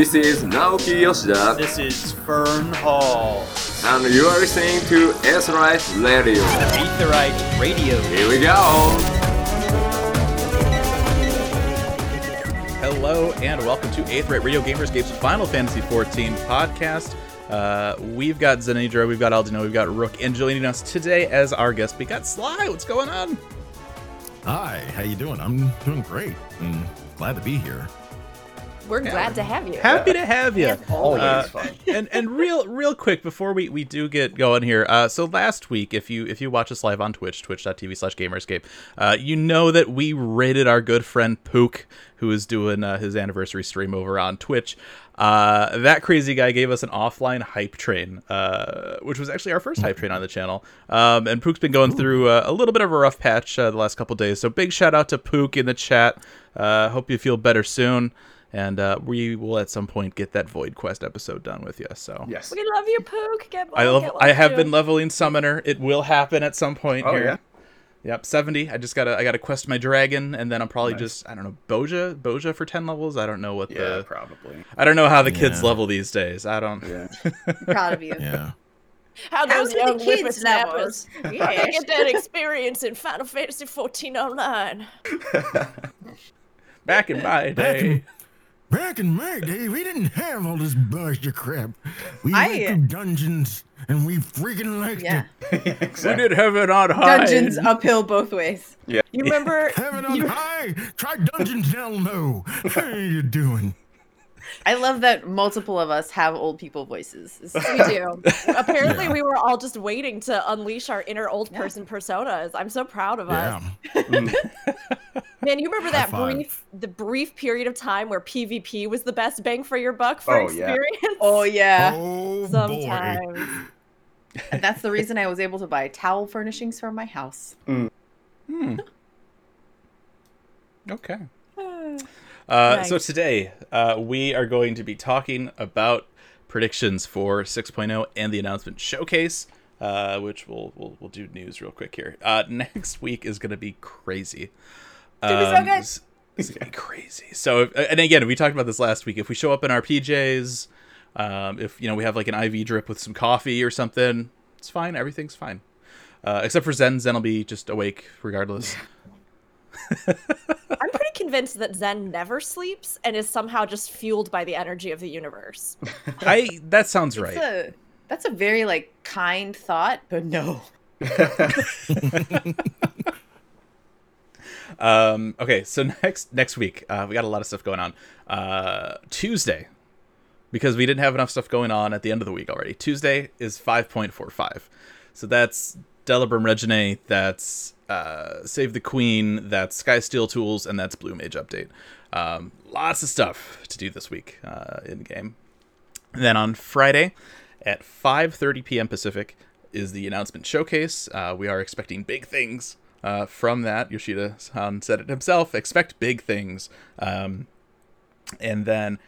This is Naoki Yoshida, This is Fern Hall. and you are listening to S-Right Radio. Aetherite Radio. Here we go! Hello and welcome to Aetherite Radio GamerEscape's Final Fantasy XIV podcast. Uh, we've got Zenidra, we've got Aldino, we've got Rook, and joining us today as our guest, we got Sly. What's going on? Hi, how you doing? I'm doing great and glad to be here. We're glad to have you. Happy to have you. Always Uh, fun. and and real real quick before we, we do get going here uh, so last week if you if you watch us live on twitch twitch.tv slash gamerescape uh, you know that we rated our good friend pook who is doing uh, his anniversary stream over on twitch. Uh, that crazy guy gave us an offline hype train uh, which was actually our first hype train on the channel. Um, and pook's been going through uh, a little bit of a rough patch uh, the last couple days. So big shout out to pook in the chat. Uh, hope you feel better soon and uh, we will at some point get that Void Quest episode done with you. So Yes. We love you, Pook. Get I love. get I have soon. been leveling Summoner. It will happen at some point Oh, here. yeah? Yep, seventy. I just gotta. I gotta quest my dragon, and then I'm probably Nice. just. I don't know. Bozja. Bozja for ten levels. I don't know what Yeah, the. probably. I don't know how the kids Yeah. level these days. I don't. Yeah. proud of you. Yeah. How those do the young kids whippersnappers levels? get that experience in Final Fantasy 14 online. Back in my Back day. In, back in my day, we didn't have all this bullshit crap. We I- went through dungeons and we freaking liked Yeah. it. We did heaven on high. Dungeons uphill both ways. Yeah. You remember? Heaven on high, try dungeons down low. How you doing? I love that multiple of us have old people voices. We do. Apparently, we were all just waiting to unleash our inner old person personas. I'm so proud of Yeah. us. Man, you remember that five. brief, the brief period of time where PvP was the best bang for your buck for Oh, yeah. experience? oh yeah, Oh boy. Sometimes. and that's the reason I was able to buy towel furnishings for my house. Hmm. Okay. Uh, So Nice. today uh, we are going to be talking about predictions for 6.0 and the announcement showcase, uh, which we'll, we'll we'll do news real quick here. Uh, next week is going to be crazy. It's gonna be so good. It's, it's gonna be crazy. So, if, and again, we talked about this last week. If we show up in our PJs, um, if you know we have like an IV drip with some coffee or something, it's fine. Everything's fine, uh, except for Zen. Zen will be just awake regardless. I'm convinced that Zen never sleeps and is somehow just fueled by the energy of the universe. I that sounds right. That's a, that's a very like kind thought, but no. Um, okay, so next next week uh, we got a lot of stuff going on. Uh, Tuesday, because we didn't have enough stuff going on at the end of the week already. Tuesday is five point four five, so that's Delubrum Reginae, that's uh, Save the Queen, that's Skysteel Tools, and that's Blue Mage Update. Um, lots of stuff to do this week uh, in game. And then on Friday at 5:30 p.m. Pacific is the announcement showcase. Uh, we are expecting big things uh, from that. Yoshida San said it himself. Expect big things. Um, and then,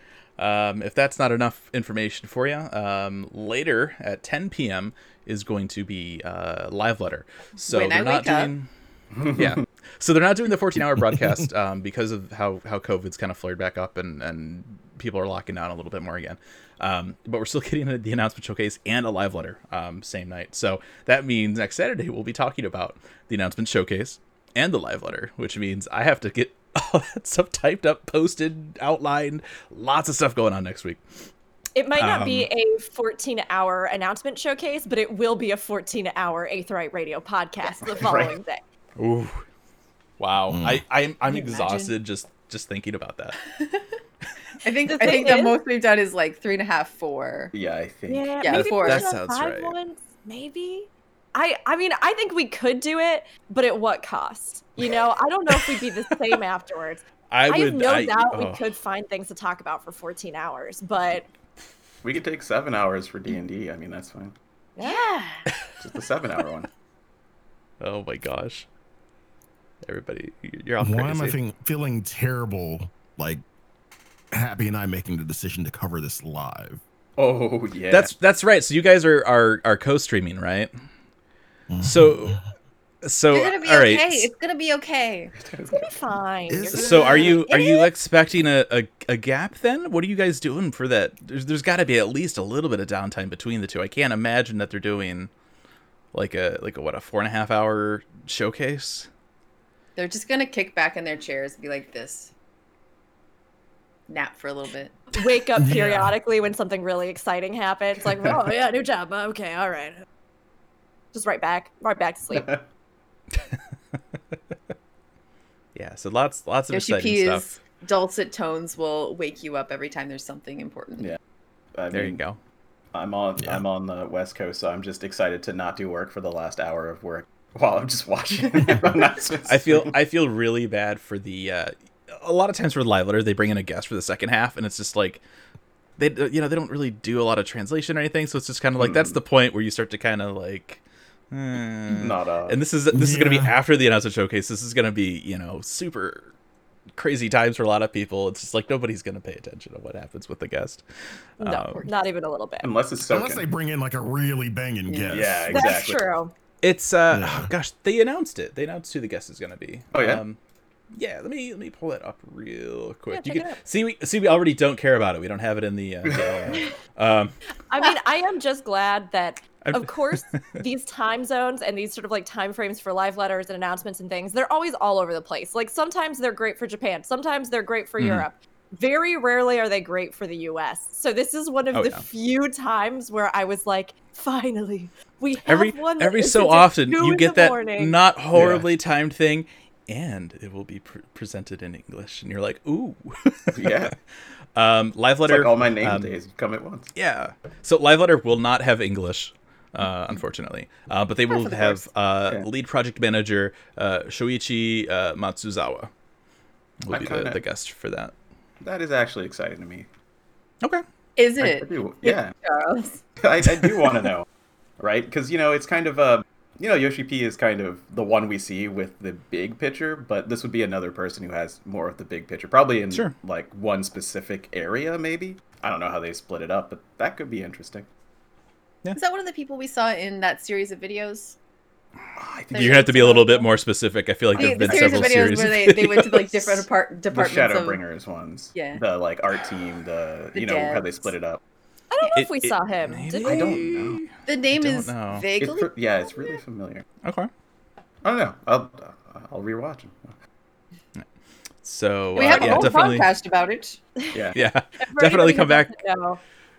um, if that's not enough information for you, um, later at 10 p.m. is going to be uh, live letter. So When they're I not wake up. doing. yeah. So they're not doing the 14 hour broadcast um, because of how, how COVID's kind of flared back up and, and people are locking down a little bit more again. Um, but we're still getting the announcement showcase and a live letter um, same night. So that means next Saturday we'll be talking about the announcement showcase and the live letter, which means I have to get all that stuff typed up, posted, outlined. Lots of stuff going on next week. It might not be Um, a 14 hour announcement showcase, but it will be a 14 hour Aetherite Radio podcast the following day. Ooh, wow! I I'm I'm you exhausted just just thinking about that. I think The I think thing the most we've done is like three and a half, four. Yeah, I think. Yeah, Yeah, maybe four. That sounds five right. once, maybe. I I mean, I think we could do it, but at what cost? You know, I don't know if we'd be the same afterwards. I I, would. have no I- doubt we oh. could find things to talk about for 14 hours, but We could take seven hours for D and D. I mean, that's fine. Yeah. Just the seven hour one. Oh my gosh! Everybody, you're all Why am I feeling, feeling terrible? Like Happy and I making the decision to cover this live. Oh yeah. That's that's right. So you guys are are are co-streaming, right? Mm-hmm. So So You're gonna be all right. okay. It's gonna be okay. It's gonna be fine. You're gonna So be are you are you expecting a, a, a gap then? What are you guys doing for that? There's there's got to be at least a little bit of downtime between the two. I can't imagine that they're doing like a like a what a four and a half hour showcase. They're just gonna kick back in their chairs and be like this. Nap for a little bit. wake up Yeah. periodically when something really exciting happens? Like, oh yeah, new job. Okay, all right. Just right back, right back to sleep. Yeah, so lots lots of Yoshi exciting P's stuff. dulcet tones will wake you up every time there's something important. Yeah. I There you go. I'm on Yeah. I'm on the West Coast, so I'm just excited to not do work for the last hour of work while I'm just watching. I feel I feel really bad for the uh, a lot of times for the live letter they bring in a guest for the second half and it's just like they you know they don't really do a lot of translation or anything so it's just kind of like that's Hmm. the point where you start to kind of like hmm. not uh and this is this is going to be after the announcement showcase this is going to be you know super crazy times for a lot of people it's just like nobody's going to pay attention to what happens with the guest No, Um, not even a little bit. unless it's Soken. Unless they bring in like a really banging Yeah. guest. Yeah, That's exactly. true. It's uh Yeah. gosh, they announced it. They announced who the guest is gonna be. Oh, yeah? Um, yeah, let me let me pull it up real quick. Yeah, you can see we see we already don't care about it. We don't have it in the uh, um I mean, I am just glad that, I'm- of course, these time zones and these sort of like time frames for live letters and announcements and things, they're always all over the place. Like sometimes they're great for Japan, sometimes they're great for Mhm. Europe. Very rarely are they great for the US. So this is one of Oh, the yeah. few times where I was like, finally, we have every one. that every so often you get that morning. not horribly timed thing and it will be pre- presented in English and you're like, "Ooh." Yeah. um live It's letter like all my name um, days come at once. Yeah. So live letter will not have English, uh, unfortunately, uh, but they will the have uh, Yeah. lead project manager uh, Shoichi uh, Matsuzawa. Will I be the, kinda- the guest for that. That is actually exciting to me. Okay. Is I- I it? do- yeah. Charles. I, I do want to know, right? Because you know it's kind of uh, you know Yoshi P is kind of the one we see with the big picture, but this would be another person who has more of the big picture, probably in Sure. like one specific area, maybe. I don't know how they split it up, but that could be interesting. Is that one of the people we saw in that series of videos? I think You're gonna have to be a little bit more specific. I feel like The, there've the been series of several videos series where of they, they went to like different apart- the departments of Shadowbringers ones. Yeah. The like art team, the, The you know how they split it up. I don't know It- if we it- saw him. maybe? Did I don't know. The name is know. Vaguely. pr- yeah, it's really familiar. Okay. I don't know. I'll I'll rewatch them. So we uh, have a yeah, whole definitely. podcast about it. Yeah. Yeah, definitely come who back.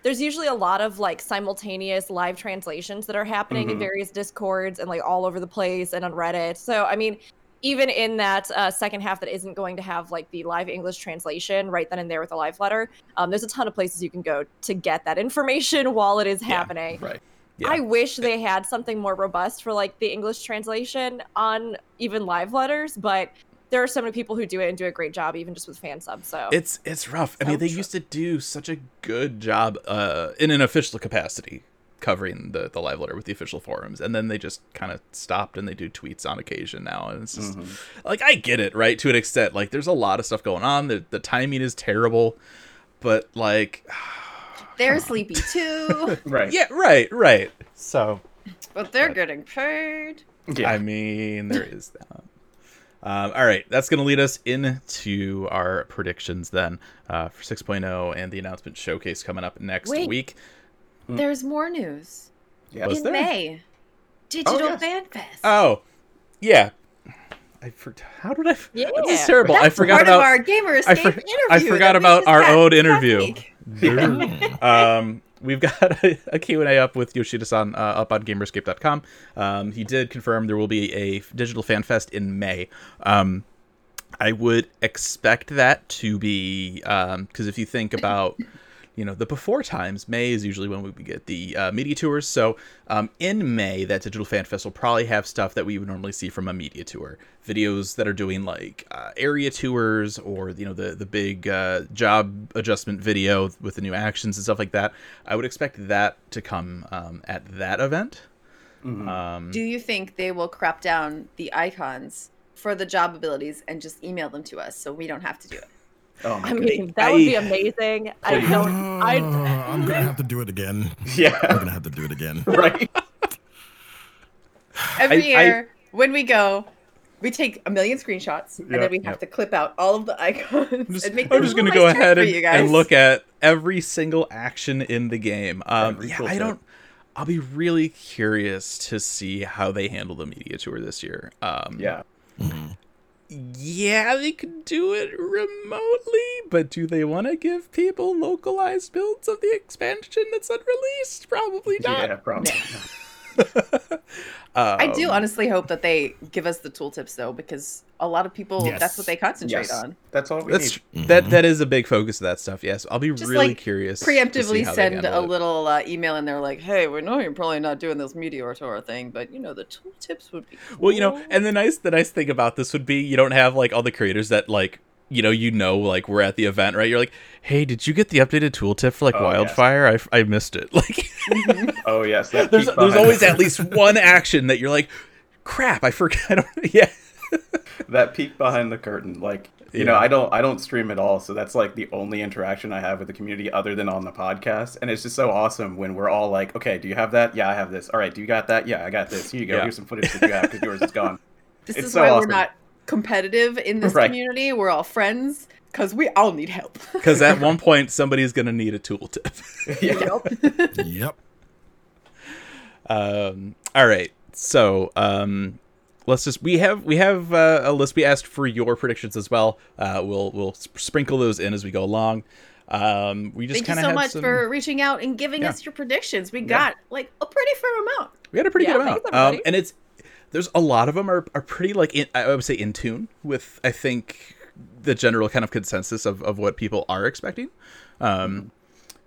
There's usually a lot of like simultaneous live translations that are happening in Mhm. various discords and like all over the place and on Reddit. So I mean, even in that uh, second half that isn't going to have like the live English translation right then and there with a live letter, um, there's a ton of places you can go to get that information while it is happening. Right. Yeah. I wish they had something more robust for like the English translation on even live letters, but there are so many people who do it and do a great job, even just with fan subs. So It's it's rough. I mean, they So used to do such a good job uh, in an official capacity covering the the live letter with the official forums, and then they just kind of stopped and they do tweets on occasion now, and it's just Mhm. like I get it, right? To an extent, like there's a lot of stuff going on. The the timing is terrible, but like, They're sleepy too, Right. yeah, right, right. So but they're getting paid. Yeah. I mean, there is that. Um, all right, that's going to lead us into our predictions then uh, for 6.0 and the announcement showcase coming up next Wait. week. There's more news yeah. In there? May. Digital yes. Fan Fest. Oh, yeah. I for- how did I? f- Yeah. This is terrible. I That's forgot part about. of our Gamer I Escape for- interview. I forgot about our had own interview. um, we've got a, a Q&A up with Yoshida-san uh, up on GamerEscape.com. Um, he did confirm there will be a digital fan fest in May. Um, I would expect that to be because if you think about you know the before times, May is usually when we get the uh, media tours. So um, in May, that digital fan fest will probably have stuff that we would normally see from a media tour, videos that are doing like uh, area tours or you know the the big uh, job adjustment video with the new actions and stuff like that. I would expect that to come um, at that event. Mhm. Um, Do you think they will crop down the icons for the job abilities and just email them to us so we don't have to do it? Oh my I goodness. mean, that would be amazing. I don't. I I'm gonna have to do it again. Yeah, I'm gonna have to do it again. right. Every I- year, when we go, we take a million screenshots, and then we have yep. to clip out all of the icons I'm just, and make I'm just gonna go ahead and, and look at every single action in the game. Um, yeah, cool I don't. I'll be really curious to see how they handle the media tour this year. Um, Yeah. Mhm. Yeah, they could do it remotely, but do they want to give people localized builds of the expansion that's unreleased? Probably not. Yeah, probably. I do Um, honestly hope that they give us the tooltips though, because a lot of people Yes. that's what they concentrate Yes. on. That's all we That's need. that. Mhm. That is a big focus of that stuff. Yes, I'll be Just, really like, curious. to see Preemptively how send a it. little uh, email and they're like, "Hey, we know you're probably not doing this meteor tour thing, but you know the tooltips would be." Well, you know, and the nice the nice thing about this would be you don't have like all the creators that like you know you know like we're at the event right. You're like, hey, did you get the updated tooltip for like Oh, yes. wildfire? I, I missed it. Like, mm-hmm. Oh yes, there's there's always at least one action that you're like, crap, I forgot. I don't, yeah, that peek behind the curtain. Like you know, I don't I don't stream at all, so that's like the only interaction I have with the community other than on the podcast. And it's just so awesome when we're all like, okay, do you have that? Yeah, I have this. All right, do you got that? Yeah, I got this. Here you go. Yeah. Here's some footage that you have because yours is gone. this it's is so why awesome. we're not competitive in this Right. community. We're all friends because we all need help. because at one point somebody's gonna need a tooltip. yeah. Yep. Um, all right, so um, let's just we have we have uh, a list. We asked for your predictions as well. Uh, we'll we'll sprinkle those in as we go along. Um, we just Thank you so had much some, for reaching out and giving Yeah. us your predictions. We got like a pretty fair amount. we had a pretty Yeah, good amount, thanks, um, and it's there's a lot of them are are pretty like in, I would say in tune with I think the general kind of consensus of of what people are expecting. Um,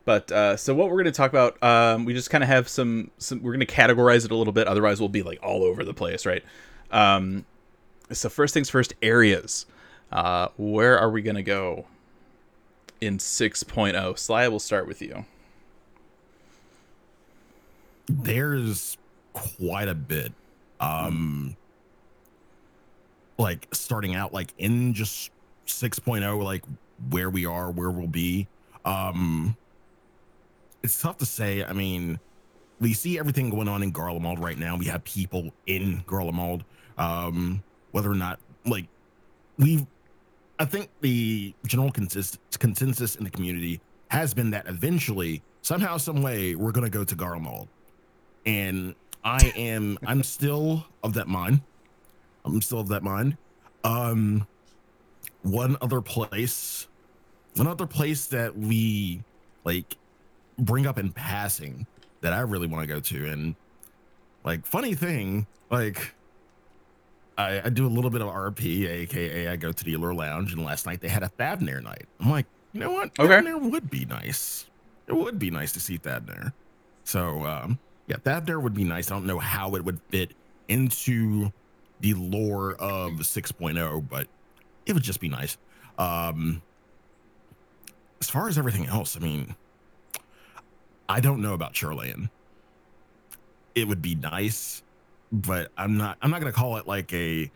But uh, so what we're going to talk about, um, we just kind of have some, some. We're going to categorize it a little bit. Otherwise, we'll be like all over the place, right? Um, so first things first, areas. Uh, where are we going to go in 6.0? Sly, we'll start with you. there's quite a bit um like starting out like in just 6.0 like where we are where we'll be. Um it's tough to say. I mean we see everything going on in Garlemald right now. We have people in Garlemald. Um whether or not like we've i think the general consist- consensus in the community has been that eventually somehow some way we're going to go to Garlemald. And I am I'm still of that mind. I'm still of that mind. Um one other place one other place that we like bring up in passing that I really want to go to and like funny thing like I, I do a little bit of RP, aka I go to the Allure Lounge, and last night they had a Thavnair night. I'm like, you know what? Okay. Thavnair would be nice. It would be nice to see Thavnair. So um, yeah, that there would be nice. I don't know how it would fit into the lore of 6.0, but it would just be nice. Um, as far as everything else, I mean, I don't know about Sharlayan. It would be nice, but I'm not. I'm not gonna call it like a.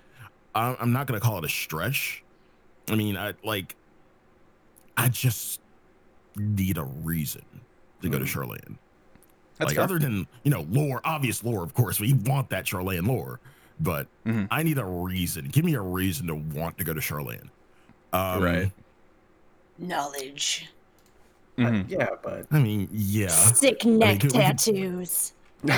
I'm not gonna call it a stretch. I mean, I like. I just need a reason to go to Sharlayan. That's like fair. other than you know lore, obvious lore. Of course, we want that Sharlayan lore, but Mhm. I need a reason. Give me a reason to want to go to Sharlayan. Um, Right. Knowledge. Mhm. yeah, but I mean, yeah. Sick mean, neck could we- tattoos.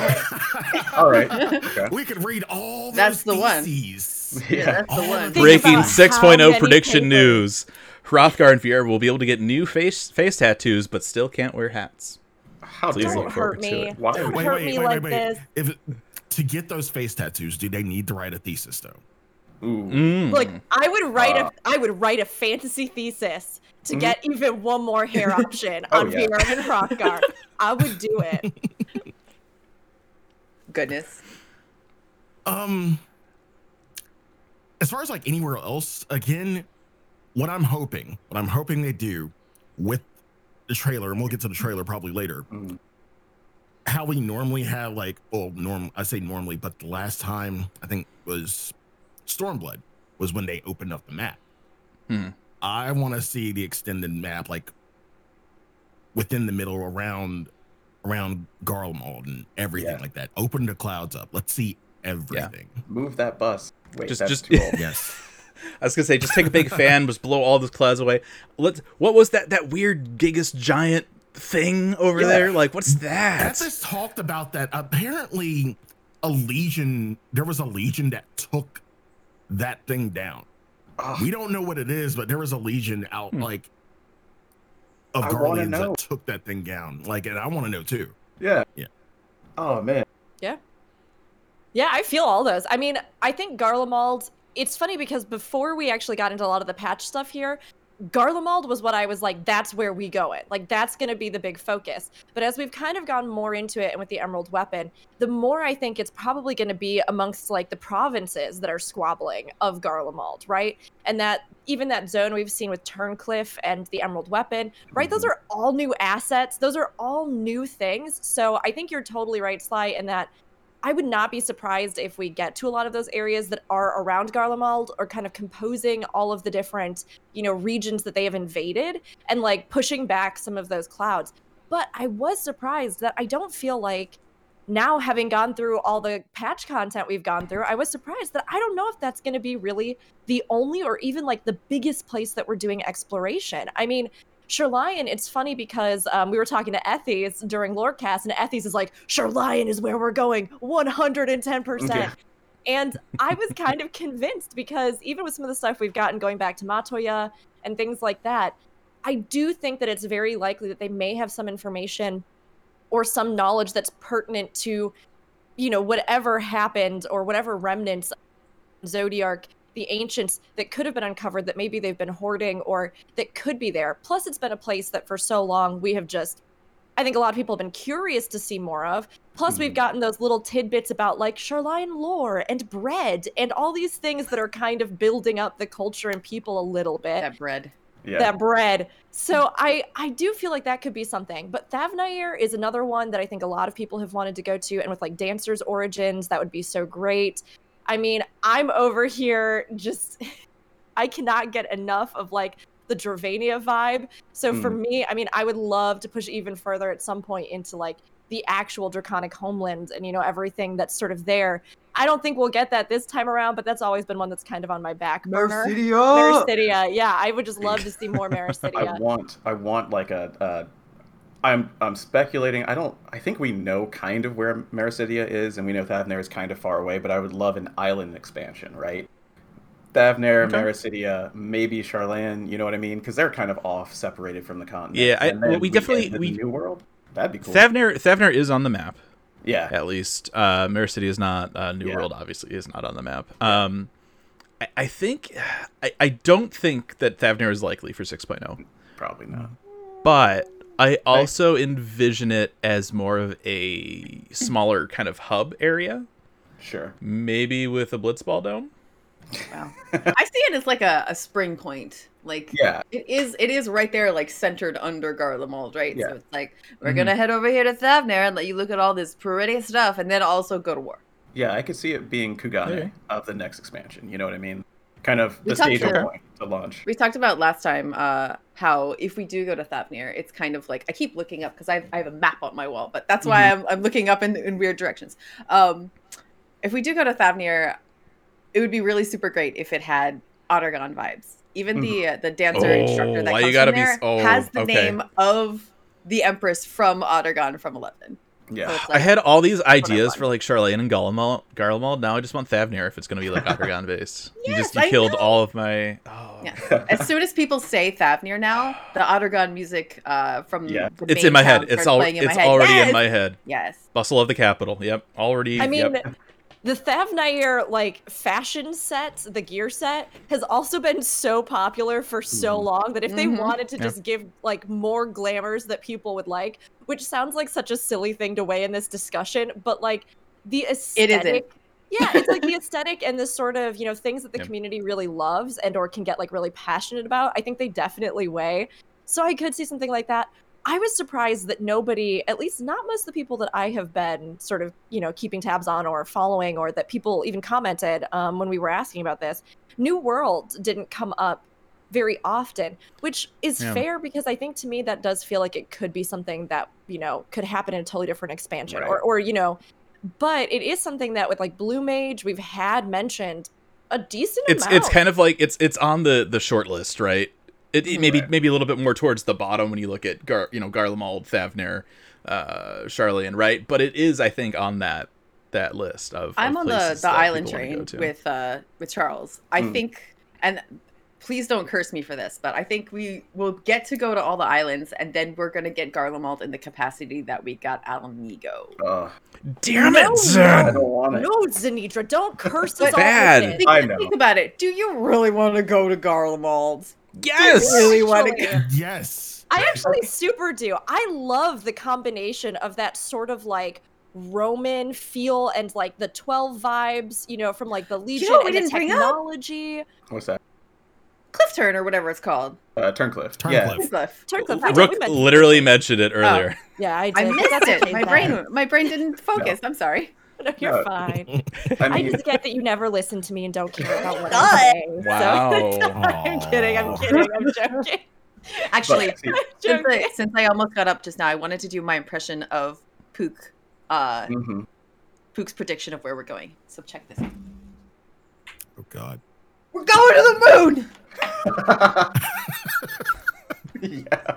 all right. Okay. we could read all those That's the one. theses. Yeah, that's the one. Breaking 6.0 how many prediction papers- news. Hrothgar and Viera will be able to get new face face tattoos, but still can't wear hats. How Please Don't you? hurt me. it. Why Don't Wait, hurt wait, me wait, like wait, wait. this. If to get those face tattoos, do they need to write a thesis though? Ooh. Mm. Look, I would write Uh. a I would write a fantasy thesis to get even one more hair option Oh, on yeah. Viera and Hrothgar. I would do it. Goodness. Um, as far as like anywhere else, again, what I'm hoping, what I'm hoping they do with the trailer, and we'll get to the trailer probably later. Mm. How we normally have like, well, norm, I say normally, but the last time I think was Stormblood was when they opened up the map. Hmm. I want to see the extended map, like within the middle, around around Garlemald and everything Yeah. like that. Open the clouds up. Let's see everything. Move that bus. Wait, Just- that's just- too old. Yes. I was gonna say, just take a big fan, just blow all those clouds away. Let's. What was that? That weird Gigas giant thing over Yeah. there? Like, what's that? Ethos talked about that. Apparently, a legion. There was a legion that took that thing down. Ah, We don't know what it is, but there was a legion out Hmm. like of I guardians that took that thing down. Like, and I want to know too. yeah. Yeah. Oh man. Yeah. Yeah, I feel all those. I mean, I think Garlemald. It's funny because before we actually got into a lot of the patch stuff here, Garlemald was what I was like, that's where we go it. Like, that's going to be the big focus. But as we've kind of gone more into it and with the Emerald Weapon, the more I think it's probably going to be amongst like the provinces that are squabbling of Garlemald, right? And that even that zone we've seen with Turncliffe and the Emerald Weapon, right? Those mm-hmm. are all new assets. Those are all new things. So I think you're totally right, Sly, in that I would not be surprised if we get to a lot of those areas that are around Garlemald or kind of composing all of the different, you know, regions that they have invaded and like pushing back some of those clouds. But I was surprised that I don't feel like now having gone through all the patch content we've gone through, I was surprised that I don't know if that's going to be really the only or even like the biggest place that we're doing exploration. I mean, Sharlayan, it's funny because um, we were talking to Ethies during Lorecast, and Ethies is like, Sharlayan is where we're going, 110%. Yeah. And I was kind of convinced because even with some of the stuff we've gotten going back to Matoya and things like that, I do think that it's very likely that they may have some information or some knowledge that's pertinent to, you know, whatever happened or whatever remnants of Zodiark, the ancients that could have been uncovered that maybe they've been hoarding or that could be there. Plus, it's been a place that for so long we have just, I think a lot of people have been curious to see more of. Plus, we've Mhm. gotten those little tidbits about like Sharlayan lore and bread and all these things that are kind of building up the culture and people a little bit That bread. Yeah. that bread. So I I do feel like that could be something. But Thavnair is another one that I think a lot of people have wanted to go to, and with like Dancer's Origins, that would be so great. I mean, I'm over here just I cannot get enough of like the Dravania vibe. So for Mm. me, I mean, I would love to push even further at some point into like the actual draconic homeland and you know everything that's sort of there. I don't think we'll get that this time around, but that's always been one that's kind of on my back burner. Meracydia, yeah, I would just love to see more I want I want like a uh I'm I'm speculating. I don't I think we know kind of where Meracydia is and we know Thavnair is kind of far away, but I would love an island expansion, right? Thavnair, Okay. Meracydia, maybe Sharlayan, you know what I mean? Because they're kind of off, separated from the continent. Yeah, I- well, we get definitely- we- new world. That'd be cool. Thavnair Thavnair is on the map yeah, at least. Uh, City is not. Uh, New Yeah. World obviously is not on the map. Um, I, I think I, I don't think that Thavnair is likely for 6.0, probably not. but I also envision it as more of a smaller kind of hub area, Sure. maybe with a blitzball dome. Wow. I see it as like a, a spring point. Like Yeah. it is it is right there like centered under Garlemald, right? Yeah. So it's like we're Mhm. gonna head over here to Thavnair and let you look at all this pretty stuff and then also go to war. Yeah, I could see it being Kugane Okay. of the next expansion. You know what I mean? Kind of We the stage to- point to launch. We talked about last time uh, how if we do go to Thavnair, it's kind of like I keep looking up because I, I have a map on my wall, but that's why I'm, I'm looking up in, in weird directions. Um, if we do go to Thavnair, it would be really super great if it had Aht Urhgan vibes. Even the uh, the dancer instructor Oh, that why you comes gotta from be there oh, has the okay. name of the Empress from Aht Urhgan from Eleven. So Yeah. I had all these ideas for like Sharlayan and Garlemald. Garlemald. Now I just want Thavnair if it's going to be like Aht Urhgan based. you just you I killed know. all of my. Oh. Yeah. as soon as people say Thavnair now, the Aht Urhgan music uh, from Yeah. the It's main in my head. It's all. playing in my It's head. already Yes! in my head. Yes. Bustle of the capital. Yep. Already. I mean, yep. The Thavnair like fashion set, the gear set, has also been so popular for so Mhm. long that if they Mhm. wanted to Yeah. just give like more glamours that people would like, which sounds like such a silly thing to weigh in this discussion, but like the aesthetic. yeah, it's like the aesthetic and the sort of you know things that the Yeah. community really loves and or can get like really passionate about. I think they definitely weigh. So I could see something like that. I was surprised that nobody, at least not most of the people that I have been sort of, you know, keeping tabs on or following, or that people even commented um, when we were asking about this. New World didn't come up very often, which is Yeah. fair because I think to me that does feel like it could be something that you know could happen in a totally different expansion, Right. or or you know, but it is something that with like Blue Mage we've had mentioned a decent It's amount. it's kind of like it's it's on the the short list, right? It, it maybe Right. maybe a little bit more towards the bottom when you look at Gar, you know Garlemald, Thavnair, uh, Sharlayan, right? But it is, I think, on that that list of. I'm of on the the island people wanna train to. with uh with Charles. I Mm. think, and please don't curse me for this, but I think we will get to go to all the islands, and then we're gonna get Garlemald in the capacity that we got Ala Mhigo. Ugh, Damn No, it, I Zen! don't want it. No, Zanitra, don't curse us all bad. with it. Think, I know. think about it. Do you really want to go to Garlemald? Yes. Do you really want to Actually. Yes. I actually super do. I love the combination of that sort of like Roman feel and like the 12 vibes, you know, from like the Legion know what and the didn't bring up? technology. What's that? Cliff Turn or whatever it's called. Uh, Turncliffe. Turncliffe. Yeah. Cliff. Turncliffe. I Rook mentioned- literally mentioned it earlier. Yeah, I did. I missed it. My brain, my brain didn't focus. I'm sorry. No, you're No. fine. I I just get that you never listen to me and don't care about what God. I'm saying. so- Wow. I'm kidding. I'm kidding. I'm joking. Actually, but, see, since joking. I, since I almost got up just now, I wanted to do my impression of Pook, uh, mhm. Pook's prediction of where we're going. So check this out. Oh God. We're going to the moon. yeah.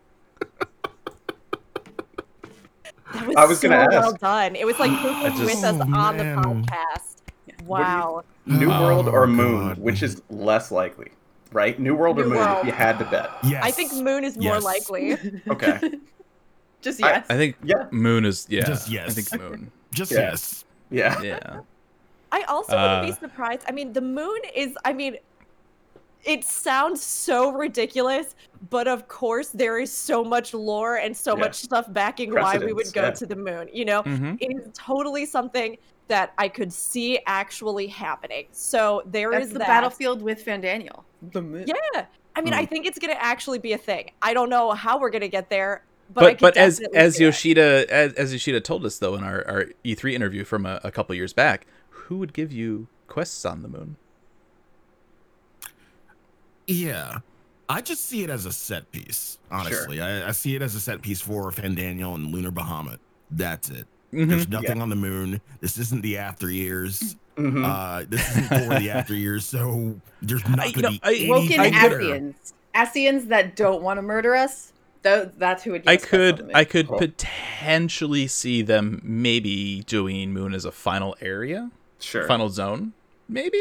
That was, I was so gonna ask. well done. It was like Pook was just- with us Oh, on the podcast. Wow. New Oh, World or Moon, God. which is less likely, right? New World or Moon, World. if you had to bet. Yes. I think Moon is more Yes. likely. Okay. Just yes. I think Yeah. Moon is yeah. Just yes. I think Moon. Just Yeah. yes. Yeah. Yeah. I also Uh, wouldn't be surprised. I mean, the moon is, I mean, it sounds so ridiculous, but of course, there is so much lore and so Yeah. much stuff backing why we would go yeah. to the moon. You know, Mhm. it is totally something that I could see actually happening. So there is That's the that. battlefield with Fandaniel. The moon. Yeah. I mean, Hmm. I think it's going to actually be a thing. I don't know how we're going to get there, but But but as as. Yoshida as, as Yoshida told us though in our, our E3 interview from a, a couple years back, who would give you quests on the moon? Yeah. I just see it as a set piece. Honestly, I, I see it as a set piece for Fandaniel and Lunar Bahamut. That's it. Mhm. There's nothing on the moon. This isn't the after years. Mhm. Uh, this isn't for the after years. So there's not going to be I- any Woken Asians. Asians that don't want to murder us. Tho- that's who would. give I us on the could moon. I could Oh. potentially see them maybe doing moon as a final area, Sure. final zone, maybe.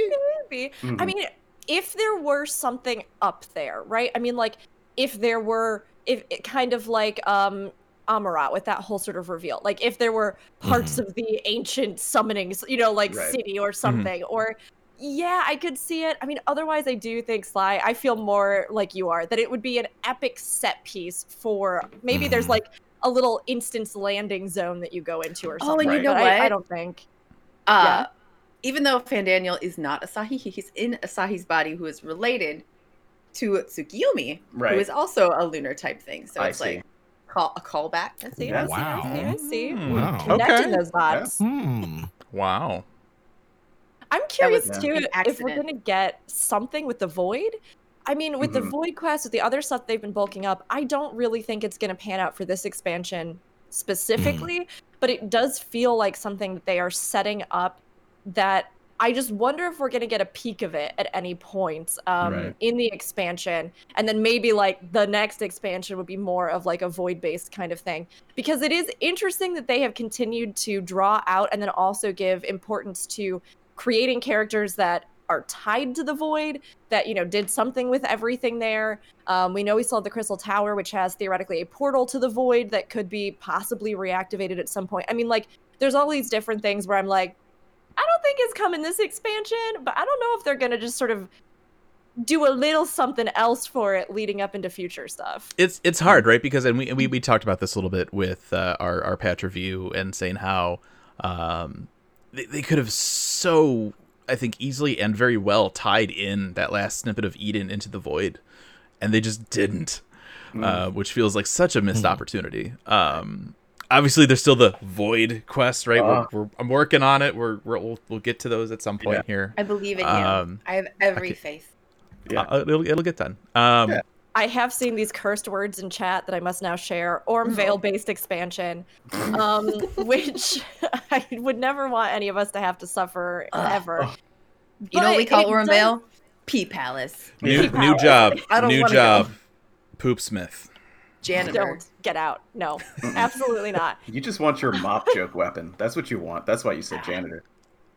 Maybe. I Mhm. mean, if there were something up there, right? I mean, like if there were, if it kind of like um Amaurot with that whole sort of reveal, like if there were parts of the ancient summonings, you know, like Right. city or something, or yeah, I could see it. I mean, otherwise, I do think Sly. I feel more like you are that it would be an epic set piece for maybe there's Mhm. like a little instance landing zone that you go into or Oh, something. and you know but I, I don't think. Uh, even though Fandaniel is not Asahi, he's in Asahi's body, who is related to Tsukiyomi, Right. who is also a lunar type thing. So I it's see. like call, a callback. I see. Yeah. I see. I see. I see. Hmm. Wow. Connecting Okay. those dots. Hmm. Wow. I'm curious was too an if we're gonna get something with the void. I mean, with the Mhm. void quest, with the other stuff they've been bulking up, I don't really think it's gonna pan out for this expansion specifically. But it does feel like something that they are setting up that I just wonder if we're gonna get a peek of it at any point um, Right. in the expansion, and then maybe like the next expansion would be more of like a void-based kind of thing. Because it is interesting that they have continued to draw out and then also give importance to creating characters that are tied to the void that you know did something with everything there. Um, we know we have the crystal tower which has theoretically a portal to the void that could be possibly reactivated at some point. I mean like there's all these different things where i'm like i don't think it's coming this expansion but i don't know if they're gonna just sort of do a little something else for it leading up into future stuff It's it's hard, right? Because and we we, we talked about this a little bit with uh, our our patch review and saying how um, they, they could have so I think easily and very well tied in that last snippet of Eden into the void, and they just didn't, uh, which feels like such a missed opportunity. Um, obviously, there's still the void quest, right? Uh. we're, we're, I'm working on it. We're, we're we'll, we'll get to those at some point Yeah. here. I believe in you. Um, I have every okay. faith. Yeah. Uh, it'll, it'll get done. Um, Yeah. I have seen these cursed words in chat that I must now share. Orm Vale based expansion, um, which I would never want any of us to have to suffer ever. You know what we call it Orem does- Pea Palace. New Keep new job. I don't New wanna job. Poop Smith. Janitor. Don't get out. No, absolutely not. You just want your mop joke weapon. That's what you want. That's why you said janitor.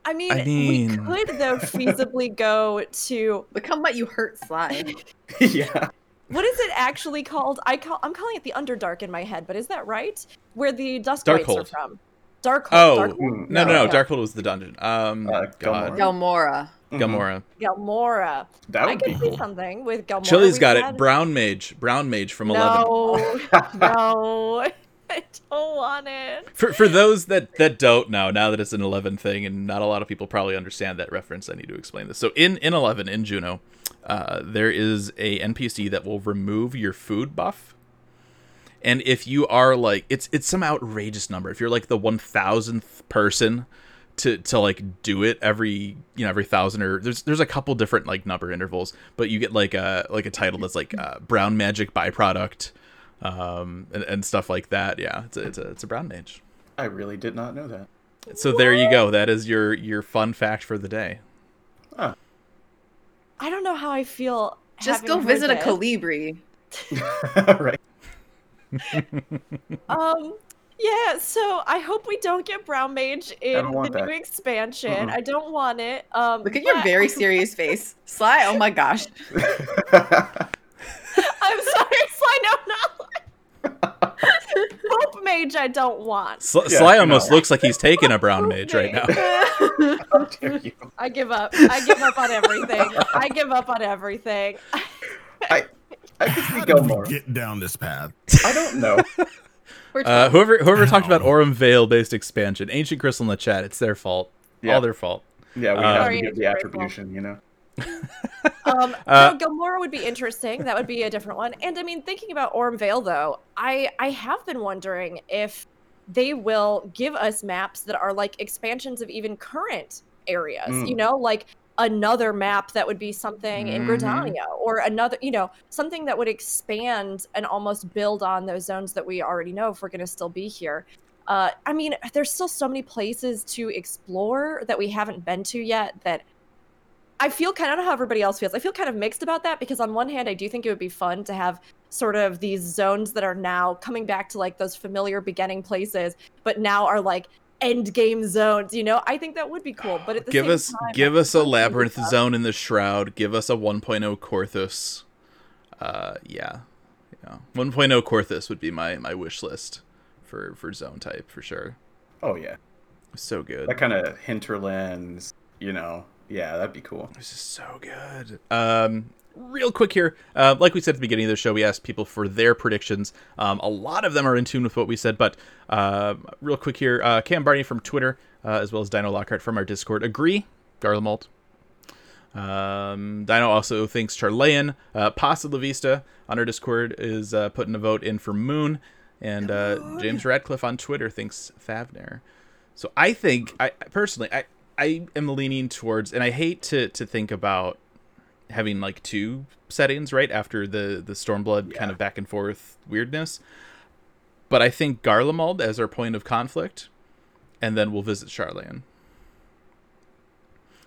I mean, I mean- we could though feasibly go to Look how much you hurt Sly. yeah. what is it actually called? I call I'm calling it the Underdark in my head, but is that right? Where the Dust Darkhold. Are from? Darkhold. Oh Darkhold. No no no! Yeah. Darkhold was the dungeon. Um, Uh, God, Galmora. Galmora. Mhm. Gamora. Galmora. That I would be could see cool. something with Galmora. Chili's We've got it. Brown Mage. Brown Mage from Eleven. No, no, I don't want it. For for those that that don't know, now that it's an Eleven thing, and not a lot of people probably understand that reference, I need to explain this. So in in Eleven in Jeuno, uh, there is a NPC that will remove your food buff. And if you are like it's it's some outrageous number. If you're like the one thousandth person to to like do it every you know every thousand or there's there's a couple different like number intervals, but you get like a like a title that's like uh, brown magic byproduct, um and, and stuff like that. Yeah, it's a, it's a it's a brown mage. I really did not know that. So there you go. That is your your fun fact for the day. Ah. I don't know how I feel. Just go heard visit a this. Colibri. right. Um. Yeah, so I hope we don't get Brown Mage in the want new expansion. Mm-mm. I don't want it. Um, Look at your very serious face. Sly, oh my gosh. I'm sorry, Sly. No, not. Hope Mage. I don't want. Sl- Yeah, Sly almost no. looks like he's taking a brown mage right now. How dare you? I give up. I give up on everything. I give up on everything. I I could How see did we get down this path? I don't know. We're Uh, whoever whoever talked about Ow. Orem Vale based expansion, Ancient Crystal in the chat, it's their fault. Yeah. All their fault. Yeah, we Uh, have to give the it's very attribution, you know. Um, Uh, no, Gilmora would be interesting. That would be a different one. And I mean, thinking about Orm Vale, though, I I have been wondering if they will give us maps that are like expansions of even current areas. Mm. You know, like another map that would be something in Mhm. Gridania, or another, you know, something that would expand and almost build on those zones that we already know if we're going to still be here. Uh, I mean, there's still so many places to explore that we haven't been to yet that I feel kind of I don't know how everybody else feels. I feel kind of mixed about that because on one hand, I do think it would be fun to have sort of these zones that are now coming back to like those familiar beginning places, but now are like end game zones. You know, I think that would be cool. But at the Give same us time, give us a labyrinth it's zone in the shroud. Give us a 1.0 Coerthas. Uh, yeah, yeah. 1.0 Coerthas would be my my wish list for for zone type for sure. Oh yeah, So good. that kind of hinterlands, you know. Yeah, that'd be cool. This is so good. Um, real quick here, uh, like we said at the beginning of the show, we asked people for their predictions. Um, a lot of them are in tune with what we said, but uh, real quick here, uh, Cam Barney from Twitter, uh, as well as Dino Lockhart from our Discord, agree. Garlemald. Um, Dino also thinks Sharlayan. Uh, Pasta La Vista on our Discord is uh, putting a vote in for Moon, and uh, James Radcliffe on Twitter thinks Thavnair. So I think, I personally, I I am leaning towards, and I hate to to think about having like two settings right after the the Stormblood kind of back and forth weirdness. But I think Garlemald as our point of conflict, and then we'll visit Sharlayan.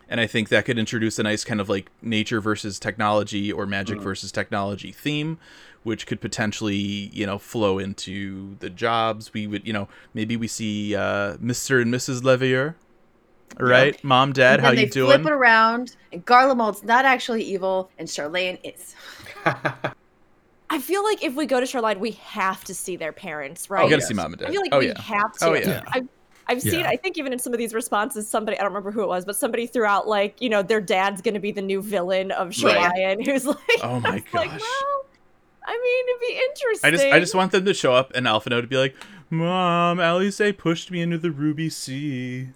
And I think that could introduce a nice kind of like nature versus technology or magic Mm. versus technology theme, which could potentially, you know, flow into the jobs. We would, you know, maybe we see uh, Mr. and Mrs. Leveilleur, right? Mom, Dad, and how then you they doing? flip it around, and Garlemald's not actually evil, and Sharlayan is. I feel like if we go to Sharlayan, we have to see their parents, Oh, right? we gotta yes. see Mom and Dad. I feel like oh we yeah. have to. Oh, yeah. I've, I've seen, I think even in some of these responses, somebody, I don't remember who it was, but somebody threw out like, you know, their dad's going to be the new villain of Right. Who's like, Oh my I was like, gosh. well, I mean, it'd be interesting. I just I just want them to show up and Alphinaud to be like, Mom, Alisaie pushed me into the Ruby Sea.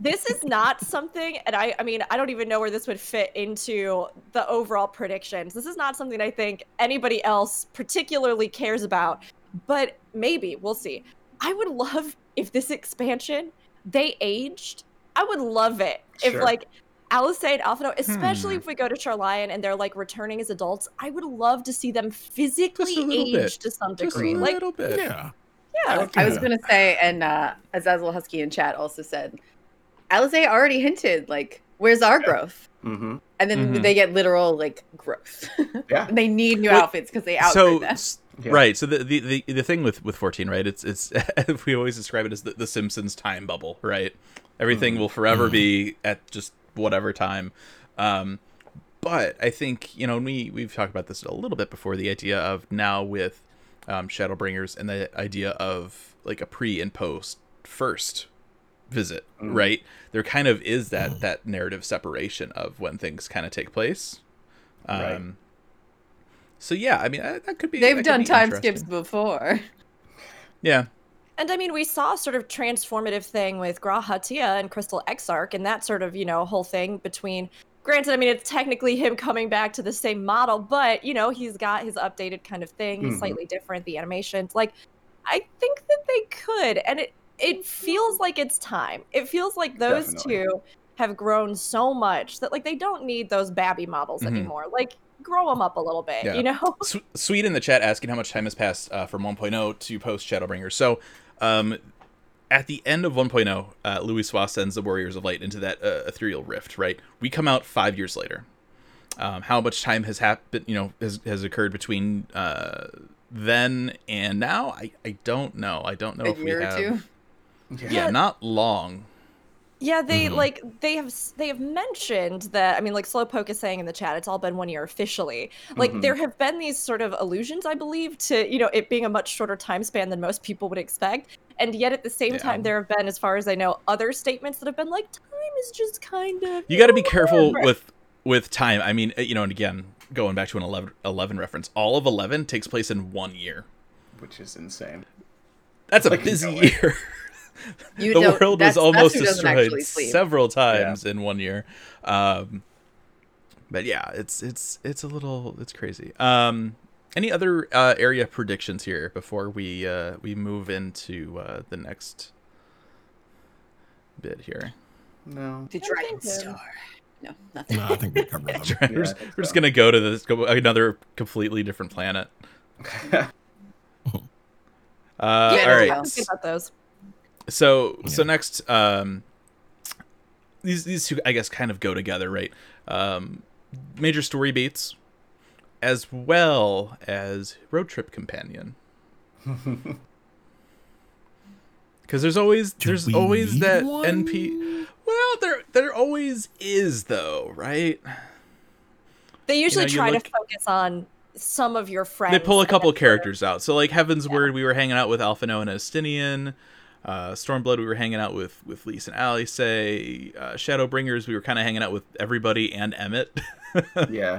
This is not something and I I mean I don't even know where this would fit into the overall predictions. This is not something I think anybody else particularly cares about, but maybe we'll see. I would love if this expansion they aged. I would love it if Sure. like Alisaie and Alphinaud, especially Hmm. if we go to Sharlayan and they're like returning as adults, I would love to see them physically Just a little aged bit. to some Just a. Like, little bit. Yeah. Yeah, I was gonna say, and uh, Azazel Husky in chat also said, Alisaie already hinted like, "Where's our growth?" Mm-hmm. And then Mhm. they get literal like growth. Yeah. they need new Well, outfits because they outgrew so them. Yeah. right so the, the the the thing with with 14 right it's it's we always describe it as the, the simpsons time bubble right everything Mhm. will forever Mhm. be at just whatever time um but i think you know and we we've talked about this a little bit before the idea of now with um shadowbringers and the idea of like a pre and post first visit Mhm. right there kind of is that Mhm. that narrative separation of when things kind of take place um Right. so yeah i mean uh, that could be They've done be time skips before. Yeah. And I mean, we saw a sort of transformative thing with G'raha Tia and Crystal Exarch, and that sort of, you know, whole thing between. Granted, I mean, it's technically him coming back to the same model, but, you know, he's got his updated kind of thing. He's Mhm. slightly different, the animations. Like, I think that they could. And it, it feels like it's time. It feels like those Definitely. two have grown so much that, like, they don't need those babby models Mhm. anymore. Like, grow them up a little bit, Yeah. you know? S- Sweet in the chat asking how much time has passed uh, from 1.0 to post Shadowbringer. So, um, at the end of 1.0, uh, Louisoix sends the Warriors of Light into that uh, ethereal rift. Right, we come out five years later. Um, how much time has happened? You know, has has occurred between uh, then and now? I, I don't know. I don't know a if we or have. two. Yeah, Yeah. not long. Yeah, they Mm-hmm. Mhm. like they have they have mentioned that. I mean, like Slowpoke is saying in the chat, it's all been one year officially. Like Mm-hmm. Mhm. there have been these sort of allusions, I believe, to you know it being a much shorter time span than most people would expect, and yet at the same Yeah. time, there have been, as far as I know, other statements that have been like time is just kind of. You got to be careful with with time. I mean, uh, you know, and again, going back to an 11, 11 reference, all of 11 takes place in one year. Which is insane. That's a Like, busy year. You the world was almost destroyed several times in one year. Um, but yeah, it's it's it's a little it's crazy. Um, any other uh, area predictions here before we uh, we move into uh, the next bit here? No. The Dragon Star. No, nothing. No, I think we covered them. we're, I just, think we're just gonna go to this go another completely different planet. Uh, Yeah, all no, right. well. Think about those. So so next, um, these these two I guess kind of go together, right? Um, major story beats, as well as road trip companion. Because there's always Do there's always that one? NP. Well, there there always is though, right? They usually you try look- to focus on some of your friends. They pull a couple then sort of- characters out. So like Heavensward, we were hanging out with Alphinaud and Estinian. Uh, Stormblood, we were hanging out with with Lyse and Ali. Say uh, Shadowbringers, we were kind of hanging out with everybody and Emmett. yeah.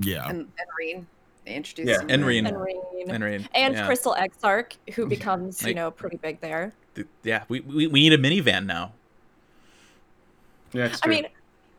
Yeah. And, and Reen. They introduced Yeah. him. And Reen. And Reen. and yeah. Crystal Exarch, who becomes, you know, pretty big there. Th- Yeah, we, we we need a minivan now. Yeah, it's I true. mean,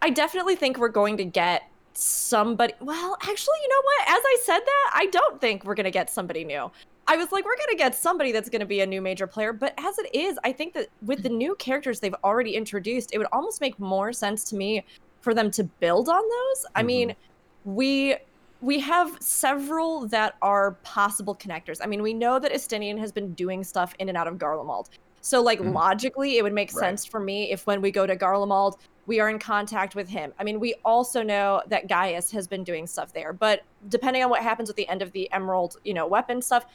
I definitely think we're going to get somebody. Well, actually, you know what? As I said that, I don't think we're going to get somebody new. I was like, we're going to get somebody that's going to be a new major player. But as it is, I think that with the new characters they've already introduced, it would almost make more sense to me for them to build on those. I mean, we we have several that are possible connectors. I mean, we know that Estinian has been doing stuff in and out of Garlemald. So, like, Mhm. logically, it would make Right. sense for me if when we go to Garlemald, we are in contact with him. I mean, we also know that Gaius has been doing stuff there, but depending on what happens at the end of the Emerald, you know, weapon stuff,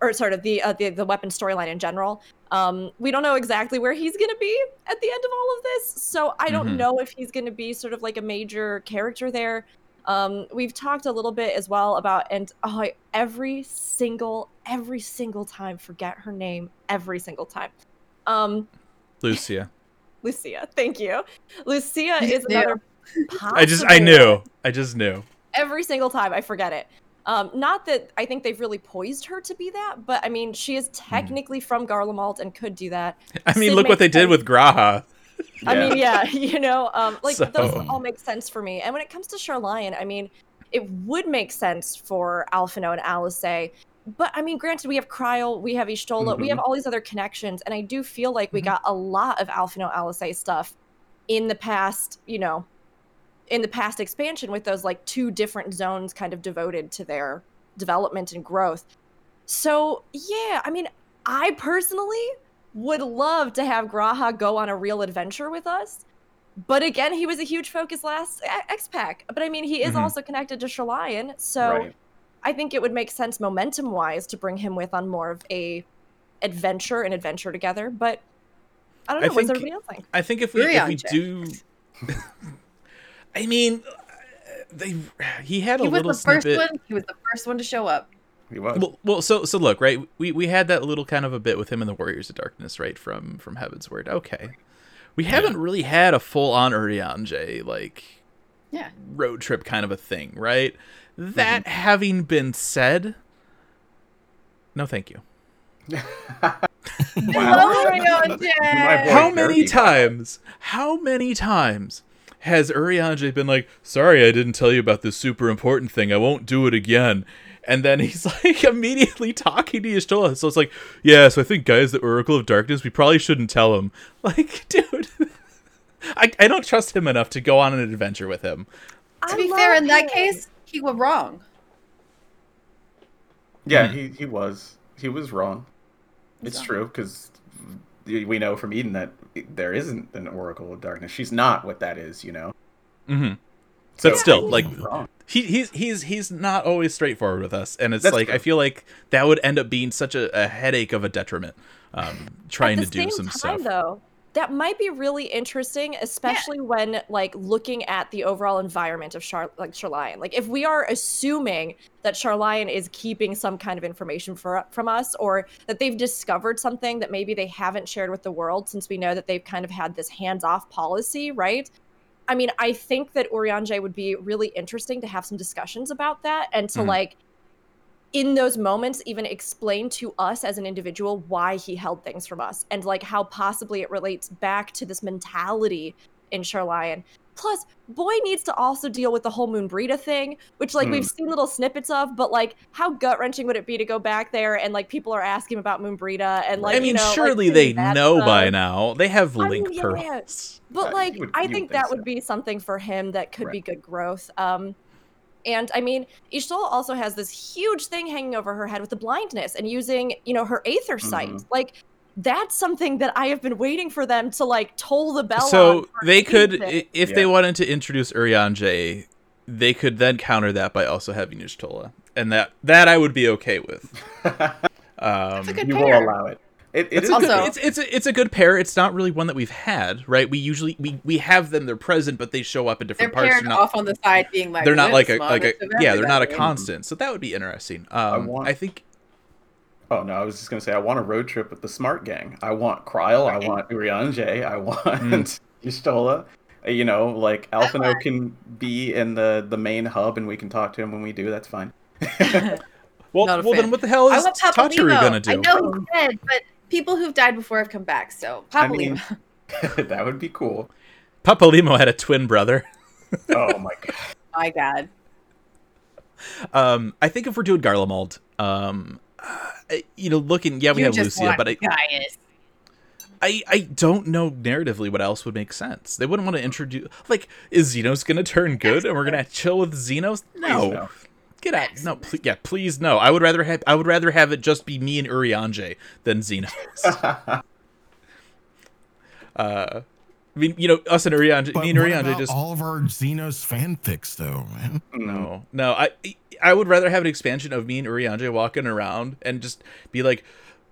or sort of the uh, the, the weapon storyline in general, um, we don't know exactly where he's going to be at the end of all of this. So I don't Mhm. know if he's going to be sort of like a major character there. Um, we've talked a little bit as well about, and oh, I, every single, every single time, forget her name every single time. Um, Lucia. Lucia, thank you. Lucia is knew. another. I just I knew. I just knew. every single time I forget it. Um, not that I think they've really poised her to be that, but I mean, she is technically from Garlemald and could do that. I mean, Sid look what they did sense. with G'raha. I Yeah. mean, yeah, you know, um, like those all make sense for me. And when it comes to Sharlayan, I mean, it would make sense for Alphinaud and Alisaie. But I mean, granted, we have Krile, we have Y'shtola, we Mhm. have all these other connections, and I do feel like we Mhm. got a lot of Alphinaud Alisaie stuff in the past, you know, in the past expansion with those like two different zones kind of devoted to their development and growth. So, yeah, I mean, I personally would love to have G'raha go on a real adventure with us. But again, he was a huge focus last X Pack. But I mean, he is Mhm. also connected to Sharlayan, so Right. I think it would make sense momentum wise to bring him with on more of a adventure and adventure together. But I don't I know. What does think- everybody else think? I think if we if we do, I mean, uh, they he had a He was little the first snippet. one. He was the first one to show up. He was. Well, well, so so look, right? We we had that little kind of a bit with him in the Warriors of Darkness, right? From from Heavensward. Okay, we haven't really had a full on Urianger like Yeah. road trip kind of a thing, right? That mm-hmm. having been said, no, thank you. Wow. Urianger! My boy How many times? How many times has Urianger been like, "Sorry, I didn't tell you about this super important thing. I won't do it again." And then he's like immediately talking to Y'shtola. So it's like, yeah, so I think guys, the Oracle of Darkness, we probably shouldn't tell him. Like, dude, I, I don't trust him enough to go on an adventure with him. To be fair, love in that him. case, he was wrong. Yeah, Mhm. he, he was. He was wrong. It's wrong. true because we know from Eden that there isn't an Oracle of Darkness. She's not what that is, you know. Mm-hmm. So But still, like, he he's he's he's not always straightforward with us, and it's That's like true. I feel like that would end up being such a, a headache of a detriment. Um, trying At to the do some time, stuff. though that might be really interesting especially when like looking at the overall environment of Char- like Sharlayan. like if we are assuming that Sharlayan is keeping some kind of information for from us or that they've discovered something that maybe they haven't shared with the world since we know that they've kind of had this hands-off policy right I mean, I think that Urianger would be really interesting to have some discussions about that and to Mhm. like in those moments even explain to us as an individual why he held things from us and like how possibly it relates back to this mentality in Sharlayan. Plus, boy needs to also deal with the whole Moenbryda thing, which like we've seen little snippets of, but like how gut wrenching would it be to go back there and like people are asking about Moenbryda and like I mean, you know, surely doing they know stuff. by now. They have I link mean, yeah, pearls. But like, would- I think think that so. would be something for him that could be good growth. Um, and I mean, Ishtal also has this huge thing hanging over her head with the blindness and using, you know, her aether sight. Mhm. Like, that's something that I have been waiting for them to like toll the bell. So for they could, ages. i- if they wanted to introduce Urianger, they could then counter that by also having Y'shtola, and that that I would be okay with. Um, a good you pair. will allow it. It, it it's is a Also- good, it's it's a, it's a good pair. It's not really one that we've had, right? We usually we, we have them. They're present, but they show up in They're different parts. They're not, off on the side, being like they're not like a like a yeah. They're not a everybody." constant. So that would be interesting. Um, I, want- think Oh no, I was just gonna say I want a road trip with the Smart Gang. I want Krile. I want Urianger. I want Mm. Y'shtola. Uh, You know, like Alphinaud can be in the the main hub, and we can talk to him when we do. That's fine. well Not a well then what the hell is want Tachiru Papalymo. gonna do? I know he's dead, but people who've died before have come back. So I mean, that would be cool. Papalymo had a twin brother. Oh my god. My God. Um, I think if we're doing Garlemald, um, uh, you know, looking, yeah, we You have Lucia, but I, Gaius. I, I don't know narratively what else would make sense. They wouldn't want to introduce, like, is Zenos gonna turn good and we're gonna chill with Zenos? No. Get out. No, please, yeah, please no. I would rather have, I would rather have it just be me and Urianger than Zenos. uh, I mean, you know, us and Urianger, But me and what Urianger about just all of our Zenos fanfics, though, man? No, no. I I would rather have an expansion of me and Urianger walking around and just be like,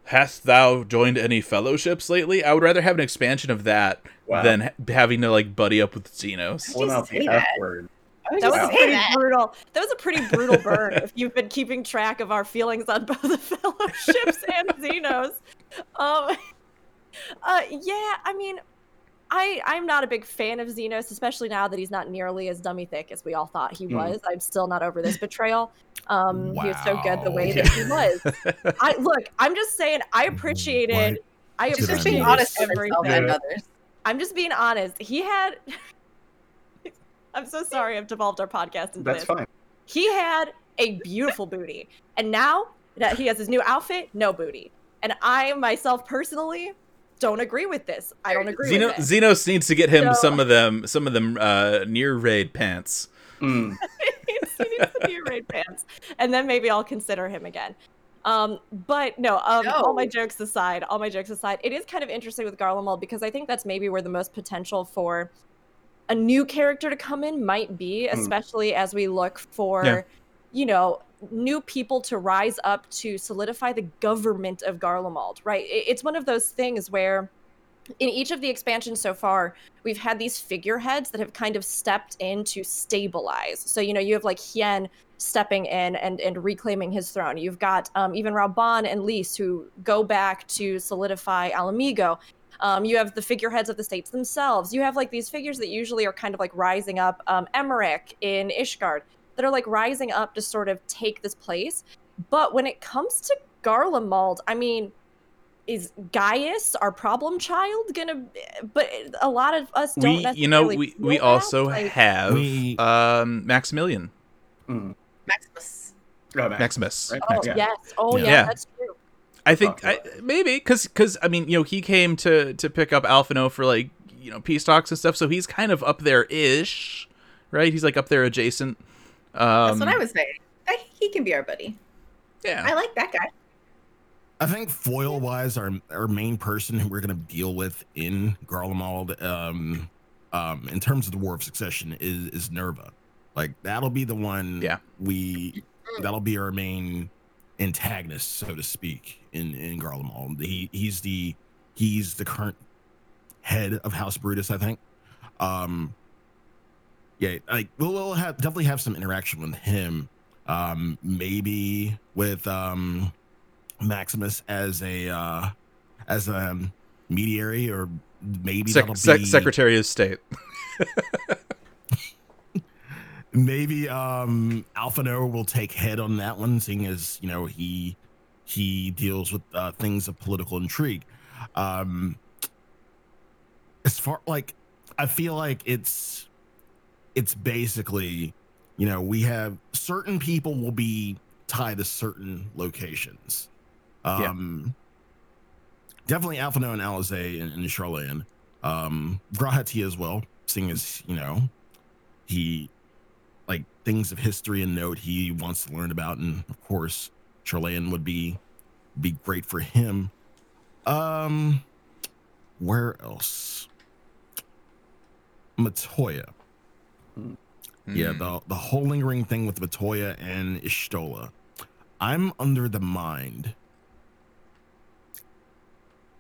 "Hast thou joined any fellowships lately?" I would rather have an expansion of that Wow. than ha- having to like buddy up with Zenos. Pulling out say the that. F word. I was That was a pretty that. brutal. That was a pretty brutal burn. if you've been keeping track of our feelings on both the fellowships and Zenos, um, uh, yeah, I mean, I I'm not a big fan of Zenos, especially now that he's not nearly as dummy thick as we all thought he Hmm. was. I'm still not over this betrayal. Um, he was so good the way Wow. that he was. I look. I'm just saying. I appreciated. What I did Just being honest with everything. himself and others. I'm just being honest. He had. I'm so sorry. I've devolved our podcast into That's this. fine. He had a beautiful booty, and now that he has his new outfit, no booty. And I myself personally don't agree with this. I don't agree Xeno, with it. Zenos needs to get him So- some of them, some of them uh, NieR raid pants. Mm. he needs to be raid pants, and then maybe I'll consider him again. Um, but no, um, all my jokes aside, all my jokes aside, it is kind of interesting with Garlemald because I think that's maybe where the most potential for a new character to come in might be, especially as we look for, Yeah. you know, new people to rise up to solidify the government of Garlemald. Right? It's one of those things where in each of the expansions so far, we've had these figureheads that have kind of stepped in to stabilize. So, you know, you have like Hien stepping in and, and reclaiming his throne. You've got um, even Raubahn and Lyse who go back to solidify Ala Mhigo. Um, you have the figureheads of the states themselves. You have like these figures that usually are kind of like rising up. Um, Aymeric in Ishgard that are like rising up to sort of take this place. But when it comes to Garlemald, I mean, is Gaius our problem child gonna? But a lot of us don't. We, you know, we we that. also Like, have We- um, Maximilian, Mm. Maximus. Oh, Max. Maximus. Right? Oh Yeah. yes. Oh Yeah. yeah, Yeah. that's true. I think I, maybe because because I mean you know he came to to pick up Alphinaud for like you know peace talks and stuff, so he's kind of up there ish, right? He's like up there adjacent. Um, That's what I was saying. I, he can be our buddy. Yeah, I like that guy. I think foil wise, our our main person who we're gonna deal with in Garlemald, um, um, in terms of the War of Succession, is is Nerva. Like that'll be the one. Yeah. We that'll be our main antagonist, so to speak, in in Garlemald. He he's the he's the current head of House Brutus, I think. Um, yeah, like we'll, we'll have definitely have some interaction with him. Um, maybe with um Maximus as a uh as a um, mediary, or maybe sec- be Secretary of State. maybe um Alphinaud will take head on that one, seeing as you know he he deals with uh, things of political intrigue. Um, as far like I feel like it's it's basically you know we have certain people will be tied to certain locations. Yeah. Um, definitely Alphinaud and Alisaie and, and Sharlayan. Um, G'raha Tia as well, seeing as you know he things of history and note he wants to learn about, and of course, Sharlayan would be be great for him. Um, where else? Matoya. Yeah, Hmm. the the whole lingering thing with Matoya and Y'shtola. I'm under the mind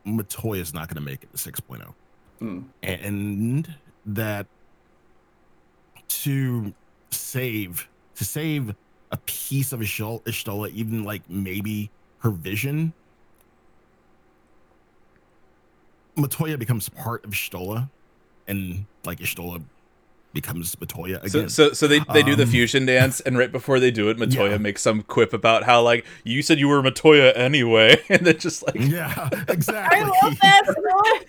Matoya is not going to make it to 6.0 Mm. and that to save to save a piece of Ishol- Y'shtola, even like maybe her vision, Matoya becomes part of Y'shtola, and like Y'shtola becomes Matoya So, again. so, so they, they do the Um, fusion dance, and right before they do it, Matoya Yeah. makes some quip about how like you said you were Matoya anyway, and then just like yeah, exactly. I love that.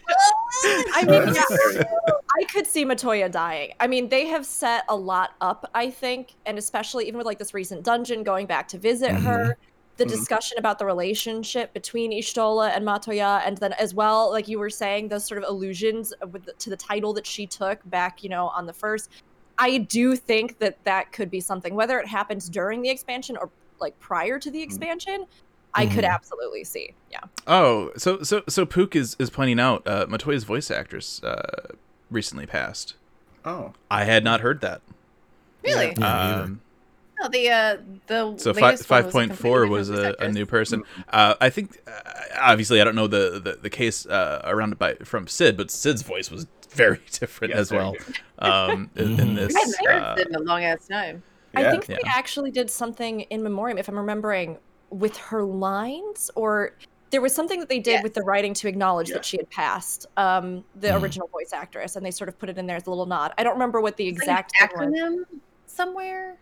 I mean, yeah, I could see Matoya dying. I mean, they have set a lot up, I think, and especially even with like this recent dungeon, going back to visit her, the Mhm. discussion about the relationship between Y'shtola and Matoya, and then as well, like you were saying, those sort of allusions with the, to the title that she took back, you know, on the first. I do think that that could be something, whether it happens during the expansion or like prior to the expansion. I could Mhm. absolutely see. Yeah. oh, so so so Pook is is pointing out uh, Matoya's voice actress uh, recently passed. Oh. I had not heard that. Really? Yeah. Um, No, the uh, the so five latest one five point was a four completely was different a, a new person. Uh, I think uh, obviously I don't know the the, the case uh, around it by from Sid, but Sid's voice was very different Yes, as very well. Um, in, in Mhm. this, I haven't heard uh, Sid in a long ass time. I Yeah. think they actually did something in memoriam, if I'm remembering, with her lines, or there was something that they did Yes. with the writing to acknowledge Yeah. that she had passed um, the Mhm. original voice actress, and they sort of put it in there as a little nod. I don't remember what the It's like an exact thing was. acronym somewhere.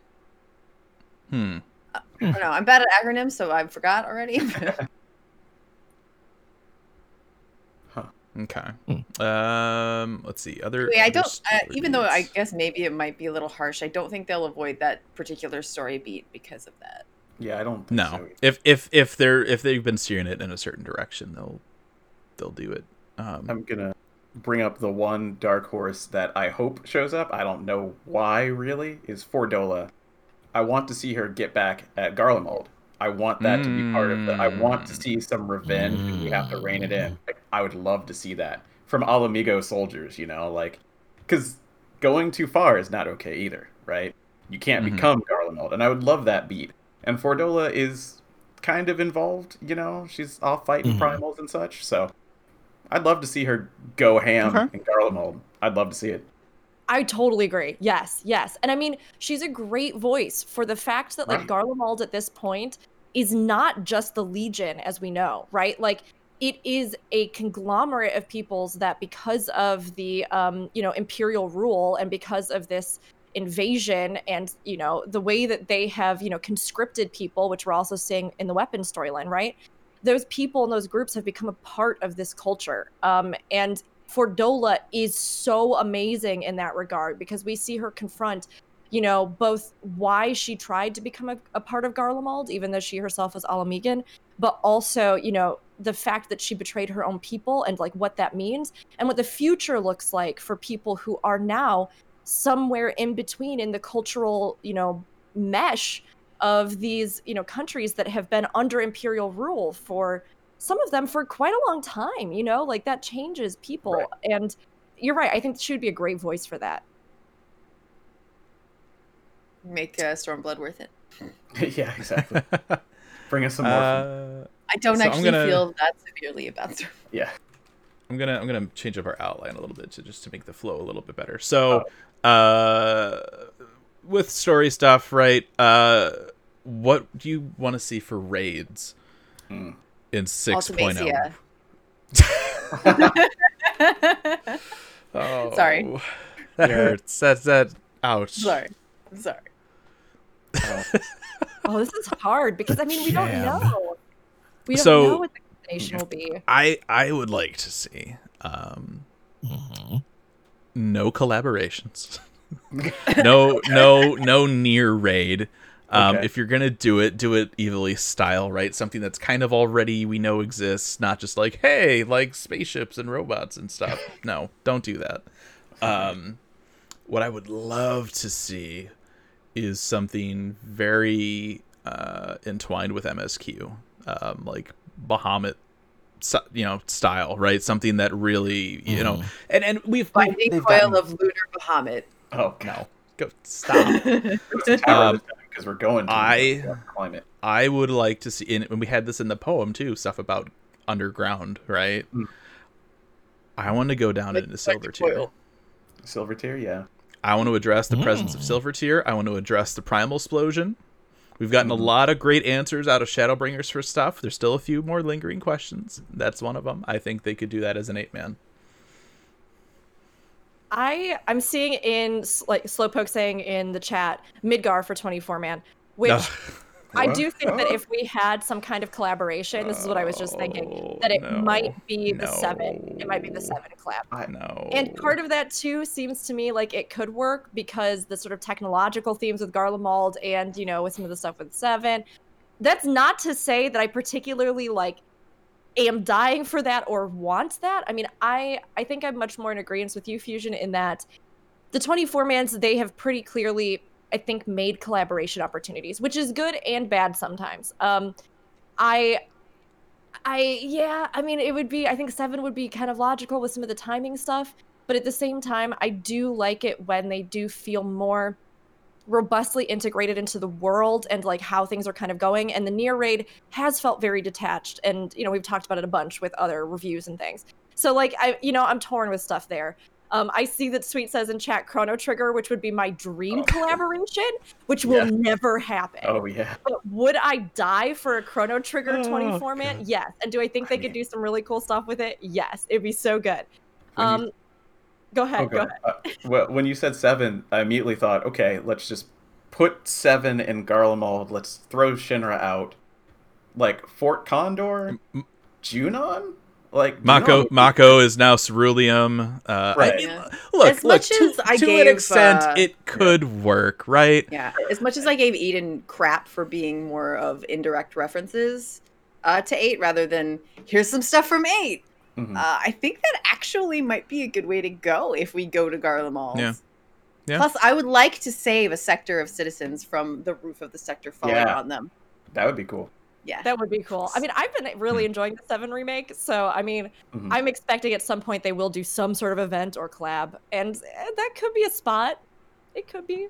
hmm. I don't know. I'm bad at acronyms, so I forgot already. Huh. Okay. Hmm. Um, let's see. Other. Wait, I don't. Uh, even though I guess maybe it might be a little harsh, I don't think they'll avoid that particular story beat because of that. Yeah, I don't. Think No, so. if if if they're if they've been steering it in a certain direction, they'll they'll do it Um, I'm gonna bring up the one dark horse that I hope shows up. I don't know why really. Is Fordola. I want to see her get back at Garlemald. I want that to be part of the. I want to Mm. see some revenge. and We have to rein it in. Like, I would love to see that from Ala Mhigo soldiers. You know, like because going too far is not okay either, right? You can't Mhm. become Garlemald, and I would love that beat. And Fordola is kind of involved. You know, she's off fighting Mhm. primals and such. So I'd love to see her go ham Okay. in Garlemald. I'd love to see it. I totally agree. Yes, yes. And I mean, she's a great voice for the fact that like Right. Garlemald at this point is not just the Legion as we know, right? Like it is a conglomerate of peoples that because of the um, you know, imperial rule and because of this invasion and you know the way that they have you know conscripted people which we're also seeing in the weapon storyline right? Those people and those groups have become a part of this culture. Um, and Fordola is so amazing in that regard because we see her confront, you know, both why she tried to become a, a part of Garlemald, even though she herself was Ala Mhigan, but also, you know, the fact that she betrayed her own people and like what that means and what the future looks like for people who are now somewhere in between in the cultural, you know, mesh of these, you know, countries that have been under imperial rule for some of them for quite a long time, you know, like that changes people. Right. And you're right. I think she would be a great voice for that. Make uh, Stormblood worth it. yeah, exactly. Bring us some more. uh, I don't So actually gonna- feel that severely about Storm. yeah. I'm gonna I'm gonna change up our outline a little bit to just to make the flow a little bit better. So, uh, with story stuff, right? Uh, what do you want to see for raids Hmm. in 6.0? Ultimecia. Oh, Sorry. that Yeah. hurts. That's that. Ouch. Sorry. Sorry. Oh, this is hard because I mean, we don't know. We don't So- know what the combination will be. I I would like to see um Mhm. No collaborations. no no no NieR raid. Um, Okay. If you're gonna do it, do it Ivalice style, right? Something that's kind of already we know exists, not just like hey, like spaceships and robots and stuff. no, don't do that. Um, what I would love to see is something very uh, entwined with MSQ, um, like Bahamut, you know, style, right? Something that really, you know, and and we've, we've coil gotten- of lunar Bahamut. Oh no, go stop. Um, because we're going to I- the climate. I would like to see, and we had this in the poem too, stuff about underground, right? Mm. I want to go down Like into silver electric tier. Silvertear, yeah. I want to address the presence of Mm. Silvertear. I want to address the primal explosion. We've gotten a Mhm. lot of great answers out of Shadowbringers for stuff. There's still a few more lingering questions. That's one of them. I think they could do that as an eight man. I I'm seeing in s- like Slowpoke saying in the chat Midgar for 24 man, which Ugh. I do think that if we had some kind of collaboration, this is what I was just thinking, oh, that it Oh, no. might be the seven. It might be the seven collab. know, And part of that too seems to me like it could work because the sort of technological themes with Garlemald and you know with some of the stuff with Seven. That's not to say that I particularly like am dying for that or want that. I mean, I I think I'm much more in agreement with you, Fusion, in that the 24 mans they have pretty clearly I think made collaboration opportunities, which is good and bad sometimes. Um, I I yeah, I mean it would be I think 7 would be kind of logical with some of the timing stuff, but at the same time I do like it when they do feel more robustly integrated into the world and like how things are kind of going. And the NieR raid has felt very detached and you know we've talked about it a bunch with other reviews and things. So like i you know i'm torn with stuff there um, I see that Sweet says in chat Chrono Trigger, which would be my dream Oh. collaboration, which will Yeah. never happen. Oh yeah. But would I die for a Chrono Trigger Oh, 24 man? God. Yes. And do I think I they could mean- do some really cool stuff with it? Yes. It'd be so good. When you- Um, go ahead. Oh, Go God. ahead. Uh, well, when you said seven, I immediately thought, okay, let's just put seven in Garlemald. Let's throw Shinra out. Like Fort Condor, M- Junon, like Mako Junon- Mako is now ceruleum. Uh, Right. I mean, Yeah. look, As look, much to, as I to gave, an extent, uh, it could work, right? Yeah. As much as I gave Eden crap for being more of indirect references uh, to eight rather than here's some stuff from eight. Mhm. Uh, I think that actually might be a good way to go if we go to Garlemald. Yeah. Yeah. Plus, I would like to save a sector of citizens from the roof of the sector falling Yeah. on them. that would be cool. Yeah. That would be cool. I mean, I've been really Hmm. enjoying the Seven remake, so I mean, Mhm. I'm expecting at some point they will do some sort of event or collab, and eh, that could be a spot. It could be.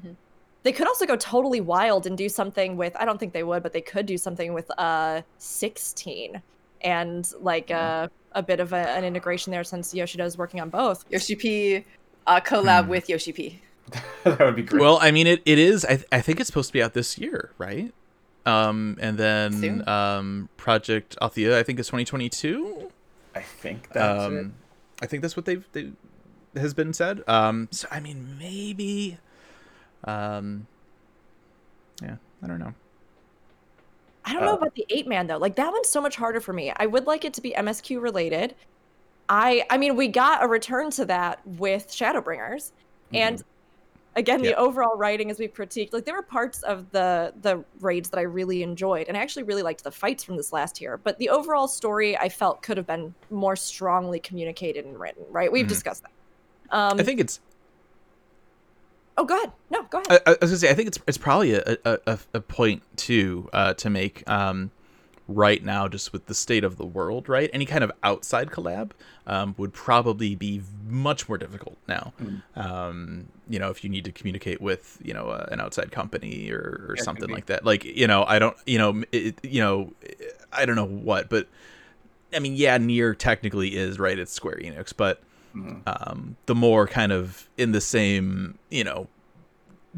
Mhm. They could also go totally wild and do something with. I don't think they would, but they could do something with uh 16 and like uh, a bit of a, an integration there since Yoshida is working on both. Yoshi P uh, collab Hmm. with Yoshi P. that would be great. Well, I mean, it, it is. I, I think it's supposed to be out this year, right? Um, and then Soon. um, Project Athia, I think is 2022. I think that's it. Um, I think that's what they've they has been said. Um, so I mean, maybe. Um, yeah, I don't know. I don't know Uh, about the eight man though. Like that one's so much harder for me. I would like it to be MSQ related. I I mean we got a return to that with Shadowbringers. And again, the overall writing as we critiqued, like there were parts of the the raids that I really enjoyed. And I actually really liked the fights from this last year. But the overall story I felt could have been more strongly communicated and written, right? We've Mhm. discussed that. Um I think it's. Oh go ahead. No, go ahead. I, I was gonna say I think it's it's probably a a, a, a point too uh, to make um, right now just with the state of the world right any kind of outside collab um, would probably be much more difficult now Mm. um, you know if you need to communicate with you know uh, an outside company or, or Yeah, something like that like you know I don't you know it, you know I don't know what but I mean yeah near technically is right it's Square Enix but Mhm. um, the more kind of in the same, you know,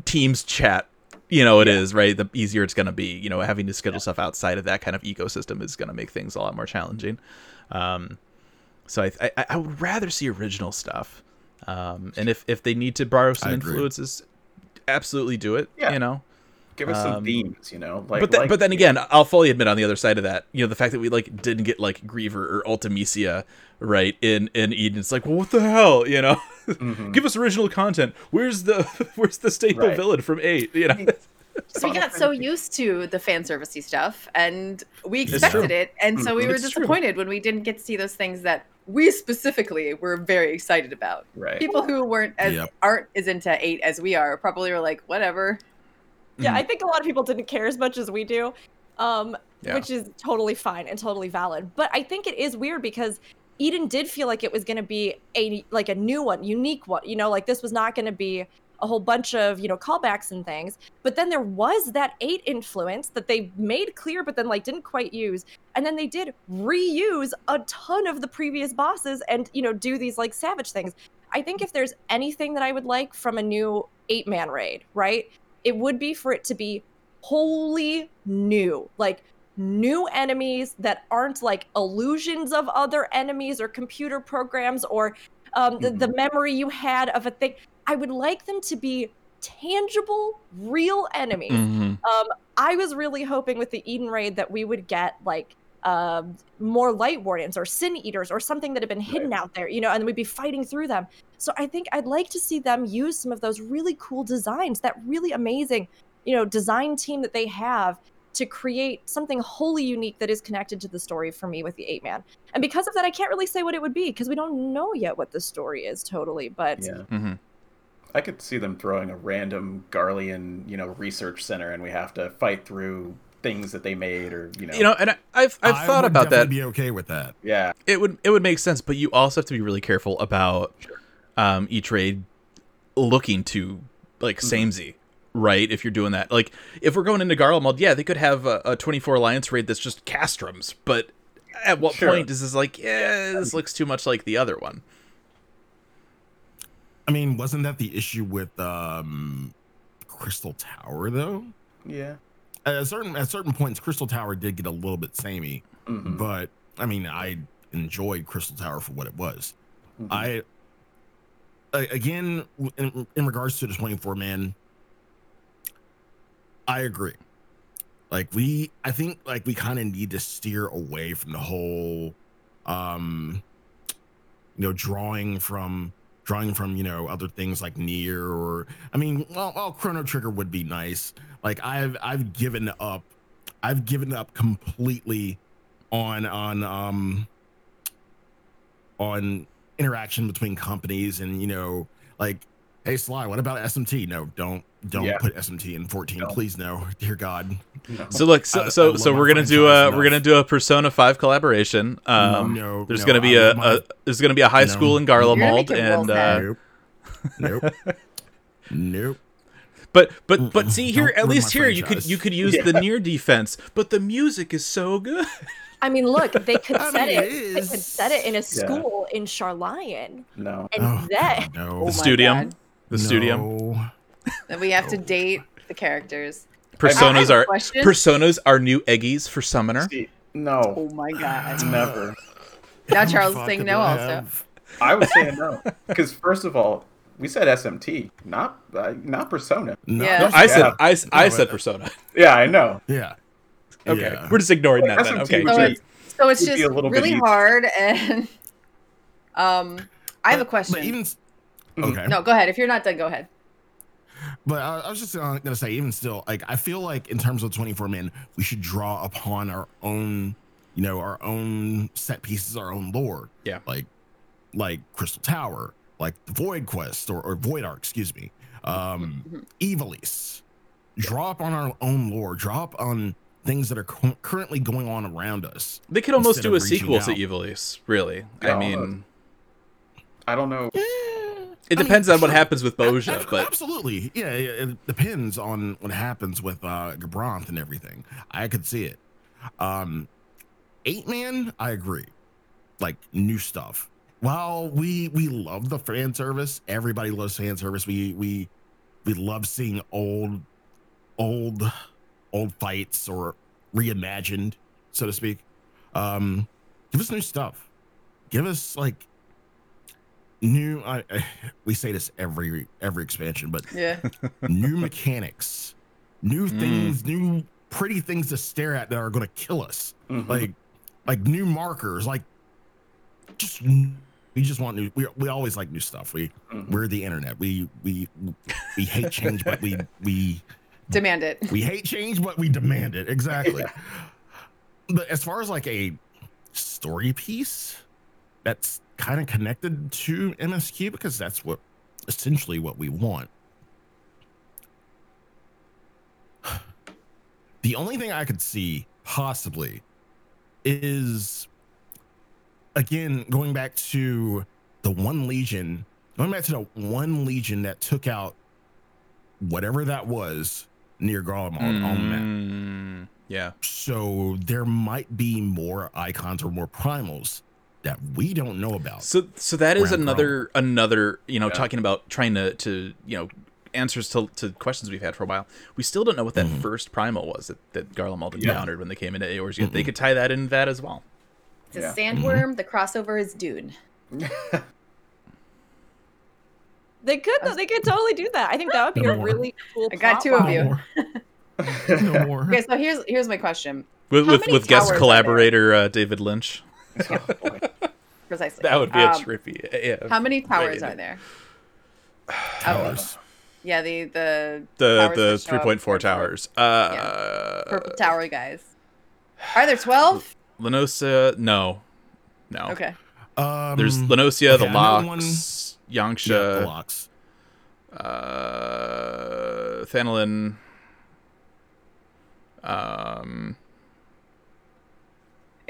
Teams chat, you know, it is right. The easier it's going to be. You know, having to schedule stuff outside of that kind of ecosystem is going to make things a lot more challenging. Um, so I, I, I would rather see original stuff. Um, and if if they need to borrow some influences, absolutely do it. Yeah. You know, Give us some um, themes, you know. Like, but then, like- but then again, I'll fully admit on the other side of that, you know, the fact that we like didn't get like Griever or Ultimecia right in in Eden, it's like, well, what the hell, you know? Mhm. Give us original content. Where's the where's the staple Right. villain from eight? You know, So we got so used to the fan servicey stuff and we expected it and so we were It's true. disappointed when we didn't get to see those things that we specifically were very excited about. right. People who weren't as Yep. aren't as into 8 as we are probably were like whatever. Yeah, Mhm. I think a lot of people didn't care as much as we do, um, Yeah. which is totally fine and totally valid. But I think it is weird because Eden did feel like it was going to be a like a new one, unique one. You know, like this was not going to be a whole bunch of you know callbacks and things. But then there was that eight influence that they made clear, but then like didn't quite use. And then they did reuse a ton of the previous bosses and you know do these like savage things. I think if there's anything that I would like from a new eight man raid, right? it would be for it to be wholly new like new enemies that aren't like illusions of other enemies or computer programs or um, the, the memory you had of a thing i would like them to be tangible real enemies Mhm. um, I was really hoping with the Eden raid that we would get like um, more light wardens or sin eaters or something that had been hidden out there, you know, and we'd be fighting through them. So I think I'd like to see them use some of those really cool designs, that really amazing, you know, design team that they have to create something wholly unique that is connected to the story for me with the eight man. And because of that, I can't really say what it would be because we don't know yet what the story is totally. But Yeah. Mm-hmm. I could see them throwing a random Garlean, you know, research center, and we have to fight through things that they made, or you know, You know, and I, I've I've I thought would about that. definitely Be okay with that. yeah, It would it would make sense, but you also have to be really careful about um, each raid looking to like Mm-hmm. Samey, right? If you're doing that, like if we're going into Garlemald, yeah, they could have a, a 24 alliance raid that's just castrums, but at what Sure. point is this like, yeah, this looks too much like the other one? I mean, wasn't that the issue with um Crystal Tower though? yeah, At a certain at certain points, Crystal Tower did get a little bit samey, Mhm. but I mean, I enjoyed Crystal Tower for what it was. Mhm. I a- again in, in regards to the 24 man I agree. Like we I think like we kind of need to steer away from the whole um you know drawing from drawing from you know other things like near or I mean well, well Chrono Trigger would be nice. Like I've I've given up I've given up completely on on um on interaction between companies and you know like hey sly what about smt no don't don't Yeah. put smt in 14 Don't. please no dear god No. So look, so I- I so, love so my we're gonna do franchise a we're gonna do a Persona Five collaboration. Um, no there's no, gonna be I a, my- a there's gonna be a high No. school in You're Garlemald, and uh, nope nope nope but but but see here Don't at least my here you could you could use Yeah. the near defense, but the music is so good. I mean, look, they could I set mean, it. it They could set it in a Yeah. school in Sharlayan, no. and oh, then God, no Oh The my studium, God. the studium. No. Then we have to No. date the characters. Personas I have a are question. personas are new eggies for summoner. See, no, Oh my god. never. Now Charles is saying no I also. I was saying no because first of all, we said SMT, not uh, not Persona. No, Yeah. No, I said Yeah. I, I No, said persona. Yeah, I know. yeah Okay, Yeah. we're just ignoring that then. SMT Okay, would So it's so it's would be just a little bit really easy. hard and um I have a But- question. but even Mhm. okay No, go ahead. If you're not done, go ahead. But I, I was just uh, gonna say, even still, like I feel like in terms of 24 men, we should draw upon our own, you know, our own set pieces, our own lore. Yeah. Like, like Crystal Tower, like the Void Quest or, or Void Arc, excuse me. Um, Mhm. Ivalice. Draw up on our own lore. Draw up on things that are cu- currently going on around us. they could almost do a of reaching sequel to out. Ivalice. Really, I Yeah. mean, I don't know. It I mean, depends on what sure. happens with Bozja, but absolutely, yeah, yeah, it depends on what happens with uh Gabranth and everything. I could see it. Um, eight man, I agree. Like new stuff. While we we love the fan service, everybody loves fan service. We we we love seeing old old old fights or reimagined, so to speak. Um, give us new stuff. Give us like new. I, I we say this every every expansion, but Yeah. new mechanics, new Mm. things, new pretty things to stare at that are going to kill us. Mhm. Like like new markers. Like just we just want new. We we always like new stuff. We Mhm. we're the internet. We we we hate change, but we we Demand it. we hate change, but we demand it. Exactly. But as far as like a story piece that's kind of connected to MSQ, because that's what essentially what we want. The only thing I could see possibly is again going back to the one legion, going back to the one legion that took out whatever that was near Garlemald on the map. Mm, yeah, So there might be more icons or more primals that we don't know about. So so that is Round another another you know Yeah. talking about trying to to you know answers to, to questions we've had for a while. We still don't know what that Mhm. first primal was that, that Garlemald Yeah. encountered when they came into Aor's Gate. They could tie that in that as well. It's a Yeah. sandworm. The crossover is Dune. they could though, they could totally do that. I think that would be No a more. really cool. I got two of you. no more. Okay, so here's here's my question. With How with, with guest collaborator uh, David Lynch. Oh, boy. Precisely. That would be Um, a trippy. Yeah. How many towers in are there? Towers. Yeah, the the the towers the that show three up point four purple- towers. Uh, Purple tower guys. Are there twelve? Lenosia, no, no. Okay. Um, There's Lenosia, okay, the I know Locks, yeah, the locks. uh, Thanolin. Um,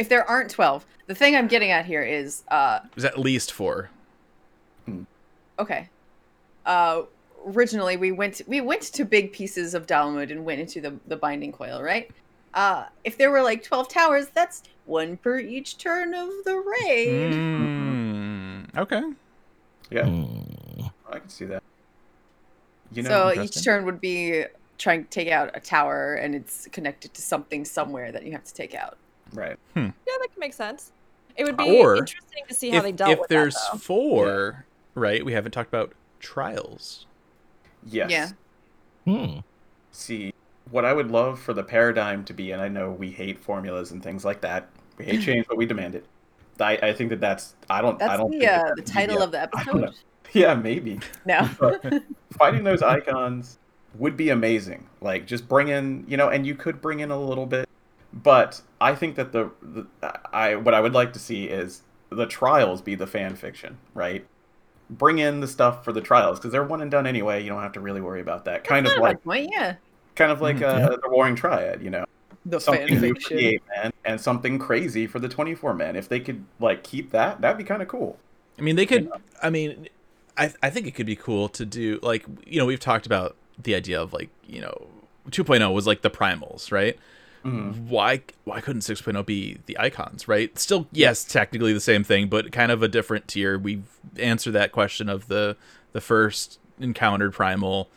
If there aren't twelve, the thing I'm getting at here is uh there's at least four. okay. Uh originally we went we went to big pieces of Dalamud and went into the, the binding coil, right? Uh if there were like twelve towers, that's one per each turn of the raid. Mm, okay. Yeah, Hmm. I can see that. You know, so each interesting. turn would be trying to take out a tower and it's connected to something somewhere that you have to take out. Right? Yeah, that could make sense. It would be Or interesting to see how If, they dealt if with there's that. Though. four, right? We haven't talked about trials. Yes. Yeah. Hmm. See, what I would love for the paradigm to be, and I know we hate formulas and things like that. We hate change, but we demand it. I, I think that that's I don't I That's don't the think uh, that the would be title the- of the I don't know. episode. Yeah, maybe. No. But fighting those icons would be amazing. Like just bring in, you know, and you could bring in a little bit, but I think that the, the I what I would like to see is the trials be the fan fiction, right? Bring in the stuff for the trials because they're one and done anyway. You don't have to really worry about that. Kind of like, point, yeah. kind of like Mm, uh, yeah. the Warring Triad. You know, The something fan new for the fiction. eight man and something crazy for the twenty four men. If they could like keep that, that'd be kind of cool. I mean, they could. I mean, I I think it could be cool to do like you know we've talked about the idea of like you know 2.0 was like the primals, right? Mhm. Why why couldn't 6.0 be the icons, right? Still, yes, technically the same thing, but kind of a different tier. We've answered that question of the the first encountered primal.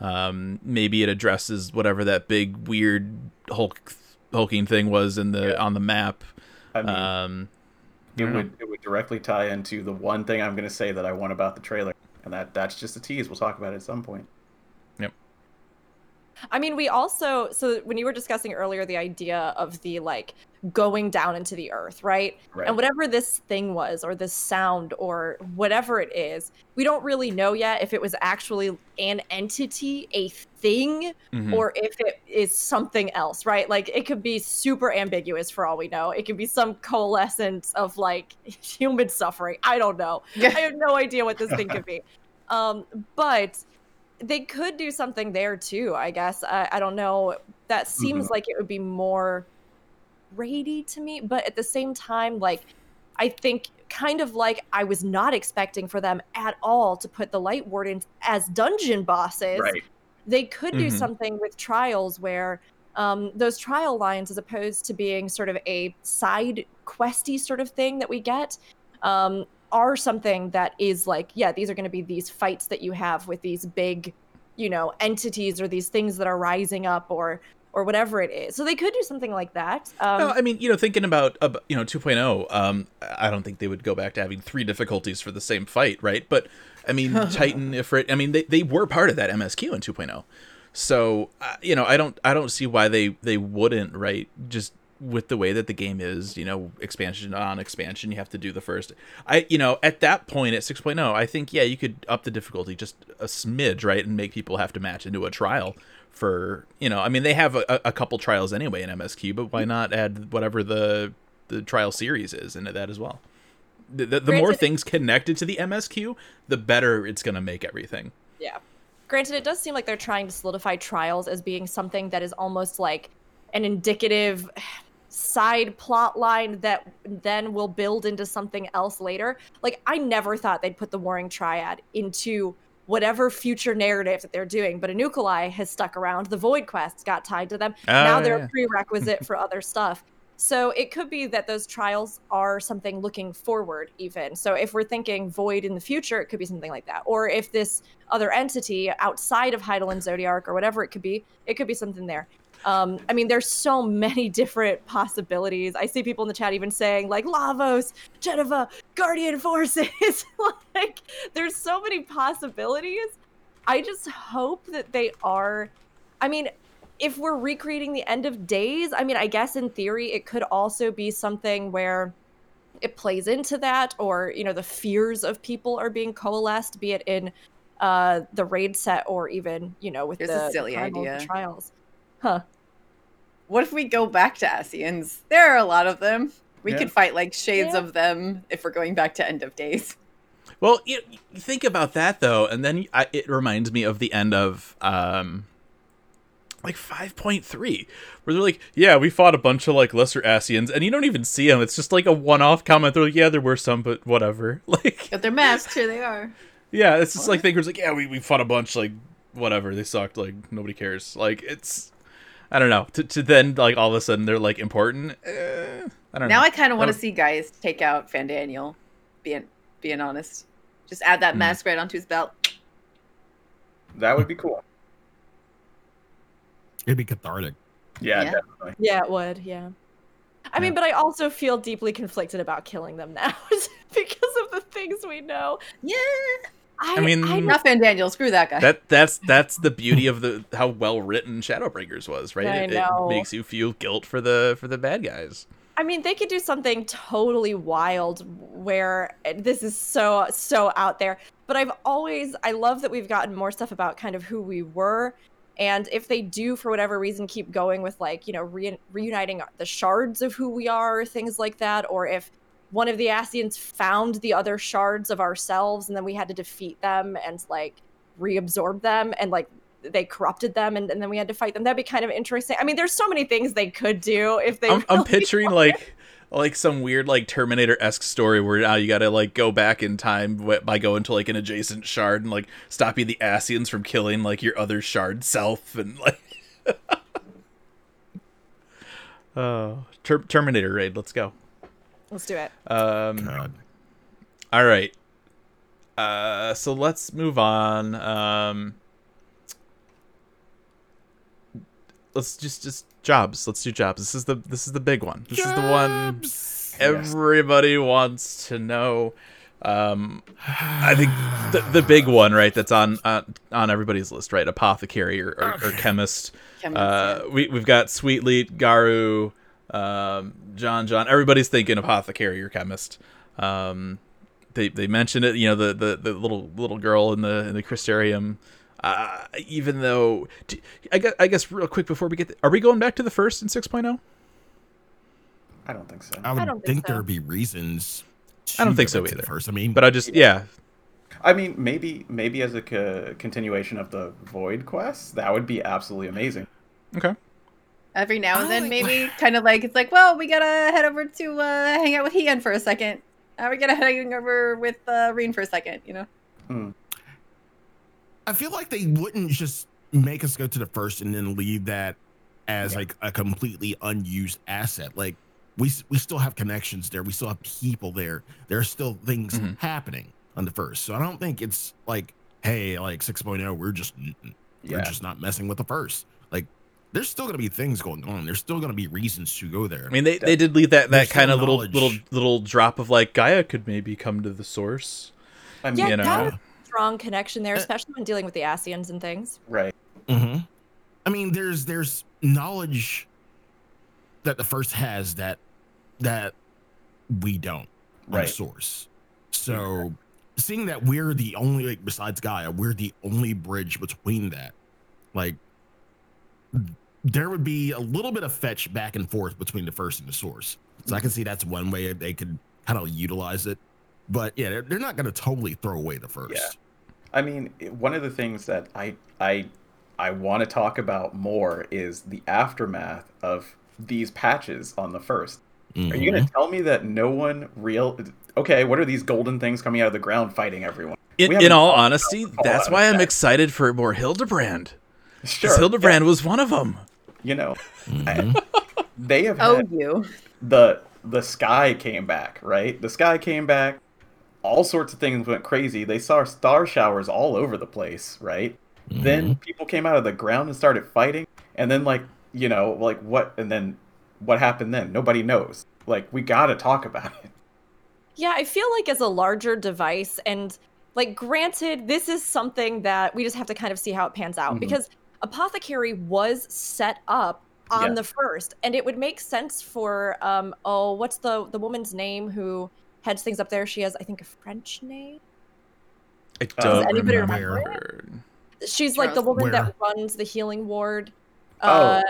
Um, maybe it addresses whatever that big weird Hulk hulking thing was in the on the map. I mean, Um, it would it would directly tie into the one thing I'm going to say that I want about the trailer, and that that's just a tease. We'll talk about it at some point. I mean, we also so when you were discussing earlier the idea of the like going down into the earth, right? Right. And whatever this thing was, or this sound, or whatever it is, we don't really know yet if it was actually an entity, a thing, mhm. or if it is something else, right? Like it could be super ambiguous for all we know. It could be some coalescence of like human suffering. I don't know. I have no idea what this thing could be. Um, but they could do something there too, I guess. I, I don't know. That seems like it would be more raidy to me, but at the same time, like I think kind of like I was not expecting for them at all to put the light wardens as dungeon bosses Right. they could do Mhm. something with trials where um, those trial lines, as opposed to being sort of a side questy sort of thing that we get, um, are something that is like, yeah, these are going to be these fights that you have with these big, you know, entities or these things that are rising up or or whatever it is. So they could do something like that. Um, No, I mean, you know, thinking about uh, you know 2.0, um, I don't think they would go back to having three difficulties for the same fight, right? But I mean, Titan, Ifrit, I mean, they, they were part of that MSQ in 2.0, so uh, you know, I don't I don't see why they they wouldn't, right? Just with the way that the game is, you know, expansion on expansion, you have to do the first. I, you know, at that point at 6.0, I think yeah, you could up the difficulty just a smidge, right, and make people have to match into a trial for, you know, I mean they have a, a couple trials anyway in MSQ, but why mm-hmm. not add whatever the the trial series is into that as well? The, the, the more things connected to the MSQ, the better it's going to make everything. Yeah. Granted, it does seem like they're trying to solidify trials as being something that is almost like an indicative side plot line that then will build into something else later. Like, I never thought they'd put the Warring Triad into whatever future narrative that they're doing, but Anukulai has stuck around. The Void Quests got tied to them. Oh, now Oh, they're yeah. a prerequisite for other stuff. So it could be that those trials are something looking forward, even. So if we're thinking void in the future, it could be something like that. Or if this other entity outside of Hydaelyn and Zodiark or whatever it could be, it could be something there. Um, I mean, there's so many different possibilities. I see people in the chat even saying like Lavos, Jenova, Guardian Forces. like, there's so many possibilities. I just hope that they are. I mean, if we're recreating the end of days, I mean, I guess in theory it could also be something where it plays into that, or you know, the fears of people are being coalesced, be it in uh the raid set or even you know with Here's the silly idea. trials. Huh. What if we go back to Ascians? There are a lot of them. We Yeah. could fight like shades Yeah. of them if we're going back to end of days. Well, you, you think about that though, and then I, it reminds me of the end of um, like 5.3, where they're like, "Yeah, we fought a bunch of like lesser Ascians, and you don't even see them. It's just like a one-off comment. They're like, "Yeah, there were some, but whatever." Like, But they're masked. Here they are. yeah, it's just like thinkers like, "Yeah, we, we fought a bunch. Like, whatever. They sucked. Like, nobody cares." Like, it's I don't know. To, to then like all of a sudden they're like important. Eh, I don't know. Now know. I kind of want to see guys take out Fandaniel. Being being honest, just add that Hmm. mask right onto his belt. That would be cool. It'd be cathartic. Yeah, Yeah. definitely. Yeah, it would. Yeah. I mean, but I also feel deeply conflicted about killing them now because of the things we know. Yeah, I, I mean- I, not Fandaniel. Screw that guy. that that's that's the beauty of the how well written Shadowbringers was, right? It, it makes you feel guilt for the for the bad guys. I mean, they could do something totally wild where this is so so out there. But I've always I love that we've gotten more stuff about kind of who we were, and if they do for whatever reason keep going with like you know re- reuniting the shards of who we are, things like that, or if one of the Ascians found the other shards of ourselves, and then we had to defeat them and like reabsorb them, and like they corrupted them, and, and then we had to fight them. That'd be kind of interesting. I mean, there's so many things they could do if they. I'm, I'm picturing wanted. like like some weird like Terminator esque story where now you gotta like go back in time by going to like an adjacent shard and like stopping the Ascians from killing like your other shard self and like. Oh, Ter- Terminator raid. Let's go. Let's do it. Um, God. all right. Uh, so let's move on. Um, let's just just jobs. Let's do jobs. This is the this is the big one. This is the one Jobs. everybody wants to know. Um, I think the the big one, right? That's on uh, on everybody's list, right? Apothecary or, or, or chemist. Chemist, Uh, we we've got Sweetleat, Garu, um, John, John. Everybody's thinking apothecary or chemist. Um, they they mentioned it. You know, the, the, the little little girl in the in the Crystarium. Uh, even though, d- I guess, I guess real quick before we get, are we going back to the first in oh? 6.0? I don't think so. I would don't think think, so. there'd be reasons. I don't think so the either. First, I mean, But I just, yeah, I mean, maybe maybe as a co- continuation of the Void quest, that would be absolutely amazing. okay. Every now I and then, like- maybe kind of like it's like, well, we gotta head over to uh, hang out with Hean for a second. Uh, we gotta hang over with uh, Reen for a second. You know. Hmm. I feel like they wouldn't just make us go to the first and then leave that as like a completely unused asset. Like we we still have connections there. We still have people there. There are still things Mhm. happening on the first. So I don't think it's like, hey, like 6.0, we're just we're just not messing with the first. Like there's still gonna be things going on. There's still gonna be reasons to go there. I mean, they, they did leave that, that kind of little little little drop of like Gaia could maybe come to the source. I mean, Yeah, you know. that was a strong connection Uh, there, especially when dealing with the Ascians and things. right. hmm I mean, there's there's knowledge that the first has that that we don't on Right. source. So seeing that we're the only like besides Gaia, we're the only bridge between that, like there would be a little bit of fetch back and forth between the first and the source. So I can see that's one way they could kind of utilize it. But yeah, they're, they're not going to totally throw away the first. Yeah. I mean, one of the things that I I I want to talk about more is the aftermath of these patches on the 1st Are you going to mm-hmm. tell me that no one real Okay, what are these golden things coming out of the ground fighting everyone? In, in all honesty, that's why I'm effect. excited for more Hildibrand. Sure. Because Hildibrand was one of them. You know, Mhm. they have Oh, had you. the the sky came back, right? The sky came back. All sorts of things went crazy. They saw star showers all over the place, right? Then people came out of the ground and started fighting, and then like you know, like what? And then what happened then? Nobody knows. Like we got to talk about it. Yeah, I feel like as a larger device, and like granted, this is something that we just have to kind of see how it pans out Mhm. because Apothecary was set up on Yeah. the first, and it would make sense for um oh, what's the the woman's name who heads things up there? She has, I think, a French name. I Uh, don't Does anybody remember. remember She's like the Charles. woman that runs the healing ward. Oh. Uh,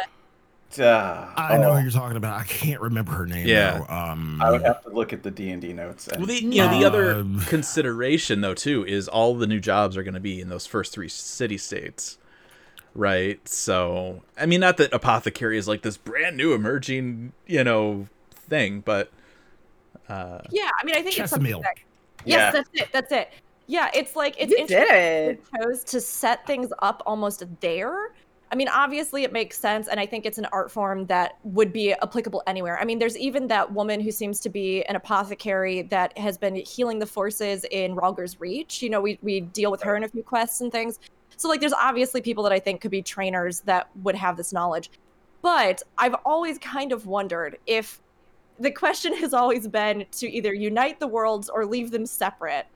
Uh, I know oh, who you're talking about. I can't remember her name. Yeah. though. Um, I would have to look at the D and D notes. And, Well, the, you know, the other Um, consideration though too is all the new jobs are going to be in those first three city states, right? So, I mean, not that apothecary is like this brand new emerging, you know, thing, but uh, yeah, I mean, I think it's something Chessamile. that yeah, Yes, that's it. That's it. Yeah, it's like it's You interesting did it. they chose to set things up almost there. I mean, obviously it makes sense, and I think it's an art form that would be applicable anywhere. I mean, there's even that woman who seems to be an apothecary that has been healing the forces in Rhalgr's Reach. You know, we we deal with her in a few quests and things. So like, there's obviously people that I think could be trainers that would have this knowledge. But I've always kind of wondered if the question has always been to either unite the worlds or leave them separate.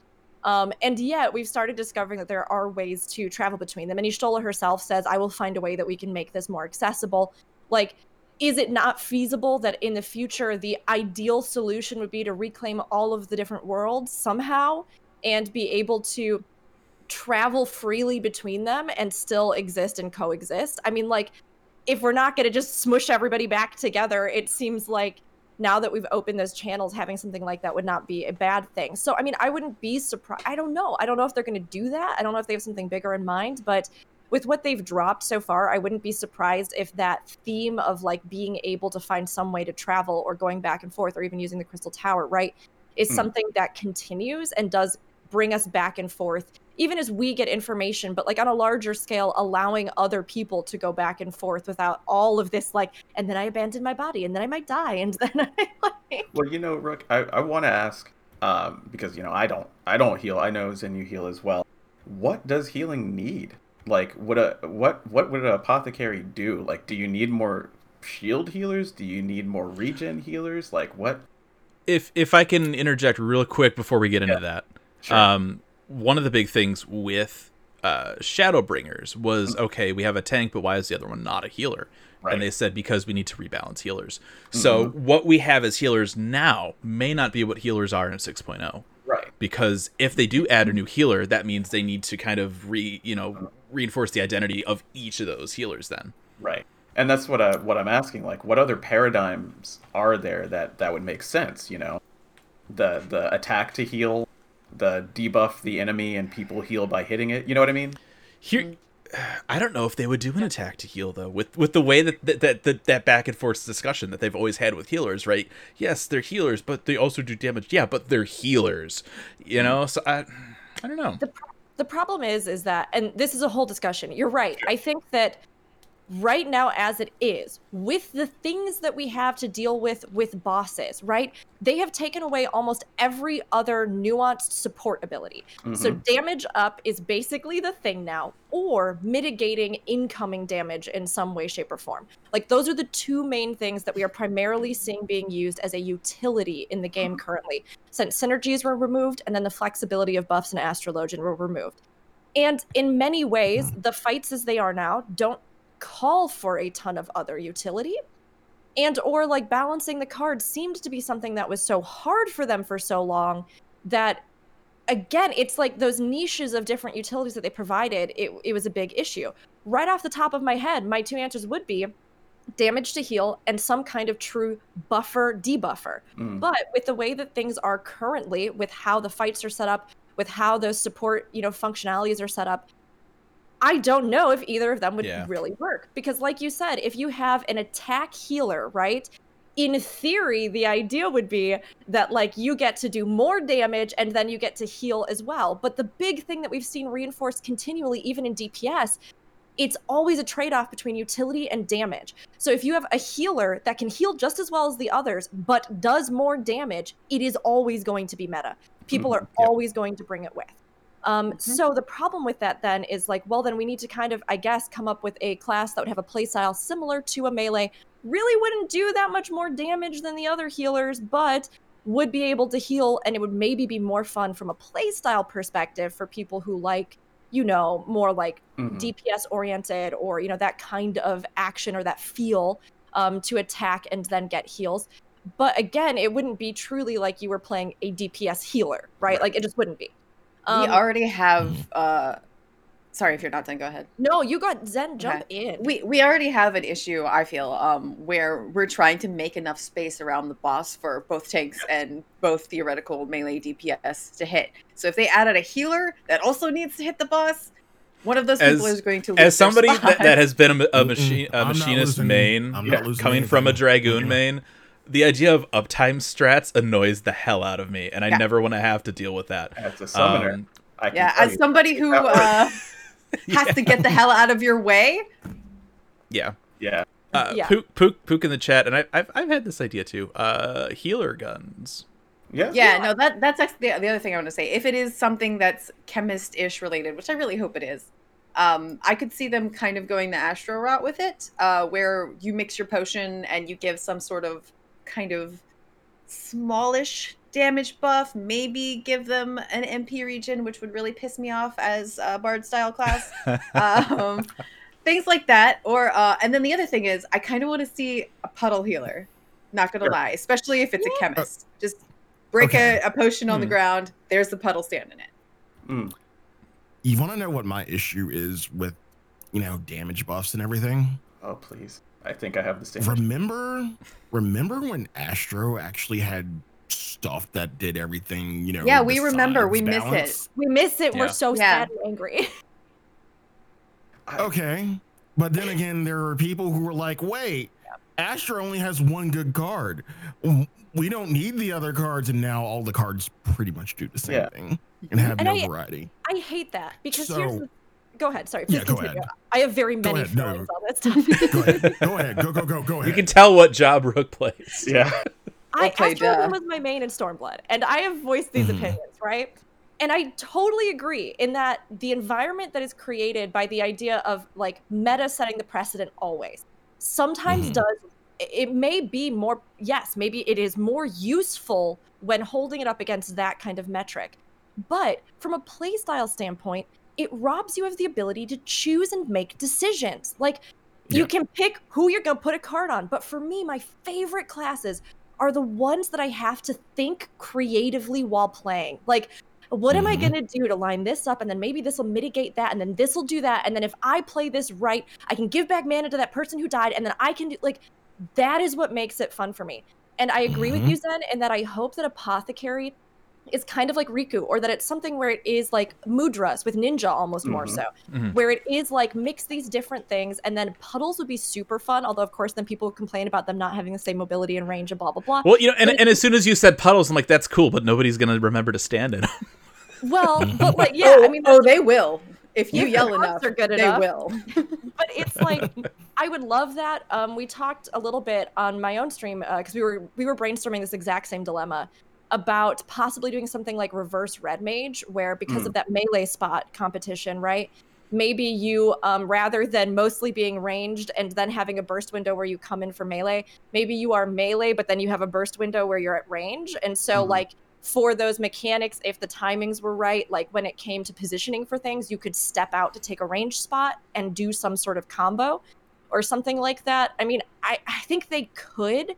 Um, and yet we've started discovering that there are ways to travel between them. And Y'shtola herself says, I will find a way that we can make this more accessible. Like, is it not feasible that in the future the ideal solution would be to reclaim all of the different worlds somehow and be able to travel freely between them and still exist and coexist? I mean, like, if we're not going to just smush everybody back together, it seems like now that we've opened those channels, having something like that would not be a bad thing. So, I mean, I wouldn't be surprised. I don't know. I don't know if they're going to do that. I don't know if they have something bigger in mind, but with what they've dropped so far, I wouldn't be surprised if that theme of like being able to find some way to travel or going back and forth or even using the crystal tower, right, is Hmm. something that continues and does bring us back and forth even as we get information but like on a larger scale allowing other people to go back and forth without all of this like and then i abandon my body and then i might die and then i like Well, you know, Rook, I, I want to ask um, because you know I don't I don't heal. I know Zen you heal as well. What does healing need? Like, what a what what would an apothecary do? Like, do you need more shield healers? Do you need more regen healers? Like, what? if if I can interject real quick before we get into Yeah. that, Sure. um, one of the big things with uh, Shadowbringers was okay, we have a tank, but why is the other one not a healer? Right. And they said because we need to rebalance healers. So what we have as healers now may not be what healers are in 6.0 right. because if they do add a new healer, that means they need to kind of re you know reinforce the identity of each of those healers. Then Right. And that's what I what I'm asking. Like, what other paradigms are there that that would make sense? You know, the the attack to heal, the debuff the enemy and people heal by hitting it. You know what I mean? here. Mm. I don't know if they would do an attack to heal though, with with the way that that, that that that back and forth discussion that they've always had with healers, right? Yes, they're healers, but they also do damage. Yeah, but they're healers, you mm. know. So I, I don't know. the, pro- the problem is is that and this is a whole discussion you're right i think that right now as it is with the things that we have to deal with with bosses right? They have taken away almost every other nuanced support ability. So mm-hmm. damage up is basically the thing now or mitigating incoming damage in some way shape or form. Like those are the two main things that we are primarily seeing being used as a utility in the game currently. Since synergies were removed and then the flexibility of buffs and astrologian were removed. And in many ways mm-hmm. the fights as they are now don't call for a ton of other utility and or like balancing the cards seemed to be something that was so hard for them for so long that again it's like those niches of different utilities that they provided it, it was a big issue right off the top of my head my two answers would be damage to heal and some kind of true buffer debuffer Mm. but with the way that things are currently with how the fights are set up with how those support you know functionalities are set up I don't know if either of them would Yeah. really work because, like you said, if you have an attack healer, right? In theory, the idea would be that like you get to do more damage and then you get to heal as well. But the big thing that we've seen reinforced continually, even in DPS, it's always a trade-off between utility and damage. So if you have a healer that can heal just as well as the others, but does more damage, it is always going to be meta. People mm-hmm. are Yep. always going to bring it with. Um, So the problem with that then is like, well, then we need to kind of, I guess, come up with a class that would have a playstyle similar to a melee. Really wouldn't do that much more damage than the other healers, but would be able to heal, and it would maybe be more fun from a playstyle perspective for people who like, you know, more like Mhm. DPS oriented or you know that kind of action or that feel um, to attack and then get heals. But again, it wouldn't be truly like you were playing a DPS healer, right? Right. Like it just wouldn't be. We Um, already have. uh Sorry if you're not done. Go ahead. no, you got Zen jump in. We we already have an issue. I feel um where we're trying to make enough space around the boss for both tanks and both theoretical melee DPS to hit. So if they added a healer that also needs to hit the boss, one of those people is going to lose As somebody that, spot. that has been a, a, machine, a I'm machinist main, I'm not losing coming from a anything. dragoon Okay. main, the idea of uptime strats annoys the hell out of me, and I Yeah. never want to have to deal with that. As a summoner, Um, I can yeah, as you- somebody who uh, has to get the hell out of your way. yeah. yeah, Uh, Yeah. Pook, Pook, Pook in the chat, and I, I've, I've had this idea too. Uh, healer guns. yeah, Yeah, no, that that's actually the, the other thing I want to say. If it is something that's chemist-ish related, which I really hope it is, um, I could see them kind of going the Astro route with it, uh, where you mix your potion and you give some sort of kind of smallish damage buff. Maybe give them an MP region, which would really piss me off as a bard style class. um, things like that, or uh, and then the other thing is, I kind of want to see a puddle healer. Not gonna Sure. lie, especially if it's a chemist. Just break Okay. a, a potion on the Hmm. ground. There's the puddle stand in it. Mm. You want to know what my issue is with, you know, damage buffs and everything? Oh please. I think I have the same. Remember, remember when Astro actually had stuff that did everything? You know. Yeah, we remember. besides We miss it. We miss it. We're so Yeah. sad and angry. Okay, but then again, there are people who were like, "Wait, Astro only has one good card. We don't need the other cards." And now all the cards pretty much do the same Yeah. thing and have And no I- variety. I hate that because here's the, go ahead. Sorry, please Yeah, go continue. ahead. I have very Go many ahead, no. feelings on this topic. Go ahead, go ahead, go go go go ahead. You can tell what job Rook plays. Yeah. I Well played, Astro yeah. was my main in Stormblood, and I have voiced these Mhm. opinions, right? And I totally agree in that the environment that is created by the idea of like meta setting the precedent always sometimes Mhm. does it may be more yes maybe it is more useful when holding it up against that kind of metric but from a playstyle standpoint it robs you of the ability to choose and make decisions like you can pick who you're going to put a card on but for me my favorite classes are the ones that i have to think creatively while playing like what am I Mhm. going to do to line this up? And then maybe this will mitigate that. And then this will do that. And then if I play this right, I can give back mana to that person who died. And then I can do like that is what makes it fun for me. And I agree with Mhm. you, Zen, in that I hope that Apothecary is kind of like Rikku, or that it's something where it is like Mudras with Ninja almost more Mhm. so, Mhm. where it is like mix these different things. And then puddles would be super fun. Although, of course, then people would complain about them not having the same mobility and range and blah, blah, blah. Well, you know, and, and as soon as you said puddles, I'm like, that's cool, but nobody's gonna remember to stand in 'em. Well, but like, yeah, oh, I mean, oh, they will. If you If yell cards enough, are good they enough. will. but it's like I would love that. Um, we talked a little bit on my own stream because we were we were brainstorming this exact same dilemma about possibly doing something like reverse red mage, where because Mm. of that melee spot competition, right? Maybe you, um, rather than mostly being ranged and then having a burst window where you come in for melee, maybe you are melee, but then you have a burst window where you're at range. And so, Mhm. like, for those mechanics, if the timings were right, like when it came to positioning for things, you could step out to take a range spot and do some sort of combo or something like that. I mean, I, I think they could.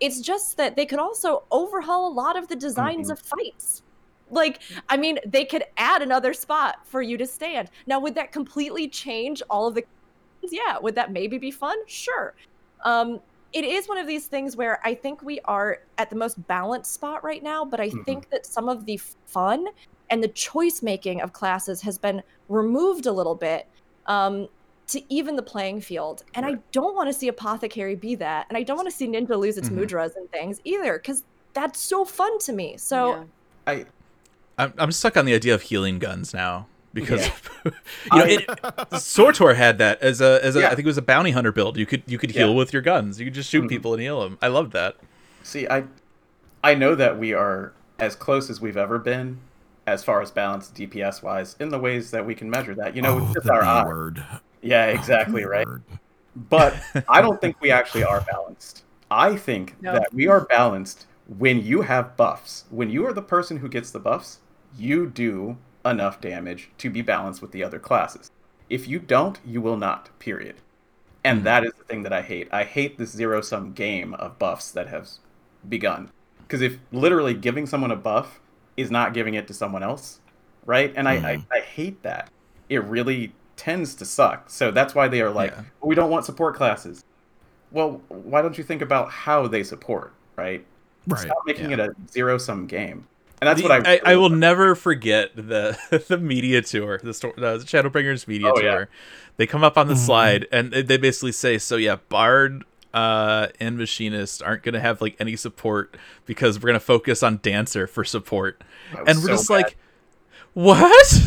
It's just that they could also overhaul a lot of the designs Mhm. of fights. Like, I mean, they could add another spot for you to stand. Now, would that completely change all of the? Yeah, would that maybe be fun? Sure. Um, it is one of these things where I think we are at the most balanced spot right now, but I Mhm. think that some of the fun and the choice making of classes has been removed a little bit um, to even the playing field. And I don't want to see Apothecary be that. And I don't want to see Ninja lose its Mhm. mudras and things either, because that's so fun to me. So Yeah. I I'm, I'm stuck on the idea of healing guns now because Yeah. you know I- it, SWTOR had that as a as a Yeah. I think it was a bounty hunter build. You could you could heal Yeah. with your guns. You could just shoot Mhm. people and heal them. I loved that. see. I I know that we are as close as we've ever been, as far as balance DPS wise, in the ways that we can measure that. You know, oh, with just our B eye. Word. Yeah, exactly B right. word. But I don't think we actually are balanced. I think No. that we are balanced when you have buffs. When you are the person who gets the buffs, you do enough damage to be balanced with the other classes. If you don't, you will not, period. And Mhm. that is the thing that I hate. I hate this zero sum game of buffs that has begun. Because if literally giving someone a buff is not giving it to someone else, right? And I, I, I hate that. It really tends to suck. So that's why they are like, Yeah. we don't want support classes. Well, why don't you think about how they support, right? Right. Stop making yeah. it a zero sum game. And that's The- what I, I, I will never forget the the media tour, the, sto- the Shadowbringers media Oh, yeah. tour. They come up on the Mhm. slide and they they basically say, "So yeah, Bard uh, and Machinist aren't gonna have like any support because we're gonna focus on Dancer for support." And we're so just mad. like, "What?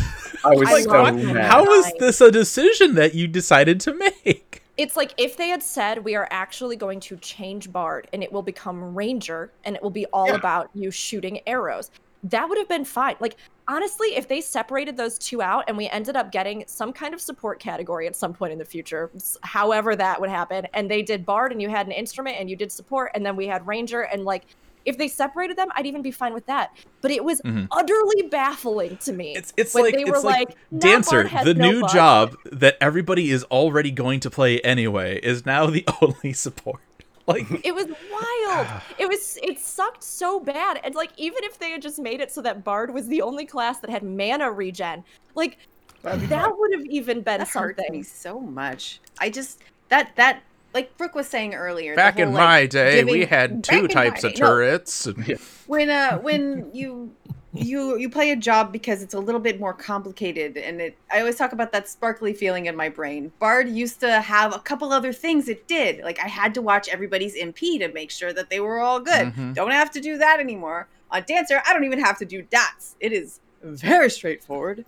I was I so love mad. that. How is Fine. this a decision that you decided to make?" it's like if they had said we are actually going to change Bard and it will become Ranger and it will be all Yeah. about you shooting arrows, that would have been fine. Like honestly, if they separated those two out and we ended up getting some kind of support category at some point in the future, however that would happen, and they did Bard and you had an instrument and you did support and then we had Ranger and like if they separated them, I'd even be fine with that. But it was Mhm. utterly baffling to me. It's it's like they were like, like, Dancer, the no new buff." job that everybody is already going to play anyway, is now the only support. Like It was wild. It was it sucked so bad. And like even if they had just made it so that Bard was the only class that had mana regen, like that would have even been That hurts me so much. I just that that like Brooke was saying earlier. Back whole, in like, my day, we had two types of day- no, turrets. when uh when you you you play a job because it's a little bit more complicated and it i always talk about that sparkly feeling in my brain bard used to have a couple other things it did like i had to watch everybody's mp to make sure that they were all good Mhm. don't have to do that anymore on dancer i don't even have to do dots it is very straightforward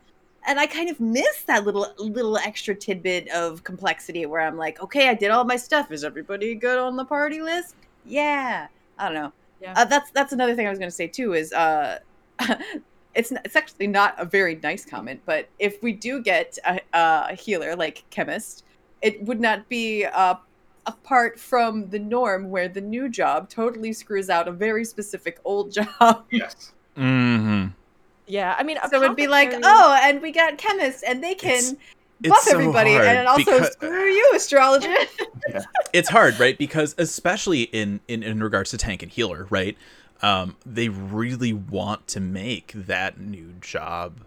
and i kind of miss that little little extra tidbit of complexity where i'm like okay i did all my stuff is everybody good on the party list yeah i don't know Yeah. uh, that's that's another thing I was going to say too. Is uh, it's it's actually not a very nice comment, but if we do get a, a healer like chemist, it would not be uh, apart from the norm where the new job totally screws out a very specific old job. Yes. hmm Yeah, I mean, so it'd be like, oh, and we got chemists, and they can It's- buff it's so everybody, hard and also because- screw you, astrologer. it's hard, right? Because especially in, in in regards to tank and healer, right? Um, they really want to make that new job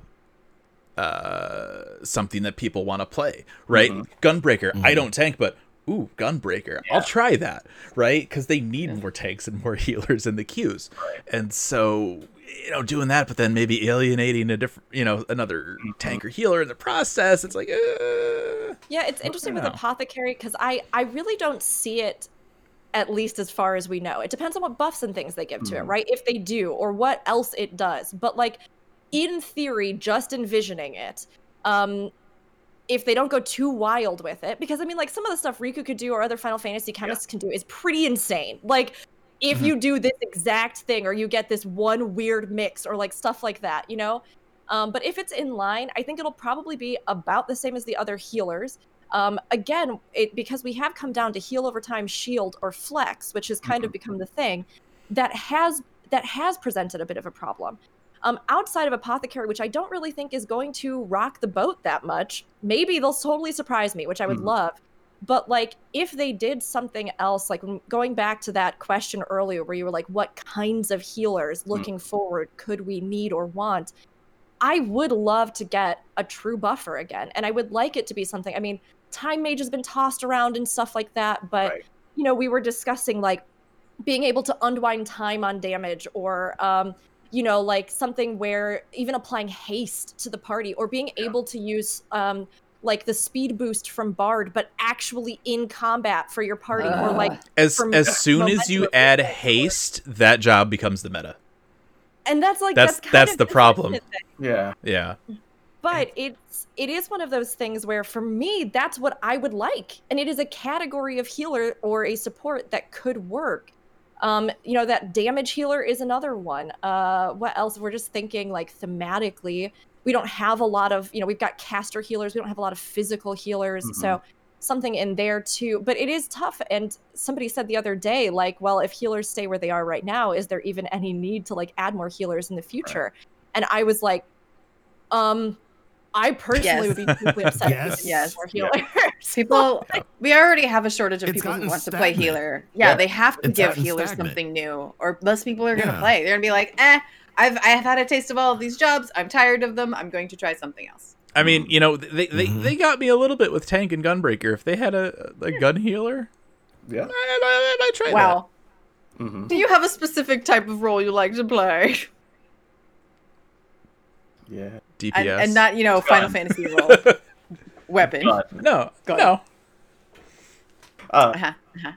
uh something that people want to play, right? Mhm. Gunbreaker, I Mhm. don't tank, but ooh, Gunbreaker, I'll try that, right? Because they need more tanks and more healers in the queues, and so you know doing that, but then maybe alienating a different, you know, another tank or healer in the process. It's like, uh, Yeah, it's interesting with know. apothecary because I I really don't see it at least as far as we know. It depends on what buffs and things they give to it, Mhm. right? If they do or what else it does. But like in theory, just envisioning it, um if they don't go too wild with it because I mean like some of the stuff Rikku could do or other Final Fantasy chemists can do is pretty insane. Like if Mm-hmm. you do this exact thing or you get this one weird mix or like stuff like that, you know? Um, but if it's in line, I think it'll probably be about the same as the other healers. Um, again, it because we have come down to heal over time, shield, or flex, which has kind of become the thing that has that has presented a bit of a problem. Um, outside of apothecary, which I don't really think is going to rock the boat that much. Maybe they'll totally surprise me, which I would Mhm. love. But like, if they did something else, like going back to that question earlier, where you were like, "What kinds of healers looking forward could we need or want?" I would love to get a true buffer again, and I would like it to be something. I mean, time mage has been tossed around and stuff like that, but Right. you know, we were discussing like being able to unwind time on damage, or um, you know, like something where even applying haste to the party, or being able to use um, like the speed boost from Bard, but actually in combat for your party, or like, as From as soon as you add of haste, that job becomes the meta. and that's like That's- that's kind that's of the problem. unfortunate Yeah. Yeah. but it's it is one of those things where for me that's what i would like and it is a category of healer or a support that could work um you know that damage healer is another one uh what else we're just thinking like thematically we don't have a lot of you know we've got caster healers we don't have a lot of physical healers so something in there too but it is tough and somebody said the other day like well if healers stay where they are right now is there even any need to like add more healers in the future and i was like um i personally Yes. would be deeply upset if we Yes. didn't Yes. have more Yeah. healers People, we already have a shortage of It's people who gotten want to play healer. Yeah, Yeah. they have to It's give healers stagnant. something new, or less people are going to Yeah. play. They're going to be like, eh, I've I have had a taste of all of these jobs. I'm tired of them. I'm going to try something else. I mean, you know, they they, Mhm. they got me a little bit with tank and gunbreaker. If they had a a gun healer, Yeah. I, I, I try Wow. hmm Do you have a specific type of role you like to play? Yeah. DPS And, and not, you know, Final Fantasy role. Weapon. But, no Gun. no. uh, Uh-huh, uh-huh.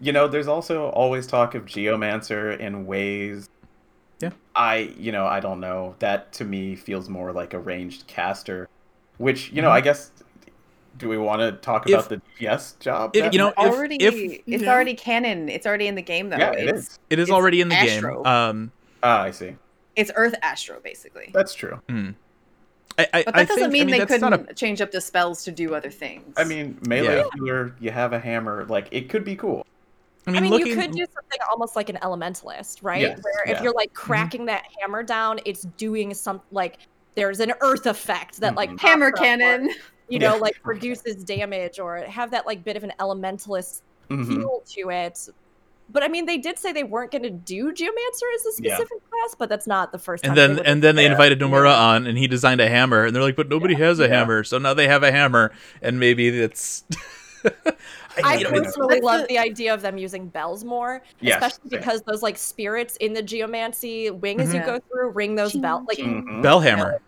you know, there's also always talk of Geomancer in ways. Yeah. I, you know, I don't know. That to me feels more like a ranged caster, which, you know, Mm-hmm. I guess. Do we want to talk If- about the DPS job? if- you know, if- already, if- it's Yeah. already canon. It's already in the game, though. yeah, it it's, is. It is already in the Astro. game. Um, Ah, I see. It's Earth Astro, basically. That's true. mm. I, I, But I that doesn't think- mean, I mean, they couldn't not a change up the spells to do other things. I mean, melee Yeah. healer, you have a hammer, like it could be cool. I I mean, mean, looking, you could do something almost like an elementalist, right? Yes, Where if yeah. you're like cracking that hammer down, it's doing some like there's an earth effect that like Mhm. pops Hammer up, or, cannon. you know, Yeah. like produces damage or have that like bit of an elementalist Mhm. feel to it. But I mean, they did say they weren't going to do Geomancer as a Yeah. specific class, but that's not the first and they then and then they Yeah. invited Nomura on, and he designed a hammer, and they're like, but nobody has a Yeah. hammer, so now they have a hammer, and maybe it's. I you know, personally love the- the idea of them using bells more, Yes, especially same. because those like spirits in the geomancy wing as you Mhm. go through ring those bells. Like Mhm. Bellhammer,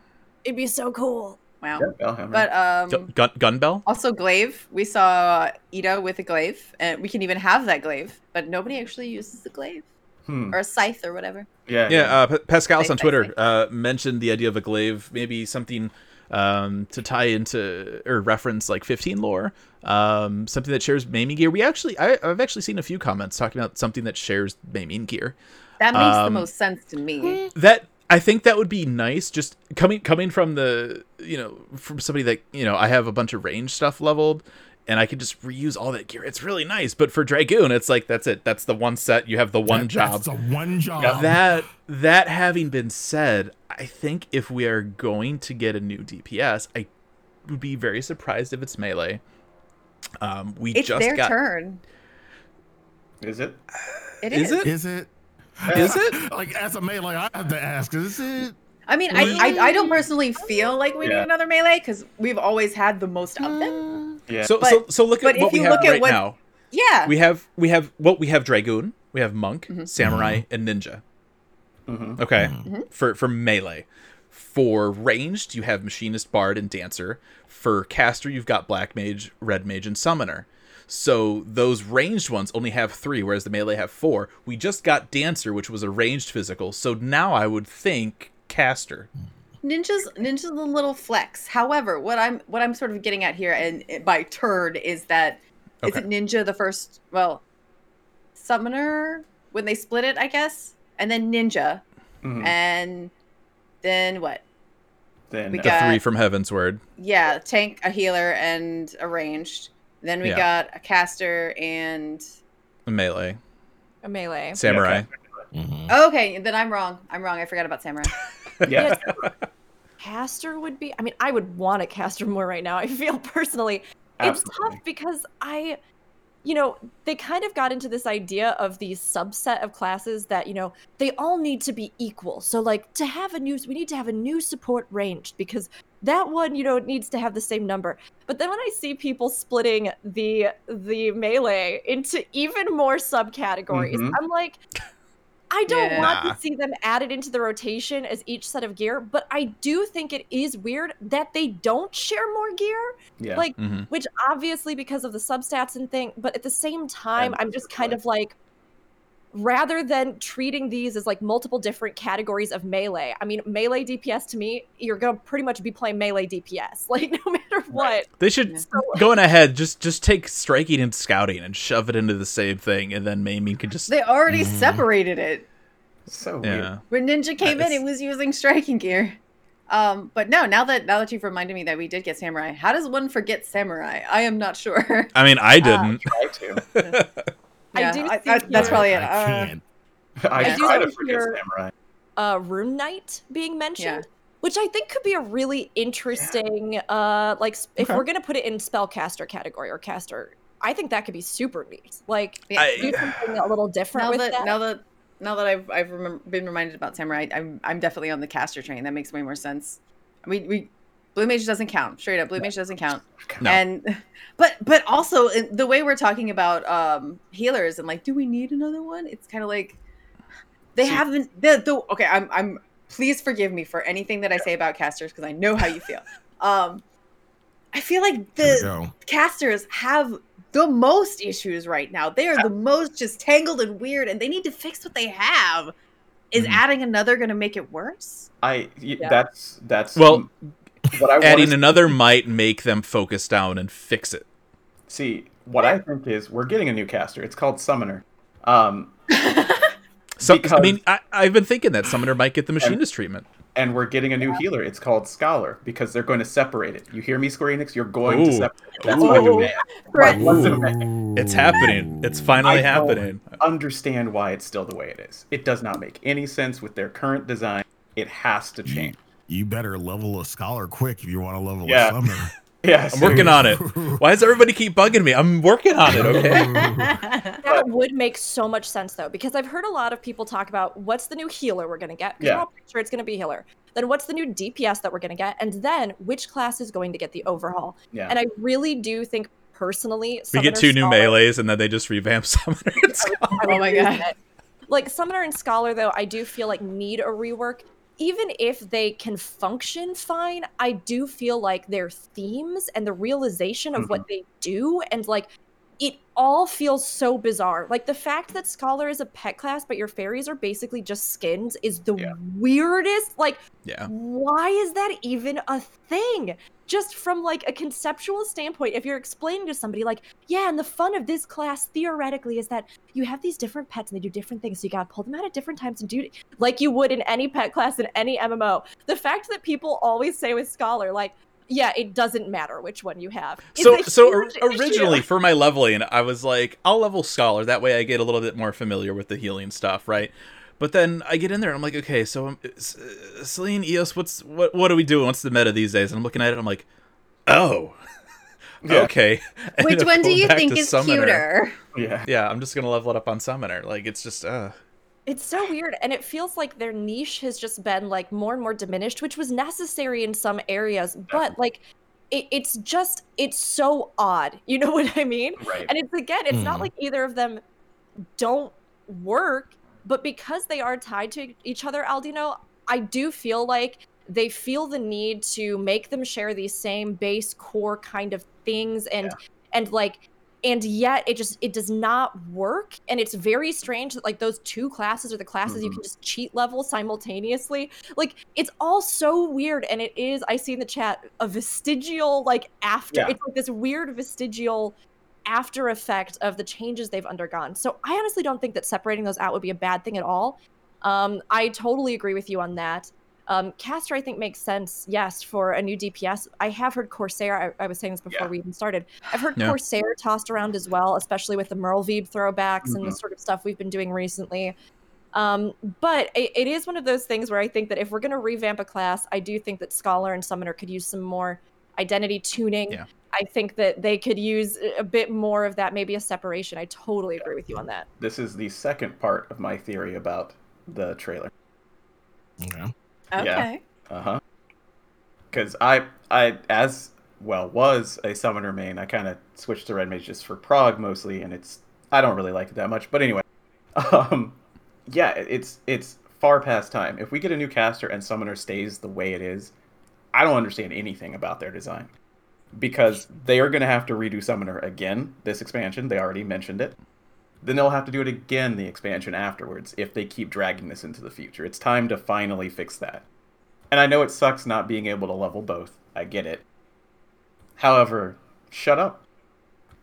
it'd be so cool. Wow. Yeah, But um, Gu- gun gun bell. also glaive. We saw Ida with a glaive, and we can even have that glaive, but nobody actually uses the glaive Hmm. or a scythe or whatever. Yeah, Yeah, uh, P- Pascalis Nice, on Twitter uh, mentioned the idea of a glaive, maybe something um, to tie into or reference like 15 lore, um, something that shares maiming gear. We actually, I, I've actually seen a few comments talking about something that shares maiming gear. That makes the Um, most sense to me. That I think that would be nice. Just coming coming from the you know from somebody that you know I have a bunch of range stuff leveled. And I can just reuse all that gear. It's really nice. But for Dragoon, it's like that's it. That's the one set. You have the one That- job. That's the one job. that that having been said, I think if we are going to get a new DPS, I would be very surprised if it's melee. Um, we It's just their got. turn. Is it? It Is is. it? Is it? Is it? like as a melee, I have to ask. Is it? I mean, I, I I don't personally feel like we Yeah. need another melee because we've always had the most of them. Yeah. So But- so so look at what we have look at right what- now. Yeah. We have we have what we have Dragoon, we have Monk, Mm-hmm. Samurai, and Ninja. Mhm. Okay, Mm-hmm. for for melee. For ranged, you have Machinist, Bard, and Dancer. For caster, you've got Black Mage, Red Mage, and Summoner. So those ranged ones only have three, whereas the melee have four. We just got Dancer, which was a ranged physical. So now I would think caster. Ninja's Ninja's a little flex. However, what I'm what I'm sort of getting at here, and by turn, is that is Okay. it Ninja the first? Well, Summoner when they split it, I guess, and then Ninja, Mhm. and then what? Then we The got- three from Heavensward. Yeah, tank, a healer, and a ranged. Then we Yeah. got a caster and Melee. A melee. Samurai. Mhm. okay. Then I'm wrong. I'm wrong. I forgot about samurai. yeah. Caster would be. I mean, I would want a caster more right now. I feel personally. It's tough because I, you know, they kind of got into this idea of these subset of classes that you know they all need to be equal. So like to have a new, we need to have a new support range because that one you know needs to have the same number. But then when I see people splitting the the melee into even more subcategories, Mhm. I'm like. I don't Yeah. want Nah. to see them added into the rotation as each set of gear, but I do think it is weird that they don't share more gear. Yeah. Like, hmm which obviously because of the substats and thing, but at the same time, I'm just kind of like, rather than treating these as like multiple different categories of melee, I mean, melee DPS to me, you're gonna pretty much be playing melee DPS, like no matter what. They should Yeah. going ahead. Just just take striking and scouting and shove it into the same thing, and then maiming can just They already separated it. so weird. yeah. When Ninja came in, Nice. it was using striking gear. Um, but no, now that now that you've reminded me that we did get samurai, how does one forget samurai? I am not sure. I mean, I didn't. Try to. I do I- see I- that's here- probably it. I Uh, can't. I Yeah. try to do forget hear- samurai. uh rune knight being mentioned which i think could be a really interesting uh like s- if Okay. we're gonna put it in spellcaster category or caster i think that could be super neat like I- do something a little different now with that, that, now that now that I've I've remem- been reminded about samurai, I'm I'm definitely on the caster train. That makes way more sense. We we blue mage doesn't count. Straight up, blue mage doesn't count. No. And but but also the way we're talking about um healers and like, do we need another one? It's kind of like they See- haven't. The, the okay, I'm I'm. Please forgive me for anything that I say about casters because I know how you feel. Um, I feel like Here we the casters have the most issues right now. They are the most just tangled and weird, and they need to fix what they have. Is Mhm. adding another going to make it worse? I y- Yeah. that's that's Well, what I Adding want another might make them focus down and fix it. see. What I think is we're getting a new caster. It's called Summoner. Um, So I mean, I, I've been thinking that Summoner might get the machinist treatment. and we're getting a new healer. It's called Scholar because they're going to separate it. You hear me, Square Enix? You're going to separate it. That's my Ooh. demand. Threat. What's? It's happening. It's finally I don't happening. Understand why it's still the way it is. It does not make any sense with their current design. It has to change. You better level a scholar quick if you want to level Yeah. a summoner. Yes. I'm working on it. Why does everybody keep bugging me? I'm working on it. Okay. that would make so much sense though because i've heard a lot of people talk about what's the new healer we're going to get 'Cause Yeah. we're all sure it's going to be healer then what's the new dps that we're going to get and then which class is going to get the overhaul Yeah. and i really do think personally, we get two new Scholar- melees, and then they just revamp Summoner. and Scholar. I would Oh my agree God. Like Summoner and Scholar, though, I do feel like need a rework. Even if they can function fine, I do feel like their themes and the realization of what mm-hmm. they do and like it all feels so bizarre. Like the fact that Scholar is a pet class, but your fairies are basically just skins is the Yeah. weirdest. Like, Yeah. why is that even a thing? Just from like a conceptual standpoint, if you're explaining to somebody like, yeah, and the fun of this class theoretically is that you have these different pets and they do different things, so you gotta pull them out at different times and do it like you would in any pet class in any MMO. The fact that people always say with Scholar, like, yeah, it doesn't matter which one you have. is So, so or- originally for my leveling, I was like, I'll level Scholar. That way, I get a little bit more familiar with the healing stuff, right? But then I get in there, and I'm like, okay, so um, uh, Selene, Eos, what's what? What are we doing? What's the meta these days? And I'm looking at it, I'm like, oh, Yeah. okay. Which one do you think is Summoner. cuter? Yeah. Yeah, I'm just gonna level it up on Summoner. Like it's just, uh, It's so weird, and it feels like their niche has just been like more and more diminished, which was necessary in some areas, but like it, it's just it's so odd. You know what I mean? Right. And it's again, it's not Mhm. like either of them don't work, but because they are tied to each other, Aldino, I do feel like they feel the need to make them share these same base core kind of things and and like and yet it just it does not work. And it's very strange that like those two classes are the classes you Mhm. can just cheat level simultaneously. Like it's all so weird and it is i see in the chat a vestigial like after Yeah. it's like this weird vestigial after effect of the changes they've undergone. So i honestly don't think that separating those out would be a bad thing at all. Um i totally agree with you on that um, Caster, I think, makes sense, yes, for a new DPS. I have heard Corsair, I, I was saying this before Yeah. we even started. I've heard Yeah. Corsair tossed around as well, especially with the Merlwyb throwbacks and the Mhm. sort of stuff we've been doing recently. Um, but it, it is one of those things where I think that if we're going to revamp a class, I do think that Scholar and Summoner could use some more identity tuning. Yeah. I think that they could use a bit more of that, maybe a separation. I totally agree with you on that. This is the second part of my theory about the trailer. Okay. Yeah. Okay. Uh huh. Because I, I as well was a summoner main. I kind of switched to red mage just for prog mostly, and it's I don't really like it that much. But anyway, um, yeah, it's it's far past time. If we get a new caster and summoner stays the way it is, I don't understand anything about their design because they are going to have to redo summoner again this expansion. They already mentioned it. Then they'll have to do it again the expansion afterwards if they keep dragging this into the future. It's time to finally fix that. And I know it sucks not being able to level both. I get it. However, shut up.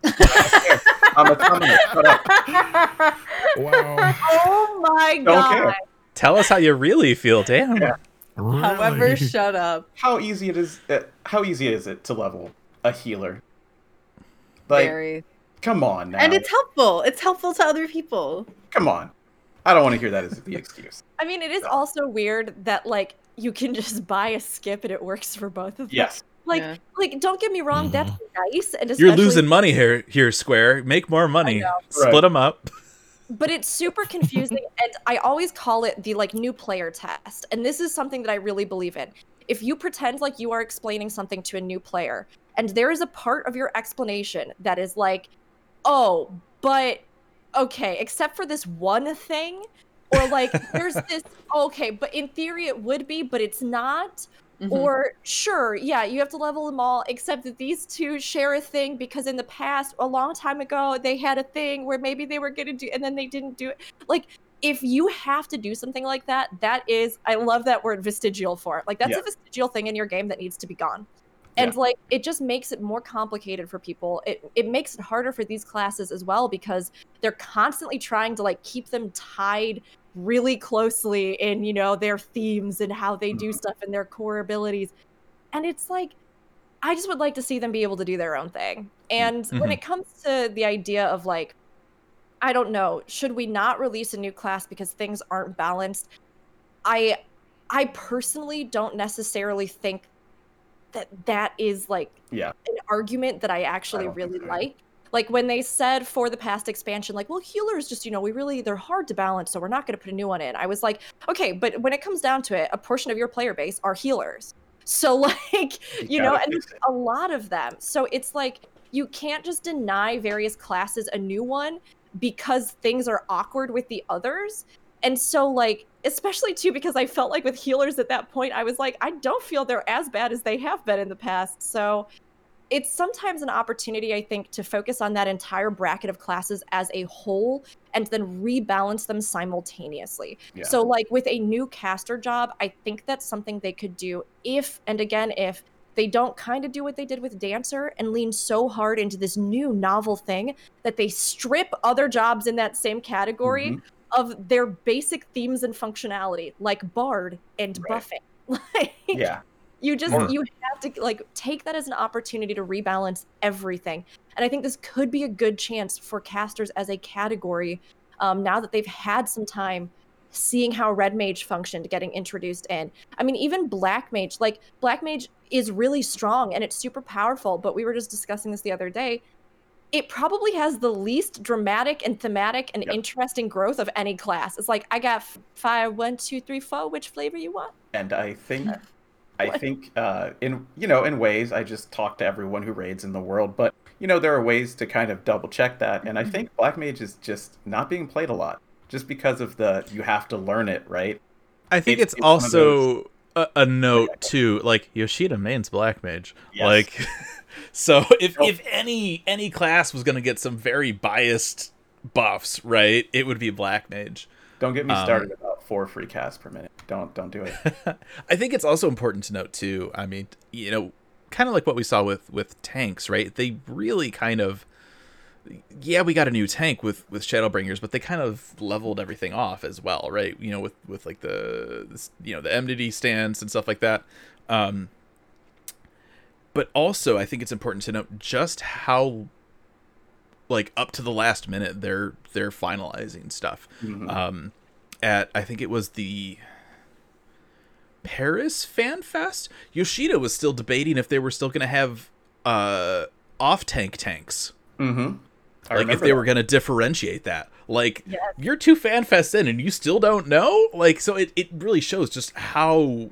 I'm a summoner. Shut up. Wow. Oh my Don't god. care. tell us how you really feel. Damn. Yeah. However, shut up. How easy it is? Uh, how easy is it to level a healer? Like, Very. Come on now. And it's helpful. It's helpful to other people. come on. I don't want to hear that as the excuse. I mean, it is also weird that like you can just buy a skip and it works for both of them. Yes. Like, Yeah. like don't get me wrong, that's mm-hmm. nice, and You're losing money here, here, Square. Make more money. Split Right. them up. but it's super confusing and i always call it the like new player test and this is something that i really believe in if you pretend like you are explaining something to a new player and there is a part of your explanation that is like oh but okay except for this one thing or like there's this okay but in theory it would be but it's not Mhm. or sure, yeah, you have to level them all, except that these two share a thing because in the past, a long time ago, they had a thing where maybe they were gonna do and then they didn't do it. Like, if you have to do something like that, that is I love that word vestigial for it. Like that's Yeah. a vestigial thing in your game that needs to be gone. And like it just makes it more complicated for people. It it makes it harder for these classes as well because they're constantly trying to like keep them tied really closely in you know their themes and how they do Mhm. stuff and their core abilities and it's like i just would like to see them be able to do their own thing and when Mhm. it comes to the idea of like i don't know should we not release a new class because things aren't balanced i i personally don't necessarily think that that is like Yeah. an argument that i actually don't really so. like like when they said for the past expansion like well healers just you know we really they're hard to balance so we're not going to put a new one in i was like okay but when it comes down to it a portion of your player base are healers so like you know and there's a lot of them so it's like you can't just deny various classes a new one because things are awkward with the others. And so, like, especially too, because I felt like with healers at that point, I was like, I don't feel they're as bad as they have been in the past. So it's sometimes an opportunity, I think, to focus on that entire bracket of classes as a whole and then rebalance them simultaneously. Yeah. So, like with a new caster job, I think that's something they could do if, and again, if they don't kind of do what they did with Dancer and lean so hard into this new novel thing that they strip other jobs in that same category Mhm. Of their basic themes and functionality, like Bard and Right. buffing. like, Yeah. you just Or- you have to like take that as an opportunity to rebalance everything and i think this could be a good chance for casters as a category um, now that they've had some time seeing how red mage functioned getting introduced in i mean even black mage like black mage is really strong and it's super powerful but we were just discussing this the other day it probably has the least dramatic and thematic and Yep. interesting growth of any class it's like i got five one two three four which flavor you want And I think I think uh, in you know in ways I just talk to everyone who raids in the world, but you know there are ways to kind of double check that, and I think Black Mage is just not being played a lot, just because of the you have to learn it, right? I think It's- it's, it's also a, a note too. Like Yoshida main's black mage. Yes. Like, so if Nope. if any any class was gonna get some very biased buffs, right, it would be black mage. Don't get me Um, started about four free casts per minute. Don't don't do it. I think it's also important to note too. I mean, you know, kind of like what we saw with with tanks, right? They really kind of yeah, we got a new tank with with Shadowbringers, but they kind of leveled everything off as well, right? You know, with with like the you know the enmity stance and stuff like that. Um, but also, I think it's important to note just how like up to the last minute they're they're finalizing stuff. Mhm. Um, at I think it was the Paris Fan Fest, Yoshida was still debating if they were still going to have uh off tank tanks Mm-hmm. Like if they that. were going to differentiate that like Yes. you're two fan fests in and you still don't know like so it, it really shows just how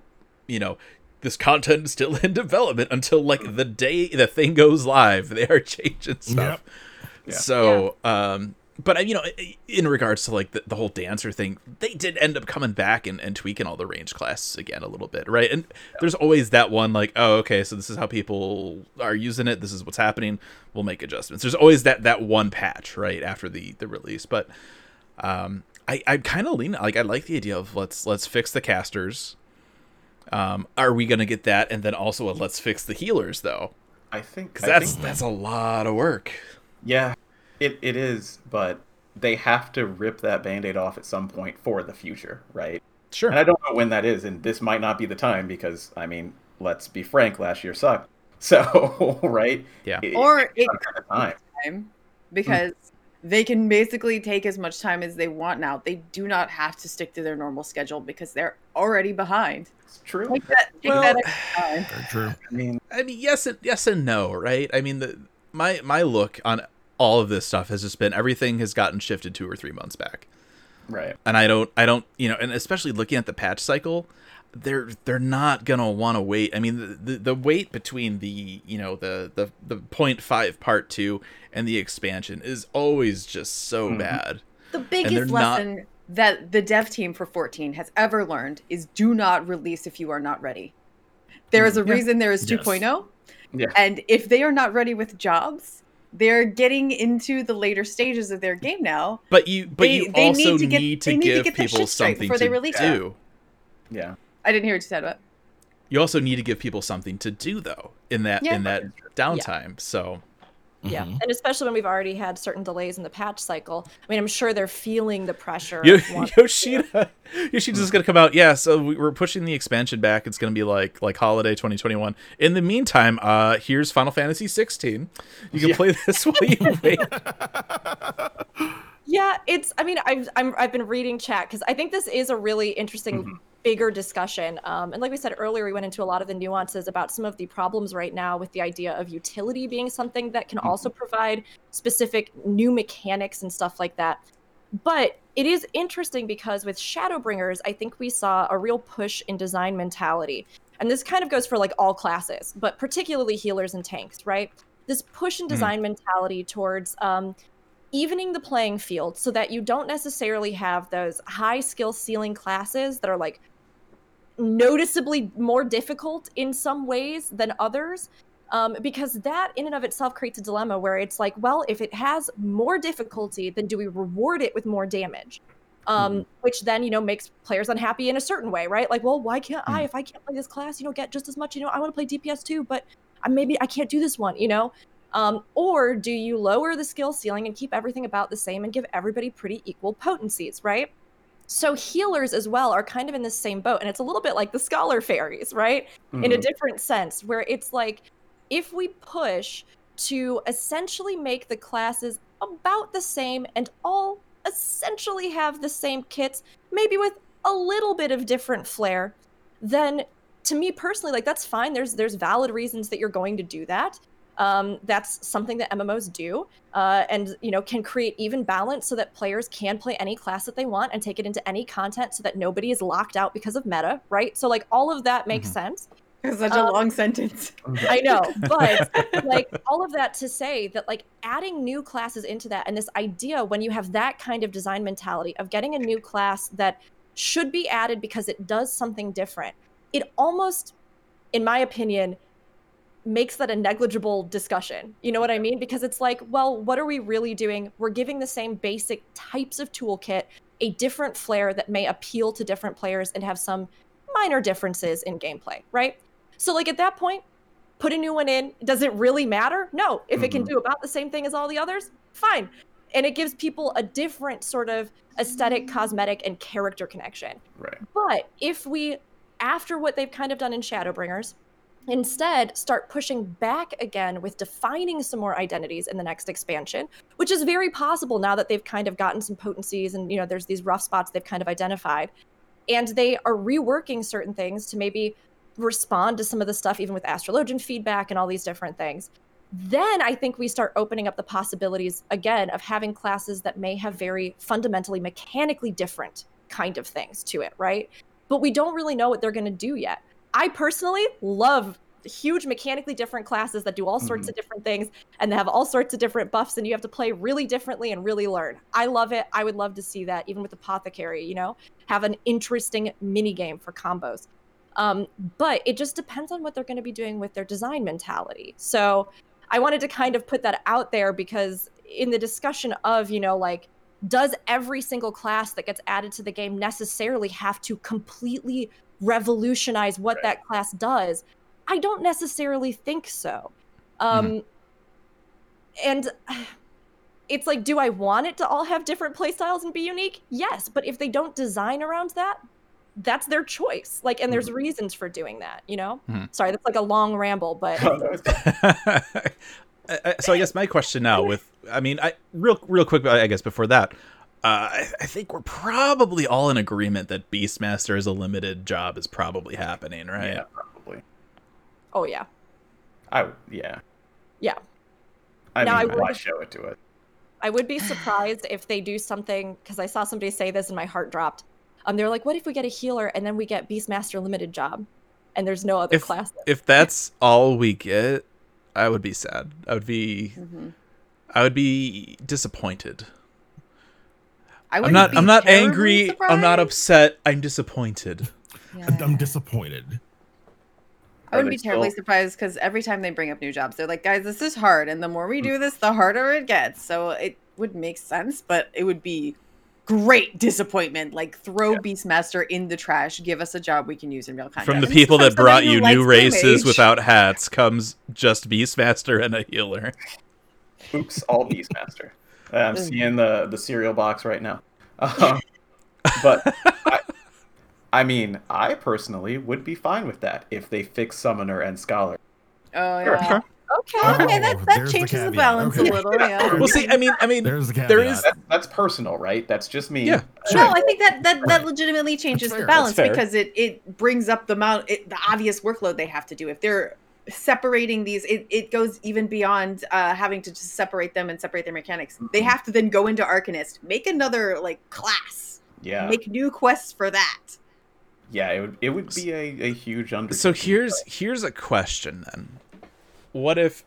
you know this content is still in development until like the day the thing goes live. They are changing stuff. Yeah. so um but you know in regards to like the, the whole dancer thing they did end up coming back and, and tweaking all the range classes again a little bit right? And there's always that one like oh okay so this is how people are using it. This is what's happening. We'll make adjustments. There's always that that one patch right after the the release. But um i i kind of lean like i like the idea of let's let's fix the casters um are we gonna get that and then also a let's fix the healers though I think because that's think- that's a lot of work yeah, it it is, but they have to rip that band-aid off at some point for the future, right? sure And I don't know when that is, and this might not be the time because I mean, let's be frank, last year sucked. So, right? Yeah. It- Or it's it not kind of time. time because they can basically take as much time as they want now. They do not have to stick to their normal schedule because they're already behind. It's true. Take that, take Well- that time. True. I mean, I mean, yes and yes and no, right? I mean, the my my look on all of this stuff has just been everything has gotten shifted two or three months back, right. and I don't I don't you know, and especially looking at the patch cycle, they're they're not gonna want to wait. I mean, the, the the wait between the you know the the the point five part two and the expansion is always just so Mhm. bad. The they're biggest not- lesson that the dev team for 14 has ever learned is do not release if you are not ready. There is a Yeah. reason there is Yes. 2.0. Yeah. And if they are not ready with jobs, they're getting into the later stages of their game now. But you but They- you they also need to get- need to they need to give get their people shit straight something before they to release it. do. Yeah. I didn't hear what you said, but You also need to give people something to do though in that Yeah. in that downtime. So Yeah, Mhm. and especially when we've already had certain delays in the patch cycle. I mean, I'm sure they're feeling the pressure. Yo- of Yoshida, Yoshida's just gonna come out. Yeah, so we- we're pushing the expansion back. It's gonna be like like holiday 2021. In the meantime, uh, here's Final Fantasy 16. You can Yeah. play this while you wait. Yeah, it's. I mean, I've I'm, I've been reading chat because I think this is a really interesting, Mhm. bigger discussion. Um, and like we said earlier, we went into a lot of the nuances about some of the problems right now with the idea of utility being something that can also provide specific new mechanics and stuff like that. But it is interesting because with Shadowbringers, I think we saw a real push in design mentality. And this kind of goes for like all classes, but particularly healers and tanks, right? this push and design mentality towards um, evening the playing field so that you don't necessarily have those high skill ceiling classes that are like noticeably more difficult in some ways than others um, because that in and of itself creates a dilemma where it's like well if it has more difficulty then do we reward it with more damage um, Mm-hmm. which then you know makes players unhappy in a certain way right like well why can't i Mm. if i can't play this class you know get just as much you know i want to play dps too but I maybe i can't do this one you know um, or do you lower the skill ceiling and keep everything about the same and give everybody pretty equal potencies right? So healers as well are kind of in the same boat and it's a little bit like the scholar fairies right? In a Mhm. different sense where it's like if we push to essentially make the classes about the same and all essentially have the same kits maybe with a little bit of different flair then to me personally like that's fine. There's there's valid reasons that you're going to do that um, that's something that mmos do uh, and you know can create even balance so that players can play any class that they want and take it into any content so that nobody is locked out because of meta right so like all of that makes Mhm. sense It's such a Um, long sentence. I know, but like all of that to say that like adding new classes into that and this idea when you have that kind of design mentality of getting a new class that should be added because it does something different, it almost, in my opinion, makes that a negligible discussion. You know what I mean? Because it's like, well, what are we really doing? We're giving the same basic types of toolkit a different flair that may appeal to different players and have some minor differences in gameplay, right? So like at that point, put a new one in. Does it really matter? No. If it can Mhm. do about the same thing as all the others, fine. And it gives people a different sort of aesthetic, cosmetic, and character connection. Right. But if we, after what they've kind of done in Shadowbringers, instead start pushing back again with defining some more identities in the next expansion, which is very possible now that they've kind of gotten some potencies and you know there's these rough spots they've kind of identified, and they are reworking certain things to maybe respond to some of the stuff even with astrologian feedback and all these different things then I think we start opening up the possibilities again of having classes that may have very fundamentally mechanically different kind of things to it, right? But we don't really know what they're going to do yet. I personally love huge mechanically different classes that do all sorts Mhm. of different things and they have all sorts of different buffs and you have to play really differently and really learn. I love it. I would love to see that even with apothecary, you know, have an interesting mini game for combos. Um, but it just depends on what they're going to be doing with their design mentality. So I wanted to kind of put that out there because in the discussion of, you know, like, does every single class that gets added to the game necessarily have to completely revolutionize what Right. that class does? I don't necessarily think so. Um, And it's like, do I want it to all have different playstyles and be unique? Yes. But if they don't design around that, that's their choice. Like, and there's reasons for doing that, you know? Mhm. Sorry, that's like a long ramble, but I- I- so I guess my question now with I mean I real real quick I guess before that uh, I, I think we're probably all in agreement that Beastmaster as a limited job is probably happening, right? Yeah, probably. oh, yeah. I yeah. Yeah. I Now, I mean, why would- show it to it? I would be surprised if they do something because I saw somebody say this and my heart dropped. Um, they're like, "What if we get a healer and then we get Beastmaster limited job, and there's no other If class?" if that's all we get, I would be sad. I would be Mhm. I would be disappointed. I I'm wouldn't be I'm not terribly angry. I'm not upset. I'm disappointed. I'm Yeah. disappointed. I wouldn't be terribly still- surprised because every time they bring up new jobs, they're like, guys, this is hard. And the more we hmm. do this, the harder it gets. So it would make sense, but it would be great disappointment. Like, throw Beastmaster in the trash, give us a job we can use in real content. From the people that brought you new races damage. without hats comes just Beastmaster and a healer. Oops, all Beastmaster. I'm seeing the the cereal box right now. Um, but I, I mean, I personally would be fine with that if they fix Summoner and Scholar. Oh, yeah. sure. Okay. Oh, Okay, that, that there's the changes the, balance Okay. a little, yeah. Well, see, I mean, I mean, There's the caveat. there is That, that's personal, right? That's just me. Yeah, sure. No, I think that that, that Right. legitimately changes the balance because it it brings up the amount it, the obvious workload they have to do. If they're separating these, it, it goes even beyond uh, having to just separate them and separate their mechanics. They Mm-hmm. have to then go into Arcanist, make another like class, Yeah. make new quests for that. Yeah, it would it would be a, a huge undertaking. So here's here's a question then. What if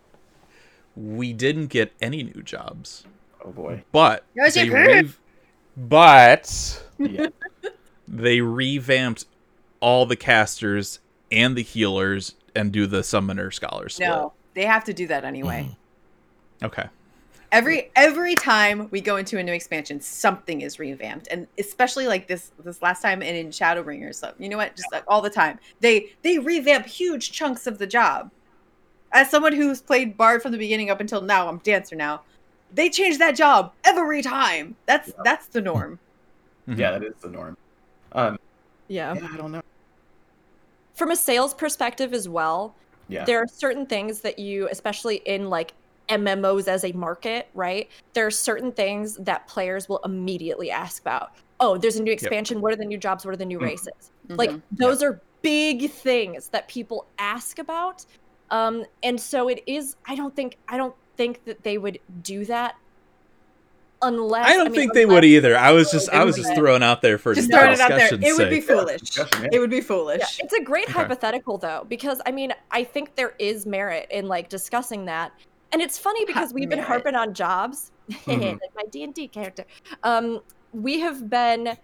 we didn't get any new jobs, Oh boy. but Yes, they you could. but Yeah. they revamped all the casters and the healers and do the summoner scholar split. No, they have to do that anyway. Okay. Every every time we go into a new expansion, something is revamped, and especially like this this last time and in Shadowbringers. So you know what? Just like all the time, they they revamp huge chunks of the job. As someone who's played Bard from the beginning up until now, I'm dancer now. They change that job every time. That's that's the norm. Yeah, that is the norm. Um, Yeah. yeah, I don't know. From a sales perspective as well, Yeah. there are certain things that you, especially in like MMOs as a market, right? There are certain things that players will immediately ask about. Oh, there's a new expansion. What are the new jobs? What are the new Mhm. races? Like Mhm. those are big things that people ask about. Um, and so it is. I don't think. I don't think that they would do that unless. I don't mean, think they would either. I was just They I was just throwing out there for just throwing it out there. discussion's It would be foolish. yeah. It would be foolish. Yeah, it's a great Okay. hypothetical though, because I mean, I think there is merit in like discussing that, and it's funny because we've been merit. harping on jobs, Mhm. like my D and D character. Um, we have been,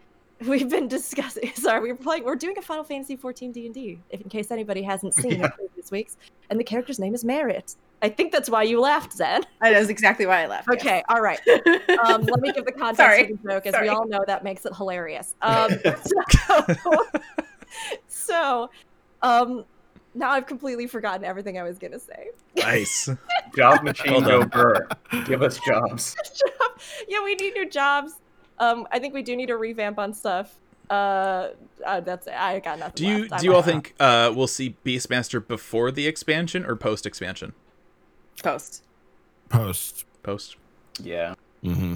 we've been discussing. Sorry, we were playing. We're doing a Final Fantasy 14 D and D, if in case anybody hasn't seen it previous weeks, and the character's name is Merit. I think that's why you laughed, Zen. That is exactly why I left. yes. Okay, all right. Um, let me give the context Sorry. of the joke, as Sorry. we all know that makes it hilarious. Um, so, so um, now I've completely forgotten everything I was gonna say. Nice. Job machine Hold go burr. Give us jobs. yeah, we need new jobs. Um, I think we do need a revamp on stuff. Uh, uh that's it. I got nothing. Do you left. Do you all out. think uh we'll see Beastmaster before the expansion or post expansion? Post. Post. Post. Yeah. Mm-hmm.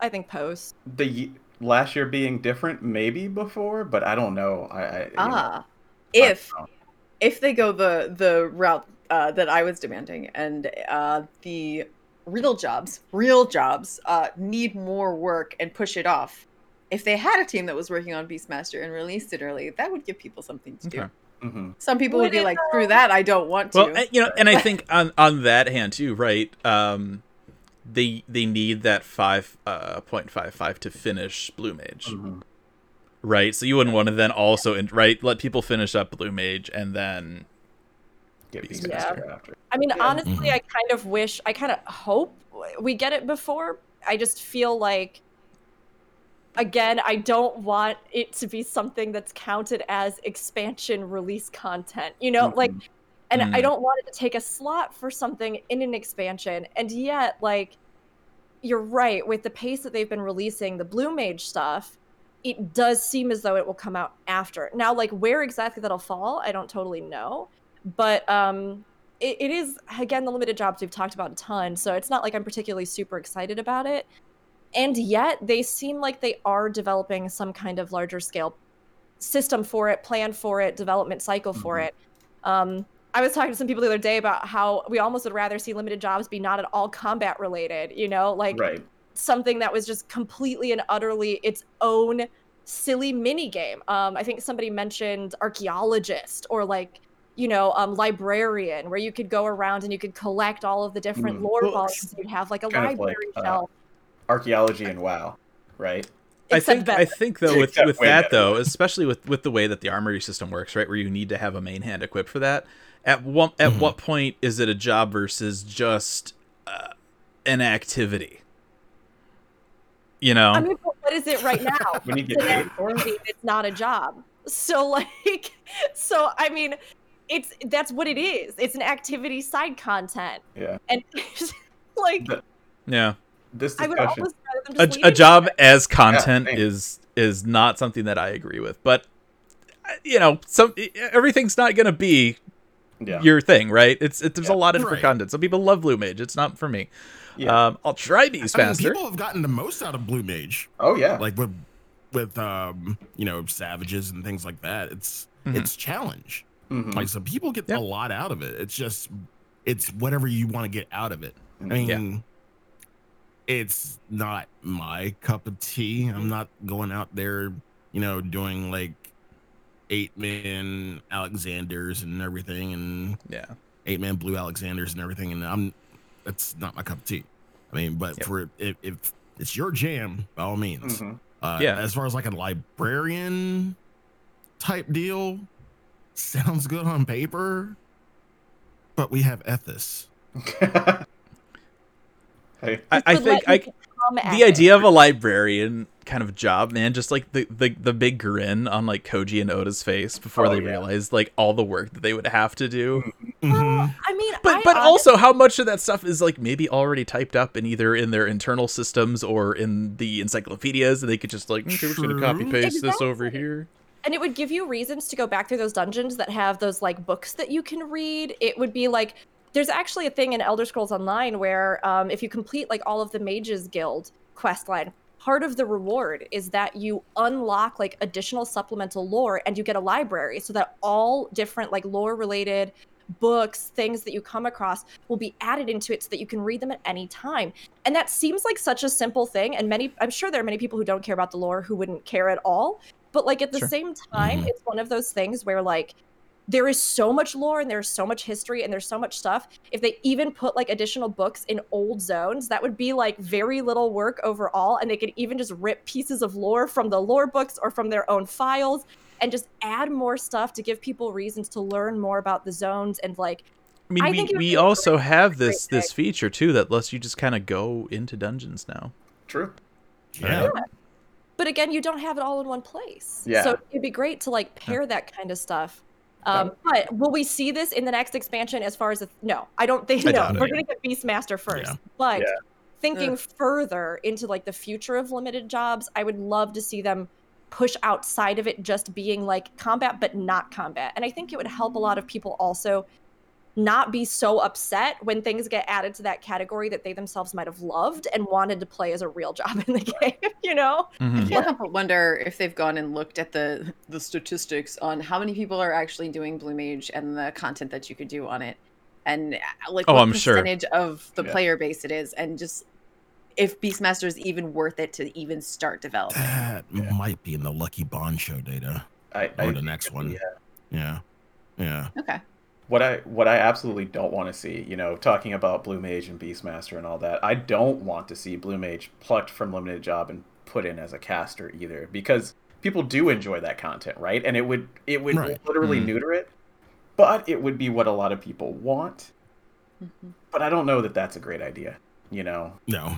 I think post. The ye- last year being different, maybe before, but I don't know. I, I you know, Ah, I if know. if they go the the route uh, that I was demanding, and uh, the real jobs, real jobs, uh, need more work and push it off. If they had a team that was working on Beastmaster and released it early, that would give people something to do. Okay. Mhm. Some people would Would be like, "Screw that! I don't want to." Well, you know, and I think on on that hand too, right? Um, they they need that five uh point five five to finish Blue Mage, Mhm. right? So you wouldn't want to then also in, right let people finish up Blue Mage and then Get Yeah. After. I mean, Yeah. honestly, Mhm. I kind of wish, I kind of hope we get it before. I just feel like, again, I don't want it to be something that's counted as expansion release content. You know, like, Mhm. and I Mm. don't want it to take a slot for something in an expansion. And yet, like, you're right, with the pace that they've been releasing the Blue Mage stuff, it does seem as though it will come out after. Now, like, where exactly that'll fall, I don't totally know but um it, it is again the limited jobs we've talked about a ton so it's not like i'm particularly super excited about it and yet they seem like they are developing some kind of larger scale system for it plan for it development cycle for Mhm. it um i was talking to some people the other day about how we almost would rather see limited jobs be not at all combat related you know like Right. something that was just completely and utterly its own silly mini game. Um, I think somebody mentioned archaeologist or like you know um, librarian, where you could go around and you could collect all of the different Mm. lore Well, volumes. You'd have like a kind of like, library uh, shelf. Archaeology and WoW, right? I think better. I think though with Except with that better. though, especially with with the way that the armory system works, right, where you need to have a main hand equipped for that. At what at Mhm. what point is it a job versus just uh, an activity? You know, I mean, what is it right now? When you get paid for it. It's not a job. So like, so I mean, it's that's what it is. It's an activity side content, Yeah. and like The- yeah. This I would discussion. almost A, just a it job as content same. is is not something that I agree with, but uh, you know, some everything's not going to be yeah. your thing, right? It's it, there's a lot of different Right. content. Some people love Blue Mage. It's not for me. Yeah. Um, I'll try I mean, people have gotten the most out of Blue Mage, oh yeah. like with with um you know savages and things like that. It's Mhm. it's challenge. Mhm. Like so, people get Yeah. a lot out of it. It's just it's whatever you want to get out of it. I mean, it's not my cup of tea. I'm not going out there, you know, doing like eight man Alexanders and everything, and yeah. eight man blue Alexanders and everything. And I'm that's not my cup of tea. I mean, but Yep. for if, if it's your jam, by all means. Mhm. Uh, Yeah. As far as like a librarian type deal, sounds good on paper, but we have Ethis. hey, I, I think I, you become the it. idea of a librarian kind of job, man, just like the, the the big grin on like Koji and Oda's face before Oh, they yeah. realized like all the work that they would have to do. Mhm. Well, I mean, But I but honest- also how much of that stuff is like maybe already typed up in either in their internal systems or in the encyclopedias and they could just like okay, we're just gonna copy True. paste this over here. And it would give you reasons to go back through those dungeons that have those like books that you can read. It would be like there's actually a thing in elder scrolls online where um, if you complete like all of the mages guild quest line part of the reward is that you unlock like additional supplemental lore and you get a library so that all different like lore related books things that you come across will be added into it so that you can read them at any time. And that seems like such a simple thing and many i'm sure there are many people who don't care about the lore who wouldn't care at all but like at the Sure. same time Mhm. it's one of those things where like there is so much lore and there's so much history and there's so much stuff if they even put like additional books in old zones that would be like very little work overall and they could even just rip pieces of lore from the lore books or from their own files and just add more stuff to give people reasons to learn more about the zones and like I mean I we, think it would we also great- have great this this feature too that lets you just kind of go into dungeons now. true. Yeah. But again you don't have it all in one place Yeah. so it'd be great to like pair that kind of stuff um, but will we see this in the next expansion as far as the, no i don't think I no doubt it. we're gonna get beastmaster first Yeah. but Yeah. thinking Ugh. further into like the future of limited jobs i would love to see them push outside of it just being like combat but not combat and i think it would help a lot of people also not be so upset when things get added to that category that they themselves might have loved and wanted to play as a real job in the game you know Mhm. I can't help but wonder if they've gone and looked at the the statistics on how many people are actually doing Blue Mage and the content that you could do on it, and uh, like Oh, what I'm sure. percentage of the Yeah. player base it is, and just if Beastmaster is even worth it to even start developing. That Yeah. might be in the Lucky Bond show data I, or I the next one. yeah. Yeah. Yeah. Okay. What I what I absolutely don't want to see, you know, talking about Blue Mage and Beastmaster and all that, I don't want to see Blue Mage plucked from limited job and put in as a caster either, because people do enjoy that content, right? And it would it would Right. literally Mhm. neuter it, but it would be what a lot of people want. Mhm. But I don't know that that's a great idea, you know. No.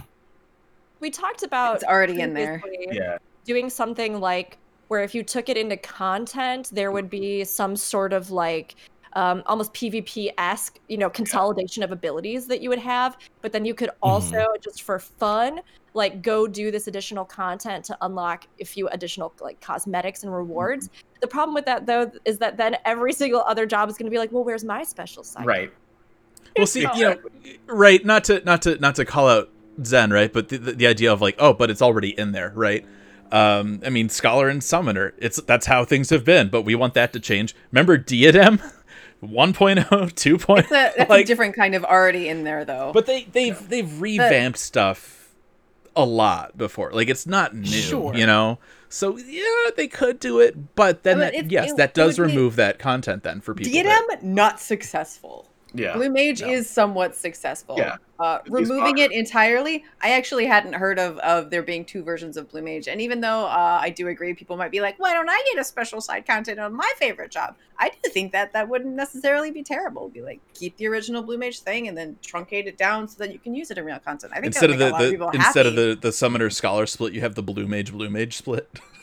we talked about It's already in there. Yeah, doing something like where if you took it into content there would be some sort of like um, almost pvp-esque you know consolidation of abilities that you would have but then you could also just for fun like go do this additional content to unlock a few additional like cosmetics and rewards the problem with that though is that then every single other job is going to be like well where's my special side right. Well, see, you know, right? Not to not to not to call out Zen, right? But the, the, the idea of like, oh, but it's already in there, right? Um, I mean, scholar and summoner. It's that's how things have been, but we want that to change. Remember diadem, 1.0, 2.0. It's a, that's like, a different kind of already in there though. But they they've they've revamped stuff a lot before. Like it's not new, Sure. you know. So yeah, they could do it, but then But that, yes, it that does be- remove that content then for people. that- not successful. Yeah. Blue Mage no. is somewhat successful. Yeah. Uh, removing it entirely, I actually hadn't heard of, of there being two versions of Blue Mage. And even though uh, I do agree, people might be like, why don't I get a special side content on my favorite job? I do think that that wouldn't necessarily be terrible. Be like, keep the original Blue Mage thing and then truncate it down so that you can use it in real content. I think instead of would the, a lot of the people instead of the the summoner scholar split, you have the blue mage blue mage split.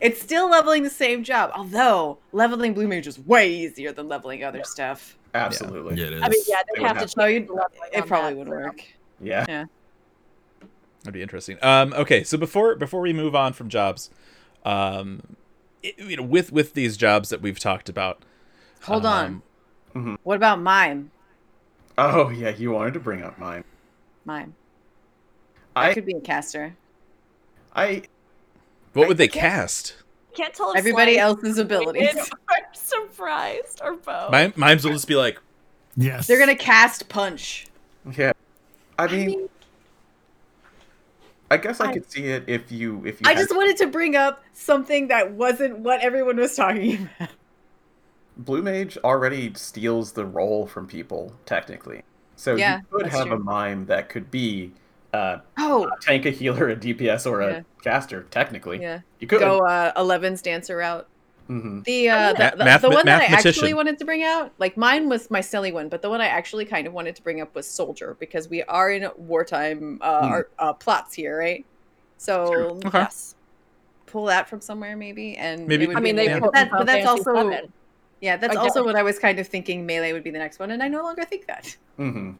it's still leveling the same job, although leveling Blue Mage is way easier than leveling other stuff. Absolutely. Yeah, it is. i mean yeah They they would have to have to. No, you'd- leveling It probably would work. Yeah. Yeah. That'd be interesting. Um, okay, so before before we move on from jobs, um, it- you know, with with these jobs that we've talked about, Hold um, on. What about mime? Oh yeah, you wanted to bring up mine. Mime. I I could be a caster. I What would they cast? can't tell if Everybody else's abilities. or surprised or both Mime, mimes will just be like, Yes. They're gonna cast punch. yeah. I mean, I, mean- guess I, I- could see it if you if you. I had- just wanted to bring up something that wasn't what everyone was talking about. Blue Mage already steals the role from people technically. So Yeah, you could that's have a true. mime that could be uh, Oh, a tank, a healer, a DPS, or a Yeah. caster. Technically, yeah. you could. Go uh, Eleven's dancer route. hmm The uh, the, the, math- the one that I actually wanted to bring out, like mine was my silly one, but the one I actually kind of wanted to bring up was soldier because we are in wartime uh, Hmm. art, uh plots here, right? So Okay. Yes. pull that from somewhere maybe, and Maybe- it would I mean, be they Yeah. but, that, but that's also yeah, that's I also what I was kind of thinking. Melee would be the next one, and I no longer think that. hmm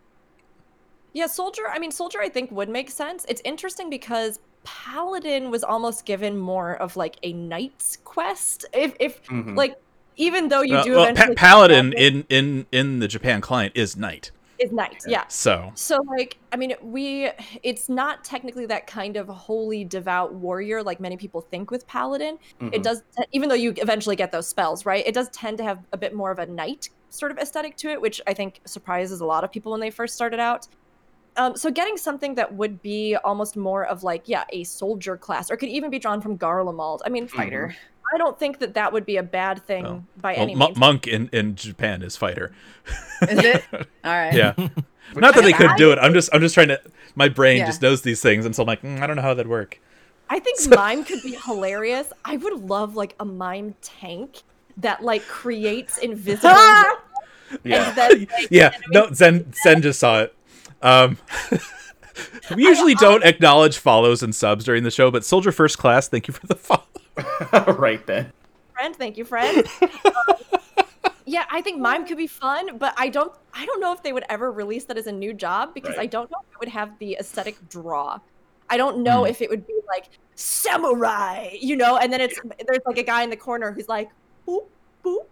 Yeah, soldier. I mean, soldier. I think would make sense. It's interesting because paladin was almost given more of like a knight's quest. If if hmm like even though you Uh, do well, pa- eventually paladin in in in the Japan client is knight. is knight. Yeah. So So like I mean we it's not technically that kind of holy devout warrior like many people think with paladin. hmm It does te- even though you eventually get those spells, right? It does tend to have a bit more of a knight sort of aesthetic to it, which I think surprises a lot of people when they first started out. Um, so getting something that would be almost more of like yeah a soldier class or could even be drawn from Garlemald. I mean Fighter. I don't think that that would be a bad thing Oh. by well, any Mo- means. monk in in Japan is fighter. Is it? All right. Yeah. Not that they couldn't do it. I'm just I'm just trying to. My brain Yeah. just knows these things, and so I'm like, mm, I don't know how that'd work. I think mime could be hilarious. I would love like a mime tank that like creates invisible Yeah. and then like, yeah, no, Zen Zen just saw it. Um, we usually don't acknowledge follows and subs during the show, but Soldier First Class, thank you for the follow. right then. friend. Thank you, friend. Um, yeah, I think mime could be fun, but I don't. I don't know if they would ever release that as a new job because Right. I don't know if it would have the aesthetic draw. I don't know Hmm. if it would be like samurai, you know, and then it's there's like a guy in the corner who's like, boop, boop, boop,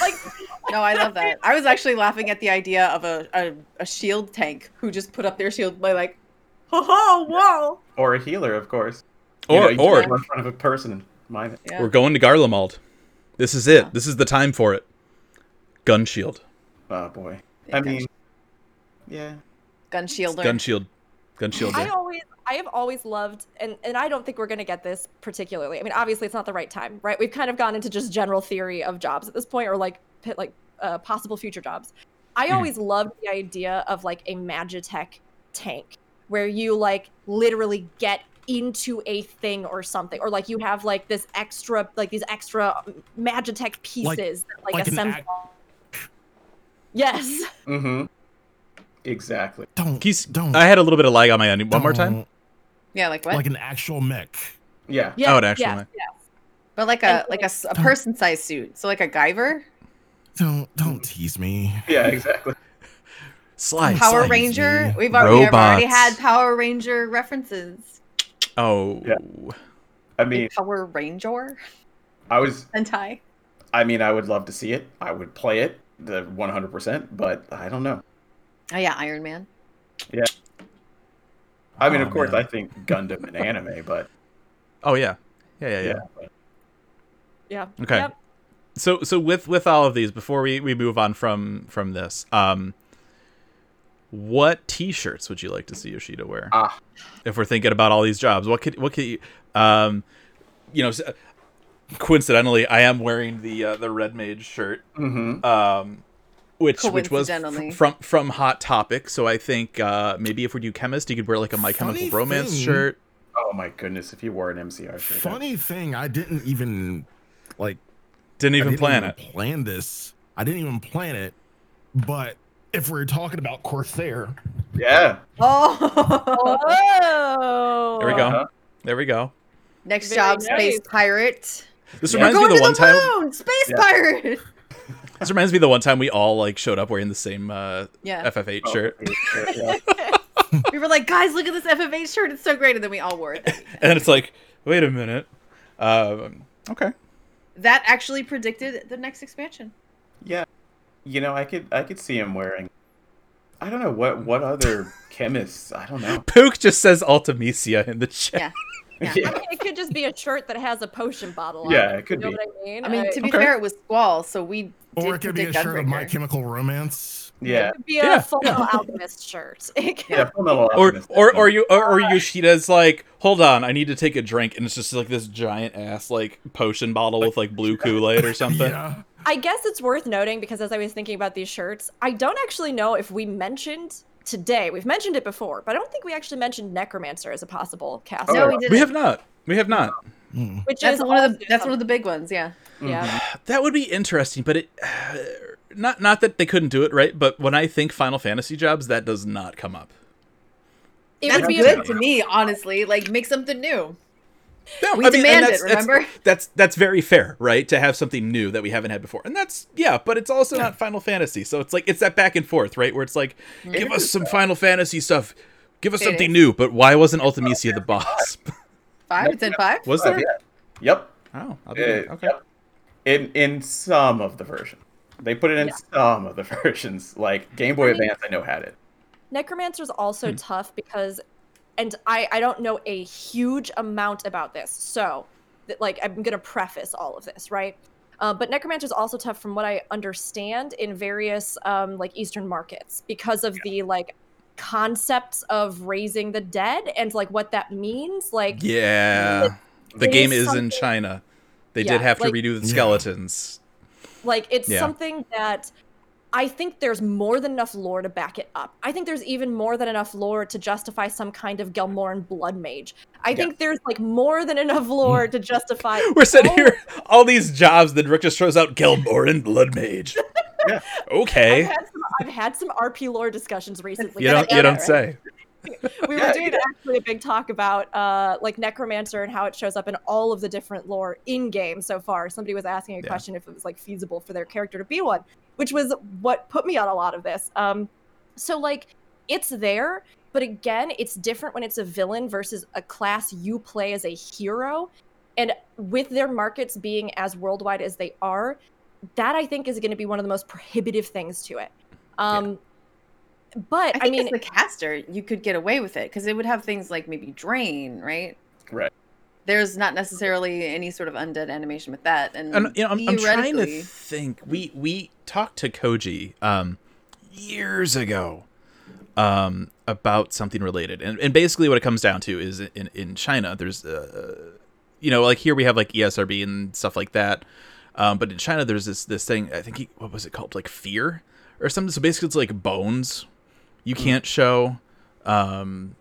like No, I love that. I was actually laughing at the idea of a, a, a shield tank who just put up their shield by like, ho ho, whoa. Or a healer, of course. You Or know, you or in front of a person and mime it. Yeah. we're going to Garlemald. This is it. Yeah. This is the time for it. Gun shield. Oh boy. Yeah, I gun mean, yeah. Gun shielder. Gun shield. Gun shield. I always, I have always loved, and and I don't think we're gonna get this particularly. I mean, obviously, it's not the right time, right? We've kind of gone into just general theory of jobs at this point, or like like uh, possible future jobs. I Mhm. always loved the idea of like a Magitech tank, where you like literally get into a thing or something, or like you have like this extra, like these extra Magitech pieces that like, like an assemble. act- yes. Mm-hmm. Exactly. Don't He's- don't. I had a little bit of lag on my end. One more time. Don't- Yeah, like what? Like an actual mech. Yeah. Yeah. Oh, an actual yes, mech. yes. but like a like a, s- a person sized suit. So like a Guyver, Don't don't tease me. Yeah, exactly. Slice. Power Size Ranger. Z. We've already, we've already had Power Ranger references. Oh. Yeah. I mean, Power Ranger I was. Sentai. I mean, I would love to see it. I would play it the 100%, but I don't know. Oh yeah, Iron Man. I mean, Oh, of course, man. I think Gundam and anime, but Oh yeah. Yeah yeah yeah. yeah. but- Yeah. Okay. Yep. so so with with all of these before we we move on from from this um what t-shirts would you like to see yoshida wear Ah, if we're thinking about all these jobs what could what could you um you know coincidentally i am wearing the uh, the red mage shirt mm-hmm. um which which was f- from from hot topic so i think uh maybe if we do chemist you could wear like a my Funny chemical romance thing- shirt Oh my goodness, if you wore an MCR shirt. Funny thing, I didn't even like didn't even didn't plan even it Plan this. I didn't even plan it. But if we're talking about Corsair, Yeah. Oh. There we go Uh-huh. there we go Next Very job, nice. Space Pirate. this Yeah. We're reminds me going of the to one the time moon. Space Yeah. Pirate. This reminds me of the one time we all like showed up wearing the same uh, Yeah. FF8 Oh, shirt, yeah. we were like, guys, look at this FF8 shirt. It's so great. And then we all wore it. and it's like, wait a minute. Um, okay. That actually predicted the next expansion. Yeah. You know, I could I could see him wearing I don't know what what other chemists, I don't know. Pook just says Ultimecia in the chat. Yeah. Yeah. I mean, it could just be a shirt that has a potion bottle on it. Yeah, it. it could you know be. what I mean? I mean, to be Okay. fair, it was Squall, so we or did it could be a predict shirt of My Chemical Romance. Yeah. it could be a Yeah. full metal alchemist shirt. Yeah, Full Metal Or Alchemist, or or definitely. you or, or Yoshida's like, hold on, I need to take a drink, and it's just like this giant ass like potion bottle with like blue Kool Aid or something. Yeah. I guess it's worth noting because as I was thinking about these shirts, I don't actually know if we mentioned today. We've mentioned it before, but I don't think we actually mentioned Necromancer as a possible cast. No, Oh. we didn't. We have not. We have not. Mm. which That's is one of the that's one of the big ones. Yeah. yeah. That would be interesting, but it not not that they couldn't do it, right? But when I think Final Fantasy jobs, that does not come up. It That's would be good to me, honestly. Like make something new. No, We and demand that's- it, remember? That's, that's very fair, right? To have something new that we haven't had before, and that's yeah. But it's also not Final Fantasy, so it's like it's that back and forth, right? Where it's like, give us some Final Fantasy stuff, give us It something is. new. But why wasn't Ultimecia the boss? Five. It's in five. Was there? yeah. Yep. Oh, I'll be Uh, okay. yep. In in some of the versions, they put it in Yeah. some of the versions. Like Game Boy I mean- Advance, I know had it. Necromancer's Hmm. also tough because, and I I don't know a huge amount about this, so that like I'm gonna preface all of this right. Uh, but Necromancer's also tough from what I understand in various um, like Eastern markets because of the like concepts of raising the dead and like what that means. Like Yeah, the it game is is in China. They Yeah, did have to like- redo the skeletons. Like it's Yeah. something that I think there's more than enough lore to back it up. I think there's even more than enough lore to justify some kind of Gelmorran blood mage. I think there's like more than enough lore to justify. We're sitting all- here, all these jobs. Then Rick just throws out Gelmorran Blood Mage. Yeah. Okay, I've had, some, I've had some RP lore discussions recently. you don't. You don't it, say. we Yeah, were doing yeah. actually a big talk about uh like necromancer and how it shows up in all of the different lore in game so far somebody was asking a Yeah. question if it was like feasible for their character to be one which was what put me on a lot of this um so like it's there but again it's different when it's a villain versus a class you play as a hero and with their markets being as worldwide as they are that i think is going to be one of the most prohibitive things to it um but I i, mean as the caster, you could get away with it because it would have things like maybe drain, right? Right. There's not necessarily any sort of undead animation with that, and, And you know, I'm, I'm trying to think. We we talked to Koji um years ago um about something related, and and basically what it comes down to is in in China there's uh you know like here we have like ESRB and stuff like that, um but in China there's this this thing I think he, what was it called like fear or something. So basically it's like bones you can't show, um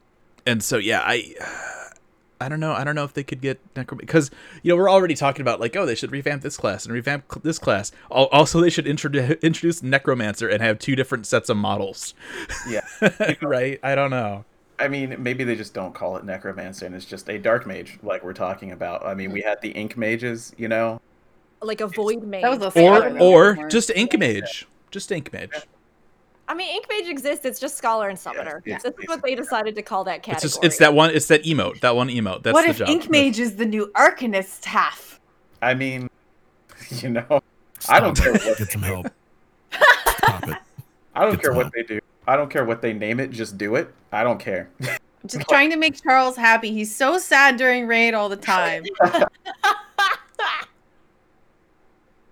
and so yeah I. I don't know. I don't know if they could get necrom because you know we're already talking about like oh they should revamp this class and revamp cl- this class. Also they should introduce introduce necromancer and have two different sets of models. Yeah. right? I don't know. I mean, maybe they just don't call it Necromancer and it's just a Dark Mage, like we're talking about. I mean, we had the Ink Mages, you know? like a void mage. That was a Or or just ink mage, just ink mage. I mean, Ink Mage exists. It's just Scholar and Summoner. it's this is what they decided to call that category. It's just it's that one. It's that emote. That one emote. That's what the if job. Ink Mage is the new Arcanist half? I mean, you know, I don't Stop care what Get some help. Stop it. I don't Good care what job. they do. I don't care what they name it, just do it. I don't care. Just trying to make Charles happy. He's so sad during raid all the time.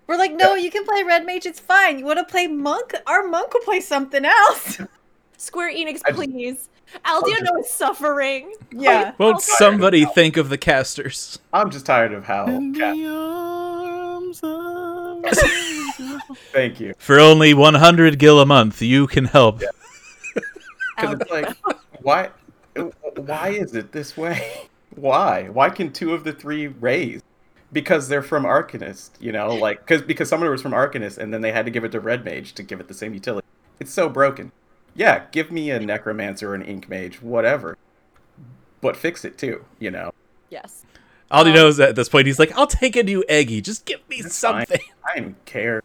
We're like, no, you can play Red Mage. It's fine. You want to play Monk? Our Monk will play something else. Square Enix, I- please. Aldiano is suffering. Yeah. Won't somebody think of the casters? I'm just tired of how. In Cat- the arms of Thank you. For only 100 gil a month, you can help. Because it's like, why? Why is it this way? Why? Why can two of the three raise? Because they're from Arcanist, you know, like because because someone was from Arcanist, and then they had to give it to Red Mage to give it the same utility. It's so broken. Yeah, give me a Necromancer or an Ink Mage, whatever, but fix it too. You know, Yes. All he Um, knows at this point, he's like, "I'll take a new Egi. Just give me That's fine. something." I don't care.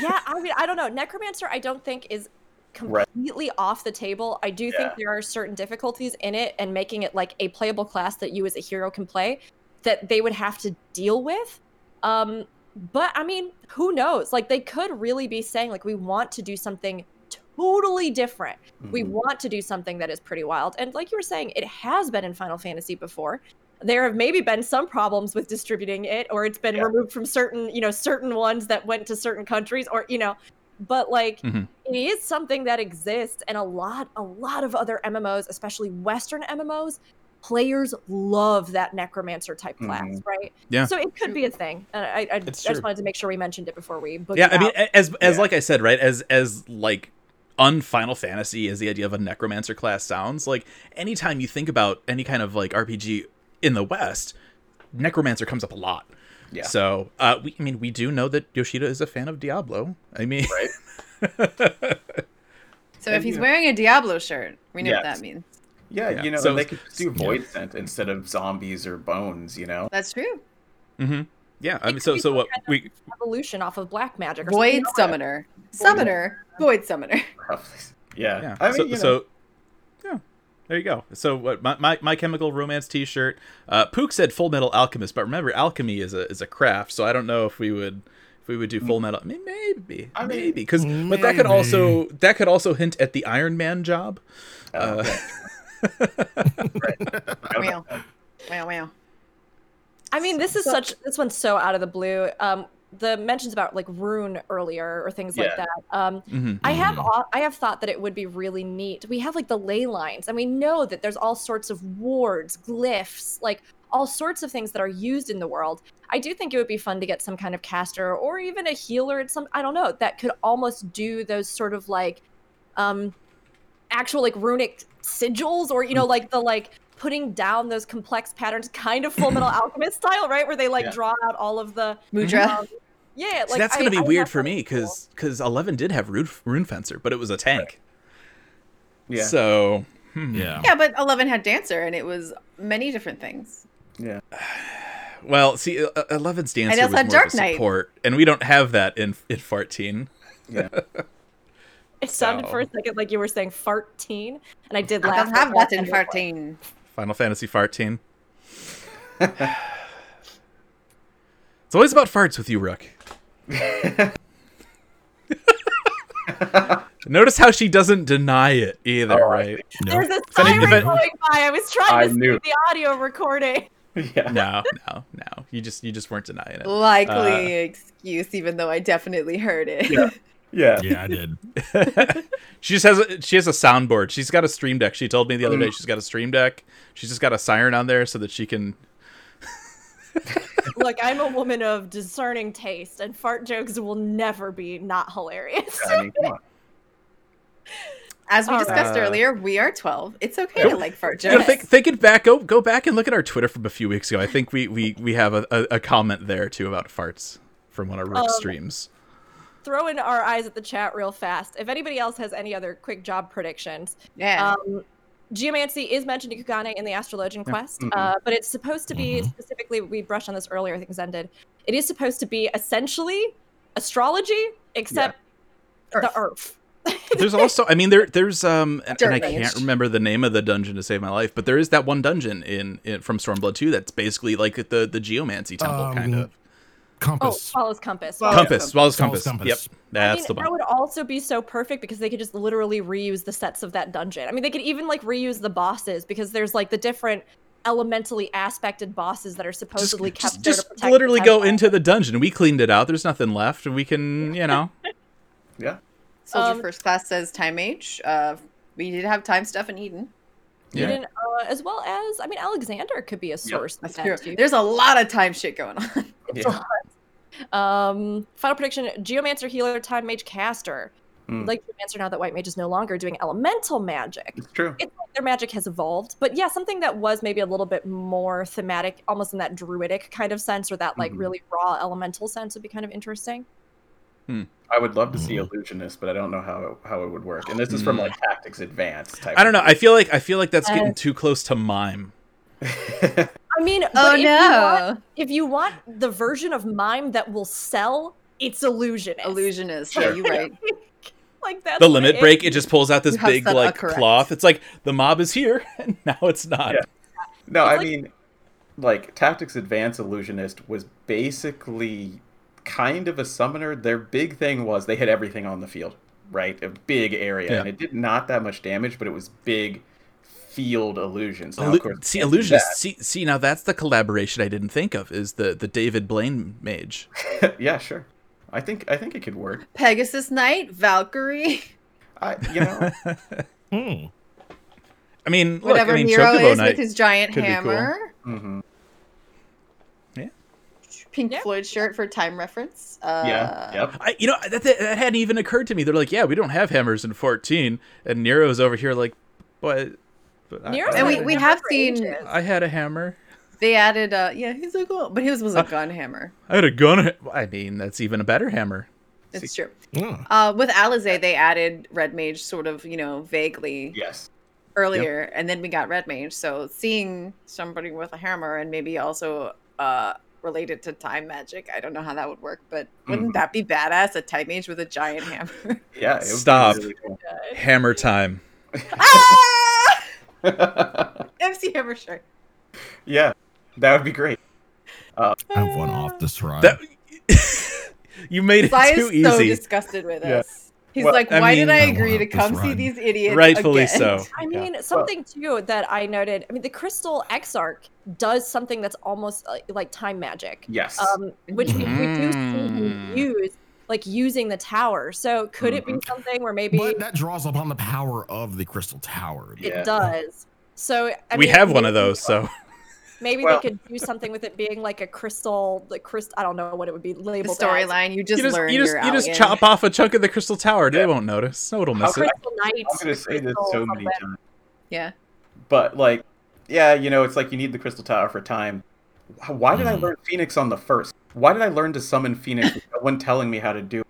Yeah, I mean, I don't know. Necromancer, I don't think is Right. completely off the table. I do think there are certain difficulties in it and making it like a playable class that you as a hero can play that they would have to deal with. Um, but I mean, who knows? Like they could really be saying like we want to do something totally different. We Mhm. want to do something that is pretty wild. And like you were saying, it has been in Final Fantasy before. There have maybe been some problems with distributing it, or it's been Yeah. removed from certain, you know, certain ones that went to certain countries, or you know, but like Mhm. it is something that exists, and a lot, a lot of other MMOs, especially Western MMOs, players love that necromancer type class, Mhm. right? Yeah. So it could be a thing. And I, I, I just wanted to make sure we mentioned it before we. booked yeah i mean out. a- as as Yeah. like i said right as as like un final fantasy as the idea of a necromancer class sounds like anytime you think about any kind of like rpg in the west necromancer comes up a lot Yeah. so uh we i mean we do know that yoshida is a fan of diablo i mean Right. So if he's you wearing a Diablo shirt, we know what that means. Yeah, Yeah, you know, so- they could do void scent instead of zombies or bones. You know. That's true. mhm. yeah i mean so so what kind of we evolution off of black magic. Or Void something. summoner. Summoner. Void summoner. Yeah. yeah I mean, so, you know, so yeah there you go so what my, my, my chemical romance t-shirt uh pook said full metal alchemist but remember alchemy is a is a craft so i don't know if we would if we would do full metal I mean, maybe I mean, maybe because but that could also that could also hint at the iron man job uh, Wow. Wow, wow. I mean, this is such this one's so out of the blue. Um, the mentions about like rune earlier or things like that. Um, mhm. I have I have thought that it would be really neat. We have like the ley lines, and we know that there's all sorts of wards, glyphs, like all sorts of things that are used in the world. I do think it would be fun to get some kind of caster or even a healer. At Some I don't know that could almost do those sort of like, um, actual like runic sigils, or you know like the like putting down those complex patterns, kind of Full Metal Alchemist style, right? Where they like Yeah. draw out all of the Mudra. um, yeah, See, like that's gonna be I weird for me was cool. because because 11 did have rune, rune fencer but it was a tank yeah. so hmm. Yeah. yeah, but 11 had dancer and it was many different things. yeah. well see uh, 11's dancer also was had more Dark of a Knight. support and we don't have that in in 14 Yeah. It sounded for a second like you were saying farteen, and I did I laugh. don't have at that in and it was 14. final fantasy 14 it's always about farts with you rook notice how she doesn't deny it either Oh, right No. There's a siren going by. I was trying I to knew. see the audio recording. yeah. no no no you just you just weren't denying it Likely Uh, excuse, even though I definitely heard it. Yeah. Yeah. Yeah, I did. she just has a, she has a soundboard. She's got a stream deck. She told me the other Mm. day she's got a stream deck. She's just got a siren on there so that she can. Look, I'm a woman of discerning taste, and fart jokes will never be not hilarious. I mean, come on. As we All discussed right. earlier, we are 12. It's okay to like fart You know, jokes. think, thinking back, go go back and look at our Twitter from a few weeks ago. I think we we, we have a, a, a comment there too about farts from one of Rick's Um, streams. Throw in our eyes at the chat real fast. If anybody else has any other quick job predictions, yeah. um, Geomancy is mentioned in Kugane in the Astrologian quest, Mhm. uh, but it's supposed to be specifically. We brushed on this earlier. I think Zen did. It is supposed to be essentially astrology, except the Earth. There's also, I mean, there there's um, and, and I can't remember the name of the dungeon to save my life, but there is that one dungeon in, in from Stormblood 2 that's basically like the the geomancy temple kind Um, of. Oh, Compass. follows compass. Well, Compass, Swallow's Swallow's compass. Compass. Yep, that's I mean, the one. that would also be so perfect because they could just literally reuse the sets of that dungeon. I mean, they could even like reuse the bosses because there's like the different elementally aspected bosses that are just, supposedly kept just, there just to protect. literally the go into the dungeon. We cleaned it out. There's nothing left, and we can, you know. Yeah. Soldier um, First Class says Time Age. Uh, we did have time stuff in Eden. Yeah. Eden, uh, as well as I mean, Alexander could be a source. of That's that, true. too. There's a lot of time shit going on. Yeah. Um, final prediction: Geomancer, Healer, Time Mage, Caster. Hmm. Like Geomancer, now that White Mage is no longer doing elemental magic. It's true. it's like their magic has evolved but yeah something that was maybe a little bit more thematic almost in that druidic kind of sense or that like Mhm. really raw elemental sense would be kind of interesting I would love to see Mm-hmm. illusionist, but I don't know how it, how it would work. And this is from like tactics advanced type. I don't know. I feel like I feel like that's Uh, getting too close to mime. Know. i mean oh but if you, want, no! if you want the version of mime that will sell it's illusionist Illusionist. Sure. Yeah, you're right. like that's The limit it break, is. it just pulls out this You big like correct. cloth. It's like the mob is here, and now it's not. Yeah. no, I like- mean, like tactics advanced illusionist was basically kind of a summoner. Their big thing was they had everything on the field, right? A big area, Yeah. and it did not that much damage, but it was big field illusions. Now, of course, see, can't. See, see, now that's the collaboration I didn't think of. Is the the David Blaine mage? yeah, sure. I think I think it could work. Pegasus Knight, Valkyrie. I, you know, Hmm. I mean, look, Whatever I mean, Nero Chocobo is Knight. with his giant hammer. be cool. hammer. hmm Yeah. Pink Yeah. Floyd shirt for time reference. Uh, Yeah. Yep. I, you know, that, that, that hadn't even occurred to me. They're like, yeah, we don't have hammers in 14, and Nero's over here like, but, but I- Nero's I, And we- we have seen- I had a hammer. They added, uh, yeah, he's like, oh, but his was a gun hammer. I had a gun. I mean, that's even a better hammer. It's true. Yeah. Uh, with Alisaie, they added Red Mage sort of, you know, vaguely Yes. earlier, and then we got Red Mage. So seeing somebody with a hammer and maybe also uh, related to time magic, I don't know how that would work, but wouldn't Mhm. that be badass? A time mage with a giant hammer. Yeah. it would be Stop. really cool. Hammer time. ah! MC Hammer shirt. yeah, that would be great. I have one off this ride. That you made it Sai too is so easy. disgusted with Yeah. us. He's Well, like, I why mean- did I I agree to come see these idiots? Rightfully again? so. I mean, something too that I noted. I mean, the Crystal Exarch does something that's almost like, like time magic, Yes. um, which we, we do see Mm. Him use, like using the tower. So could it be something where maybe but that draws upon the power of the crystal tower. it Yeah. does? So I we mean, have one of those, so Maybe Well- they could do something with it being like a crystal, like crystal. I don't know what it would be The labeled. storyline, you just, you just learn you just you're just chop off a chunk of the crystal tower. They won't notice. No one will miss could it. Crystal Knight. I'm gonna say this so many times, Yeah. but like, yeah, you know, it's like you need the crystal tower for time. Why did I Mhm. learn Phoenix on the first? Why did I learn to summon Phoenix with no one telling me how to do? it?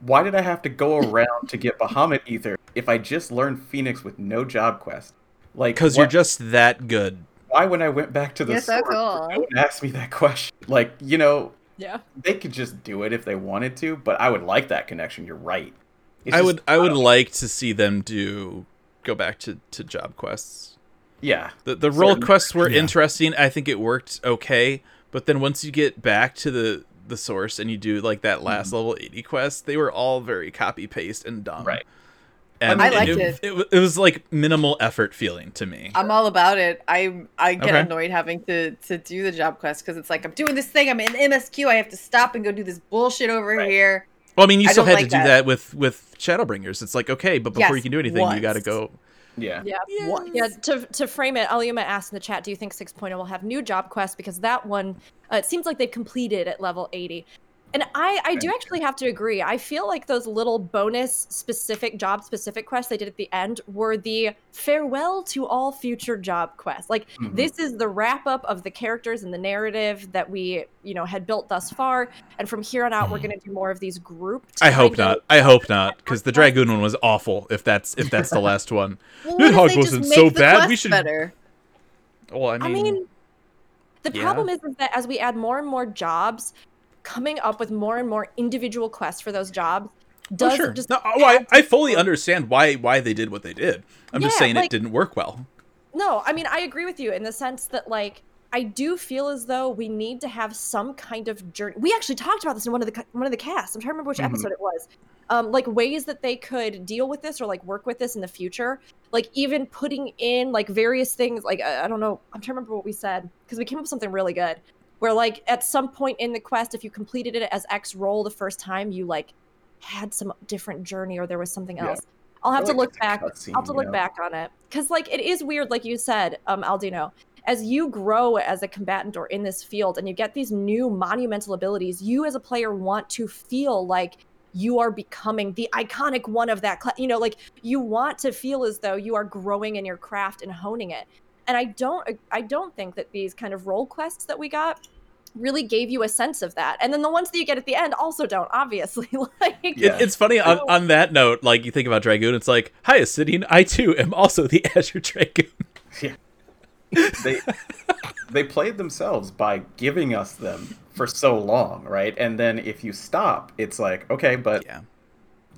Why did I have to go around to get Bahamut Ether if I just learned Phoenix with no job quest? Like, Because you're just that good. why when I went back to the You're so source, cool. no one asked me that question. Like, you know, Yeah. they could just do it if they wanted to, but I would like that connection. You're right. It's I just- would I would like to see them do go back to, to job quests. yeah, The the role Certain- quests were Yeah. interesting. I think it worked okay, but then once you get back to the the source and you do like that last mm-hmm. level 80 quest, they were all very copy paste and dumb. Right. And I liked it, it. It, it was like minimal effort feeling to me. I'm all about it. I I get Okay. annoyed having to to do the job quest because it's like I'm doing this thing. I'm in MSQ. I have to stop and go do this bullshit over Right. here. Well, I mean, you I still don't had like to do that. that. with with Shadowbringers. It's like okay, but before Yes, you can do anything, you got to go. Yeah. Yeah. Once. Yeah, to, to frame it, Aliuma asked in the chat, do you think 6.0 will have new job quests? Because that one, uh, it seems like they've completed at level 80. And I, I do actually have to agree. I feel like those little bonus specific job specific quests they did at the end were the farewell to all future job quests. Like Mhm. this is the wrap up of the characters and the narrative that we, you know, had built thus far. And from here on out, we're Mhm. going to do more of these grouped. I hope not. I hope not, because the Dragoon one was awful. If that's if that's the last one. Well, Nidhogg what if they wasn't so bad, we should- better. Well, I I mean, mean, the yeah. problem is, is that as we add more and more jobs, coming up with more and more individual quests for those jobs oh, does sure. just No, oh, I, I fully understand why why they did what they did. I'm just Yeah, saying it didn't work well. No, I mean I agree with you in the sense that like I do feel as though we need to have some kind of journey. We actually talked about this in one of the one of the casts. I'm trying to remember which Mhm. episode it was. Um, like ways that they could deal with this or like work with this in the future. Like even putting in like various things. Like I, I don't know. I'm trying to remember what we said because we came up with something really good. Where like at some point in the quest, if you completed it as X role the first time, you like had some different journey or there was something Yeah. else. I'll have Or, to like, look back. cutscene, I'll have to look know? back on it because like it is weird, like you said, um, Aldino. As you grow as a combatant or in this field, and you get these new monumental abilities, you as a player want to feel like you are becoming the iconic one of that. Cl- you know, like you want to feel as though you are growing in your craft and honing it. And I don't, I don't think that these kind of role quests that we got really gave you a sense of that. And then the ones that you get at the end also don't, obviously. like, Yeah. It's funny on, on that note. Like you think about Dragoon, it's like, hi, Estinien. I too am also the Azure Dragoon. they they played themselves by giving us them for so long, right? And then if you stop, it's like, okay, but Yeah.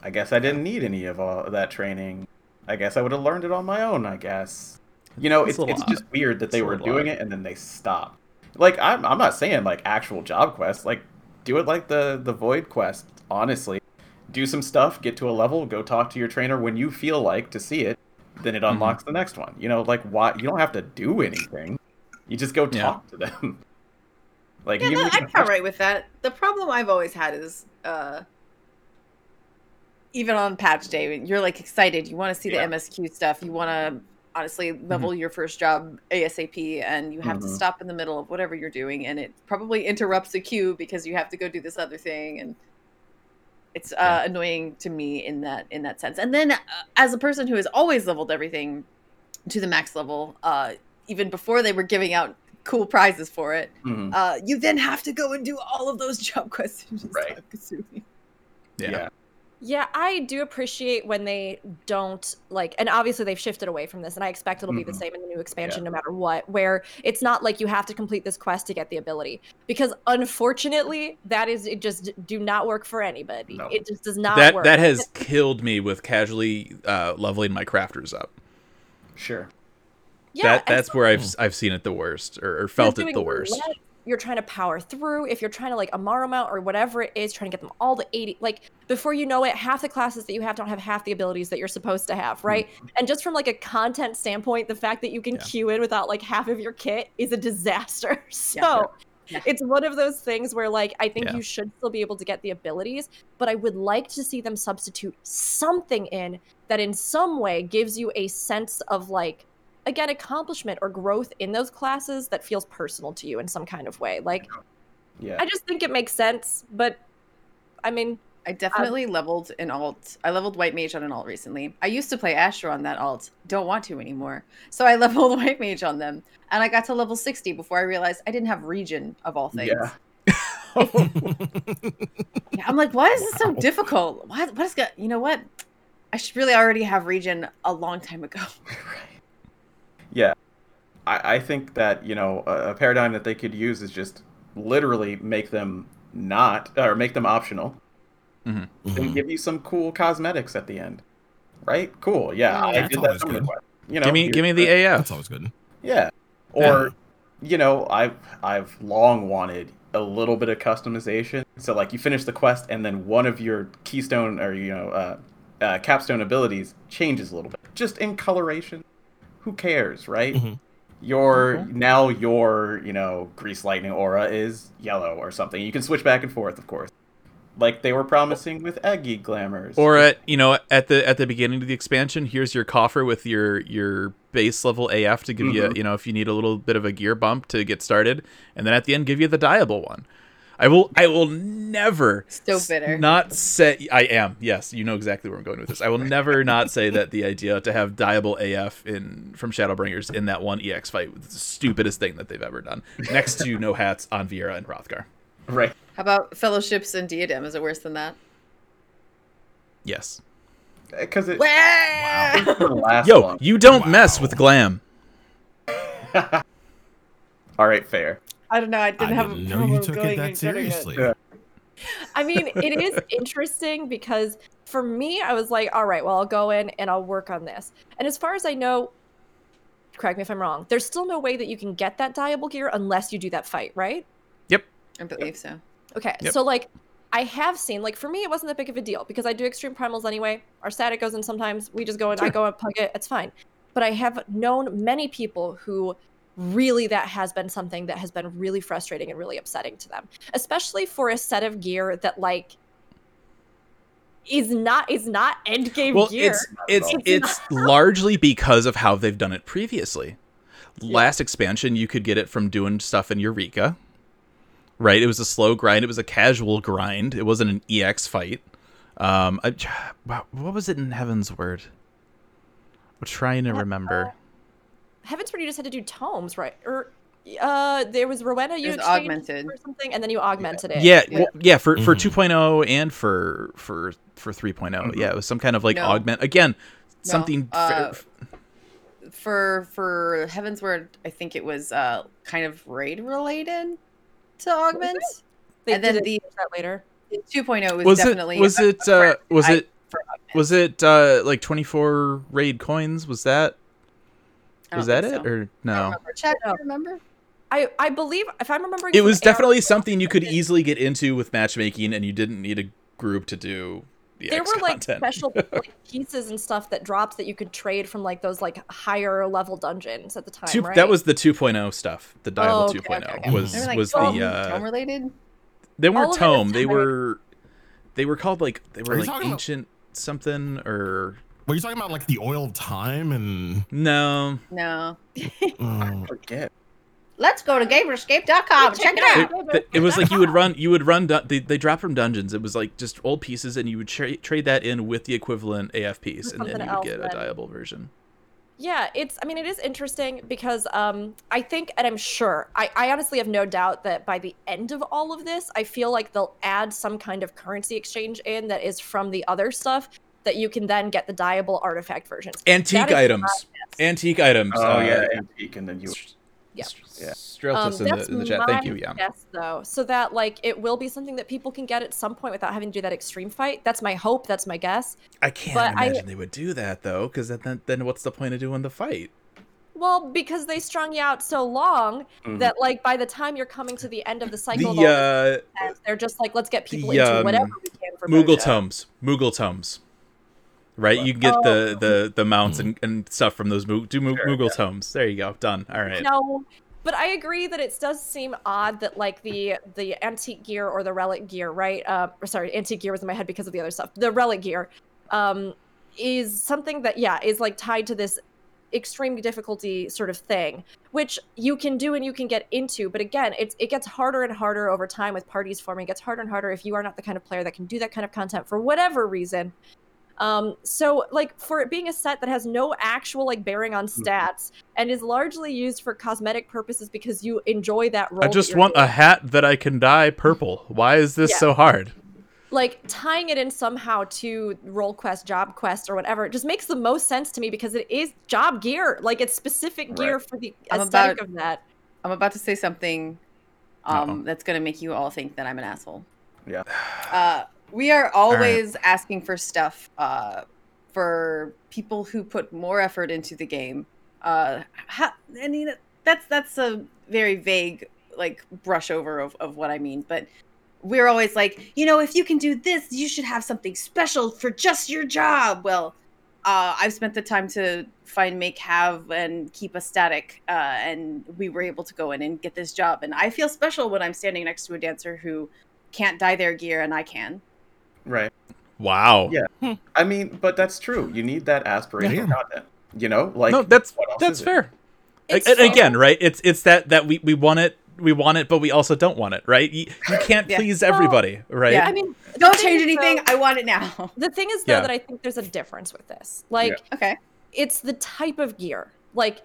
I guess I didn't need any of all that training. I guess I would have learned it on my own. I guess. You know, It's it's it's just weird that they It's a were doing odd. it and then they stopped. Like I'm I'm not saying like actual job quests. Like do it like the the void quest. Honestly, do some stuff, get to a level, go talk to your trainer when you feel like to see it. Then Mm-hmm. it unlocks the next one. You know, like why you don't have to do anything. You just go Yeah. talk to them. like Yeah, you no, I'm an all right with that. The problem I've always had is, uh, even on patch day, when you're like excited, you want to see Yeah. the MSQ stuff, you want to honestly level your first job ASAP and you have to Mhm. stop in the middle of whatever you're doing and it probably interrupts the queue because you have to go do this other thing and it's uh, Yeah. annoying to me in that in that sense. And then uh, as a person who has always leveled everything to the max level uh even before they were giving out cool prizes for it, Mhm. uh you then have to go and do all of those job questions. Right. Yeah. yeah. Yeah, I do appreciate when they don't like, and obviously they've shifted away from this, and I expect it'll be the Mhm. same in the new expansion no matter what, where it's not like you have to complete this quest to get the ability. Because unfortunately, that is, it just do not work for anybody. No. It just does not that work. that has killed me with casually uh, leveling my crafters up. Sure. yeah, that and that's where I've I've seen it the worst or, or felt it the worst. less, You're trying to power through. If you're trying to like Amaru mount or whatever it is, trying to get them all to 80, like before you know it, half the classes that you have don't have half the abilities that you're supposed to have, right? Mm-hmm. And just from like a content standpoint, the fact that you can Yeah. queue in without like half of your kit is a disaster. So Yeah. Yeah. it's one of those things where like I think Yeah. you should still be able to get the abilities, but I would like to see them substitute something in that in some way gives you a sense of like again accomplishment or growth in those classes that feels personal to you in some kind of way. Like Yeah. I just think it makes sense, but I mean, I um, definitely leveled an alt. I leveled White Mage on an alt recently. I used to play Asher on that alt. Don't want to anymore. So I leveled White Mage on them. And I got to level 60 before I realized I didn't have Regen of all things. Yeah. Yeah, I'm like, why is this so difficult? What what is got you know what? I should really already have Regen a long time ago. Yeah. I, I think that, you know, a, a paradigm that they could use is just literally make them not, or make them optional, and Mhm. give you some cool cosmetics at the end. Right? Cool. Yeah. I That's did that always some of the good. quest. You know, give me give me the AF. That's always good. Yeah. Or, you know, I've I've long wanted a little bit of customization. So like you finish the quest and then one of your keystone or you know uh, uh, capstone abilities changes a little bit, just in coloration. Who cares, right? Mhm. Your now your you know grease lightning aura is yellow or something. You can switch back and forth, of course, like they were promising with Egi glamours. Or at you know at the at the beginning of the expansion, here's your coffer with your your base level AF to give you Mhm. you know if you need a little bit of a gear bump to get started, and then at the end give you the dyeable one. I will I will never So s- bitter. not say I am yes you know exactly where I'm going with this. I will never not say that the idea to have dyeable AF in from Shadowbringers in that one EX fight was the stupidest thing that they've ever done. Next to no hats on Viera and Hrothgar. right? How about fellowships and diadem? Is it worse than that? Yes. Uh, because it Wow. Yo, long. you don't mess with glam. All right, fair. I don't know. I didn't I have didn't a know problem you took going it that and getting it. seriously. Yeah. I mean, it is interesting because for me, I was like, all right, well, I'll go in and I'll work on this. And as far as I know, correct me if I'm wrong, there's still no way that you can get that dyeable gear unless you do that fight, right? Yep. I believe so. Okay, Yep. so like I have seen like for me it wasn't that big of a deal because I do extreme primals anyway. Our static goes in sometimes. We just go and I go and plug it. It's fine. But I have known many people who really that has been something that has been really frustrating and really upsetting to them, especially for a set of gear that like is not is not end game well gear. it's it's It's it's largely because of how they've done it previously. Last expansion you could get it from doing stuff in eureka right? It was a slow grind. It was a casual grind. It wasn't an ex fight. Um I, what was it in Heavensward? I'm trying to remember Heavensward you just had to do tomes, right? Or uh there was Rowena you was exchanged augmented. or something and then you augmented it. yeah Yeah. well, yeah for for Mhm. 2.0 and for for for 3.0 yeah it was some kind of like No. augment again No, something uh, fa- For for Heavensward, I think it was uh kind of raid related to augment. They and then the that later. 2.0 was, was definitely it was a- it a uh friend was I- it for augment. Was it uh like 24 raid coins? Was that I was that it so. or no? remember. Chad, do you remember? I I believe if I'm remembering It was Arrow- definitely something you could easily get into with matchmaking and you didn't need a group to do the there X were like special like, pieces and stuff that dropped that you could trade from like those like higher level dungeons at the time, Two, right? That was the 2.0 stuff. The Dial Oh, okay, 2.0 okay, okay. was like was tome, the uh tome related. they weren't of tome. They were they were called like they were you like talking about- ancient something or Were you talking about like the oil of time and? No, No. Uh, Forget. Let's go to GamerEscape.com. Check it it, out. th- it was like you would run you would run dun- they, they dropped from dungeons it was like just old pieces and you would tra- trade that in with the equivalent af piece and, then you would get else a then. dyeable version Yeah, it's. I mean, it is interesting because um, I think, and I'm sure, I, I honestly have no doubt that by the end of all of this, I feel like they'll add some kind of currency exchange in that is from the other stuff that you can then get the dyeable artifact versions. antique That is items antique items Oh uh, yeah, antique, and then you. Yeah. Yeah. Um, in, the, in the chat thank you yeah Guess though, so that like it will be something that people can get at some point without having to do that extreme fight. That's my hope. That's my guess. i can't but I- imagine they would do that though because then, then what's the point of doing the fight Well, because they strung you out so long Mhm. that like by the time you're coming to the end of the cycle, of all the this uh they're just like, let's get people the, into um, whatever we can for moogle Mojo. tomes moogle tomes right you can get the the the mounts and, and stuff from those Moog- do Moog- Sure, moogle tomes there you go done all right No, but I agree that it does seem odd that like the the antique gear or the relic gear, right? Uh, sorry, antique gear was in my head because of the other stuff. The relic gear, um, is something that yeah is like tied to this extreme difficulty sort of thing, which you can do and you can get into. But again, it's it gets harder and harder over time with parties forming. It gets harder and harder if you are not the kind of player that can do that kind of content for whatever reason. Um, so like for it being a set that has no actual like bearing on stats and is largely used for cosmetic purposes because you enjoy that role. i just you're want a hat that i can dye purple why is this Yeah. so hard like tying it in somehow to role quest, job quest, or whatever. It just makes the most sense to me because it is job gear. Like it's specific gear Right. for the I'm aesthetic about- of that. I'm about to say something um, that's going to make you all think that I'm an asshole. Yeah. Uh, we are always asking for stuff uh, for people who put more effort into the game. Uh, ha- I mean, that's that's a very vague like brush over of, of what I mean, but we're always like, you know, if you can do this, you should have something special for just your job. Well, uh, I've spent the time to find, make, have, and keep a static, uh, and we were able to go in and get this job. And I feel special when I'm standing next to a dancer who can't dye their gear and I can. Right. wow Yeah. Hmm. I mean, but that's true. You need that aspirational Yeah. content. You know, like no that's that's is it? fair It's and again right it's it's that that we we want it we want it but we also don't want it right you, you can't Yeah. please Well, everybody right yeah. I mean, Don't change anything. though- I want it now. the thing is though Yeah. that I think there's a difference with this. Like Okay. it's the type of gear. Like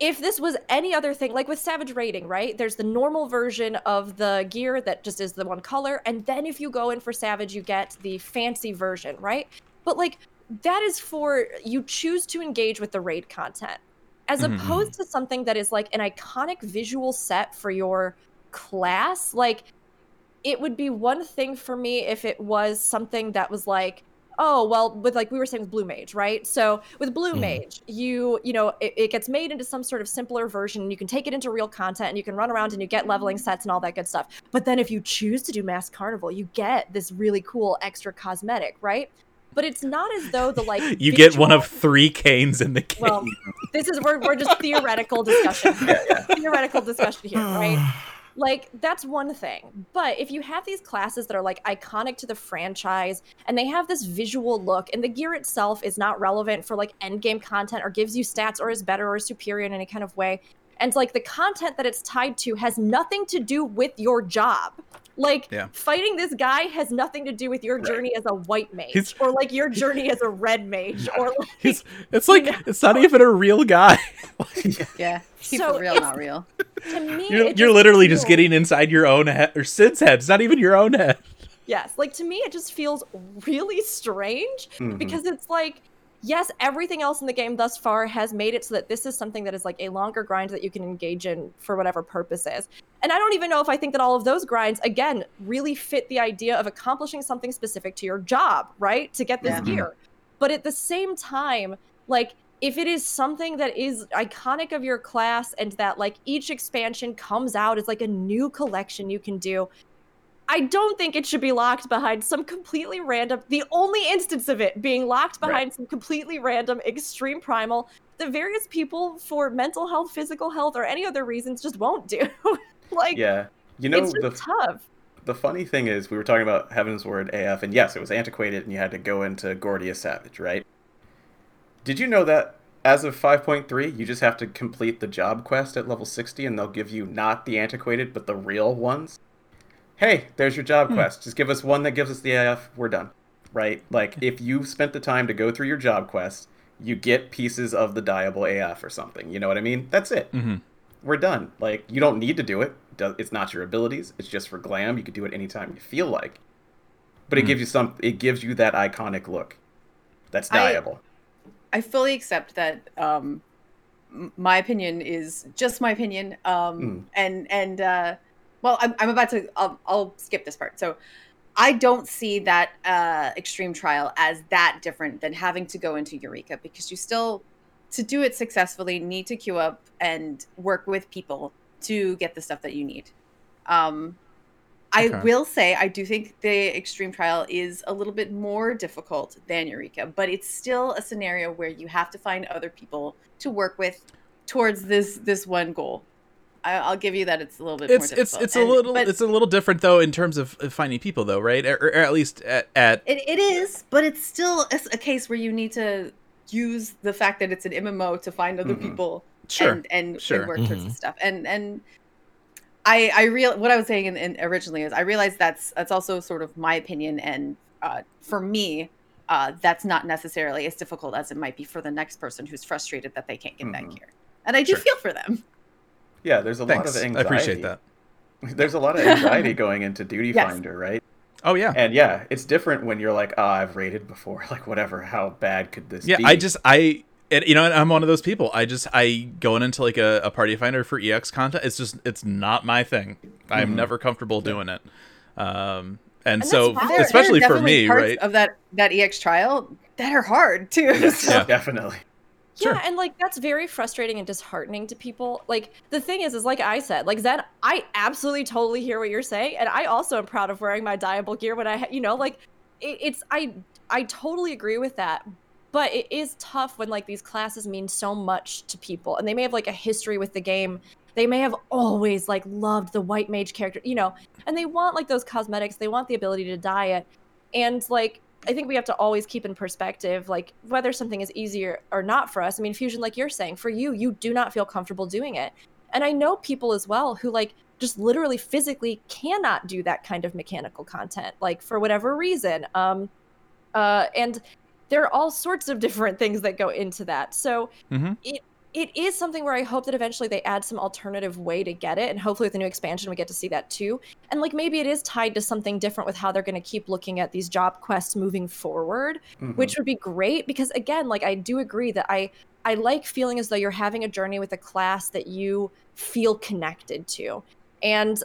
if this was any other thing, like with Savage Rating, right? There's the normal version of the gear that just is the one color, and then if you go in for Savage, you get the fancy version, right? But like that is for you choose to engage with the raid content, as Mhm. opposed to something that is like an iconic visual set for your class. Like it would be one thing for me if it was something that was like oh well with like we were saying with blue mage right? So with blue Mhm. mage you you know it, it gets made into some sort of simpler version. And you can take it into real content and you can run around and you get leveling sets and all that good stuff. But then if you choose to do Masked Carnivale you get this really cool extra cosmetic right? But it's not as though the like you get one of three canes in the game well this is we're, we're just theoretical discussion. Yeah, yeah. theoretical discussion here right like that's one thing. But if you have these classes that are like iconic to the franchise and they have this visual look and the gear itself is not relevant for like end game content or gives you stats or is better or superior in any kind of way and like the content that it's tied to has nothing to do with your job like Yeah. fighting this guy has nothing to do with your Right. journey as a white mage He's- or like your journey as a red mage or like He's, it's like it's not even a real guy Yeah. Keep So real, not real. to me you're, you're just literally just getting inside your own head or Cid's head it's not even your own head Yes, like to me, it just feels really strange Mhm. because it's like, yes, everything else in the game thus far has made it so that this is something that is like a longer grind that you can engage in for whatever purposes. And I don't even know if I think that all of those grinds, again, really fit the idea of accomplishing something specific to your job, right? To get this Yeah. gear. Mm-hmm. But at the same time, like, if it is something that is iconic of your class and that like each expansion comes out as like a new collection you can do I don't think it should be locked behind some completely random, the only instance of it being locked Right. behind some completely random extreme primal that various people for mental health, physical health, or any other reasons just won't do. like, Yeah. You know it's the tough. the funny thing is we were talking about Heavensward AF, and yes, it was antiquated, and you had to go into Gordias Savage, right? Did you know that as of 5.3, you just have to complete the job quest at level 60 and they'll give you not the antiquated, but the real ones? Hey, there's your job quest. Just give us one that gives us the AF, we're done. Right? Like, if you spent the time to go through your job quest, you get pieces of the dyeable AF or something. You know what I mean? That's it. hmm We're done. Like, you don't need to do it. It's not your abilities. It's just for glam. You can do it anytime you feel like. But it Hmm. gives you some. It gives you that iconic look. That's I- dyeable. I fully accept that. Um, my opinion is just my opinion. Um, Mm. and and uh, well, I'm I'm about to. I'll, I'll skip this part. So, I don't see that uh, extreme trial as that different than having to go into Eureka because you still, to do it successfully, need to queue up and work with people to get the stuff that you need. Um, I Okay. will say I do think the extreme trial is a little bit more difficult than Eureka, but it's still a scenario where you have to find other people to work with towards this this one goal. I, I'll give you that it's a little bit It's more it's difficult. it's a little but it's a little different though in terms of of finding people though, right? Or, or at least at, at it, it is, but it's still a, case where you need to use the fact that it's an MMO to find other Mhm. people sure. and and, Sure. and work towards Mhm. the stuff and and i i real what i was saying in, in originally is i realized that's that's also sort of my opinion and uh for me uh that's not necessarily as difficult as it might be for the next person who's frustrated that they can't get that Mhm. gear and i do Sure. feel for them Yeah, there's a Thanks. lot of anxiety. I appreciate that. There's a lot of anxiety going into Duty Yes. Finder, right? Oh yeah. And yeah, it's different when you're like, oh, I've rated before. Like, whatever. How bad could this Yeah, be? I just I and, you know I'm one of those people. I just I going into like a, a party finder for EX content. It's just it's not my thing. I'm Mhm. never comfortable doing it. Um, and, And so. There- especially there are for me, parts right? of that that ex trial that are hard too Yes, so- Yeah. definitely. Sure. Yeah, and like that's very frustrating and disheartening to people. Like the thing is, is like I said, like Zen, I absolutely totally hear what you're saying, and I also am proud of wearing my dyeable gear when I, you know, like it, it's I I totally agree with that. But it is tough when like these classes mean so much to people, and they may have like a history with the game. They may have always like loved the white mage character, you know, and they want like those cosmetics. They want the ability to diet, and like I think we have to always keep in perspective, like whether something is easier or not for us. I mean, fusion, like you're saying, for you, you do not feel comfortable doing it. And I know people as well who like just literally physically cannot do that kind of mechanical content, like for whatever reason. Um, uh, and there are all sorts of different things that go into that. So mm-hmm. it it is something where I hope that eventually they add some alternative way to get it, and hopefully with the new expansion we get to see that too. And like maybe it is tied to something different with how they're going to keep looking at these job quests moving forward, Mhm. which would be great because again, like I do agree that I I like feeling as though you're having a journey with a class that you feel connected to. And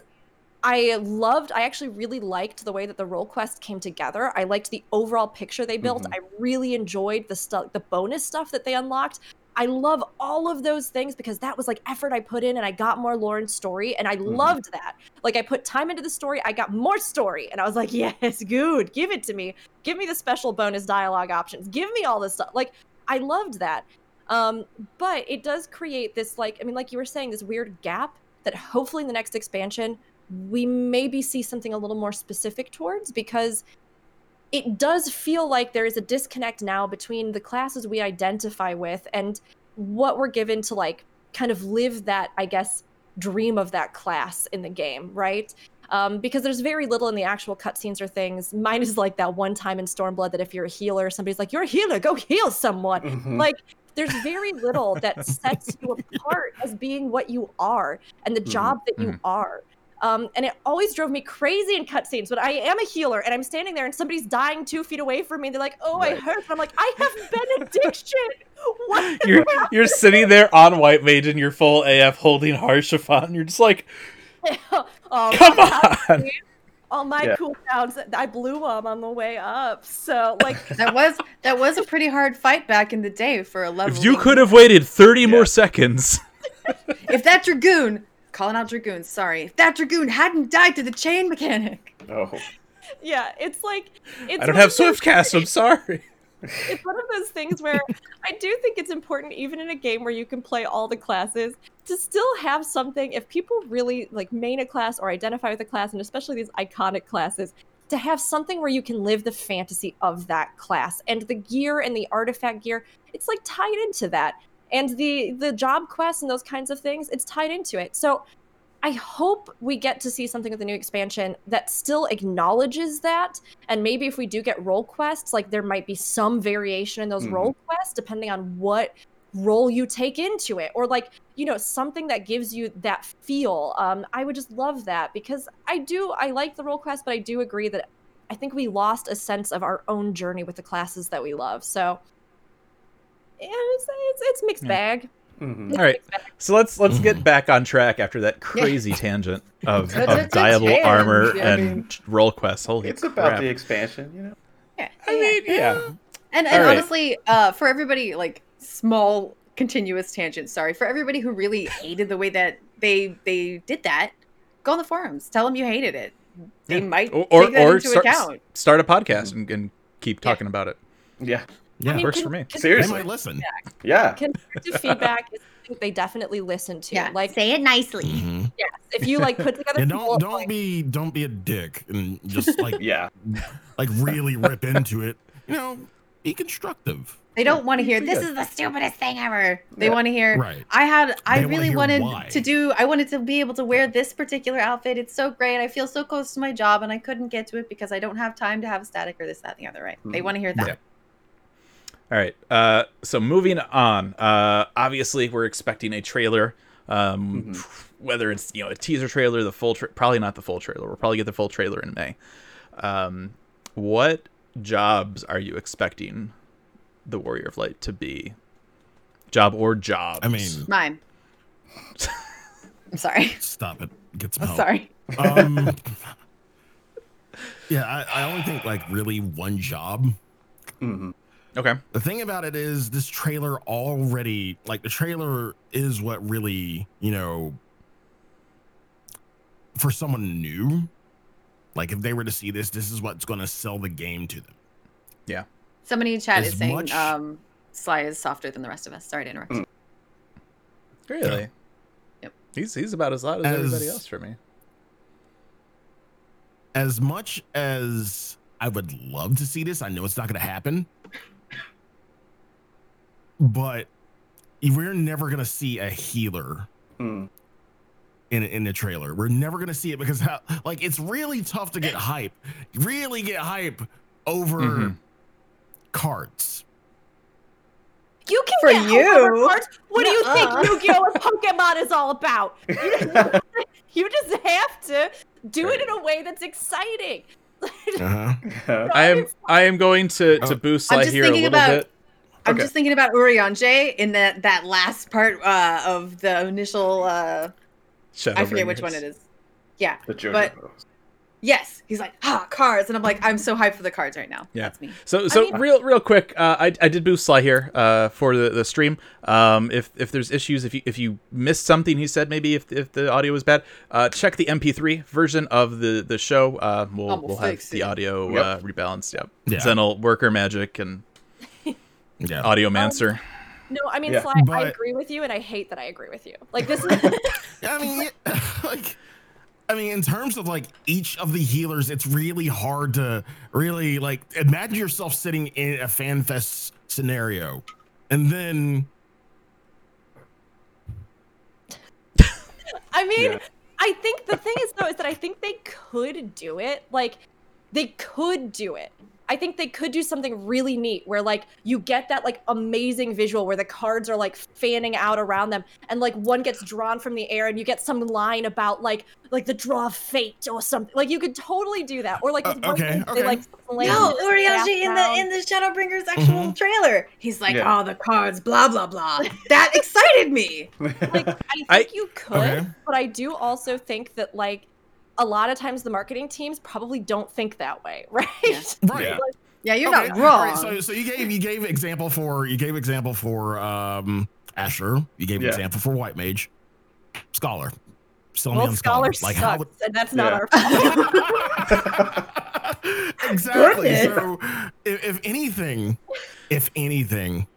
I loved, I actually really liked the way that the role quest came together. I liked the overall picture they built. Mhm. I really enjoyed the stuff, the bonus stuff that they unlocked. I love all of those things because that was like effort I put in and I got more Lauren's story and I loved that. Like I put time into the story, I got more story and I was like, yes, good. Give it to me. Give me the special bonus dialogue options. Give me all this stuff. Like I loved that. Um, but it does create this like, I mean, like you were saying, this weird gap that hopefully in the next expansion we maybe see something a little more specific towards because it does feel like there is a disconnect now between the classes we identify with and what we're given to like kind of live that i guess dream of that class in the game right um, because there's very little in the actual cutscenes or things mine is like that one time in stormblood that if you're a healer somebody's like you're a healer go heal someone Mhm. like there's very little that sets you apart as being what you are and the Mhm. job that you Mhm. are um, and it always drove me crazy in cutscenes when I am a healer and I'm standing there and somebody's dying two feet away from me. They're like, "Oh, I Right. hurt." And I'm like, "I have benediction." what? You're you're sitting there on white mage in your full AF holding Harshafan. You're just like, oh, come on. All my Yeah. cooldowns, I blew them on the way up. So, like, that was that was a pretty hard fight back in the day for a level If you could have waited 30 Yeah. more seconds. if that dragoon calling out dragoons sorry if that dragoon hadn't died to the chain mechanic Oh, yeah, it's like it's I don't have of those- Swift cast. I'm sorry. it's one of those things where I do think it's important, even in a game where you can play all the classes, to still have something. If people really like main a class or identify with a class, and especially these iconic classes, to have something where you can live the fantasy of that class and the gear and the artifact gear it's like tied into that and the the job quests and those kinds of things it's tied into it. So i hope we get to see something with the new expansion that still acknowledges that. And maybe if we do get role quests like there might be some variation in those Mhm. role quests depending on what role you take into it. Or like you know something that gives you that feel. Um i would just love that because i do i like the role quest but i do agree that i think we lost a sense of our own journey with the classes that we love. So yeah it's it's, it's mixed Yeah. bag Mhm. All right. So let's let's get back on track after that crazy tangent of, of dyeable armor I and mean. roll quests. Holy It's about the expansion, you know. Yeah. I mean, yeah. And, and right. honestly, uh, for everybody, like small continuous tangent. Sorry for everybody who really hated the way that they they did that. Go on the forums. Tell them you hated it. They Yeah. might Or or, take that or into start, account. start a podcast and, and keep talking about it. Yeah. Yeah, I mean, Works con- for me. con- they Seriously. might listen. Yeah. constructive feedback is something they definitely listen to Yeah, like say it nicely. Mhm. yes if you like put together And don't don't points- be don't be a dick and just like Yeah. like really rip into it. You know, be constructive. They don't want to hear this is the stupidest thing ever. They Yeah. want to hear Right. I had I They really wanted why. to do I wanted to be able to wear this particular outfit. It's so great. I feel so close to my job and I couldn't get to it because I don't have time to have a static or this, that, and the other, right? They Mhm. want to hear that. Yeah. All right. Uh, so moving on. Uh, obviously, we're expecting a trailer. Um, Mhm. Whether it's you know a teaser trailer, the full tra- probably not the full trailer. We'll probably get the full trailer in May. Um, what jobs are you expecting the Warrior of Light to be? Job or jobs? I mean, Mine. I'm sorry. stop it. Get some I'm help. sorry. Um, yeah, I, I only think like really one job. hmm okay. The thing about it is this trailer already like the trailer is what really, you know, for someone new, like if they were to see this, this is what's going to sell the game to them. Yeah. Somebody in chat As is saying much- um, Sly is softer than the rest of us. Sorry to interrupt. Mm. Really? Yep. He's he's about as loud as, As- everybody else for me. As much as I would love to see this, I know it's not going to happen. But we're never going to see a healer Mm. in in the trailer. We're never gonna see it because how like it's really tough to get hype, really get hype over Mhm. cards. You can For get over you? cards. What do you think Yu-Gi-Oh! and Pokemon is all about? You just, have to do it in a way that's exciting. Uh-huh. I am I am going to to Oh. boost I'm Sly here a little about- bit. I'm Okay. just thinking about Urianger in that that last part uh, of the initial. Uh, I forget which one it is. Yeah. The JoJo But- pose. Yes. He's like, ah, cards, and I'm like, I'm so hyped for the cards right now. Yeah. That's me. So so mean- real real quick, uh, I I did boost Sly here uh, for the, the stream. Um, if if there's issues, if you if you missed something he said, maybe if, if the audio was bad, uh, check the MP3 version of the the show. Uh, we'll we'll we'll have fix the audio Yep. uh, rebalanced. Yep. Yeah. Zenal worker magic and Yeah. audiomancer. Um, no, I mean, Yeah. Sly, I agree with you, and I hate that I agree with you. Like this is I mean, like, I mean, in terms of like each of the healers, it's really hard to really like imagine yourself sitting in a fan fest scenario, and then I mean, Yeah. I think the thing is though is that I think they could do it. Like they could do it. I think they could do something really neat where like you get that like amazing visual where the cards are like fanning out around them and like one gets drawn from the air and you get some line about like like the draw of fate or something. Like you could totally do that. Or like Uh, with okay, thing, okay. they like slam No, this in the in the Shadowbringers actual trailer. He's like, Yeah. oh, the cards, blah blah blah. That excited me. like I think I- you could, Okay. but I do also think that like a lot of times the marketing teams probably don't think that way, right? Yeah. right. Yeah. Yeah, you're Okay, not all wrong. right, so, so you gave you gave example for you gave example for um Asher. You gave Yeah. example for White Mage, Scholar. Still Well, on Scholar Like sucks, how would and that's not Yeah. our fault. exactly. Goodness. So, if, if anything, if anything,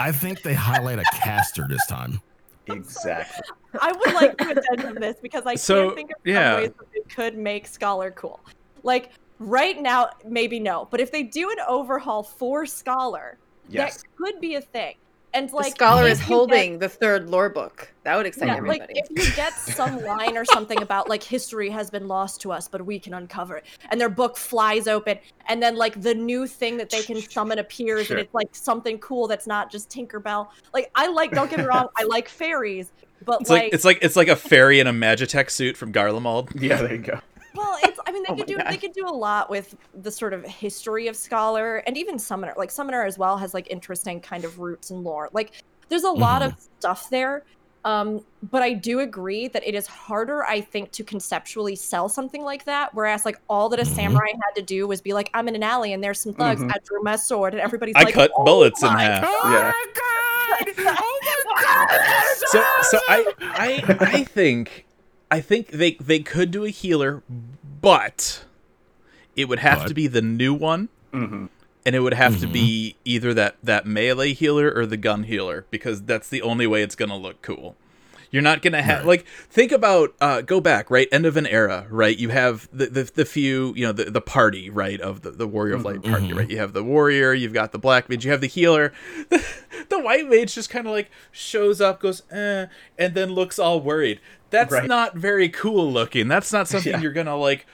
I think they highlight a caster this time. Exactly. I would like to addendum this because I So, can't think of yeah. some ways that they could make Scholar cool. Like right now, maybe no, but if they do an overhaul for Scholar, Yes. that could be a thing. And like The scholar is you get- holding the third lore book. That would excite yeah, everybody. like if you get some line or something about like history has been lost to us, but we can uncover it, and their book flies open, and then like the new thing that they can summon appears, Sure. and it's like something cool that's not just Tinkerbell. Like I like, don't get me wrong, I like fairies, but It's like, like, it's like it's like a fairy in a Magitech suit from Garlemald. Yeah, there you go. Well, it's I mean they Oh could my do they could do a lot with the sort of history of Scholar and even Summoner. Like Summoner as well has like interesting kind of roots and lore. Like there's a lot of stuff there. Um, but I do agree that it is harder, I think, to conceptually sell something like that. Whereas, like, all that a Mhm. samurai had to do was be like, "I'm in an alley and there's some thugs. Mhm. I drew my sword," and everybody's like, I like, cut "Oh bullets in my half. Yeah. God! Oh my God! So so I I I think I think they they could do a healer, but it would have But? to be the new one, hmm and it would have to Mhm. be either that that melee healer or the gun healer because that's the only way it's gonna look cool. You're not gonna have Right. like think about uh go back right end of an era right you have the the, the few you know the, the party right of the, the warrior of light party Mhm. right you have the warrior you've got the black mage you have the healer the white mage just kind of like shows up goes eh and then looks all worried that's Right. not very cool looking that's not something Yeah. you're gonna like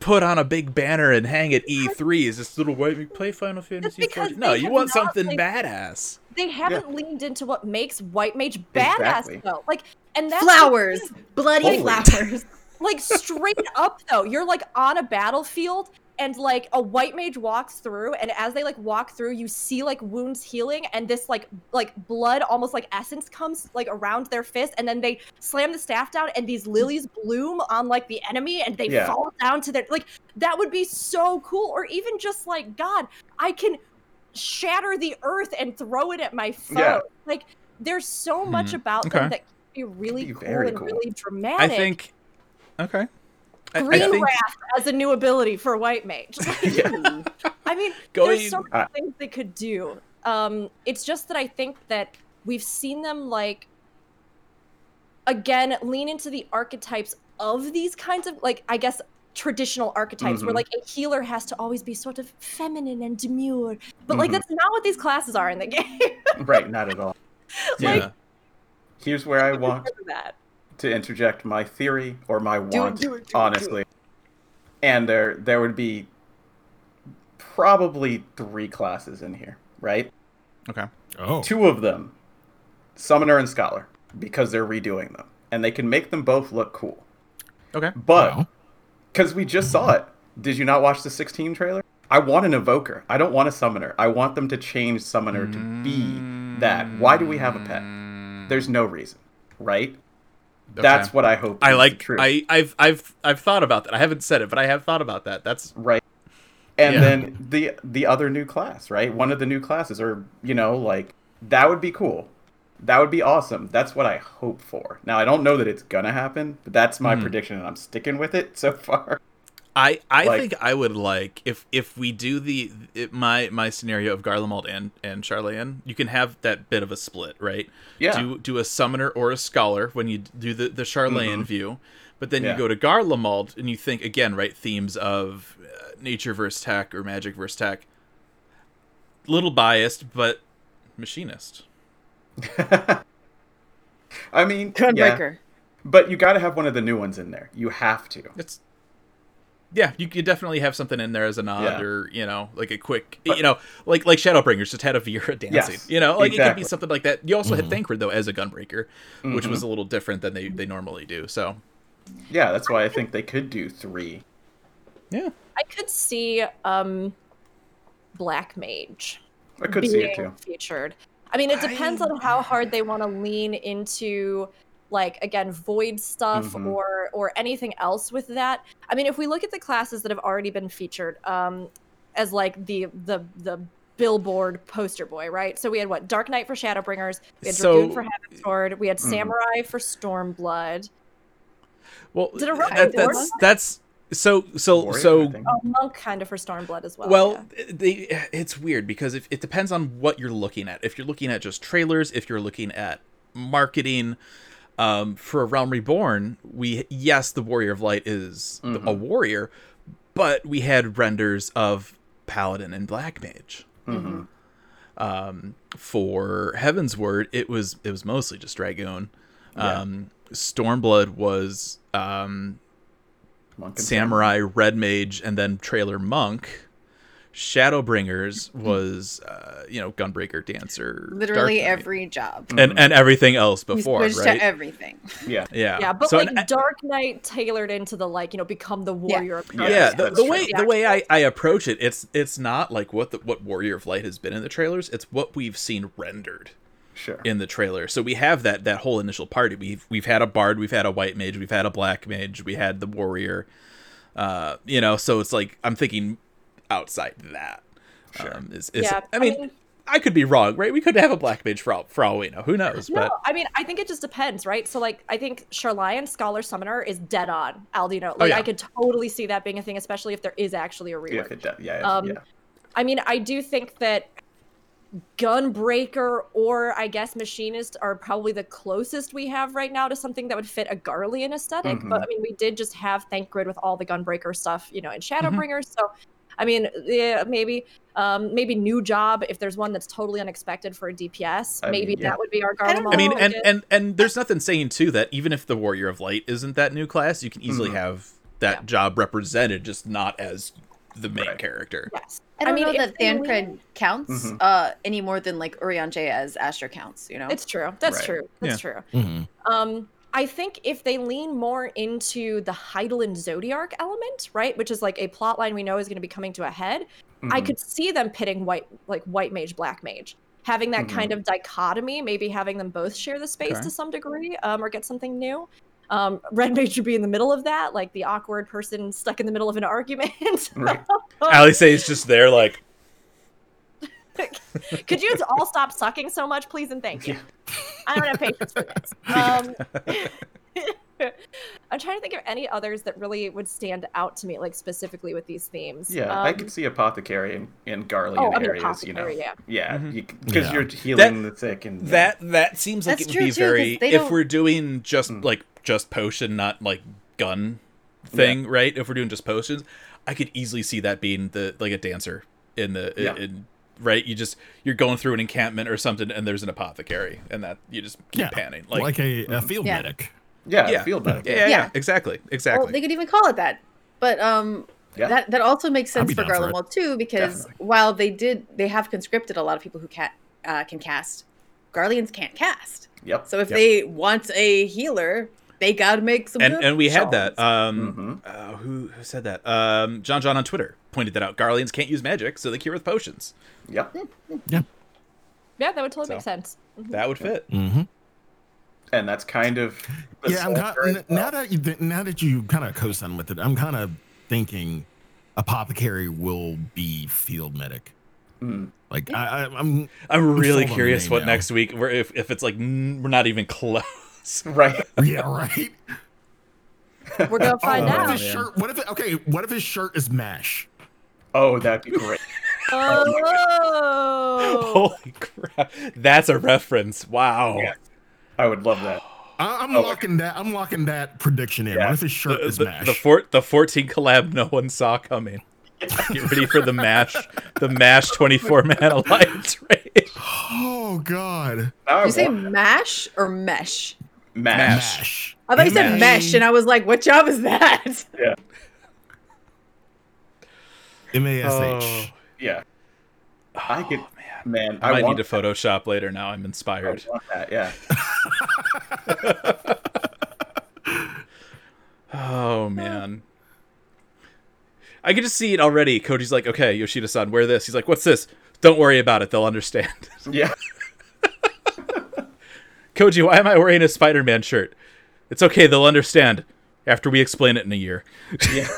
put on a big banner and hang at E3 is this little white mage play Final Fantasy because no you want something like- badass They haven't leaned into what makes White Mage badass Exactly. though. Like, and that's flowers, bloody Holy. flowers. like straight up though you're like on a battlefield and like a white mage walks through and as they like walk through you see like wounds healing and this like like blood almost like essence comes like around their fist and then they slam the staff down and these lilies bloom on like the enemy and they Yeah. fall down to their like that would be so cool or even just like god i can shatter the earth and throw it at my foe Yeah. like there's so much Hmm. about Okay. them that can be really Be cool very and cool. really I think okay I, I Green think Wrath as a new ability for White Mage. Yeah. I mean, Going- there's so many things they could do. Um, it's just that I think that we've seen them like again lean into the archetypes of these kinds of like I guess traditional archetypes where Mhm. like a healer has to always be sort of feminine and demure. But like Mhm. that's not what these classes are in the game. Right, not at all. like- yeah Here's where I want that. To interject my theory or my want, do it, do it, do honestly. And there there would be probably three classes in here, right? okay Oh, Two of them, Summoner and Scholar, because they're redoing them. And they can make them both look cool. okay But Wow. because we just saw it, did you not watch the 16 trailer? I want an evoker. I don't want a summoner. I want them to change summoner to be that. Why do we have a pet? There's no reason, right? That's what I hope. I like. I I've I've I've thought about that. I haven't said it, but I have thought about that. That's right and Yeah. then the the other new class right one of the new classes or you know like that would be cool that would be awesome that's what i hope for now i don't know that it's gonna happen but that's my Mhm. prediction and i'm sticking with it so far I I Like- think I would like if if we do the it, my my scenario of Garlemald and and Sharlayan, you can have that bit of a split, right? yeah Do do a summoner or a scholar when you do the the Sharlayan Mhm. view, but then Yeah. you go to Garlemald and you think again, right? Themes of uh, nature versus tech or magic versus tech. Little biased, but machinist. i mean yeah, but you gotta have one of the new ones in there you have to It's yeah, you could definitely have something in there as a nod, Yeah. or you know, like a quick, But- you know, like like Shadowbringers just had a Viera dancing, Yes, you know, like it could be something like that. You also Mhm. had Thancred though as a gunbreaker, which Mhm. was a little different than they they normally do. So yeah that's why i think they could do three yeah, I could see um Black Mage. i could being see it too featured. I mean, it depends on how hard they want to lean into like again void stuff Mhm. or or anything else with that. I mean, if we look at the classes that have already been featured um as like the the the billboard poster boy, right? So we had what Dark Knight for Shadowbringers, we had So- Dragoon for Heavensward, we had Mhm. Samurai for Stormblood, well, Did it rhyme? that, Warlock? that's that's so so Warrior, so think. oh, Monk kind of for Stormblood as well. Well, yeah. they, it's weird because if, it depends on what you're looking at. If you're looking at just trailers, if you're looking at marketing, um, for a Realm Reborn, we yes, the Warrior of Light is the- a warrior, but we had renders of paladin and black mage. Mhm. Um, for Heavensward, it was it was mostly just dragoon. Yeah. Um, Stormblood was um, samurai, red mage, and then trailer monk. Shadowbringers was uh, you know gunbreaker, dancer, Literally every job. and and everything else before, switched right? to everything. Yeah. yeah, Yeah, but So, like and Dark Knight tailored into the like you know become the warrior. of Yeah, yeah, the, the way the way I, I approach it, it's it's not like what the, what Warrior of Light has been in the trailers. It's what we've seen rendered Sure. in the trailer. So we have that that whole initial party. We've we've had a bard, we've had a white mage, we've had a black mage, we had the warrior. Uh, you know, so it's like I'm thinking outside that. Sure. Um, is, is, Yeah, I I mean, mean- I could be wrong, right? We could have a black mage for all, for all we know. Who knows? No, But I mean, I think it just depends, right? So, like, I think Sharlayan Scholar Summoner is dead on Aldino. Like, Oh, yeah. I could totally see that being a thing, especially if there is actually a Yeah, rework. if it yeah, Um, yeah. I mean, I do think that Gunbreaker or I guess Machinist are probably the closest we have right now to something that would fit a Garlean esthetic. Mhm. But I mean, we did just have Thancred with all the Gunbreaker stuff, you know, in Mm-hmm. Shadowbringers. So, I mean, yeah, maybe, um, maybe new job if there's one that's totally unexpected for a DPS. I maybe mean, yeah. that would be our I don't Garlemald. I mean, Oh, and and and there's nothing saying too that even if the Warrior of Light isn't that new class, you can easily Mhm. have that Yeah. job represented, just not as the main Right. character. yes. I don't mean, know if that Thancred lean- counts Mhm. uh, any more than like Urianger as Asher counts. You know, It's true. That's Right. true. That's true. Mhm. Um, I think if they lean more into the Hydaelyn Zodiark element, right, which is like a plot line we know is going to be coming to a head, I Mhm. could see them pitting white, like white mage, black mage, having that kind of dichotomy, maybe having them both share the space Okay. to some degree, um, or get something new. Um, red mage would be in the middle of that, like the awkward person stuck in the middle of an argument. Right. Ali is just there, like, Could you all stop sucking so much, please and thank you? I don't have patience for this. Um, I'm trying to think of any others that really would stand out to me, like specifically with these themes. Yeah, I Um, could see apothecary in, in Garlean Oh, I mean, areas, you know. apothecary, yeah. Yeah, because Yeah. you're healing the sick and that that seems like That's it would be too, 'cause very if we're doing just Mm. like just potion, not like gun thing, right? If we're doing just potions, I could easily see that being the like a dancer in the Yeah. in right. You just you're going through an encampment or something, and there's an apothecary, and that you just keep Yeah, panning like, like, a, a field Yeah. medic. yeah, yeah. field medic. yeah, yeah, Yeah. exactly, exactly. Well, they could even call it that. But um, Yeah. that that also makes sense for down for it. Garlemald too, because Definitely. while they did, they have conscripted a lot of people who can uh, can cast. Garleans can't cast. Yep. So if Yep. they want a healer, they got to make some. and good and we had that. Um, Mhm. uh, who who said that? Um, John John on Twitter pointed that out. Garleans can't use magic, so they cure with potions. Yep. yeah, that would totally So. make sense. Mhm. That would fit. Mm-hmm. And that's kind of Yeah, I'm soldier kind as now that you now that you kind of co-sign with it, I'm kind of thinking apothecary will be field medic. Mm. Like I, I, I'm I'm really sold on the curious what now. next week. Where if if it's like we're not even close. right. yeah right. We're gonna oh, find oh, what out. if his shirt? What if it, okay? What if his shirt is mash? Oh, that'd be great. Oh, Holy crap! That's a reference. Wow. Yeah. I would love that. I, I'm Oh. locking that. I'm locking that prediction in. Yeah. What if his shirt The, is the, mash? the, four, the 14 collab no one saw coming. Get ready for the mash, the mash 24 man alliance raid. oh God, Now Did you say mash or mesh? Mash. mash. I thought you said M-A- mesh, and I was like, "What job is that?" Yeah. M A S Oh, Yeah. I oh, could, man. I might need to Photoshop later now. I'm I inspired. want that. Yeah. Oh man. I can just see it already. Koji's like, okay, Yoshida-san, wear this. He's like, what's this? Don't worry about it. They'll understand. Yeah. Koji, why am I wearing a Spider-Man shirt? It's okay. They'll understand after we explain it in a year. Yeah.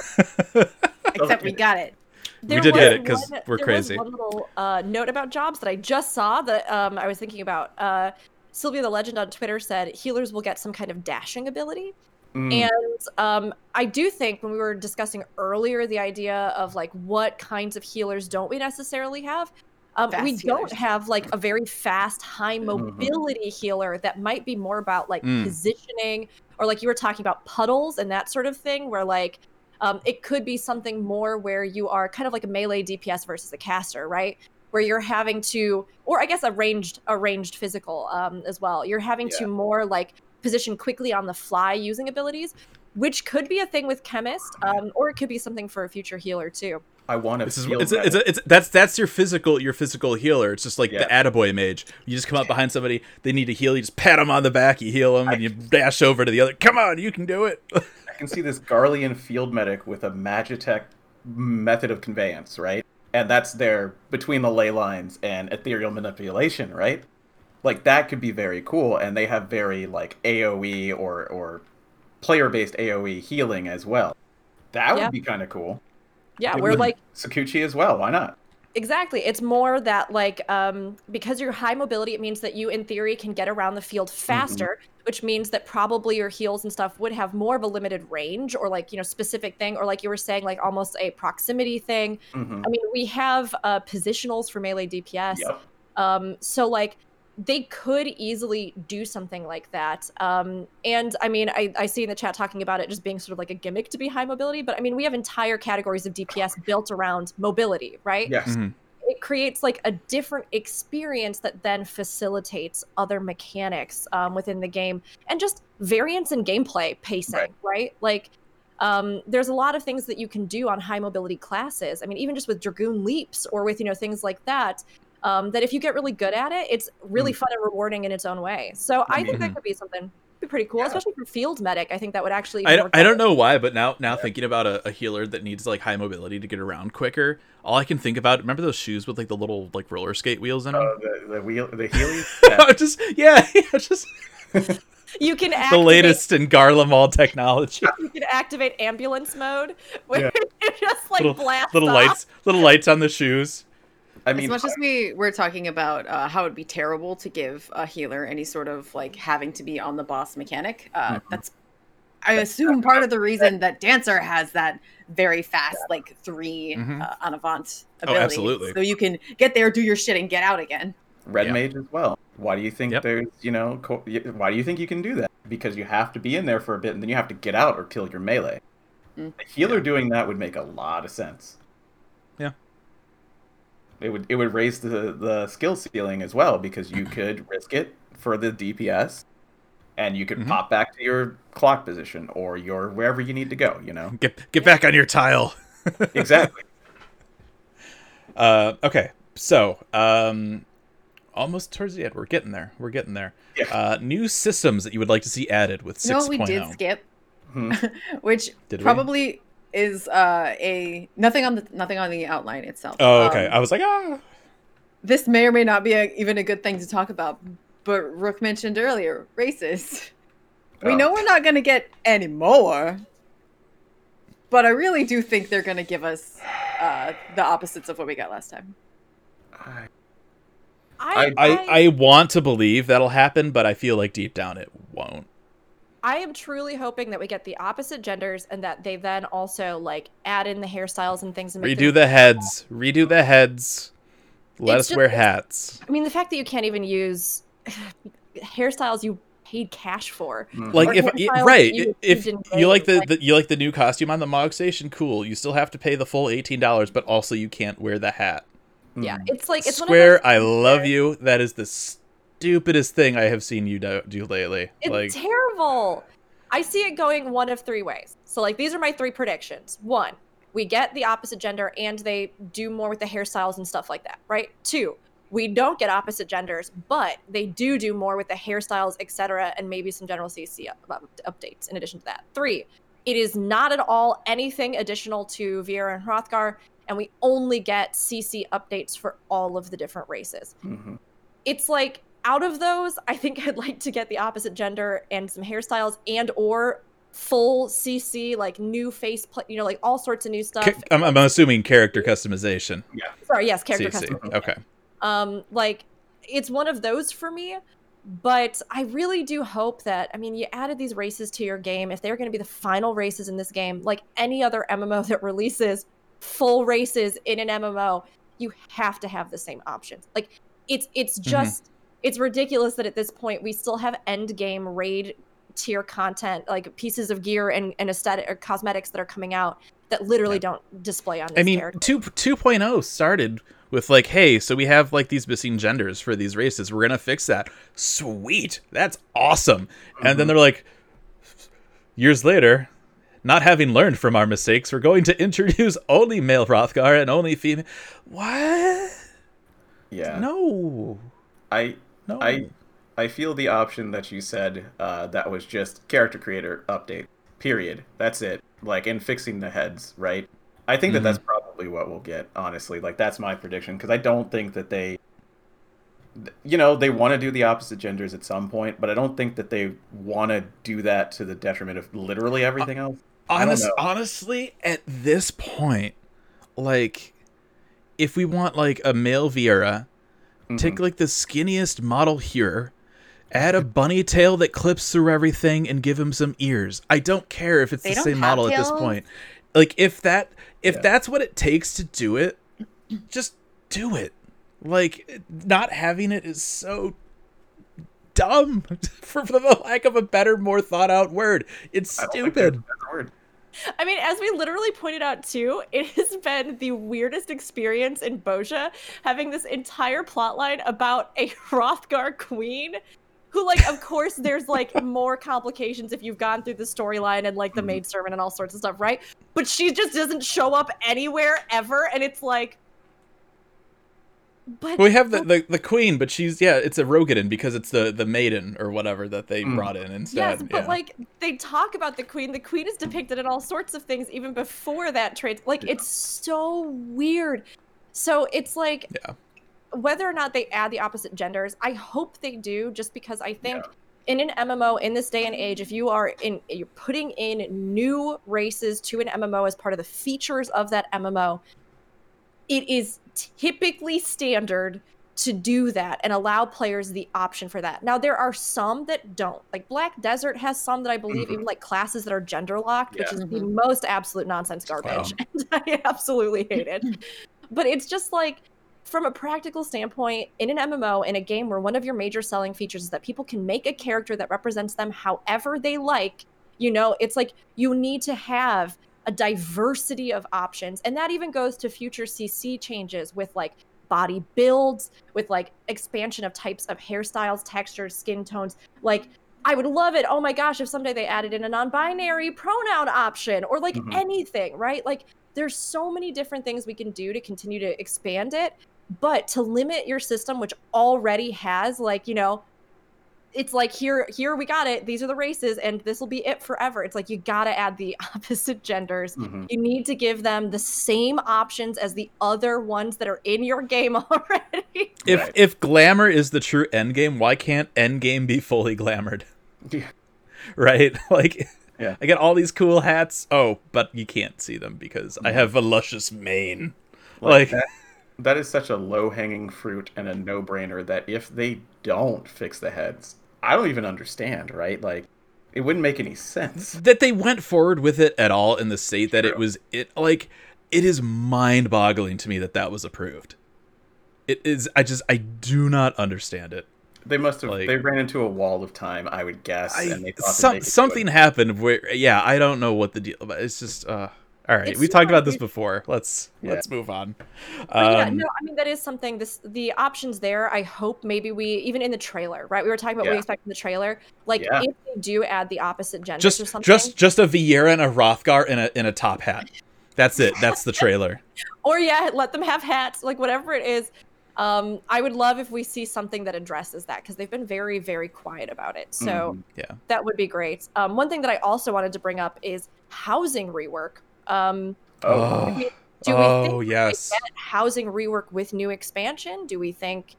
Except we got it. We did get it 'cause one- we're there crazy. Was one little uh, note about jobs that I just saw that um, I was thinking about. Uh, Sylvia the Legend on Twitter said healers will get some kind of dashing ability. Mm. And um, I do think when we were discussing earlier the idea of like what kinds of healers don't we necessarily have, um, Fast we don't have like a very fast, high Mm-hmm. mobility healer that might be more about like Mm. positioning or like you were talking about puddles and that sort of thing, where like Um, it could be something more where you are kind of like a melee DPS versus a caster, right? Where you're having to, or I guess a ranged, a ranged physical um, as well. You're having to more like position quickly on the fly using abilities, which could be a thing with chemist, um, or it could be something for a future healer too. I want to This is feel it's, a, it's, it's that's that's your physical your physical healer. It's just like the Yeah. attaboy mage. You just come up behind somebody, they need to heal, you just pat them on the back, you heal them, and you dash over to the other. Come on, you can do it. I can see this Garlean field medic with a Magitech method of conveyance, right? And that's their between the ley lines and ethereal manipulation, right? Like that could be very cool, and they have very like AOE or or player based AOE healing as well. That would Yeah. be kind of cool. Yeah, we're like Sakuchi as well. Why not? Exactly. It's more that like um because you're high mobility, it means that you in theory can get around the field faster, which means that probably your heels and stuff would have more of a limited range or like, you know, specific thing or like you were saying like almost a proximity thing. hmm I mean, we have uh positionals for melee DPS. Yep. Um so like they could easily do something like that. Um, and I mean, I, I see in the chat talking about it just being sort of like a gimmick to be high mobility, but I mean, we have entire categories of DPS built around mobility, right? Yes. Mhm. it creates like a different experience that then facilitates other mechanics um, within the game and just variance in gameplay pacing right, Right. like um, there's a lot of things that you can do on high mobility classes i mean even just with dragoon leaps or with you know things like that um, that if you get really good at it it's really Mm. fun and rewarding in its own way so i think Mhm. that could be something be pretty cool Yeah. especially for field medic i think that would actually I don't, I don't know why, but now now thinking about a, a healer that needs like high mobility to get around quicker, all I can think about remember those shoes with like the little like roller skate wheels in them? Uh, the the wheel the Healy. Yeah. just yeah, yeah, just you can the latest in Garlemald technology. you can activate ambulance mode where Yeah. you just like little blast little off. lights, little lights on the shoes. I mean, as much as we were talking about uh, how it'd be terrible to give a healer any sort of like having to be on the boss mechanic, uh, Mhm. that's I assume part of the reason that Dancer has that very fast like 3 Mhm. uh, en avant Oh, ability. absolutely. So you can get there, do your shit, and get out again. Red Yeah. Mage as well. Why do you think Yep. there's, you know, co- why do you think you can do that? Because you have to be in there for a bit and then you have to get out or kill your melee. Mm. A healer doing that would make a lot of sense. Yeah. It would it would raise the the skill ceiling as well because you could risk it for the DPS and you could Mhm. pop back to your clock position or your wherever you need to go, you know. Get get back on your tile. Exactly. Uh, okay, so um, almost towards the end, we're getting there. We're getting there. Yeah. Uh, new systems that you would like to see added with You know six what we did skip, Hmm. which Did probably is uh, a nothing on the nothing on the outline itself. Oh, okay. Um, I was like, ah. this may or may not be a, even a good thing to talk about, but Rook mentioned earlier races. We Oh. know we're not going to get any more, but I really do think they're going to give us uh, the opposites of what we got last time. I- I, I, I want to believe that'll happen, but I feel like deep down it won't. I am truly hoping that we get the opposite genders and that they then also like add in the hairstyles and things and Redo the heads. Redo the heads. Let It's us wear hats. I mean, the fact that you can't even use hairstyles you paid cash for. Mhm. Like if right, you if received in you like the, game, the you like the new costume on the Mog Station, cool. You still have to pay the full eighteen dollars, but also you can't wear the hat. yeah, Mhm. it's like it's Square, one I of those things love you. That is the stupidest thing I have seen you do, do lately. It's like terrible. I see it going one of three ways. So like these are my three predictions. One, we get the opposite gender and they do more with the hairstyles and stuff like that, right? Two, we don't get opposite genders, but they do do more with the hairstyles, etc., and maybe some general CC up- up- updates in addition to that. Three, it is not at all anything additional to Viera and Hrothgar, and we only get CC updates for all of the different races Mhm. it's like out of those i think i'd like to get the opposite gender and some hairstyles and or full cc like new face play you know like all sorts of new stuff ca- I'm, I'm assuming character customization. Yeah. sorry yes character CC. custom Okay. um like it's one of those for me but i really do hope that i mean you added these races to your game if they're going to be the final races in this game like any other mmo that releases full races in an mmo you have to have the same options like it's it's just it's ridiculous that at this point we still have end game raid tier content, like pieces of gear and, and aesthetic or cosmetics that are coming out that literally don't display on this I mean, character. two 2.0 started with like, hey, so we have like these missing genders for these races. We're gonna fix that. Sweet, that's awesome. And then mm-hmm. they're like, years later, not having learned from our mistakes, we're going to introduce only male Hrothgar and only female. What? Yeah. No, I no. I I feel the option that you said uh, that was just character creator update. Period. That's it. Like in fixing the heads, right? I think that that's probably what we'll get. Honestly, like that's my prediction because I don't think that they, you know, they want to do the opposite genders at some point, but I don't think that they want to do that to the detriment of literally everything else. I Honest, honestly, at this point, like, if we want like a male Viera, take Mm-hmm. like the skinniest model here, add a bunny tail that clips through everything, and give him some ears. I don't care if it's They the same have model at this point. Like, if that if Yeah. that's what it takes to do it, just do it. Like, not having it is so dumb, for, for the lack of a better, more thought out word. It's I don't think that's stupid. A better word. I mean, as we literally pointed out too, it has been the weirdest experience in Bozja having this entire plotline about a Hrothgar queen. Who, like, of course, there's like more complications if you've gone through the storyline and like the Mhm. maid servant and all sorts of stuff, right? But she just doesn't show up anywhere ever, and it's like, but We have the, the, the queen, but she's yeah, it's a Roegadyn because it's the the maiden or whatever that they Mm. brought in instead. Yes, but yeah. like they talk about the queen. The queen is depicted in all sorts of things even before that trade. Like Yeah. it's so weird. So it's like Yeah. whether or not they add the opposite genders, I hope they do just because I think Yeah. in an MMO in this day and age, if you are in you're putting in new races to an MMO as part of the features of that MMO, it is typically standard to do that and allow players the option for that. Now there are some that don't. Like Black Desert has some that I believe Mhm. even like classes that are gender locked, which Yeah. is the most absolute nonsense garbage. And I absolutely hate it. but it's just like from a practical standpoint, in an MMO, in a game where one of your major selling features is that people can make a character that represents them however they like, you know, it's like you need to have a diversity of options. And that even goes to future CC changes with like body builds, with like expansion of types of hairstyles, textures, skin tones. Like, I would love it. Oh my gosh, if someday they added in a non binary pronoun option or like Mhm. anything, right? Like, there's so many different things we can do to continue to expand it. But to limit your system, which already has, like, you know, it's like here here we got it these are the races and this will be it forever it's like you gotta add the opposite genders Mhm. you need to give them the same options as the other ones that are in your game already if Right. if glamour is the true end game, why can't end game be fully glamored? Yeah. Right? Like Yeah. I get all these cool hats. Oh, but you can't see them because Mm-hmm. I have a luscious mane. Like, Like- that, that is such a low hanging fruit and a no brainer that if they don't fix the heads, I don't even understand, right? Like, it wouldn't make any sense. That they went forward with it at all in the state that it was it like it is mind-boggling to me that that was approved. It is I just I do not understand it. They must have. Like- they ran into a wall of time, I would guess, I, and they thought some, something happened where yeah i don't know what the deal but it's just uh all right It's we talked about this before let's Yeah. let's move on But yeah, um no, I mean that is something. This the options there. I hope maybe we even in the trailer, right? We were talking about what we expect in the trailer. Like Yeah. if they do add the opposite genders or just something, just just a Viera and a Hrothgar in a in a top hat that's it that's the trailer or yeah, let them have hats, like whatever it is. Um, I would love if we see something that addresses that because they've been very, very quiet about it. So Mhm. yeah that would be great. Um, one thing that I also wanted to bring up is housing rework. Um, Oh, do we, do oh we think we yes get housing rework with new expansion? Do we think,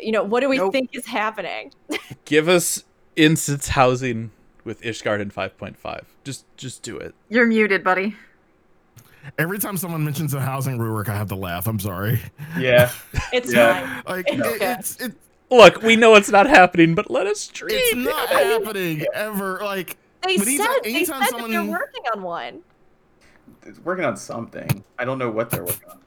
you know, what do we Nope. think is happening? give us instance housing with ishgard 5.5 just just do it You're muted, buddy. Every time someone mentions a housing rework, I have to laugh. I'm sorry. yeah. It's Yeah. fine. Like It's it, okay. it's it, look we know it's not happening but let us dream it's not happening ever. Like They But said anytime- they anytime said that they're working on one. It's working on something. I don't know what they're working on.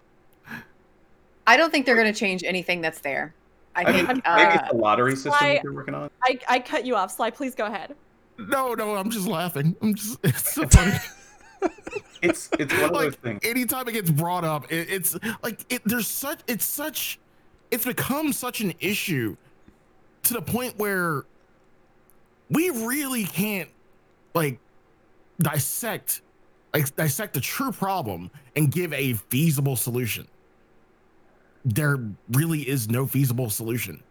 I don't think they're going to change anything that's there. I I think mean, uh, maybe it's the lottery system Sly- that they're working on. I, I cut you off, Sly. Please go ahead. No, no, I'm just laughing. I'm just it's so funny. It's it's one of those like things. anytime it gets brought up, it, it's like it, there's such it's such it's become such an issue to the point where we really can't like dissect like dissect the true problem and give a feasible solution. There really is no feasible solution.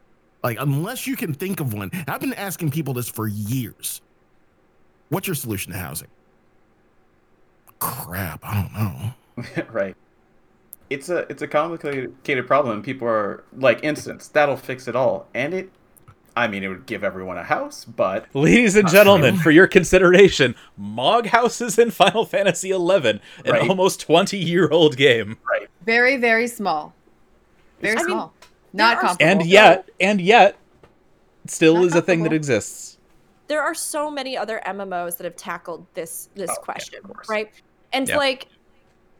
Like unless you can think of one. I've been asking people this for years. What's your solution to housing? Crap, I don't know. right. It's a it's a complicated problem. People are like instance that'll fix it all, and it. I mean, it would give everyone a house, but Ladies and gentlemen, for your consideration, Mog houses in Final Fantasy XI, an Right. almost 20 year old game. Right. Very, very small. Very I mean, small. Not comparable. And yet, and yet, still Not is a thing that exists. there are so many other MMOs that have tackled this this Oh, question, of course. right? And Yep. like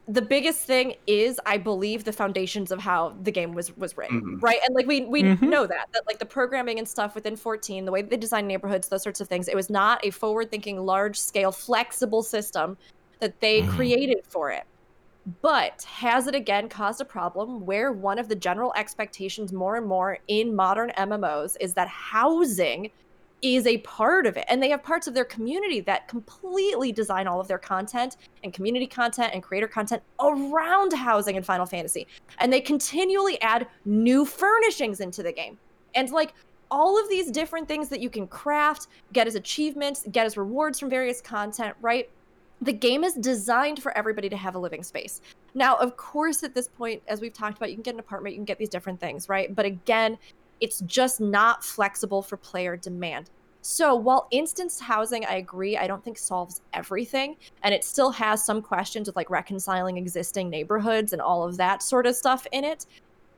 the biggest thing is I believe the foundations of how the game was was written, Mhm. right? And like we we Mhm. know that that like the programming and stuff within 14, the way that they design neighborhoods, those sorts of things, it was not a forward-thinking, large-scale, flexible system that they Mhm. created for it. But has it again caused a problem where one of the general expectations more and more in modern MMOs is that housing is a part of it. And they have parts of their community that completely design all of their content and community content and creator content around housing in Final Fantasy. And they continually add new furnishings into the game. And like all of these different things that you can craft, get as achievements, get as rewards from various content, right? The game is designed for everybody to have a living space. Now, of course, at this point, as we've talked about, you can get an apartment, you can get these different things, right? But again, it's just not flexible for player demand. So while instance housing, I agree, I don't think solves everything, and it still has some questions with like reconciling existing neighborhoods and all of that sort of stuff in it.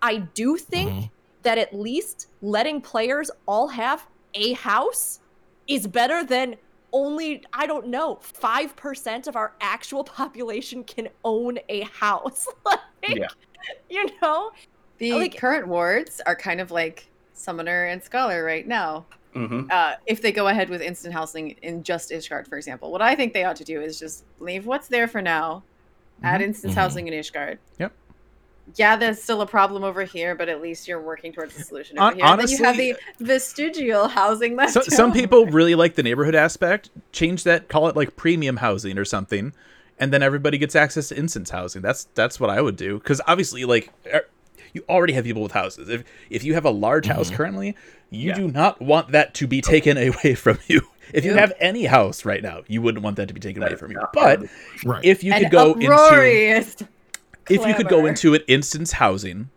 I do think Mhm. that at least letting players all have a house is better than only I don't know 5% of our actual population can own a house. like, Yeah. you know? the like- current wards are kind of like Summoner and Scholar right now. hmm uh, if they go ahead with instant housing in just Ishgard, for example. What I think they ought to do is just leave what's there for now, add instant instance Mhm. housing in Ishgard. Yep. Yeah, there's still a problem over here, but at least you're working towards a solution Hon- over here. And then you have the vestigial housing left. So, some people really like the neighborhood aspect. Change that, call it like premium housing or something, and then everybody gets access to instance housing. That's that's what I would do because obviously, like, er, you already have people with houses. If if you have a large house currently, you Yeah. do not want that to be taken away from you. If you Yep. have any house right now, you wouldn't want that to be taken That away from you. But. Right. if you An could go into uproarious if you could go into it instance housing,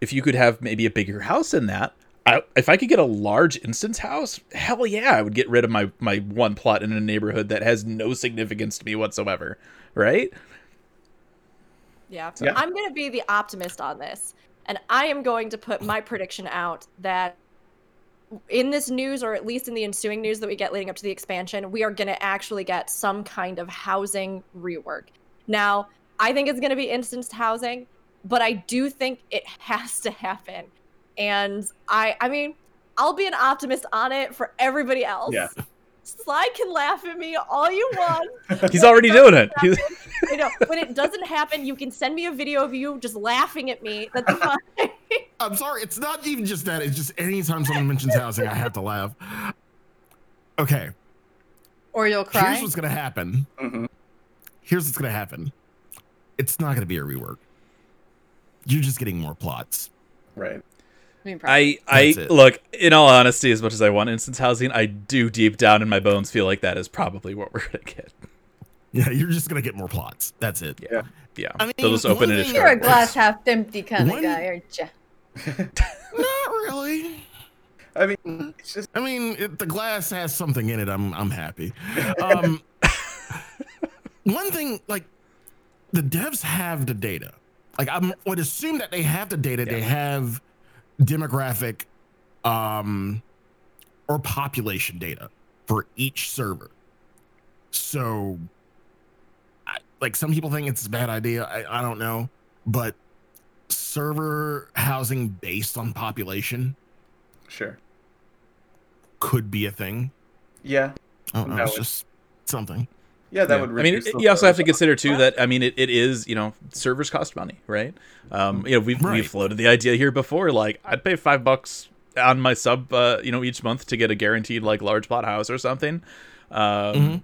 if you could have maybe a bigger house in that, I, if I could get a large instance house, hell yeah, I would get rid of my my one plot in a neighborhood that has no significance to me whatsoever, right? Yeah. Yeah. I'm going to be the optimist on this. And I am going to put my prediction out that in this news, or at least in the ensuing news that we get leading up to the expansion, we are going to actually get some kind of housing rework. Now, I think it's going to be instanced housing, but I do think it has to happen. And I, I mean, I'll be an optimist on it for everybody else. Yeah. Sly can laugh at me all you want. He's already doing it. He's, I know. When it doesn't happen, you can send me a video of you just laughing at me. That's fine. I'm sorry. It's not even just that. It's just anytime someone mentions housing, I have to laugh. Okay. or you'll cry. Here's what's gonna happen. Mhm. Here's what's gonna happen. It's not gonna be a rework. You're just getting more plots. Right. I mean, probably. I I look in all honesty, as much as I want instance housing, I do deep down in my bones feel like that is probably what we're gonna get. Yeah, you're just gonna get more plots. That's it. Yeah, yeah. I They'll just mean, open one it. You're a glass half empty kind One- of guy, aren't you? Not really. I mean, it's just I mean, if the glass has something in it, I'm I'm happy. Um, one thing, like the devs have the data. Like I would assume that they have the data. They have demographic, um, or population data for each server. So, I, like some people think it's a bad idea. I, I don't know, but server housing based on population sure. could be a thing. Yeah. I don't know. It's would- just something. Yeah, that Yeah. would. I mean, reduce it- the you also have to consider too that I mean, it, it is you know servers cost money, right? Um, you know, we've Right. we've floated the idea here before. Like, I'd pay five bucks on my sub, uh, you know, each month to get a guaranteed like large plot house or something. Um, Mhm.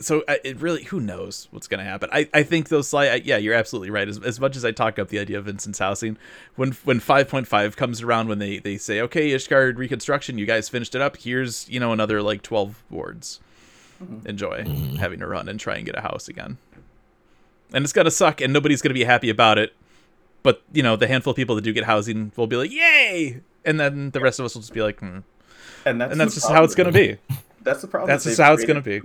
So I, it really, who knows what's going to happen? I, I think those slight, yeah, you're absolutely right. As, as much as I talk up the idea of instance housing, when when 5.5 comes around, when they they say, okay, Ishgard reconstruction, you guys finished it up. Here's you know another like 12 wards. Enjoy having to run and try and get a house again. And it's gonna suck, and nobody's gonna be happy about it. But you know, the handful of people that do get housing will be like, "Yay!" And then the rest of us will just be like, hmm. and that's and that's the just how it's gonna be. That's the problem. That's just how it's gonna be.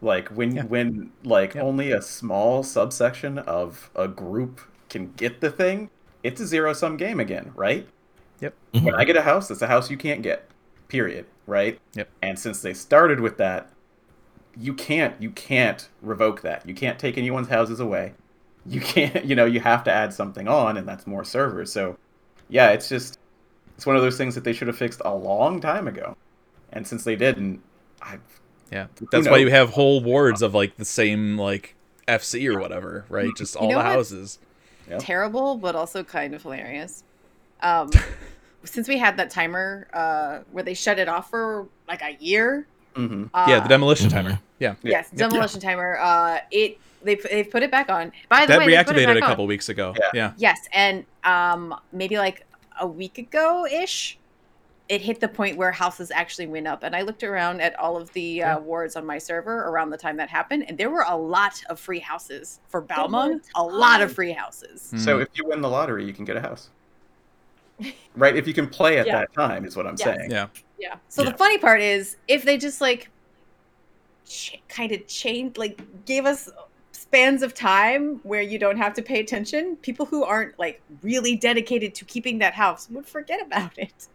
Like when Yeah. when like Yeah. only a small subsection of a group can get the thing, it's a zero sum game again, right? Yep. When I get a house, it's a house you can't get. Period. Right? Yep. And since they started with that, you can't you can't revoke that. You can't take anyone's houses away. You can't you know, you have to add something on and that's more servers. So yeah, it's just it's one of those things that they should have fixed a long time ago. And since they didn't, I Yeah, Who that's why you have whole wards of like the same like FC or whatever, right? Just all know the houses. Yep. terrible, but also kind of hilarious. Um, since we had that timer uh, where they shut it off for like a year. Hmm Uh, yeah, the demolition Mhm. timer. Yeah, Yes, demolition timer. Uh, it they they've put it back on. By the that way, they put it reactivated back a on. couple weeks ago. Yeah. Yeah, Yes, and um, maybe like a week ago ish, it hit the point where houses actually went up. And I looked around at all of the uh, wards on my server around the time that happened, and there were a lot of free houses for There Balmung. A lot of free houses. Mm. So if you win the lottery, you can get a house. Right? If you can play at Yeah. that time, is what I'm Yes. saying. yeah, Yeah. So Yeah. the funny part is, if they just like ch- kind of chained, like gave us spans of time where you don't have to pay attention, people who aren't like really dedicated to keeping that house would forget about it.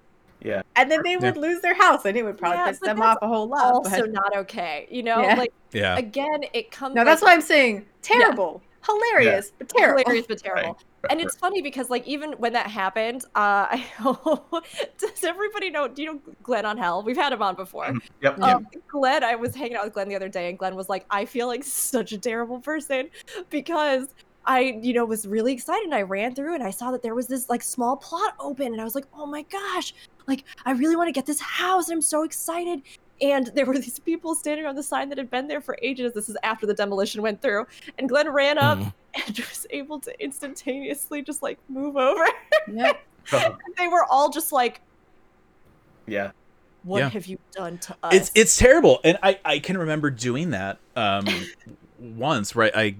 Yeah. And then they would lose their house, and it would probably Yeah, piss them off a whole lot. Also but- not okay. You know, Yeah. like yeah. again, it comes. No, that's why I'm saying terrible, hilarious, but terrible. hilarious but terrible. Right, And it's funny because like even when that happened, uh I does everybody know do you know Glenn on Hell? We've had him on before. Yep. yep. Um, Glenn, I was hanging out with Glenn the other day, and Glenn was like, "I feel like such a terrible person because I, you know, was really excited. And I ran through and I saw that there was this like small plot open, and I was like, oh my gosh, like I really want to get this house, and I'm so excited." And there were these people standing on the sign that had been there for ages. This is after the demolition went through, and Glenn ran up Mhm. and was able to instantaneously just like move over. Yep. Oh, they were all just like, yeah. "What Yeah. have you done to us?" it's it's terrible and i i can remember doing that um once right i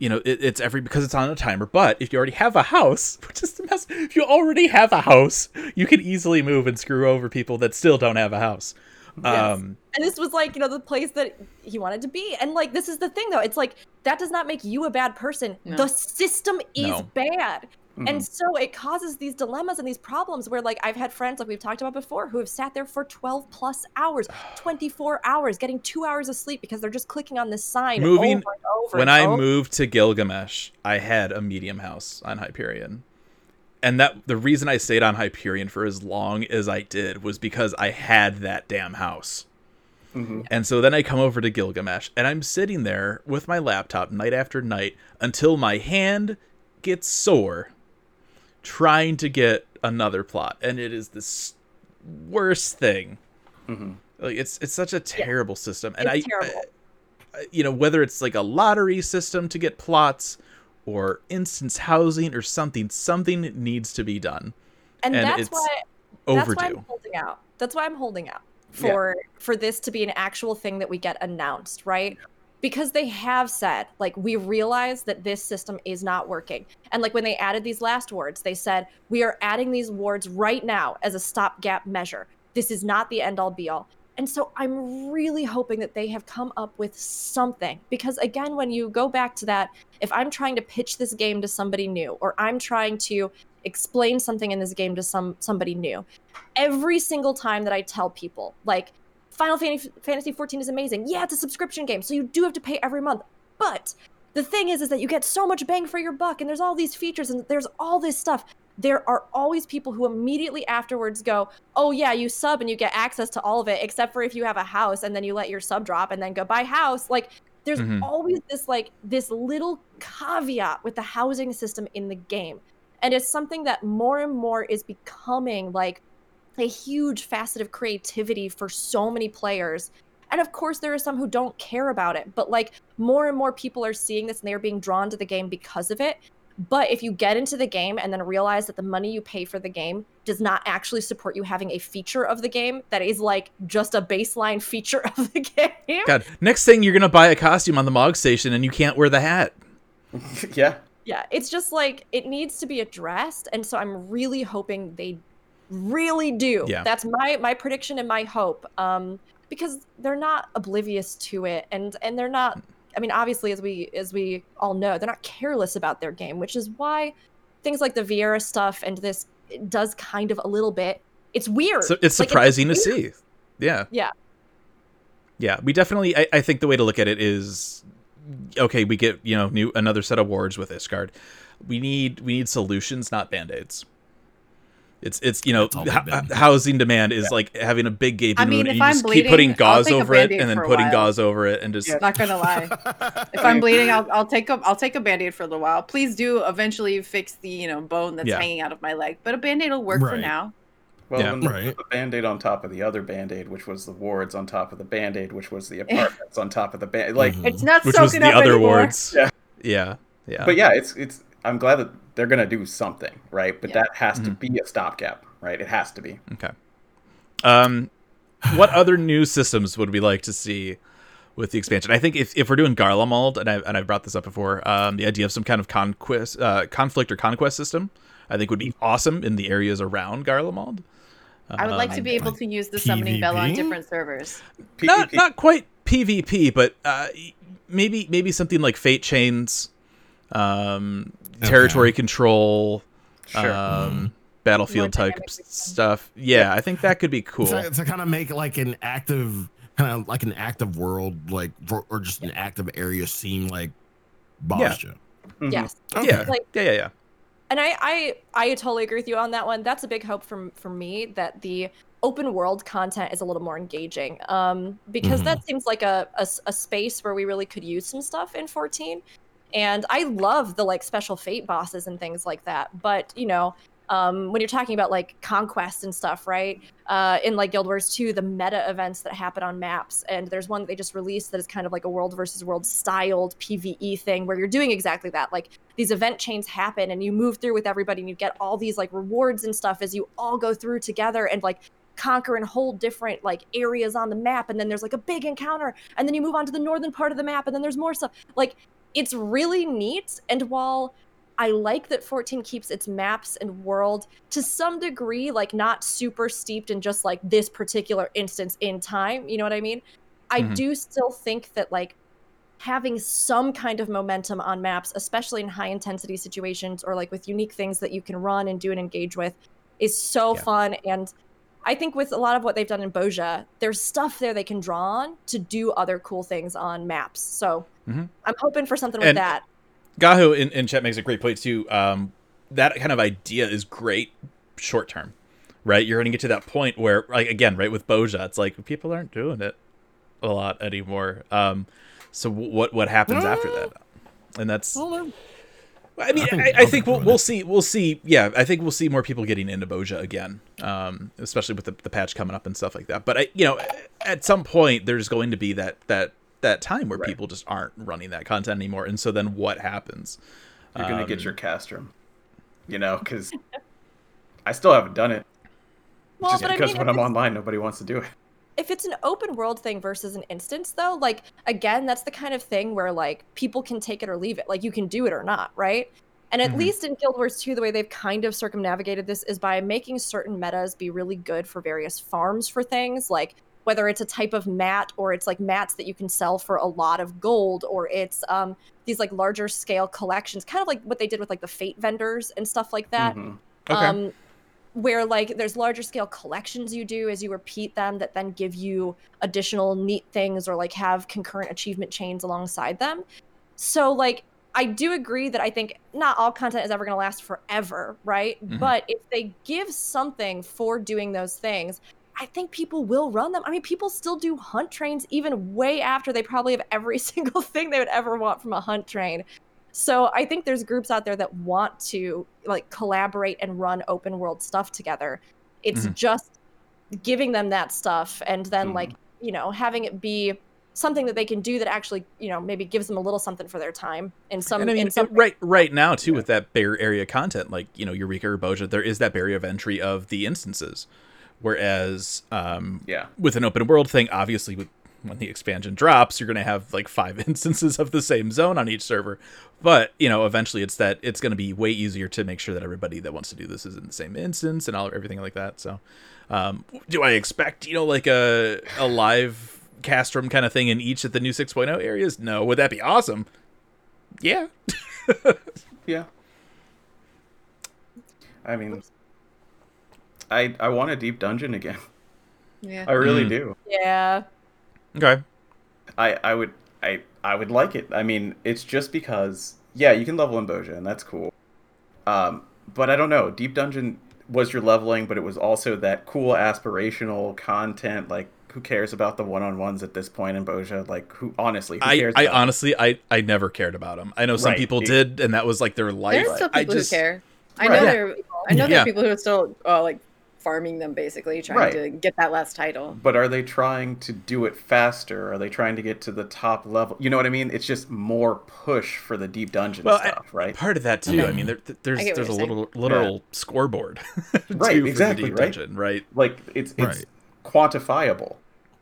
you know it, it's every because it's on a timer but if you already have a house which is the mess if you already have a house you can easily move and screw over people that still don't have a house Yes. um And this was like, you know, the place that he wanted to be. And like, this is the thing though. It's like, that does not make you a bad person. No. The system is No. bad. Mhm. And so it causes these dilemmas and these problems where, like, I've had friends, like we've talked about before, who have sat there for 12 plus hours, 24 hours, getting two hours of sleep because they're just clicking on this sign Moving- over and over. when and i over. moved to gilgamesh i had a medium house on hyperion and that the reason i stayed on hyperion for as long as i did was because i had that damn house Mhm. And so then I come over to Gilgamesh and I'm sitting there with my laptop night after night until my hand gets sore trying to get another plot. And it is this worst thing. Mhm. Like it's it's such a terrible system. And It's I, terrible. I- you know, whether it's like a lottery system to get plots or instance housing or something, something needs to be done. and, and that's why that's why I'm holding out. That's why I'm holding out Yeah. for for this to be an actual thing that we get announced, right? Because they have said, like, we realize that this system is not working. And like when they added these last wards, they said, we are adding these wards right now as a stopgap measure. This is not the end all be all. And so I'm really hoping that they have come up with something. Because again, when you go back to that, if I'm trying to pitch this game to somebody new, or I'm trying to explain something in this game to some somebody new, every single time that I tell people, like, Final Fantasy 14 is amazing. Yeah, it's a subscription game, so you do have to pay every month. But the thing is, is that you get so much bang for your buck, and there's all these features, and there's all this stuff. There are always people who immediately afterwards go, "Oh yeah, you sub and you get access to all of it, except for if you have a house and then you let your sub drop and then go buy house." Like there's Mhm. always this like this little caveat with the housing system in the game. And it's something that more and more is becoming like a huge facet of creativity for so many players. And of course, there are some who don't care about it, but like more and more people are seeing this and they're being drawn to the game because of it. But if you get into the game and then realize that the money you pay for the game does not actually support you having a feature of the game that is like just a baseline feature of the game, God, next thing you're gonna buy a costume on the Mog Station and you can't wear the hat. yeah. yeah, it's just like it needs to be addressed. And so I'm really hoping they really do. Yeah. That's my my prediction and my hope. Um, because they're not oblivious to it and and they're not I mean, obviously as we as we all know, they're not careless about their game, which is why things like the Viera stuff and this does kind of a little bit. It's weird. So it's Like, surprising to see. Yeah. Yeah. Yeah. We definitely I, I think the way to look at it is okay, we get, you know, new another set of wards with Ishgard. We need we need solutions, not band-aids. It's it's you know That's h- housing demand is like having a big gaping I mean, wound and you I'm just keep putting gauze over it and then putting gauze over it and just Yeah. Not gonna lie. If I'm bleeding, I'll, I'll take a I'll take a band-aid for a little while. Please do eventually fix the you know bone that's Yeah. hanging out of my leg, but a band-aid will work for now. Well, Yeah. when Right. the band-aid on top of the other band-aid, which was the wards on top of the band-aid, which was the apartments on top of the band. Like, Mhm. It's not which was soaking the up other anymore. wards. Yeah. Yeah. Yeah. but yeah, it's it's. I'm glad that they're gonna do something, right? But Yeah. that has to Mhm. be a stopgap, right? It has to be. Okay. Um, what other new systems would we like to see with the expansion? I think if, if we're doing Garlemald, and I and I've brought this up before, um, the idea of some kind of conquest, uh, conflict or conquest system, I think would be awesome in the areas around Garlemald. I would like to Um, be able like to use the summoning bell on different servers. not not quite PvP, but uh, maybe maybe something like Fate Chains, um, Okay. territory control, Sure. um, battlefield type dynamic s- system. stuff. Yeah, I think that could be cool. to, to kind of make like an active kind of like an active world like for, or just an active area seem like Bastia. Mhm. yes. Okay. Yeah, Like- yeah, yeah, yeah. and I, I I totally agree with you on that one. That's a big hope from for me that the open world content is a little more engaging. Um, because Mhm. that seems like a a space where we really could use some stuff in 14. And I love the like special fate bosses and things like that. But you know, um, when you're talking about like conquest and stuff, right? Uh, in like Guild Wars 2, the meta events that happen on maps, and there's one that they just released that is kind of like a world versus world styled PVE thing where you're doing exactly that. Like these event chains happen and you move through with everybody and you get all these like rewards and stuff as you all go through together and like conquer and hold different like areas on the map and then there's like a big encounter and then you move on to the northern part of the map and then there's more stuff like it's really neat and while i like that 14 keeps its maps and world to some degree like not super steeped in just like this particular instance in time you know what i mean i Mhm. do still think that like having some kind of momentum on maps, especially in high intensity situations or like with unique things that you can run and do and engage with, is so Yeah. fun. And I think with a lot of what they've done in Bozja, there's stuff there they can draw on to do other cool things on maps. So Mhm. I'm hoping for something with that. Gahu in, in chat makes a great point too. Um, that kind of idea is great short term, right? You're going to get to that point where, like again, right with Bozja, it's like people aren't doing it a lot anymore. Um, so w- what what happens after that? And that's, Well, then, I mean, I think I, I think we'll, we'll see, we'll see. Yeah, I think we'll see more people getting into Bozja again, um, especially with the, the patch coming up and stuff like that. But I, you know, at some point, there's going to be that that that time where Right. people just aren't running that content anymore, and so then what happens? You're gonna get Um, your castrum, you know, because I still haven't done it. Well, just but I because mean, when I'm online, nobody wants to do it. If it's an open world thing versus an instance though like again that's the kind of thing where like people can take it or leave it like you can do it or not right and at Mhm. least in guild wars 2 the way they've kind of circumnavigated this is by making certain metas be really good for various farms for things like whether it's a type of mat or it's like mats that you can sell for a lot of gold or it's um these like larger scale collections kind of like what they did with like the fate vendors and stuff like that Mhm. Okay. um, where like there's larger scale collections you do as you repeat them that then give you additional neat things or like have concurrent achievement chains alongside them. So like I do agree that I think not all content is ever going to last forever, right? Mhm. But if they give something for doing those things, I think people will run them. I mean, people still do hunt trains even way after they probably have every single thing they would ever want from a hunt train. So I think there's groups out there that want to like collaborate and run open world stuff together. It's Mhm. just giving them that stuff and then Mhm. like, you know, having it be something that they can do that actually, you know, maybe gives them a little something for their time in some and I mean, in some right right now too, with that Bay Area content, like you know Eureka or Bozja, there is that barrier of entry of the instances, whereas um, Yeah. with an open world thing, obviously with when the expansion drops, you're going to have like five instances of the same zone on each server. But you know, eventually, it's that it's going to be way easier to make sure that everybody that wants to do this is in the same instance and all everything like that. So, um, do I expect you know like a a live castrum kind of thing in each of the new 6.0 areas? No. Would that be awesome? Yeah. Yeah. I mean, I I want a deep dungeon again. Yeah. I really Mm. do. yeah. Okay. I I would I I would like it. I mean, it's just because yeah, you can level in Bozja and that's cool. Um, but I don't know. Deep Dungeon was your leveling, but it was also that cool aspirational content. Like, who cares about the one on ones at this point in Bozja? Like, who honestly? Who I, cares? I about it? honestly I, I never cared about them. I know some Right. people did and that was like their life. There's still I people just who care. I Right. know Yeah. there. I know there are people who are still uh, like farming them, basically trying Right. to get that last title. But are they trying to do it faster? Are they trying to get to the top level? You know what I mean? It's just more push for the deep dungeon Well, I- stuff, right? part of that too. I mean there, there's I there's a you're saying. little literal scoreboard. Right, too, for the exactly, deep right? dungeon, right? like it's it's Right. quantifiable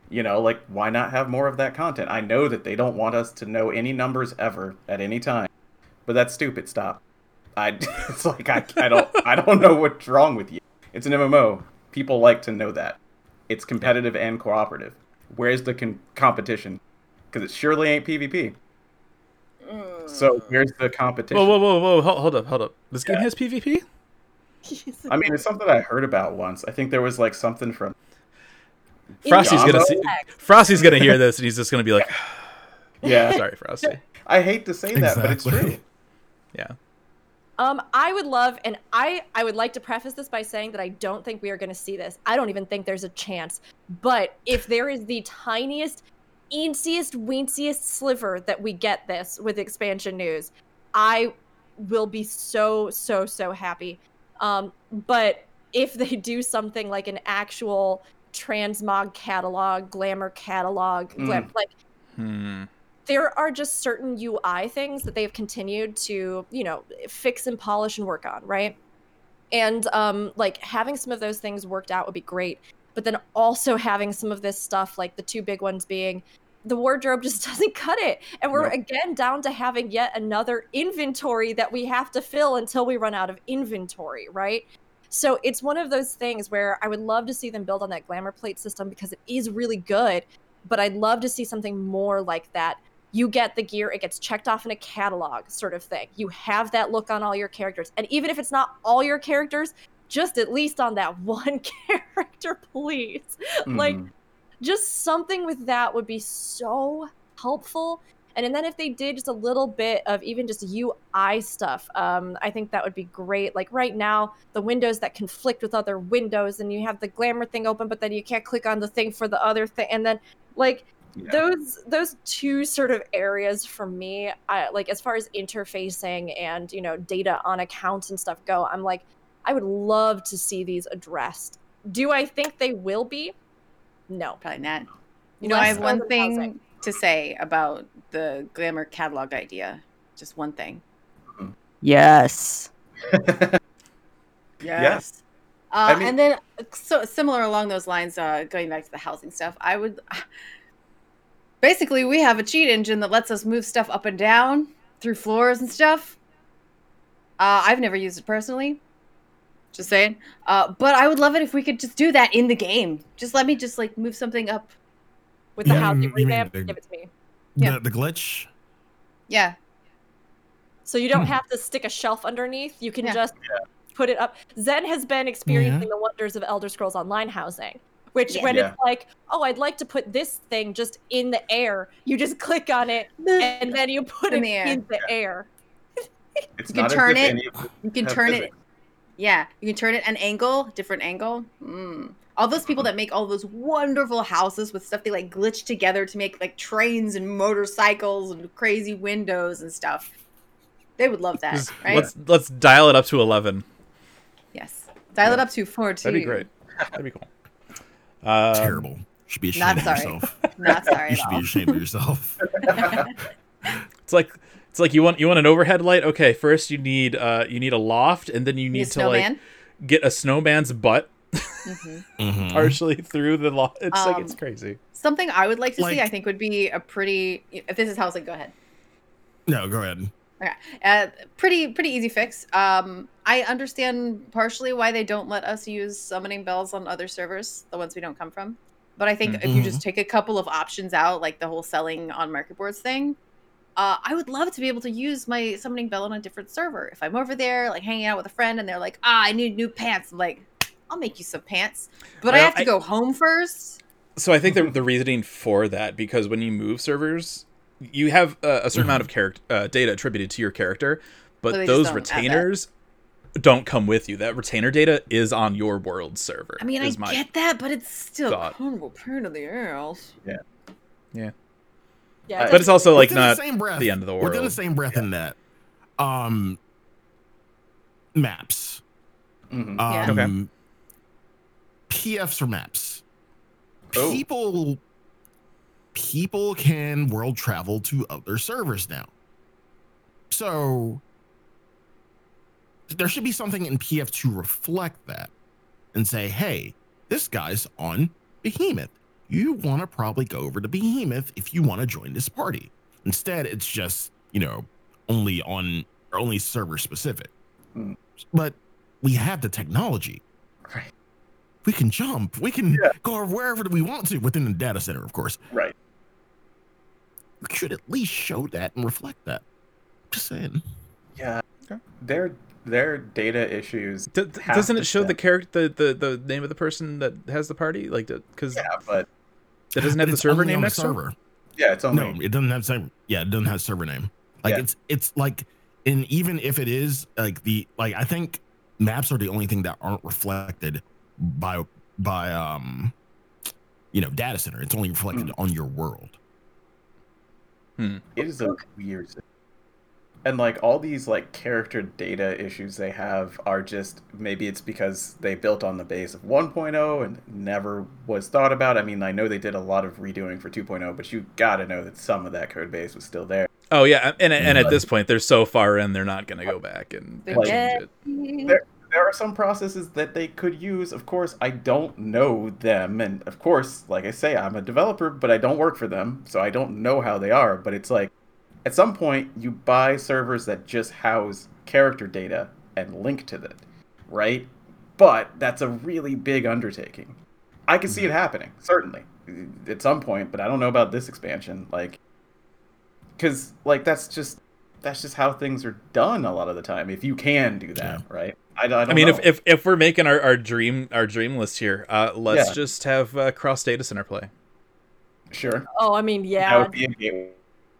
you know like why not have more of that content i know that they don't want us to know any numbers ever at any time but that's stupid stop i it's like i, I don't i don't know what's wrong with you it's an mmo people like to know that it's competitive and cooperative where's the con- competition because it surely ain't pvp so mm. where's the competition Whoa, whoa, whoa, whoa! Hold, hold up, hold up. This game has PvP. i mean it's something i heard about once i think there was like something from Frosty's gonna see. Frosty's gonna hear this and he's just gonna be like, yeah "Sorry, Frosty." i hate to say that but it's true Yeah. Um, I would love, and I I would like to preface this by saying that I don't think we are going to see this. I don't even think there's a chance. But if there is the tiniest, eenciest, weensiest sliver that we get this with expansion news, I will be so so so happy. Um, but if they do something like an actual transmog catalog, glamour catalog, glam- like Hmm. There are just certain UI things that they've continued to, you know, fix and polish and work on, right? And um like having some of those things worked out would be great, but then also having some of this stuff like the two big ones being the wardrobe just doesn't cut it. And we're Nope. again down to having yet another inventory that we have to fill until we run out of inventory, right? So it's one of those things where I would love to see them build on that glamour plate system because it is really good, but I'd love to see something more like that. You get the gear, it gets checked off in a catalog sort of thing. You have that look on all your characters. And even if it's not all your characters, just at least on that one character, please. Like Mhm. just something with that would be so helpful. And, and then if they did just a little bit of even just UI stuff, um, I think that would be great. Like right now, the windows that conflict with other windows, and you have the glamour thing open, but then you can't click on the thing for the other thing, and then like Yeah. those those two sort of areas for me, I, like as far as interfacing and you know data on accounts and stuff go, I'm like, I would love to see these addressed. Do I think they will be? No. Probably not. You know, I have one thing housing. to say about the glamour catalog idea. Just one thing. Yes. Yes. Uh, I mean- and then, so similar along those lines, uh, going back to the housing stuff, I would basically we have a cheat engine that lets us move stuff up and down through floors and stuff. Uh, I've never used it personally. Just saying. Uh, but I would love it if we could just do that in the game. Just let me just like move something up. With the Yeah, housing you mean revamp, the- give it to me. Yeah. The, the glitch. Yeah. So you don't have to stick a shelf underneath. You can Yeah. just put it up. Zen has been experiencing the wonders of Elder Scrolls Online housing, which Yeah. when Yeah. it's like, oh, I'd like to put this thing just in the air, you just click on it and then you put In it the air. in the air. It's You can turn it, You can have turn it. Yeah, you can turn it an angle, different angle. Mm. All those people that make all those wonderful houses with stuff they like glitch together to make like trains and motorcycles and crazy windows and stuff. They would love that, right? Let's let's dial it up to eleven. yes. Dial it up to four two. That'd be great. That'd be cool. Um, Terrible. You should be ashamed of yourself. Not sorry You should be ashamed of yourself. It's like it's like you want you want an overhead light. Okay, first you need uh you need a loft, and then you Need need to like get a snowman's butt Mhm. Mhm. partially through the loft. It's like Um, it's crazy. Something I would like to Like- see, I think, would be a pretty. If this is housing, go ahead. No, go ahead. Okay. Uh, pretty pretty easy fix. Um, I understand partially why they don't let us use summoning bells on other servers, the ones we don't come from. But I think if you just take a couple of options out, like the whole selling on market boards thing, uh, I would love to be able to use my summoning bell on a different server. If I'm over there, like hanging out with a friend, and they're like, "Ah, I need new pants," I'm like, "I'll make you some pants," but I have to I- go home first. So I think the the reasoning for that because when you move servers, you have uh, a certain amount of character uh, data attributed to your character, but So those don't retainers don't come with you. That retainer data is on your world server. I mean, I get that, but it's still thought. kind of a pain in the ass. yeah. Yeah, I- But it's also like not the, same breath, the end of the Within the same breath in that, um, maps. Mhm. Yeah. Um, Okay. PFs or maps. Oh. People, people can world travel to other servers now. So there should be something in PF to reflect that and say, hey, this guy's on Behemoth. You want to probably go over to Behemoth if you want to join this party. Instead, it's just, you know, only on or only server specific. Mm. But we have the technology. Right. We can jump. We can Yeah. go wherever we want to within the data center, of course. Right. We should at least show that and reflect that. Just saying. Yeah. Okay. Their their data issues. D- d- have doesn't it show the character the, the the name of the person that has the party like because Yeah, but it doesn't have the server name next to it? server. yeah, it's only No, it doesn't have server. Yeah, it doesn't have server name. Like Yeah. it's it's like, and even if it is like the like, I think maps are the only thing that aren't reflected by by um, you know, data center. It's only reflected Mm. on your world. Hmm. it is a weird system. and like all these like character data issues they have are just maybe it's because they built on the base of 1.0 and never was thought about i mean i know they did a lot of redoing for 2.0 but you gotta know that some of that code base was still there Oh yeah, and and at this point they're so far in they're not gonna go back and, and Like- change it. there there are some processes that they could use. Of course i don't know them. And of course like i say i'm a developer but i don't work for them. So i don't know how they are. But it's like at some point you buy servers that just house character data and link to that right? But that's a really big undertaking. I can see it mm-hmm. happening certainly at some point but i don't know about this expansion like because like that's just that's just how things are done a lot of the time if you can do that Yeah. right I, I don't I mean, know. if, if if we're making our, our dream our dream list here, uh, let's Yeah. just have uh, cross data center play. sure Oh, I mean, yeah. that yeah, would be a gateway.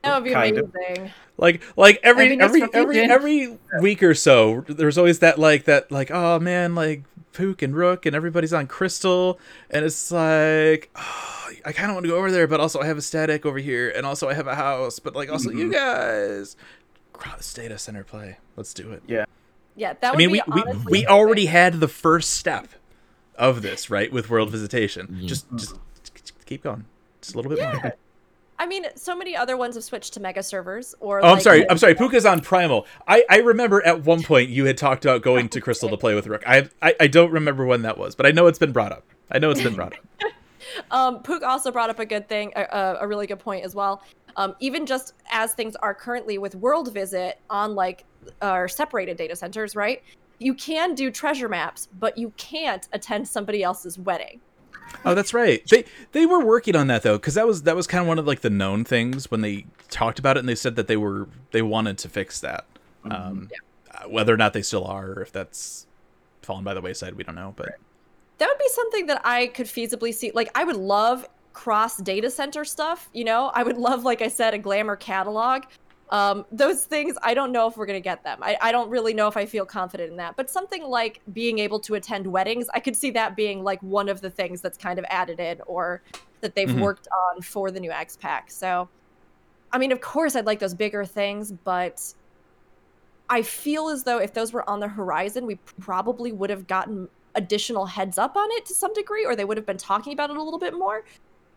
that would be kind of. amazing. Like like every That'd be every every fusion. every week or so, there's always that like that like oh man like Pook and Rook and everybody's on Crystal, and it's like oh, I kind of want to go over there, but also I have a static over here, and also I have a house, but like also you guys cross data center play. Let's do it. Yeah, that I mean, be we, we, honestly we amazing. already had the first step of this, right, with world visitation. Just, just keep going, just a little bit more. I mean, so many other ones have switched to mega servers. Or Oh, I'm sorry. I'm sorry. Puka's on Primal. I, I remember at one point you had talked about going to Crystal to play with Rook. I, I I don't remember when that was, but I know it's been brought up. I know it's been brought up. Um, Pook also brought up a good thing, a, a, a really good point as well. Um, even just as things are currently with World Visit on like our separated data centers, right? You can do treasure maps, but you can't attend somebody else's wedding. Oh, that's right. They they were working on that though, because that was that was kind of one of like the known things when they talked about it, and they said that they were they wanted to fix that. Um, uh, whether or not they still are, or if that's fallen by the wayside, we don't know. But That would be something that I could feasibly see. Like, I would love cross data center stuff. You know, I would love, like I said, a glamour catalog. Um, those things, I don't know if we're going to get them. I, I don't really know if I feel confident in that. But something like being able to attend weddings, I could see that being like one of the things that's kind of added in or that they've Mhm. worked on for the new X Pack. So, I mean, of course, I'd like those bigger things, but I feel as though if those were on the horizon, we probably would have gotten additional heads up on it to some degree, or they would have been talking about it a little bit more.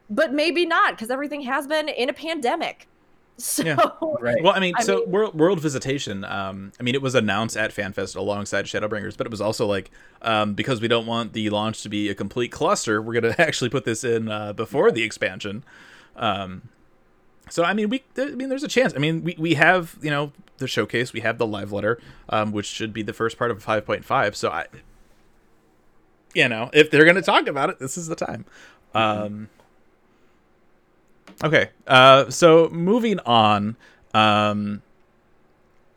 But maybe not, because everything has been in a pandemic. So, Yeah. Right. Well, I mean, I so mean- World, World Visitation. Um, I mean, it was announced at FanFest alongside Shadowbringers, but it was also like um, because we don't want the launch to be a complete cluster, we're gonna actually put this in uh, before the expansion. Um, so I mean, we I mean, there's a chance. I mean, we, we have you know the showcase, we have the live letter, um, which should be the first part of 5.5. So I, you know, if they're gonna talk about it, this is the time. Um, Okay. Uh, so moving on. Um,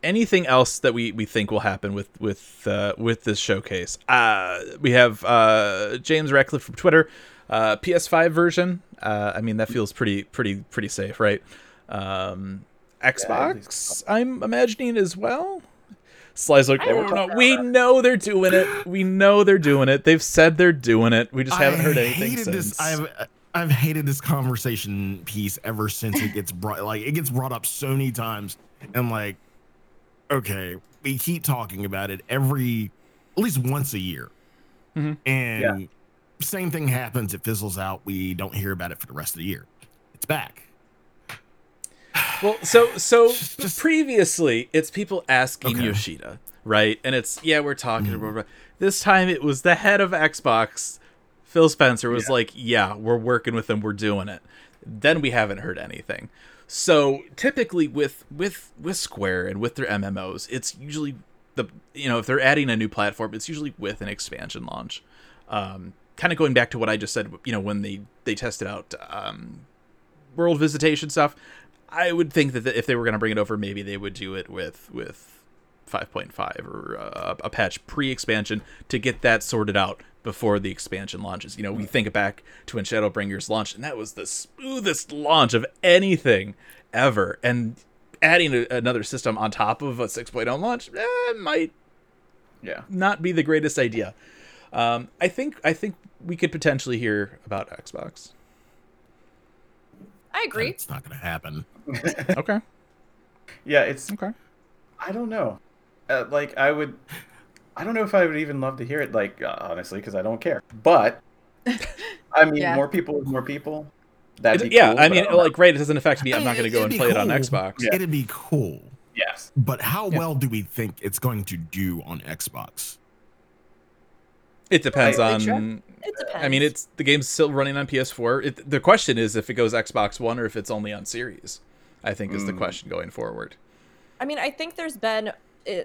anything else that we, we think will happen with with uh, with this showcase? Uh, we have uh, James Ratcliffe from Twitter. Uh, PS5 version. Uh, I mean that feels pretty pretty pretty safe, right? Um, Xbox. I'm imagining as well. Sly's like, I "Oh, don't no, know. we know they're doing it. We know they're doing it. They've said they're doing it. We just haven't heard anything since." This, I've I've hated this conversation piece ever since it gets brought like it gets brought up so many times. And like, okay, we keep talking about it every at least once a year. Mhm. And same thing happens, it fizzles out, we don't hear about it for the rest of the year. It's back. Well, so so Just- previously it's people asking Okay. Yoshida, right? And it's yeah, we're talking. Mhm. blah. This time it was the head of Xbox, Phil Spencer, was Yeah. like, "Yeah, we're working with them. We're doing it." Then we haven't heard anything. So typically with with with Square and with their MMOs, it's usually the you know if they're adding a new platform, it's usually with an expansion launch. Um, kind of going back to what I just said, you know, when they they tested out um, world visitation stuff, I would think that if they were going to bring it over, maybe they would do it with with 5.5 or uh, a patch pre-expansion to get that sorted out before the expansion launches. You know, we think back to when Shadowbringers launched, and that was the smoothest launch of anything ever. And adding a, another system on top of a 6.0 launch eh, might Yeah. not be the greatest idea. Um, I think I think we could potentially hear about Xbox. I agree. It's not gonna happen. Okay. Yeah, it's Okay. I don't know. Uh, like I would, I don't know if I would even love to hear it. Like uh, honestly, because I don't care. But I mean, Yeah. more people with more people. That'd yeah, cool, I mean, don't know. like, right? It doesn't affect me. I'm not going to go and be play it on. Xbox. Yeah. It'd be cool. yes, But how Yeah. well do we think it's going to do on Xbox? It depends I- I on. It depends. I mean, it's the game's still running on PS4. It, the question is if it goes Xbox One or if it's only on Series. I think is the Mm. question going forward. I mean, I think there's been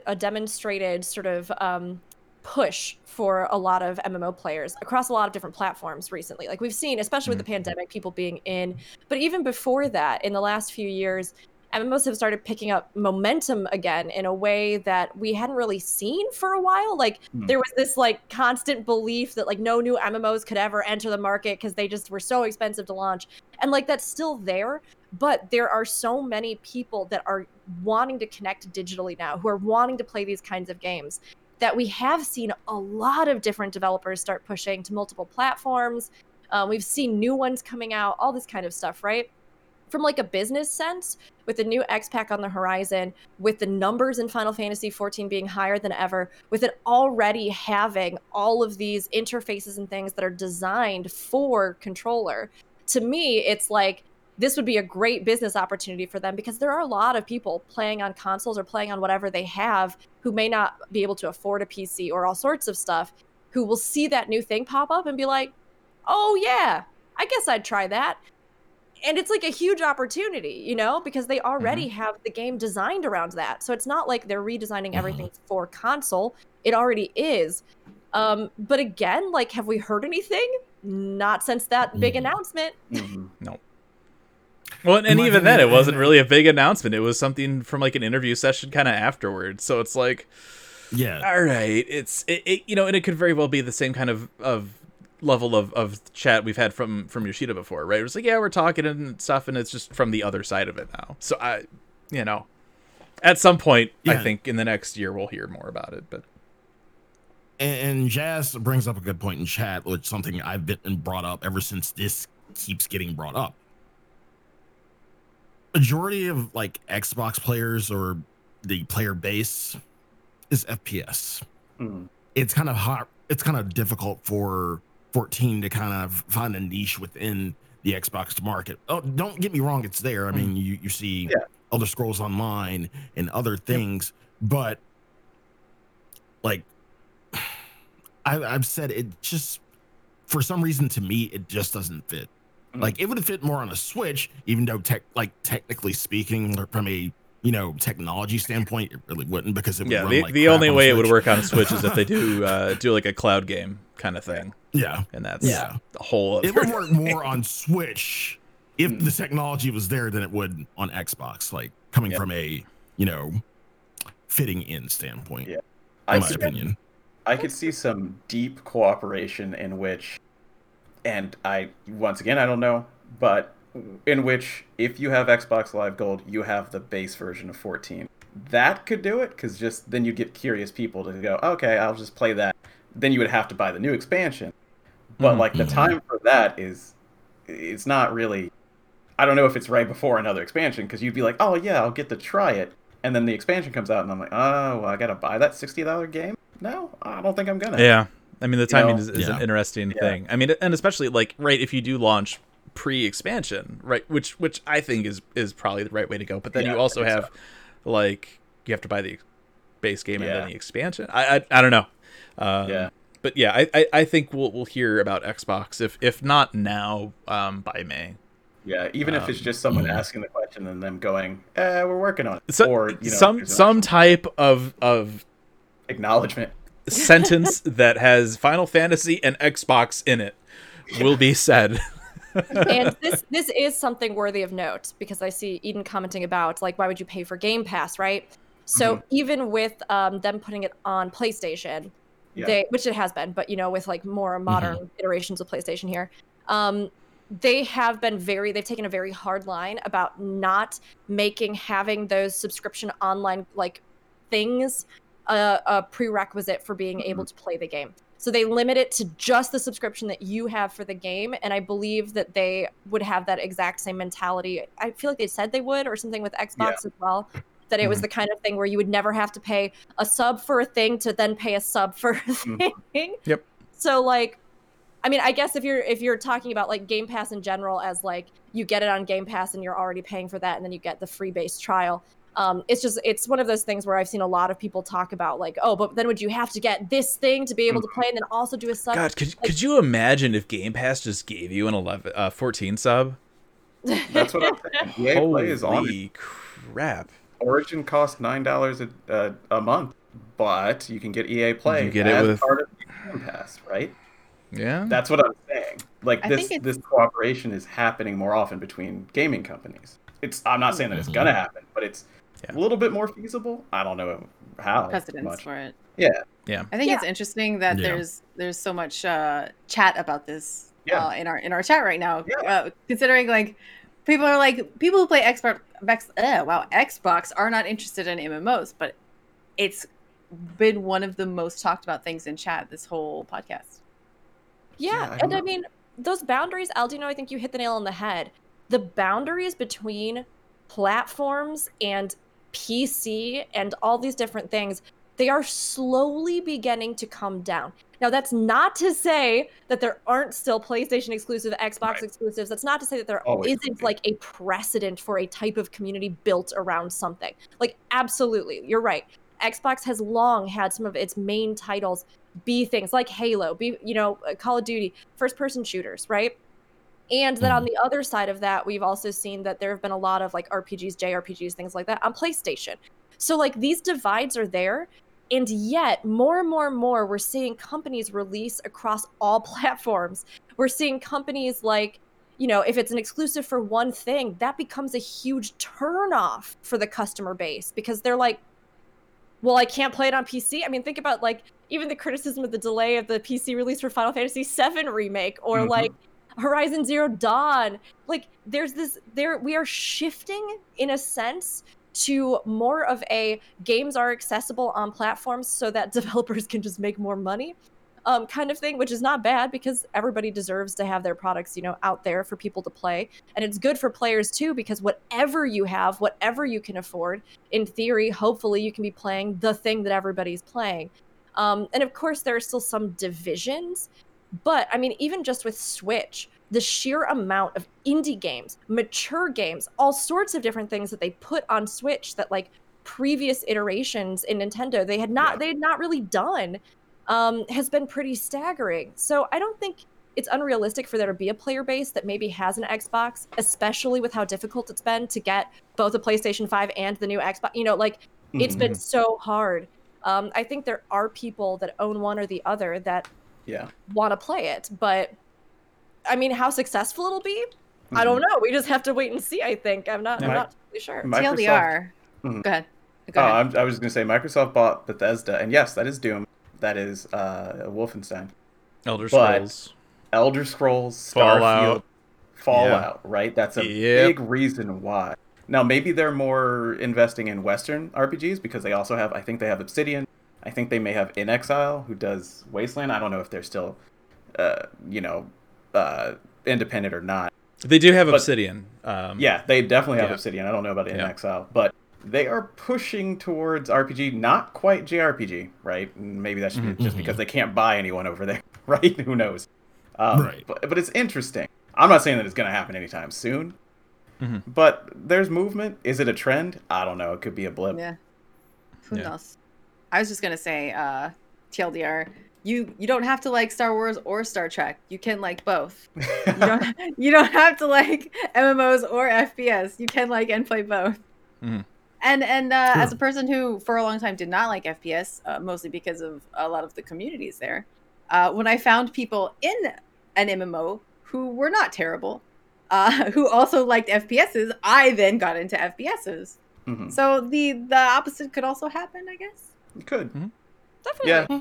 a demonstrated sort of um, push for a lot of MMO players across a lot of different platforms recently. Like we've seen, especially with the pandemic, people being in. But even before that, in the last few years, MMOs have started picking up momentum again in a way that we hadn't really seen for a while. Like Hmm. there was this like constant belief that like no new MMOs could ever enter the market because they just were so expensive to launch. And like that's still there, but there are so many people that are wanting to connect digitally now who are wanting to play these kinds of games that we have seen a lot of different developers start pushing to multiple platforms. Um, we've seen new ones coming out all this kind of stuff right? From like a business sense with the new x pack on the horizon with the numbers in final fantasy 14 being higher than ever with it already having all of these interfaces and things that are designed for controller to me it's like this would be a great business opportunity for them because there are a lot of people playing on consoles or playing on whatever they have who may not be able to afford a PC or all sorts of stuff who will see that new thing pop up and be like, "Oh yeah, I guess I'd try that." And it's like a huge opportunity, you know, because they already have the game designed around that. So it's not like they're redesigning everything for console. It already is. Um, but again, like, have we heard anything? Not since that big Mhm. announcement. Mhm. Well, and, and even then, it wasn't really a big announcement. It was something from like an interview session kind of afterwards. So it's like, Yeah. all right, it's it, it, you know, and it could very well be the same kind of of level of, of chat we've had from from Yoshida before, right? It was like, yeah, we're talking and stuff, and it's just from the other side of it now. So I, you know, at some point, I think in the next year we'll hear more about it. But And, and Jazz brings up a good point in chat, which is something I've been brought up ever since this keeps getting brought up. Majority of like Xbox players or the player base is FPS. Mm. It's kind of hard. It's kind of difficult for 14 to kind of find a niche within the Xbox market. Oh, don't get me wrong, it's there. I mean, you you see Yeah. Elder Scrolls Online and other things, but like I, I've said, it just for some reason to me it just doesn't fit. Mm. Like it would fit more on a Switch, even though tech, like technically speaking, or from a you know technology standpoint, it really wouldn't because it would yeah, run the, like the only on a way it would work on Switch is if they do uh, do like a cloud game kind of thing, Yeah, and that's Yeah. the whole. it would work more on Switch if the technology was there than it would on Xbox. Like coming Yeah. from a you know fitting in standpoint, Yeah. in I my see- opinion. I could see some deep cooperation in which, and I once again I don't know, but in which if you have Xbox Live Gold, you have the base version of 14. That could do it because just then you'd get curious people to go, okay, I'll just play that. Then you would have to buy the new expansion, but Mhm. like the Mhm. time for that is, it's not really. I don't know if it's right before another expansion because you'd be like, oh yeah, I'll get to try it, and then the expansion comes out, and I'm like, oh, well, I gotta buy that sixty dollar game. No, I don't think I'm gonna. Yeah, I mean the timing know? is, is Yeah. an interesting Yeah. thing. I mean, and especially like right if you do launch pre-expansion, right, which which I think is is probably the right way to go. But then Yeah, you also think so. have like you have to buy the base game and then the expansion. I I, I don't know. Um, Yeah. But yeah, I, I, I think we'll we'll hear about Xbox if if not now, um, by May. Yeah, even if it's Um, just someone mhm. asking the question and them going, "Eh, we're working on it," So, or you know, some some type of of acknowledgement. Sentence that has Final Fantasy and Xbox in it will be said. and this this is something worthy of note because I see Eden commenting about like why would you pay for Game Pass, right? So even with um, them putting it on PlayStation, Yeah. they which it has been, but you know with like more modern iterations of PlayStation here, um, they have been very they've taken a very hard line about not making having those subscription online like things a, a prerequisite for being mm-hmm. able to play the game. So they limit it to just the subscription that you have for the game, and I believe that they would have that exact same mentality. I feel like they said they would, or something with Xbox as well. That it was mm-hmm. the kind of thing where you would never have to pay a sub for a thing to then pay a sub for a mm-hmm. thing. Yep. So like, I mean, I guess if you're if you're talking about like Game Pass in general as like you get it on Game Pass and you're already paying for that, and then you get the free base trial. Um, it's just it's one of those things where I've seen a lot of people talk about like, oh, but then would you have to get this thing to be able to play and then also do a sub? God, could could you imagine if Game Pass just gave you an 11 uh, 14 sub? That's what I'm saying. EA Play is on. Holy crap. Origin costs nine dollars a uh, a month, but you can get EA Play You get it with- part of Game Pass, right? Yeah. That's what I'm saying. Like I this this cooperation is happening more often between gaming companies. It's I'm not saying that it's gonna happen, but it's Yeah. a little bit more feasible. I don't know how precedence much. for it. Yeah, yeah. I think Yeah. it's interesting that Yeah. there's there's so much uh, chat about this Yeah. uh, in our in our chat right now. Yeah. Uh, considering like people are like people who play Xbox, uh, wow, Xbox are not interested in MMOs, but it's been one of the most talked about things in chat this whole podcast. Yeah, Yeah, I and don't I mean those boundaries, Aldino, I think you hit the nail on the head. The boundaries between platforms and PC and all these different things, they are slowly beginning to come down. Now, that's not to say that there aren't still PlayStation exclusive, Xbox Right. exclusives. That's not to say that there not like a precedent for a type of community built around something. Like, absolutely, you're right. Xbox has long had some of its main titles be things like Halo, be you know, uh, Call of Duty, first person shooters, right? And then on the other side of that, we've also seen that there have been a lot of like RPGs, JRPGs, things like that on PlayStation. So like these divides are there, and yet more and more and more we're seeing companies release across all platforms. We're seeing companies like you know, if it's an exclusive for one thing, that becomes a huge turnoff for the customer base because they're like, well, I can't play it on PC. I mean, think about like even the criticism of the delay of the PC release for Final Fantasy VII remake or Mhm. like Horizon Zero Dawn. Like there's this there we are shifting in a sense to more of a games are accessible on platforms so that developers can just make more money um, kind of thing, which is not bad because everybody deserves to have their products, you know, out there for people to play. And it's good for players too because whatever you have, whatever you can afford, in theory, hopefully you can be playing the thing that everybody's playing. Um, and of course, there are still some divisions, but I mean, even just with Switch, the sheer amount of indie games, mature games, all sorts of different things that they put on Switch that like previous iterations in Nintendo they had not Yeah. they had not really done um, has been pretty staggering. So I don't think it's unrealistic for there to be a player base that maybe has an Xbox, especially with how difficult it's been to get both a PlayStation 5 and the new Xbox. You know, like it's been so hard. Um, I think there are people that own one or the other that Yeah. want to play it, but I mean, how successful it'll be, I don't know. We just have to wait and see. I think I'm not. I'm not totally sure. Microsoft- TLDR. Mhm. Go ahead. Go Oh, ahead. I'm, I was going to say Microsoft bought Bethesda, and yes, that is Doom. That is uh, Wolfenstein. Elder But- Scrolls. Elder Scrolls, Fallout. Starfield, Fallout, right? That's a Yep. big reason why. Now, maybe they're more investing in Western RPGs because they also have, I think they have Obsidian. I think they may have inXile, who does Wasteland. I don't know if they're still, uh, you know, uh, independent or not. They do have But- Obsidian. Um, Yeah, they definitely have Yeah. Obsidian. I don't know about In Yeah. Exile, but they are pushing towards RPG, not quite JRPG, right? Maybe that's Mm-hmm. just because they can't buy anyone over there, right? Who knows? Um, Right. But, but it's interesting. I'm not saying that it's going to happen anytime soon, Mhm. but there's movement. Is it a trend? I don't know. It could be a blip. Yeah. Who Yeah. knows? I was just gonna say, uh, TLDR. You you don't have to like Star Wars or Star Trek. You can like both. You don't you don't have to like MMOs or FPS. You can like and play both. Mhm. And and uh, as a person who for a long time did not like FPS, uh, mostly because of a lot of the communities there, uh, when I found people in an MMO who were not terrible, uh, who also liked FPSs, I then got into FPSs. Mhm. So the the opposite could also happen, I guess. It could. Hmm? Definitely. Yeah. Hmm.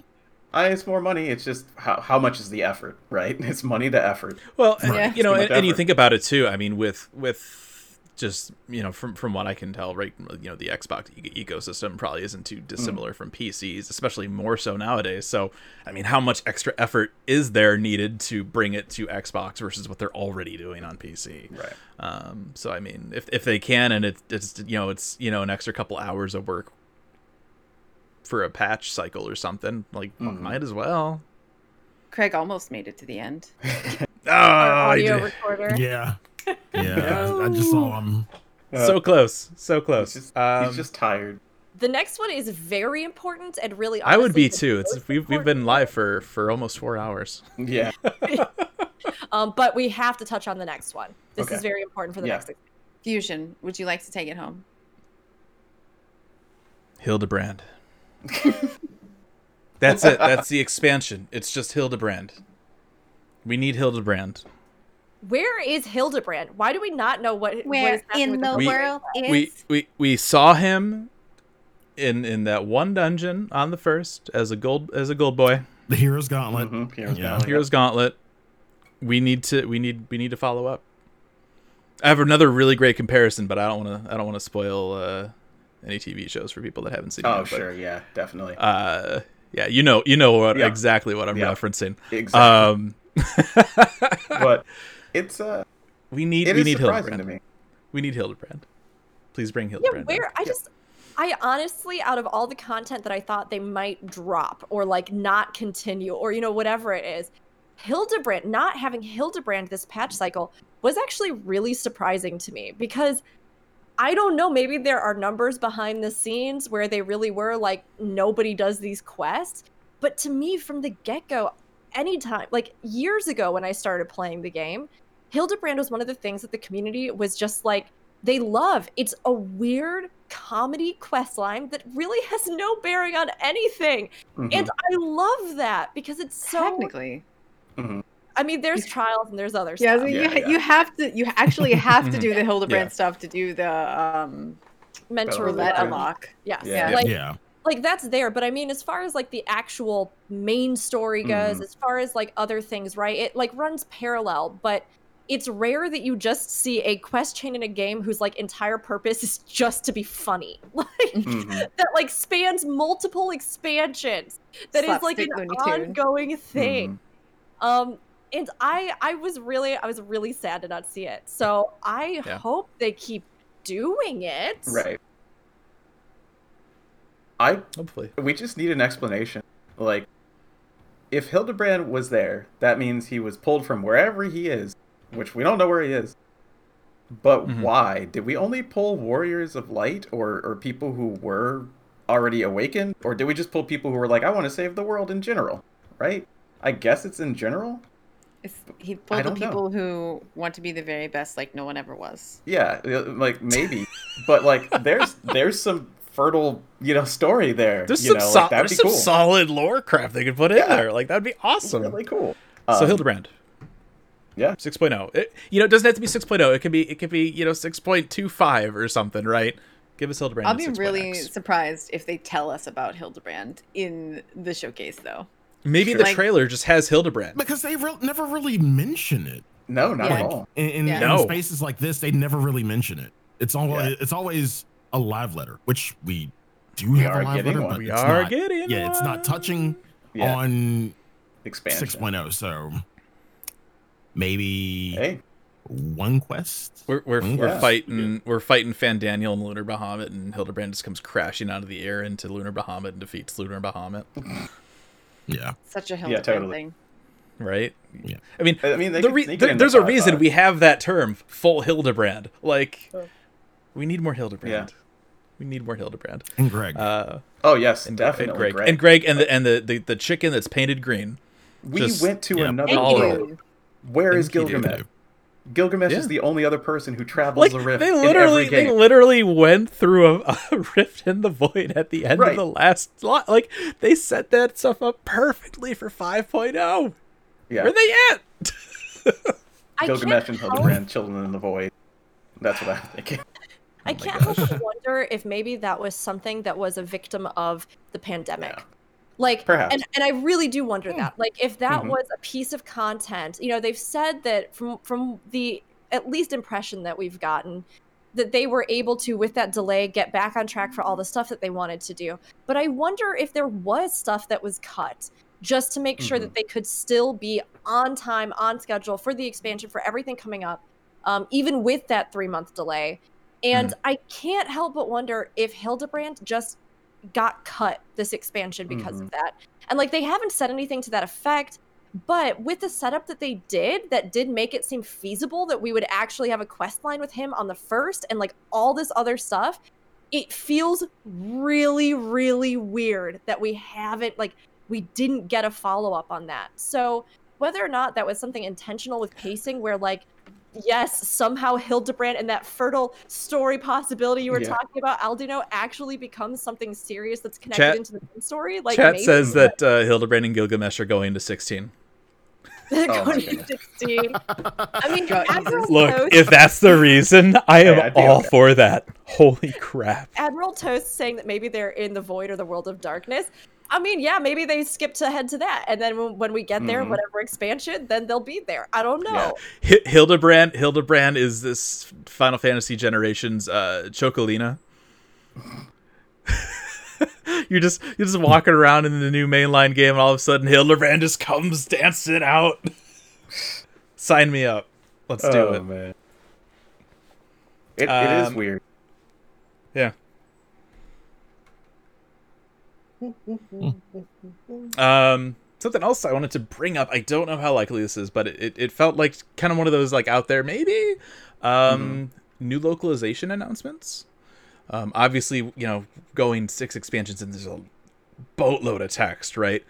I, it's more money. It's just how, how much is the effort, right? It's money to effort. Well, and, Right. you know, and, and you think about it too. I mean, with with just you know, from from what I can tell, right? You know, the Xbox e- ecosystem probably isn't too hmm. dissimilar from PCs, especially more so nowadays. So, I mean, how much extra effort is there needed to bring it to Xbox versus what they're already doing on PC? Right. Um, so, I mean, if if they can, and it's it's you know, it's you know, an extra couple hours of work for a patch cycle or something, like Mhm. might as well. Craig almost made it to the end. Oh, Our audio did- recorder. Yeah. Yeah. I, I just saw him. so close, so close. He's just, um, he's just tired. The next one is very important and really. I would be too. It's we've we've been live for for almost four hours. Yeah. Um, but we have to touch on the next one. This Okay. is very important for the Yeah. next. Fusion, would you like to take it home? Hildibrand. That's it. That's the expansion. It's just Hildibrand. We need Hildibrand. Where is Hildibrand? Why do we not know what? what Where is in with the We- world is We we we saw him in in that one dungeon on the first as a gold as a gold boy. The Hero's Gauntlet. Mhm, Heroes Yeah. Gauntlet. Heroes Gauntlet. We need to we need we need to follow up. I have another really great comparison, but I don't want to I don't want to spoil uh, any TV shows for people that haven't seen. Oh, it, but, sure. Yeah, definitely. Uh, yeah, you know you know what Yeah. exactly what I'm Yeah. referencing. exactly. Um, but it's uh, we need it we is need Hildibrand. to me. We need Hildibrand. Please bring Hildibrand. Yeah, Hildibrand. where back. I just I honestly out of all the content that I thought they might drop or like not continue or you know whatever it is, Hildibrand not having Hildibrand this patch cycle was actually really surprising to me because I don't know, maybe there are numbers behind the scenes where they really were like nobody does these quests, but to me from the get-go anytime like years ago when I started playing the game, Hildibrand was one of the things that the community was just like they love. It's a weird comedy quest line that really has no bearing on anything. Mhm. And I love that because it's so technically. I mean, there's trials and there's other Yeah, stuff. Yeah, you, yeah. you have to you actually have to do the Hildibrand Yeah. stuff to do the um Mentor roulette Yeah. unlock. Yes. Yeah. Like yeah. like that's there, but I mean as far as like the actual main story goes, Mhm. as far as like other things, right? It like runs parallel, but it's rare that you just see a quest chain in a game whose like entire purpose is just to be funny. Like Mhm. that like spans multiple expansions. That is like an Slapstick Looney Tune. ongoing thing. Mhm. Um and I I was really I was really sad to not see it. So I Yeah. hope they keep doing it. Right. I Hopefully. we just need an explanation. Like, if Hildibrand was there, that means he was pulled from wherever he is, which we don't know where he is. But Mhm. why? Did we only pull warriors of light or, or people who were already awakened? Or did we just pull people who were like, I want to save the world in general? Right? I guess it's in general. It's, he pulled the don't know. people who want to be the very best, like no one ever was. Yeah, like maybe. but like there's there's some fertile, you know, story there. There's you some, know, sol- like, that'd there's be some cool. solid lore crap they could put in there. Like that'd be awesome. Really cool. so Um, Hildibrand. Yeah. 6.0. It, you know, it doesn't have to be 6.0. It can be it can be, you know, 6.25 or something, right? Give us Hildibrand. I'll be 6.x. really surprised if they tell us about Hildibrand in the showcase, though. Maybe the Like- trailer just has Hildibrand. because they re- never really mention it. No, not Yeah. at all. In, in, Yeah. in No. spaces like this, they never really mention it. It's always Yeah. it's always a live letter, which we do We have are a live getting letter, one. but We it's are not, getting yeah, it's not touching Yeah. on Expansion. 6.0. So maybe Hey, one quest. We're we're, Mm, we're yeah. fighting we're fighting Fandaniel and Lunar Bahamut, and Hildibrand just comes crashing out of the air into Lunar Bahamut and defeats Lunar Bahamut. Yeah, Such a Hildibrand totally. thing. Right? Yeah. I mean, I mean, they the re- sneak it there- there's a reason we have that term, full Hildibrand. Like, we need more Hildibrand. Yeah. We need more Hildibrand. and Greg. Uh, oh yes, and, definitely. and Greg. Greg. and Greg and the and the, the the chicken that's painted green. we just- went to yeah. another Thank All you. right. world. Where is Thank you, Gilgamesh? Dude. Gilgamesh Yeah. is the only other person who travels Like the rift they in literally every they literally went through a, a rift in the void at the end Right. of the last slot. Like they set that stuff up perfectly for 5.0. yeah, Where they at? Gilgamesh and help- Hildibrand, Children in the Void. That's what I'm thinking. I Oh can't help but wonder if maybe that was something that was a victim of the pandemic. Yeah. Like, Perhaps. and, and I really do wonder that. Like, if that Mhm. was a piece of content, you know, they've said that from from the at least impression that we've gotten, that they were able to, with that delay, get back on track for all the stuff that they wanted to do. But I wonder if there was stuff that was cut just to make sure Mhm. that they could still be on time, on schedule for the expansion, for everything coming up, um, even with that three month delay. And I can't help but wonder if Hildibrand just got cut this expansion because of mm-hmm. that. And like they haven't said anything to that effect, but with the setup that they did, that did make it seem feasible that we would actually have a quest line with him on the first and like all this other stuff. It feels really, really weird that we haven't like we didn't get a follow up on that. So whether or not that was something intentional with pacing where like yes, somehow Hildibrand and that fertile story possibility you were Yeah. talking about, Aldino, actually becomes something serious that's connected Chat- into the main story. Like Chat maybe, says but that uh, Hildibrand and Gilgamesh are going to 16. They're Oh going to 16. I mean, God, Admiral Look, Toast, if that's the reason, I am Hey, all okay. for that. Holy crap. Admiral Toast saying that maybe they're in the void or the world of darkness. I mean, yeah, maybe they skipped ahead to that, and then when, when we get there, Mhm. whatever expansion, then they'll be there. I don't know. Yeah. Hi- Hildibrand Hildibrand is this Final Fantasy generation's uh Chocolina. you're just you're just walking around in the new mainline game and all of a sudden Hildibrand just comes dancing out. Sign me up. Let's do oh it. man, it, it is Um, weird. Yeah. Um, something else I wanted to bring up. I don't know how likely this is, but it, it, it felt like kind of one of those like out there maybe. Um, new localization announcements. Um, obviously, you know, going six expansions and there's a boatload of text, right?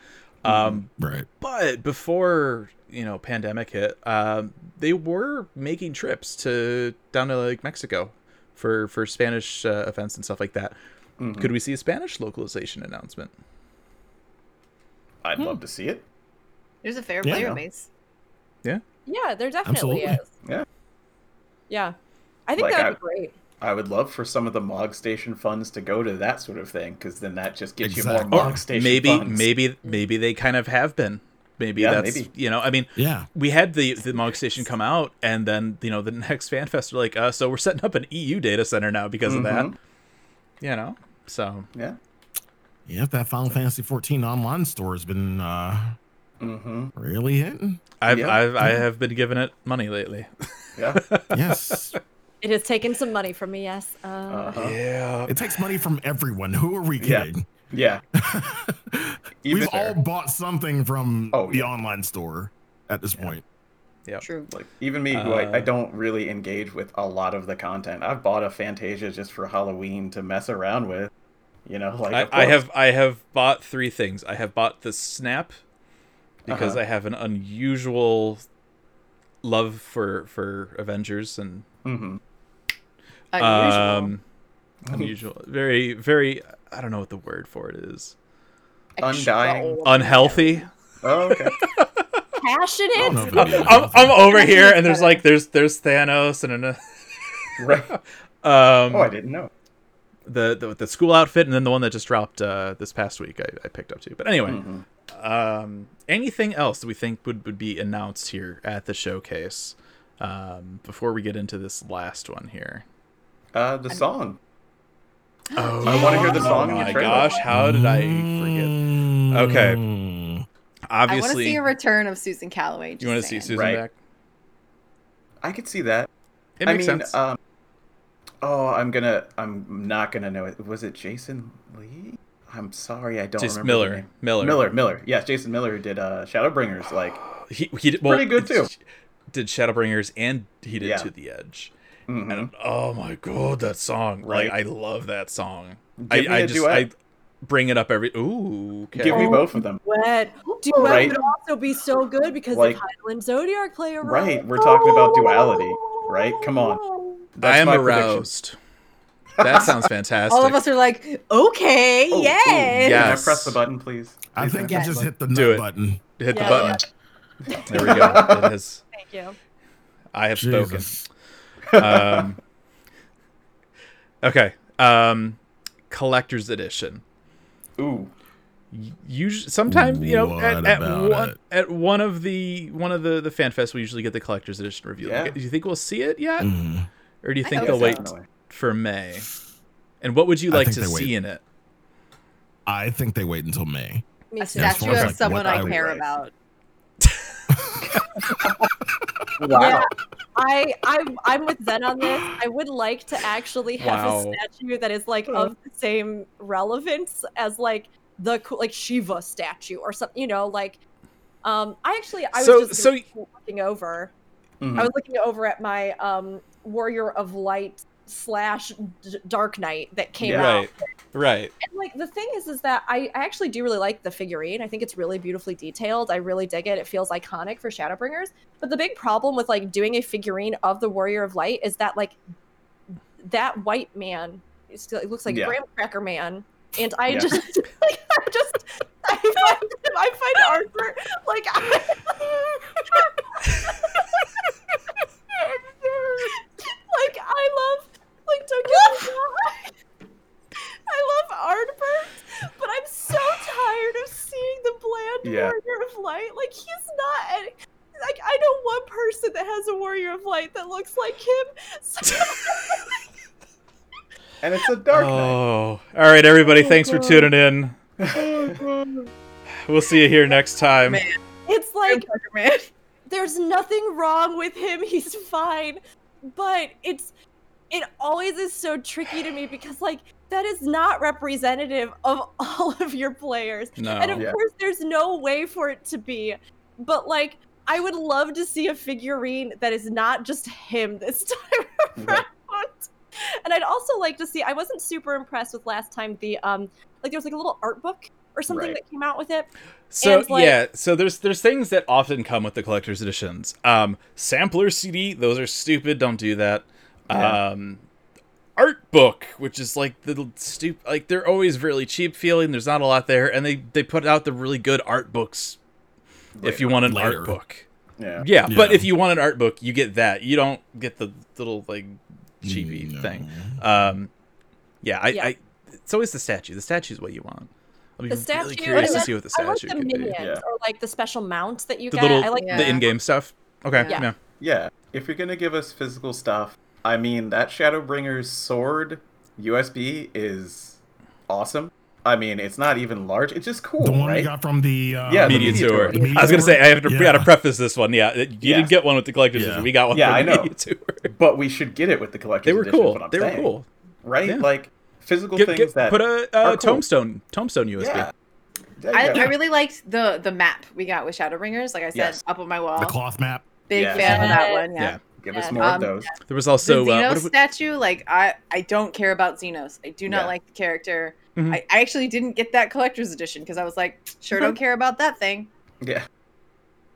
Um, right. but before you know pandemic hit, um, they were making trips to down to like Mexico for for Spanish uh, events and stuff like that. Mhm. Could we see a Spanish localization announcement? I'd love to see it. There's a fair Yeah. player base. Yeah, Yeah, there definitely Absolutely. is. Yeah. Yeah. I think Like, that would I- be great. I would love for some of the Mog Station funds to go to that sort of thing, because then that just gives you more Or Mog Station maybe funds. maybe maybe they kind of have been. maybe Yeah, that's maybe. you know I mean Yeah. we had the the Mog Station come out, and then you know the next FanFest were like, uh, so we're setting up an EU data center now because of that. Mhm. You know, so Yeah. Yeah, if that Final Fantasy 14 online store has been uh, Mm-hmm. really hitting. I've Yeah. I've I have been giving it money lately. Yeah. Yes. It has taken some money from me, yes. Uh, Uh-huh. Yeah, it takes money from everyone. Who are we kidding? Yeah. Even We've all there. bought something from Oh, the yeah. online store at this point. Yeah. True. Like even me, who I, I Uh, don't really engage with a lot of the content. I've bought a Fantasia just for Halloween to mess around with. You know, like I, I have I have bought three things. I have bought the Snap because Uh-huh. I have an unusual love for for Avengers and Mhm. Unusual. um unusual very very I don't know what the word for it is. Undying. Unhealthy. Oh, okay. passionate. I don't know if I'm, I'm, I'm over here and there's like there's there's Thanos and an, right. um Oh, I didn't know. the, the the school outfit and then the one that just dropped uh this past week I, I picked up too. But anyway, Mhm. um anything else that we think would, would be announced here at the showcase um before we get into this last one here. Uh, the song. Oh, I wanna hear the song Oh my trailer. gosh, how did I forget? Okay. Mm. I want to Obviously, see a return of Susan Calloway. you want to see. Susan Right. back? I could see that. It I makes mean, sense. um, oh, I'm gonna, I'm not gonna know it. Was it Jason Lee? I'm sorry, I don't Just remember. Miller. Miller. Miller, Miller. Yes, Jason Miller who did uh, Shadowbringers. Like, he he did well, pretty good, too. Did Shadowbringers and he did Yeah. To the Edge. Mhm. And oh my god, that song! Like Right. I love that song. Give I, me I a just duet. I bring it up every. Ooh, okay. give me both of them. Duet. Duet Right. would also be so good because Like- the Hydaelyn Zodiark play a role. Right, we're talking about duality, right? Come on. That's I am my prediction. aroused. That sounds fantastic. All of us are like, okay, Oh, oh, yes. Can Yeah. I Yes. press the button, please? I Please, think man. I just hit the Do it. button. Hit the Yeah. button. There we go. It has. Thank you. I have Jesus. spoken. Um, okay. Um, collector's edition. Ooh, Usually, sometimes you know, at, What at about one it? at one of the one of the the fan fests, we usually get the collector's edition review. Yeah. Do you think we'll see it yet, Mm. or do you think hope they'll wait Definitely. for May? And what would you like to see wait. in it? I think they wait until May. Me A too. Statue far of like, someone I I care write. about. Yeah, I I I'm with Zen on this. I would like to actually have Wow. a statue that is like of the same relevance as like the like Shiva statue or something. You know, like um I actually I was just so- looking over. Mhm. I was looking over at my um Warrior of Light slash D- Dark Knight that came Yeah. out Right, right. and like the thing is is that I, I actually do really like the figurine i think it's really beautifully detailed i really dig it it feels iconic for shadowbringers but the big problem with like doing a figurine of the warrior of light is that like that white man it still it looks like Yeah. graham cracker man and i Yeah. just like i just i find i find Ardbert like I, like i love like don't get me wrong I love Ardbert, but I'm so tired of seeing the bland Yeah. warrior of light. Like he's not any, like I know one person that has a warrior of light that looks like him. So, and it's a dark knight. Oh, all right, everybody. Oh, thanks for tuning in. Oh, we'll see you here next time. Man. it's like there's nothing wrong with him. He's fine. But it's it always is so tricky to me because like that is not representative of all of your players. No. And of Yeah. course there's no way for it to be. But like I would love to see a figurine that is not just him this time Right. around. And I'd also like to see I wasn't super impressed with last time the um like there was like a little art book or something Right. that came out with it. So And, like- yeah, so there's there's things that often come with the collector's editions. Um, sampler CD, those are stupid. Don't do that. Yeah. Um, art book, which is like the stupid, like they're always really cheap feeling. There's not a lot there, and they they put out the really good art books. If you want an Later. art book, Yeah. yeah, but if you want an art book, you get that. You don't get the little like cheapy No. thing. Um, yeah, I, Yeah. I, it's always the statue. The statue is what you want. I'll be The really statue. curious to and see what the I like statue the could be. Yeah. or like the special mounts that you The get. little I like Yeah. the in-game stuff. Okay, Yeah. yeah. Yeah, if you're gonna give us physical stuff, I mean that Shadowbringer's sword USB is awesome. I mean, it's not even large; it's just cool, The one right? we got from the uh, Yeah, the Media, media tour. tour. The media I was gonna tour? say I have to, Yeah. gotta preface this one. Yeah, you Yes. didn't get one with the collector's Yeah. edition. We got one Yeah, from I the know. media tour. But we should get it with the collector's They were edition, cool. what I'm They were cool. right? Yeah. Like physical Get, things get, that put a are uh, cool. tombstone tombstone USB. Yeah. Yeah, I. I really liked the the map we got with Shadowbringers. Like I said, Yes. up on my wall. the cloth map. Big Yes. fan of that Yes. one. Yeah. Yeah. Give us Yeah. more of Um, those. There was also the uh, Zenos what, what, statue, like I, I don't care about Zenos. I do not Yeah. like the character. Mhm. I, I actually didn't get that collector's edition because I was like, sure don't care about that thing. Yeah.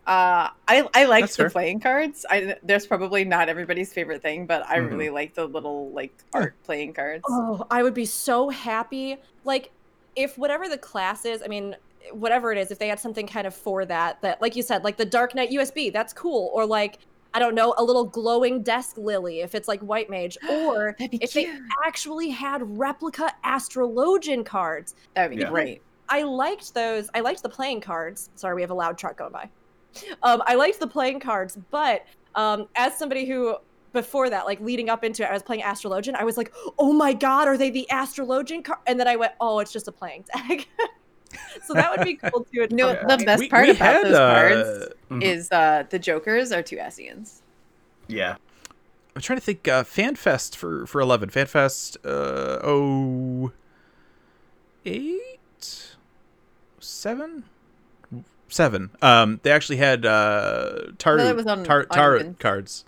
Uh, I I liked That's the fair. playing cards. I there's probably not everybody's favorite thing, but I Mhm. really like the little like art playing cards. Oh, I would be so happy. Like, if whatever the class is, I mean, whatever it is, if they had something kind of for that, that, like you said, like the Dark Knight USB, that's cool. Or like, I don't know, a little glowing desk lily if it's like White Mage. Or That'd be if they actually had replica Astrologian cards. That would be Yeah. great. I liked those. I liked the playing cards. Sorry, we have a loud truck going by. Um, I liked the playing cards, but um, as somebody who before that, like leading up into it, I was playing Astrologian. I was like, "Oh my god, are they the Astrologian card?" And then I went, "Oh, it's just a playing deck." so that would be cool too. No, You the point. best we- part we about had, those uh, cards Mhm. is uh, the Jokers are two Asians. Yeah. I'm trying to think. Uh, FanFest for for eleven. FanFest. Uh, oh, eight, seven, seven. Um, they actually had uh tar No, that tar tarot cards.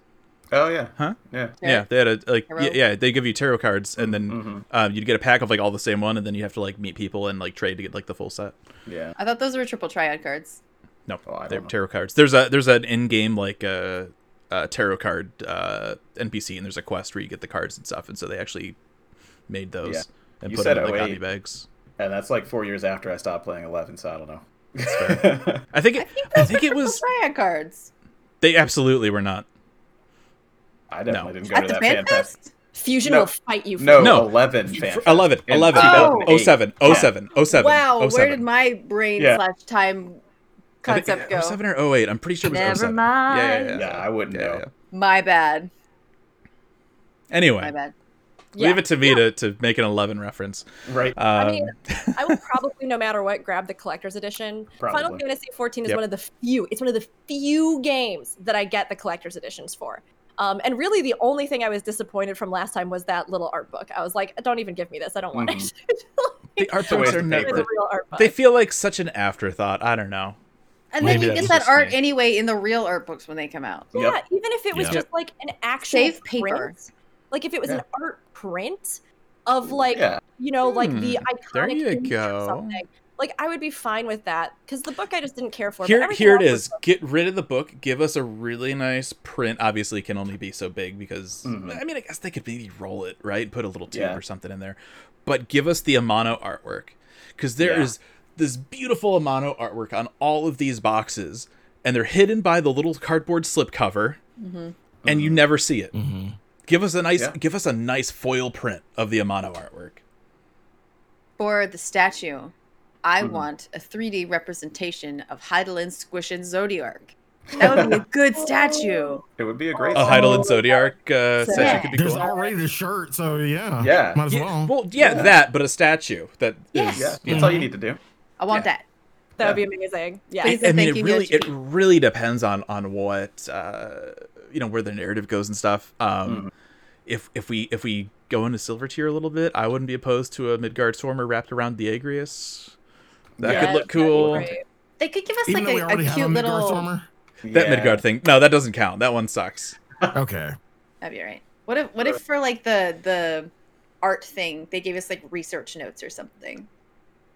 Oh yeah. Huh? Yeah. Yeah, they had a like yeah, yeah, they give you tarot cards and then Mhm. um, you'd get a pack of like all the same one and then you have to like meet people and like trade to get like the full set. Yeah. I thought those were triple triad cards. No, Oh, they're know. tarot cards. There's a there's an in game like uh, uh tarot card uh NPC and there's a quest where you get the cards and stuff and so they actually made those Yeah. and You put them in like 08. bags. And that's like four years after I stopped playing Eleven, so I don't know. I think it, I think it was triad cards they absolutely were not. I definitely didn't go at to the that fan fan fest. fest. Fusion No. will fight you. For No, No. eleven For fan. fest 11 11 Oh. 07 07 07 Wow, 07. where did my brain Yeah. slash time I think- concept go? 07 or 08. I'm pretty sure it was Never 07. mind. Yeah, yeah, yeah. Yeah, I wouldn't Yeah, know. yeah. My bad. Anyway, My bad. leave it to me to, to make an 11 reference. Right. Um, I mean, I would probably, no matter what, grab the collector's edition. Probably. Final Fantasy 14 is Yep. one of the few. It's one of the few games that I get the collector's editions for. Um, and really, the only thing I was disappointed from last time was that little art book. I was like, "Don't even give me this. I don't want it." the art books is are the never. the real art book. They feel like such an afterthought. I don't know. And Maybe then you get that art me. anyway in the real art books when they come out. yeah, Yep. even if it was Yeah. just like an actual Save paper. print, like if it was Yeah. an art print of like Yeah. you know like the Hmm, there you image or go. something. Like I would be fine with that because the book I just didn't care for. Here, everything here it else was. Get rid of the book. Give us a really nice print. Obviously, it can only be so big because Mhm. I mean, I guess they could maybe roll it right, put a little tube Yeah. or something in there. But give us the Amano artwork because there is Yeah. this beautiful Amano artwork on all of these boxes, and they're hidden by the little cardboard slipcover, Mm-hmm. and you never see it. Mhm. Give us a nice, Yeah. give us a nice foil print of the Amano artwork. or the statue, I Mhm. want a 3D representation of Hydaelyn Squishin Zodiark. That would be a good statue. It would be a great. A Hydaelyn Zodiark uh, statue Yeah. could be There's cool. already the shirt, so yeah. Yeah. Might as Yeah, well. well, yeah, Yeah. that, but a statue that is. Yes. Yeah, you that's know. all you need to do. I want Yeah. that. that would be amazing. Yeah. Please. I mean, it really, it really depends on on what uh, you know where the narrative goes and stuff. Um, Mhm. If if we if we go into Silvertear a little bit, I wouldn't be opposed to a Midgardsormr wrapped around the Agrius. That Yeah. could look cool. That'd be great. They could give us Even like a, a have a cute little. Stormer. That Yeah. Midgard thing, no, that doesn't count. That one sucks. Okay. That'd be right. What if what if for like the the art thing they gave us like research notes or something?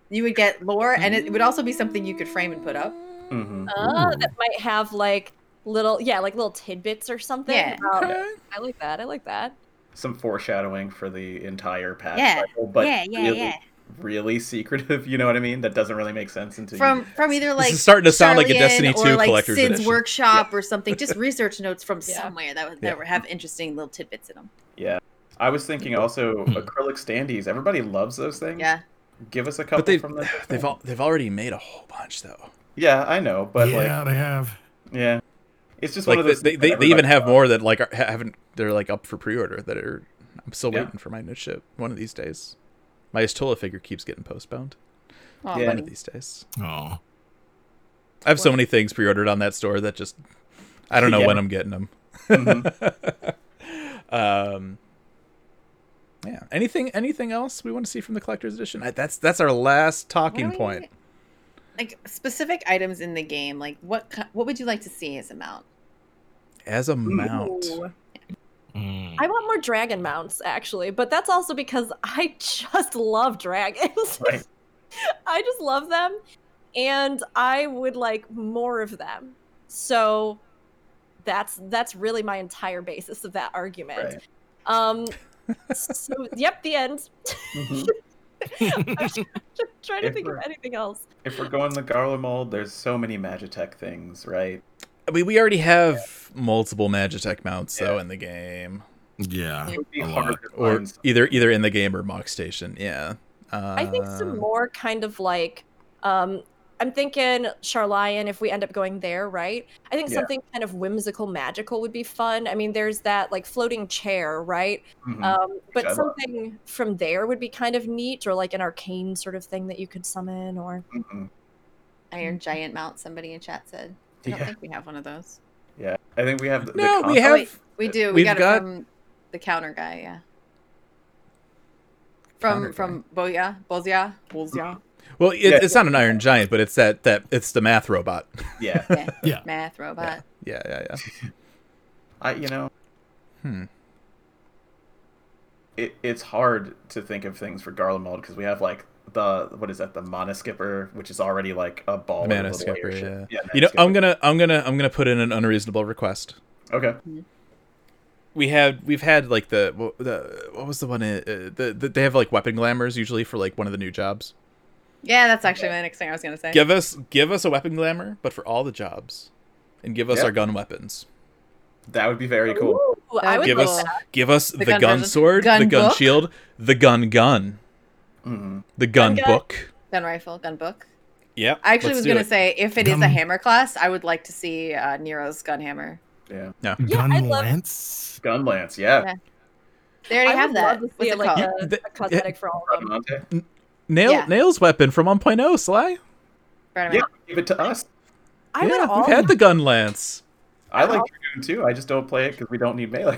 You would get lore, and it would also be something you could frame and put up. Mhm. Uh, Ooh. that might have like little, yeah, like little tidbits or something. Yeah. about- Okay. I like that. I like that. Some foreshadowing for the entire patch Yeah. cycle, but Yeah, yeah, really, yeah. Really secretive. You know what I mean? That doesn't really make sense until From you... from either like is starting to sound like a Sharlayan Destiny or 2 like collector's Sid's edition. workshop or something. Just research notes from Yeah. somewhere that would Yeah. that have interesting little tidbits in them. Yeah. I was thinking also Hmm. acrylic standees. Everybody loves those things. Yeah, Give us a couple But they've from the they've al- they've already made a whole bunch though. Yeah, I know, but yeah, like they have. yeah. It's just Like one of they, those they, they, they even have loves. more that like are, haven't they're like up for pre-order that are I'm still Yeah. waiting for my new ship one of these days. My Y'shtola figure keeps getting postponed. Oh, Yeah. One of these days. Oh, I have so many things pre-ordered on that store that just I don't know Yeah. when I'm getting them. Mhm. um yeah anything anything else we want to see from the collector's edition I, that's that's our last talking What we- point Like specific items in the game, like what what would you like to see as a mount? as a mount Ooh. Mm. I want more dragon mounts actually, but that's also because I just love dragons. Right. I just love them and I would like more of them. So that's that's really my entire basis of that argument. Right. Um so yep, the end. Mhm. I'm just trying to If think of anything else. If we're going the Garlemald, there's so many Magitech things, right? I mean, we already have multiple Magitech mounts though in the game, yeah. It would be hard or find either either in the game or Mog Station. Yeah, uh, I think some more kind of like um I'm thinking Sharlayan if we end up going there, right? I think Yeah. something kind of whimsical magical would be fun. I mean there's that like floating chair, right? Mhm. Um but I something from there would be kind of neat or like an arcane sort of thing that you could summon or Mhm. Iron giant mount. Somebody in chat said. I don't Yeah. think we have one of those. Yeah, I think we have. The, the No, we have. Oh, wait, we do. We we've got, got- it from the counter guy. Yeah. Counter From from Boya Bozja Bozja Well, it, Yeah. it's not an Iron Giant, but it's that that it's the math robot. Yeah, yeah. Yeah. math robot. Yeah, yeah, yeah. I you know Hmm. it, it's hard to think of things for Garlemald because we have like the what is that the Mana Skipper, which is already like a ball. The Mana little Skipper. airship. Yeah. Mana You know, Skipper. I'm gonna I'm gonna I'm gonna put in an unreasonable request. Okay. we had we've had like the what, the what was the one uh, the, the they have like weapon glamours usually for like one of the new jobs. Yeah, that's actually my next thing I was gonna say. Give us give us a weapon glamour, but for all the jobs, and give us Yeah. our gun weapons. That would be very cool. Ooh, I That would Give love us that. give us the, The gun, gun sword, Gun the gun book? shield, the gun gun, hmm the gun, gun. book. Gun rifle, gun book. Yeah. I actually was gonna say if it is a hammer class, I would like to see uh, Nero's gun hammer. Yeah. Yeah, Gun I'd love- lance. Gun Lance. Yeah. Yeah. They already I have would that. love to What's see it like called? a, The- a cosmetic for all of them. Bradamante. nail Yeah. nails weapon from 1.0 Sly. Right, Yeah. Give it to us. I yeah, would all we've had the gun lance. I like Dragoon too. I just don't play it because we don't need melee.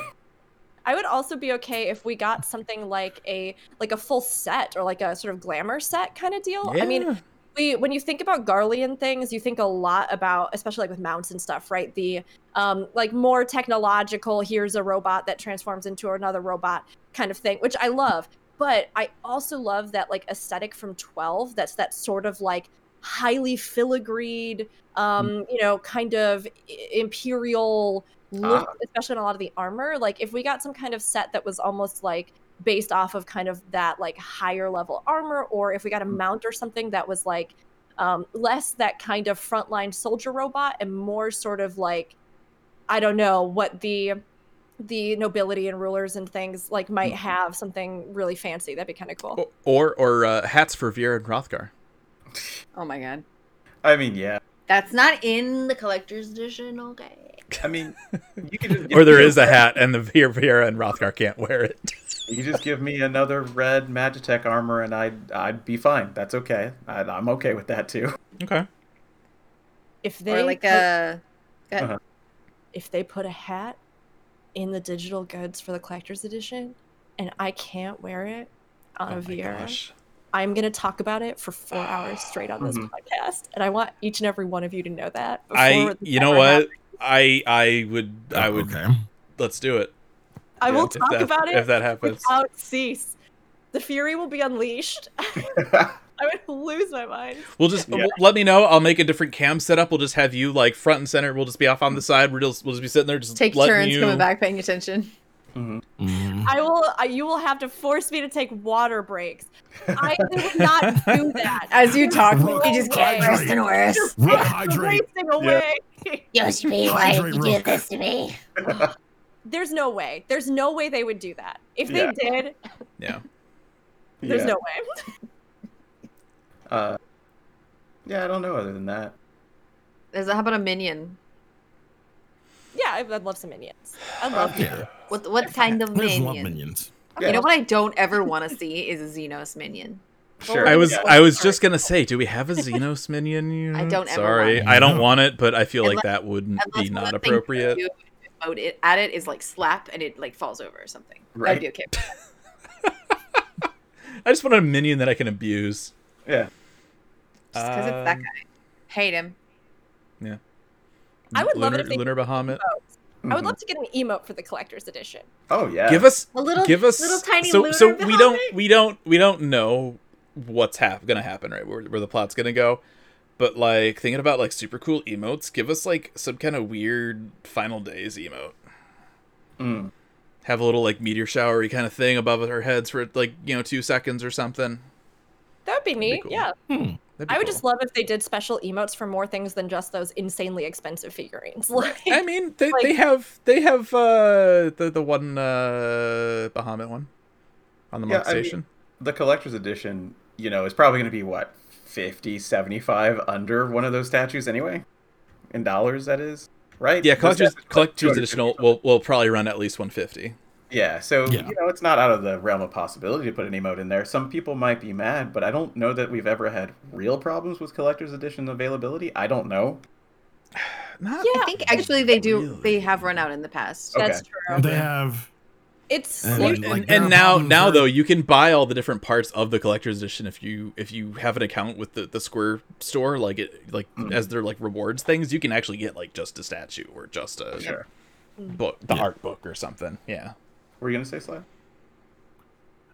I would also be okay if we got something like a like a full set or like a sort of glamour set kind of deal. I mean, we when you think about Garlean things, you think a lot about, especially like with mounts and stuff, right? The um like more technological, here's a robot that transforms into another robot kind of thing, which I love. But I also love that like aesthetic from 12 that's that sort of like highly filigreed, um, you know, kind of imperial look, Ah. especially in a lot of the armor. Like if we got some kind of set that was almost like based off of kind of that like higher level armor, or if we got a mount or something that was like um, less that kind of frontline soldier robot and more sort of like I don't know what the the nobility and rulers and things like might have something really fancy. That'd be kind of cool. Or or uh, hats for Viera and Hrothgar. Oh my god. I mean, yeah. That's not in the collector's edition, okay? I mean, you could just Or there is a hat, and the Viera, Viera and Hrothgar can't wear it. You just give me another red Magitech armor, and I'd I'd be fine. That's okay. i I'm okay with that too. Okay. If they Or like put- a go ahead. Uh-huh. if they put a hat in the digital goods for the collector's edition and I can't wear it on Oh a my VR, gosh. I'm gonna talk about it for four hours straight on this Mhm. podcast, and I want each and every one of you to know that. before I you know what? happens. I I would I would Okay. let's do it. I will talk that- about it if that happens. without cease. The fury will be unleashed. I would lose my mind. We'll just Yeah. w- let me know. I'll make a different cam setup. We'll just have you like front and center. We'll just be off on the side. We'll just we'll just be sitting there just Take turns you. coming back paying attention. Mhm. Mhm. I will. I, you will have to force me to take water breaks. I would not do that. As you talk, you just get hydrate. worse and worse. Rook, hydrate. Racing away. Yoshimi, why Hydrate, did you do Rook. this to me? There's no way. There's no way they would do that. If they Yeah. did, Yeah. there's Yeah. no way. Uh, yeah, I don't know. Other than that, Is how about a minion? Yeah, I'd, I'd love some minions. I love Yeah. What what kind of There's love minion? minions. Yeah. You know what I don't ever want to see is a Zenos minion. sure. I was yeah. I was just gonna say, do we have a Zenos minion? I don't ever Sorry, want I don't want it, but I feel like Unless- that wouldn't Unless be one not the things you appropriate. do Mode it at it is like slap and it like falls over or something. Right. That'd be okay. I just want a minion that I can abuse. yeah. Just because it's that Um, guy. Hate him. Yeah. I would love it if they Lunar Bahamut. I would Mhm. love to get an emote for the collector's edition. Oh yeah. Give us A little give us little tiny so lunar so we don't we don't we don't know what's hap- gonna happen right where, where the plot's gonna go but like thinking about like super cool emotes give us like some kind of weird final days emote Mm. have a little like meteor showery kind of thing above our heads for like you know two seconds or something That would be neat. cool. Yeah. Hmm. That'd I would cool. just love if they did special emotes for more things than just those insanely expensive figurines. Like, I mean they, like- they have they have uh the the one uh Bahamut one on the Yeah, monk I mean- station The collector's edition, you know, is probably going to be what 50, 75 under one of those statues anyway, in dollars. That is right. yeah collector's collector's edition will, will will probably run at least 150 Yeah, so Yeah. you know it's not out of the realm of possibility to put an emote in there. Some people might be mad, but I don't know that we've ever had real problems with collector's edition availability. I don't know. not Yeah. I think actually they do. Really? They have run out in the past. Okay. that's true. They have. It's And, Well, like, like, and, there and now now where- though you can buy all the different parts of the collector's edition if you if you have an account with the, the square store like it like Mm. as their like rewards things you can actually get like just a statue or just a Sure. book the Yeah. art book or something yeah Were you gonna say Sly?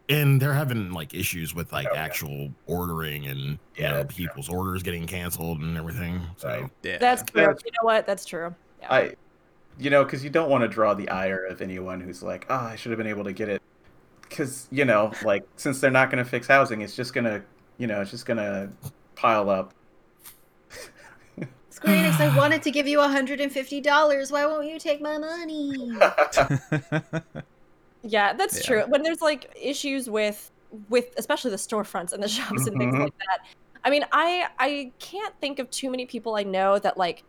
and they're having like issues with like Okay. actual ordering and you Yeah, know that's true. people's orders getting canceled and everything. So Right. yeah that's true. That's- You know what? That's true. Yeah. I, you know, because you don't want to draw the ire of anyone who's like, oh, I should have been able to get it. Because you know, like since they're not going to fix housing, it's just gonna, you know, it's just gonna pile up. Square Enix, I wanted to give you $150. Why won't you take my money? Yeah, that's Yeah. true. When there's like issues with with especially the storefronts and the shops and things like mm-hmm. that. I mean, I I can't think of too many people I know that like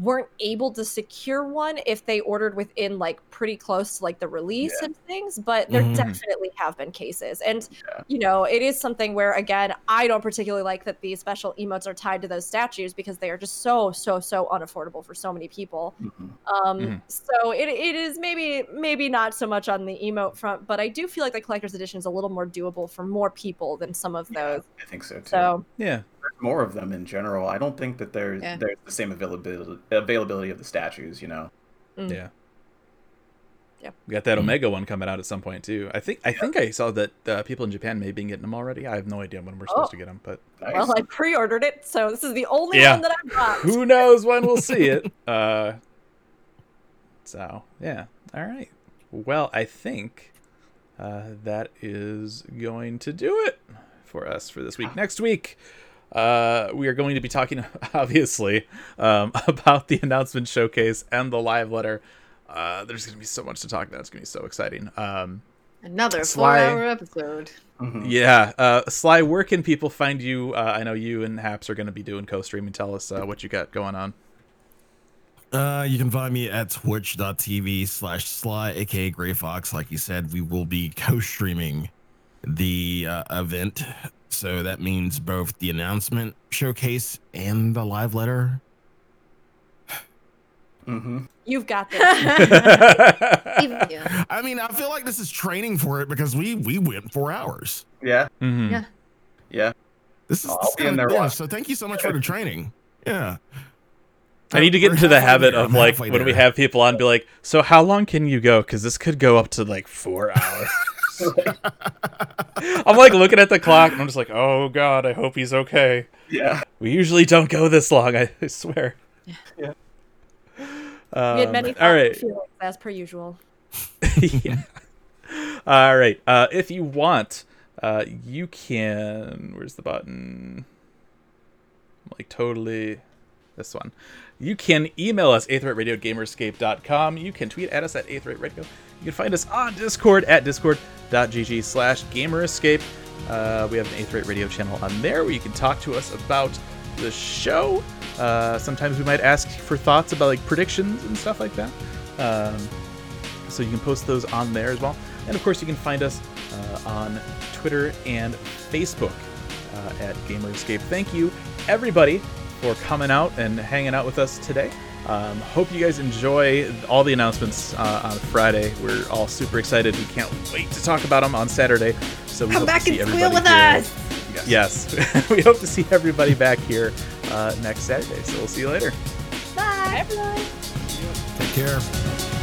weren't able to secure one if they ordered within like pretty close to like the release Yeah. and things, but there Mhm. definitely have been cases. And Yeah. you know, it is something where again, I don't particularly like that these special emotes are tied to those statues because they are just so so so unaffordable for so many people. Mhm. Um, Mhm. so it, it is maybe maybe not so much on the emote front, but I do feel like the collector's edition is a little more doable for more people than some of Yeah, those. I think so too. So yeah There's more of them in general. I don't think that there's Yeah. there's the same availability availability of the statues. You know. mm. yeah Yeah. we got that Mhm. omega one coming out at some point too i think i think i saw that uh, people in japan may have been getting them already i have no idea when we're supposed Oh. to get them but Nice. well, I pre-ordered it, so this is the only Yeah. one that I've got. who knows when we'll see it uh so yeah all right well i think uh that is going to do it for us for this week next week uh we are going to be talking obviously um about the announcement showcase and the live letter uh there's gonna be so much to talk about it's gonna be so exciting um Another Sly. four-hour episode. Mhm. yeah uh sly where can people find you uh i know you and haps are gonna be doing co-streaming tell us uh, what you got going on Uh, you can find me at twitch.tv slash sly, aka Gray Fox. Like you said, we will be co streaming the uh, event. So that means both the announcement showcase and the live letter. Mhm. You've got this. Yeah. I mean, I feel like this is training for it because we we went four hours. Yeah. Mhm. Yeah. Yeah. This is, I'll this is be in kinda- yeah, so thank you so much for the training. Yeah. I need to get We're into the habit there. of I'm like halfway when we have people on, be like, "So how long can you go? Because this could go up to like four hours." I'm like looking at the clock, and I'm just like, "Oh God, I hope he's okay." Yeah. We usually don't go this long. I swear. Yeah. Um, we had many all thoughts and right. feelings, as per usual. yeah. All right. Uh, if you want, uh, you can. Where's the button? Like totally. This one. You can email us, aetheriteradio at gamerescape.com. You can tweet at us at aetheriteradio. You can find us on Discord at discord.gg slash gamerescape. Uh, we have an Aetherite Radio channel on there where you can talk to us about the show. Uh, sometimes we might ask for thoughts about like predictions and stuff like that. Um, so you can post those on there as well. And of course, you can find us uh, on Twitter and Facebook uh, at GamerEscape. Thank you, everybody, for coming out and hanging out with us today. Um, hope you guys enjoy all the announcements uh, on Friday. We're all super excited. We can't wait to talk about them on Saturday. So we Come back and squeal with here. us. Yes, we hope to see everybody back here uh, next Saturday. So we'll see you later. Bye. everyone. Take care.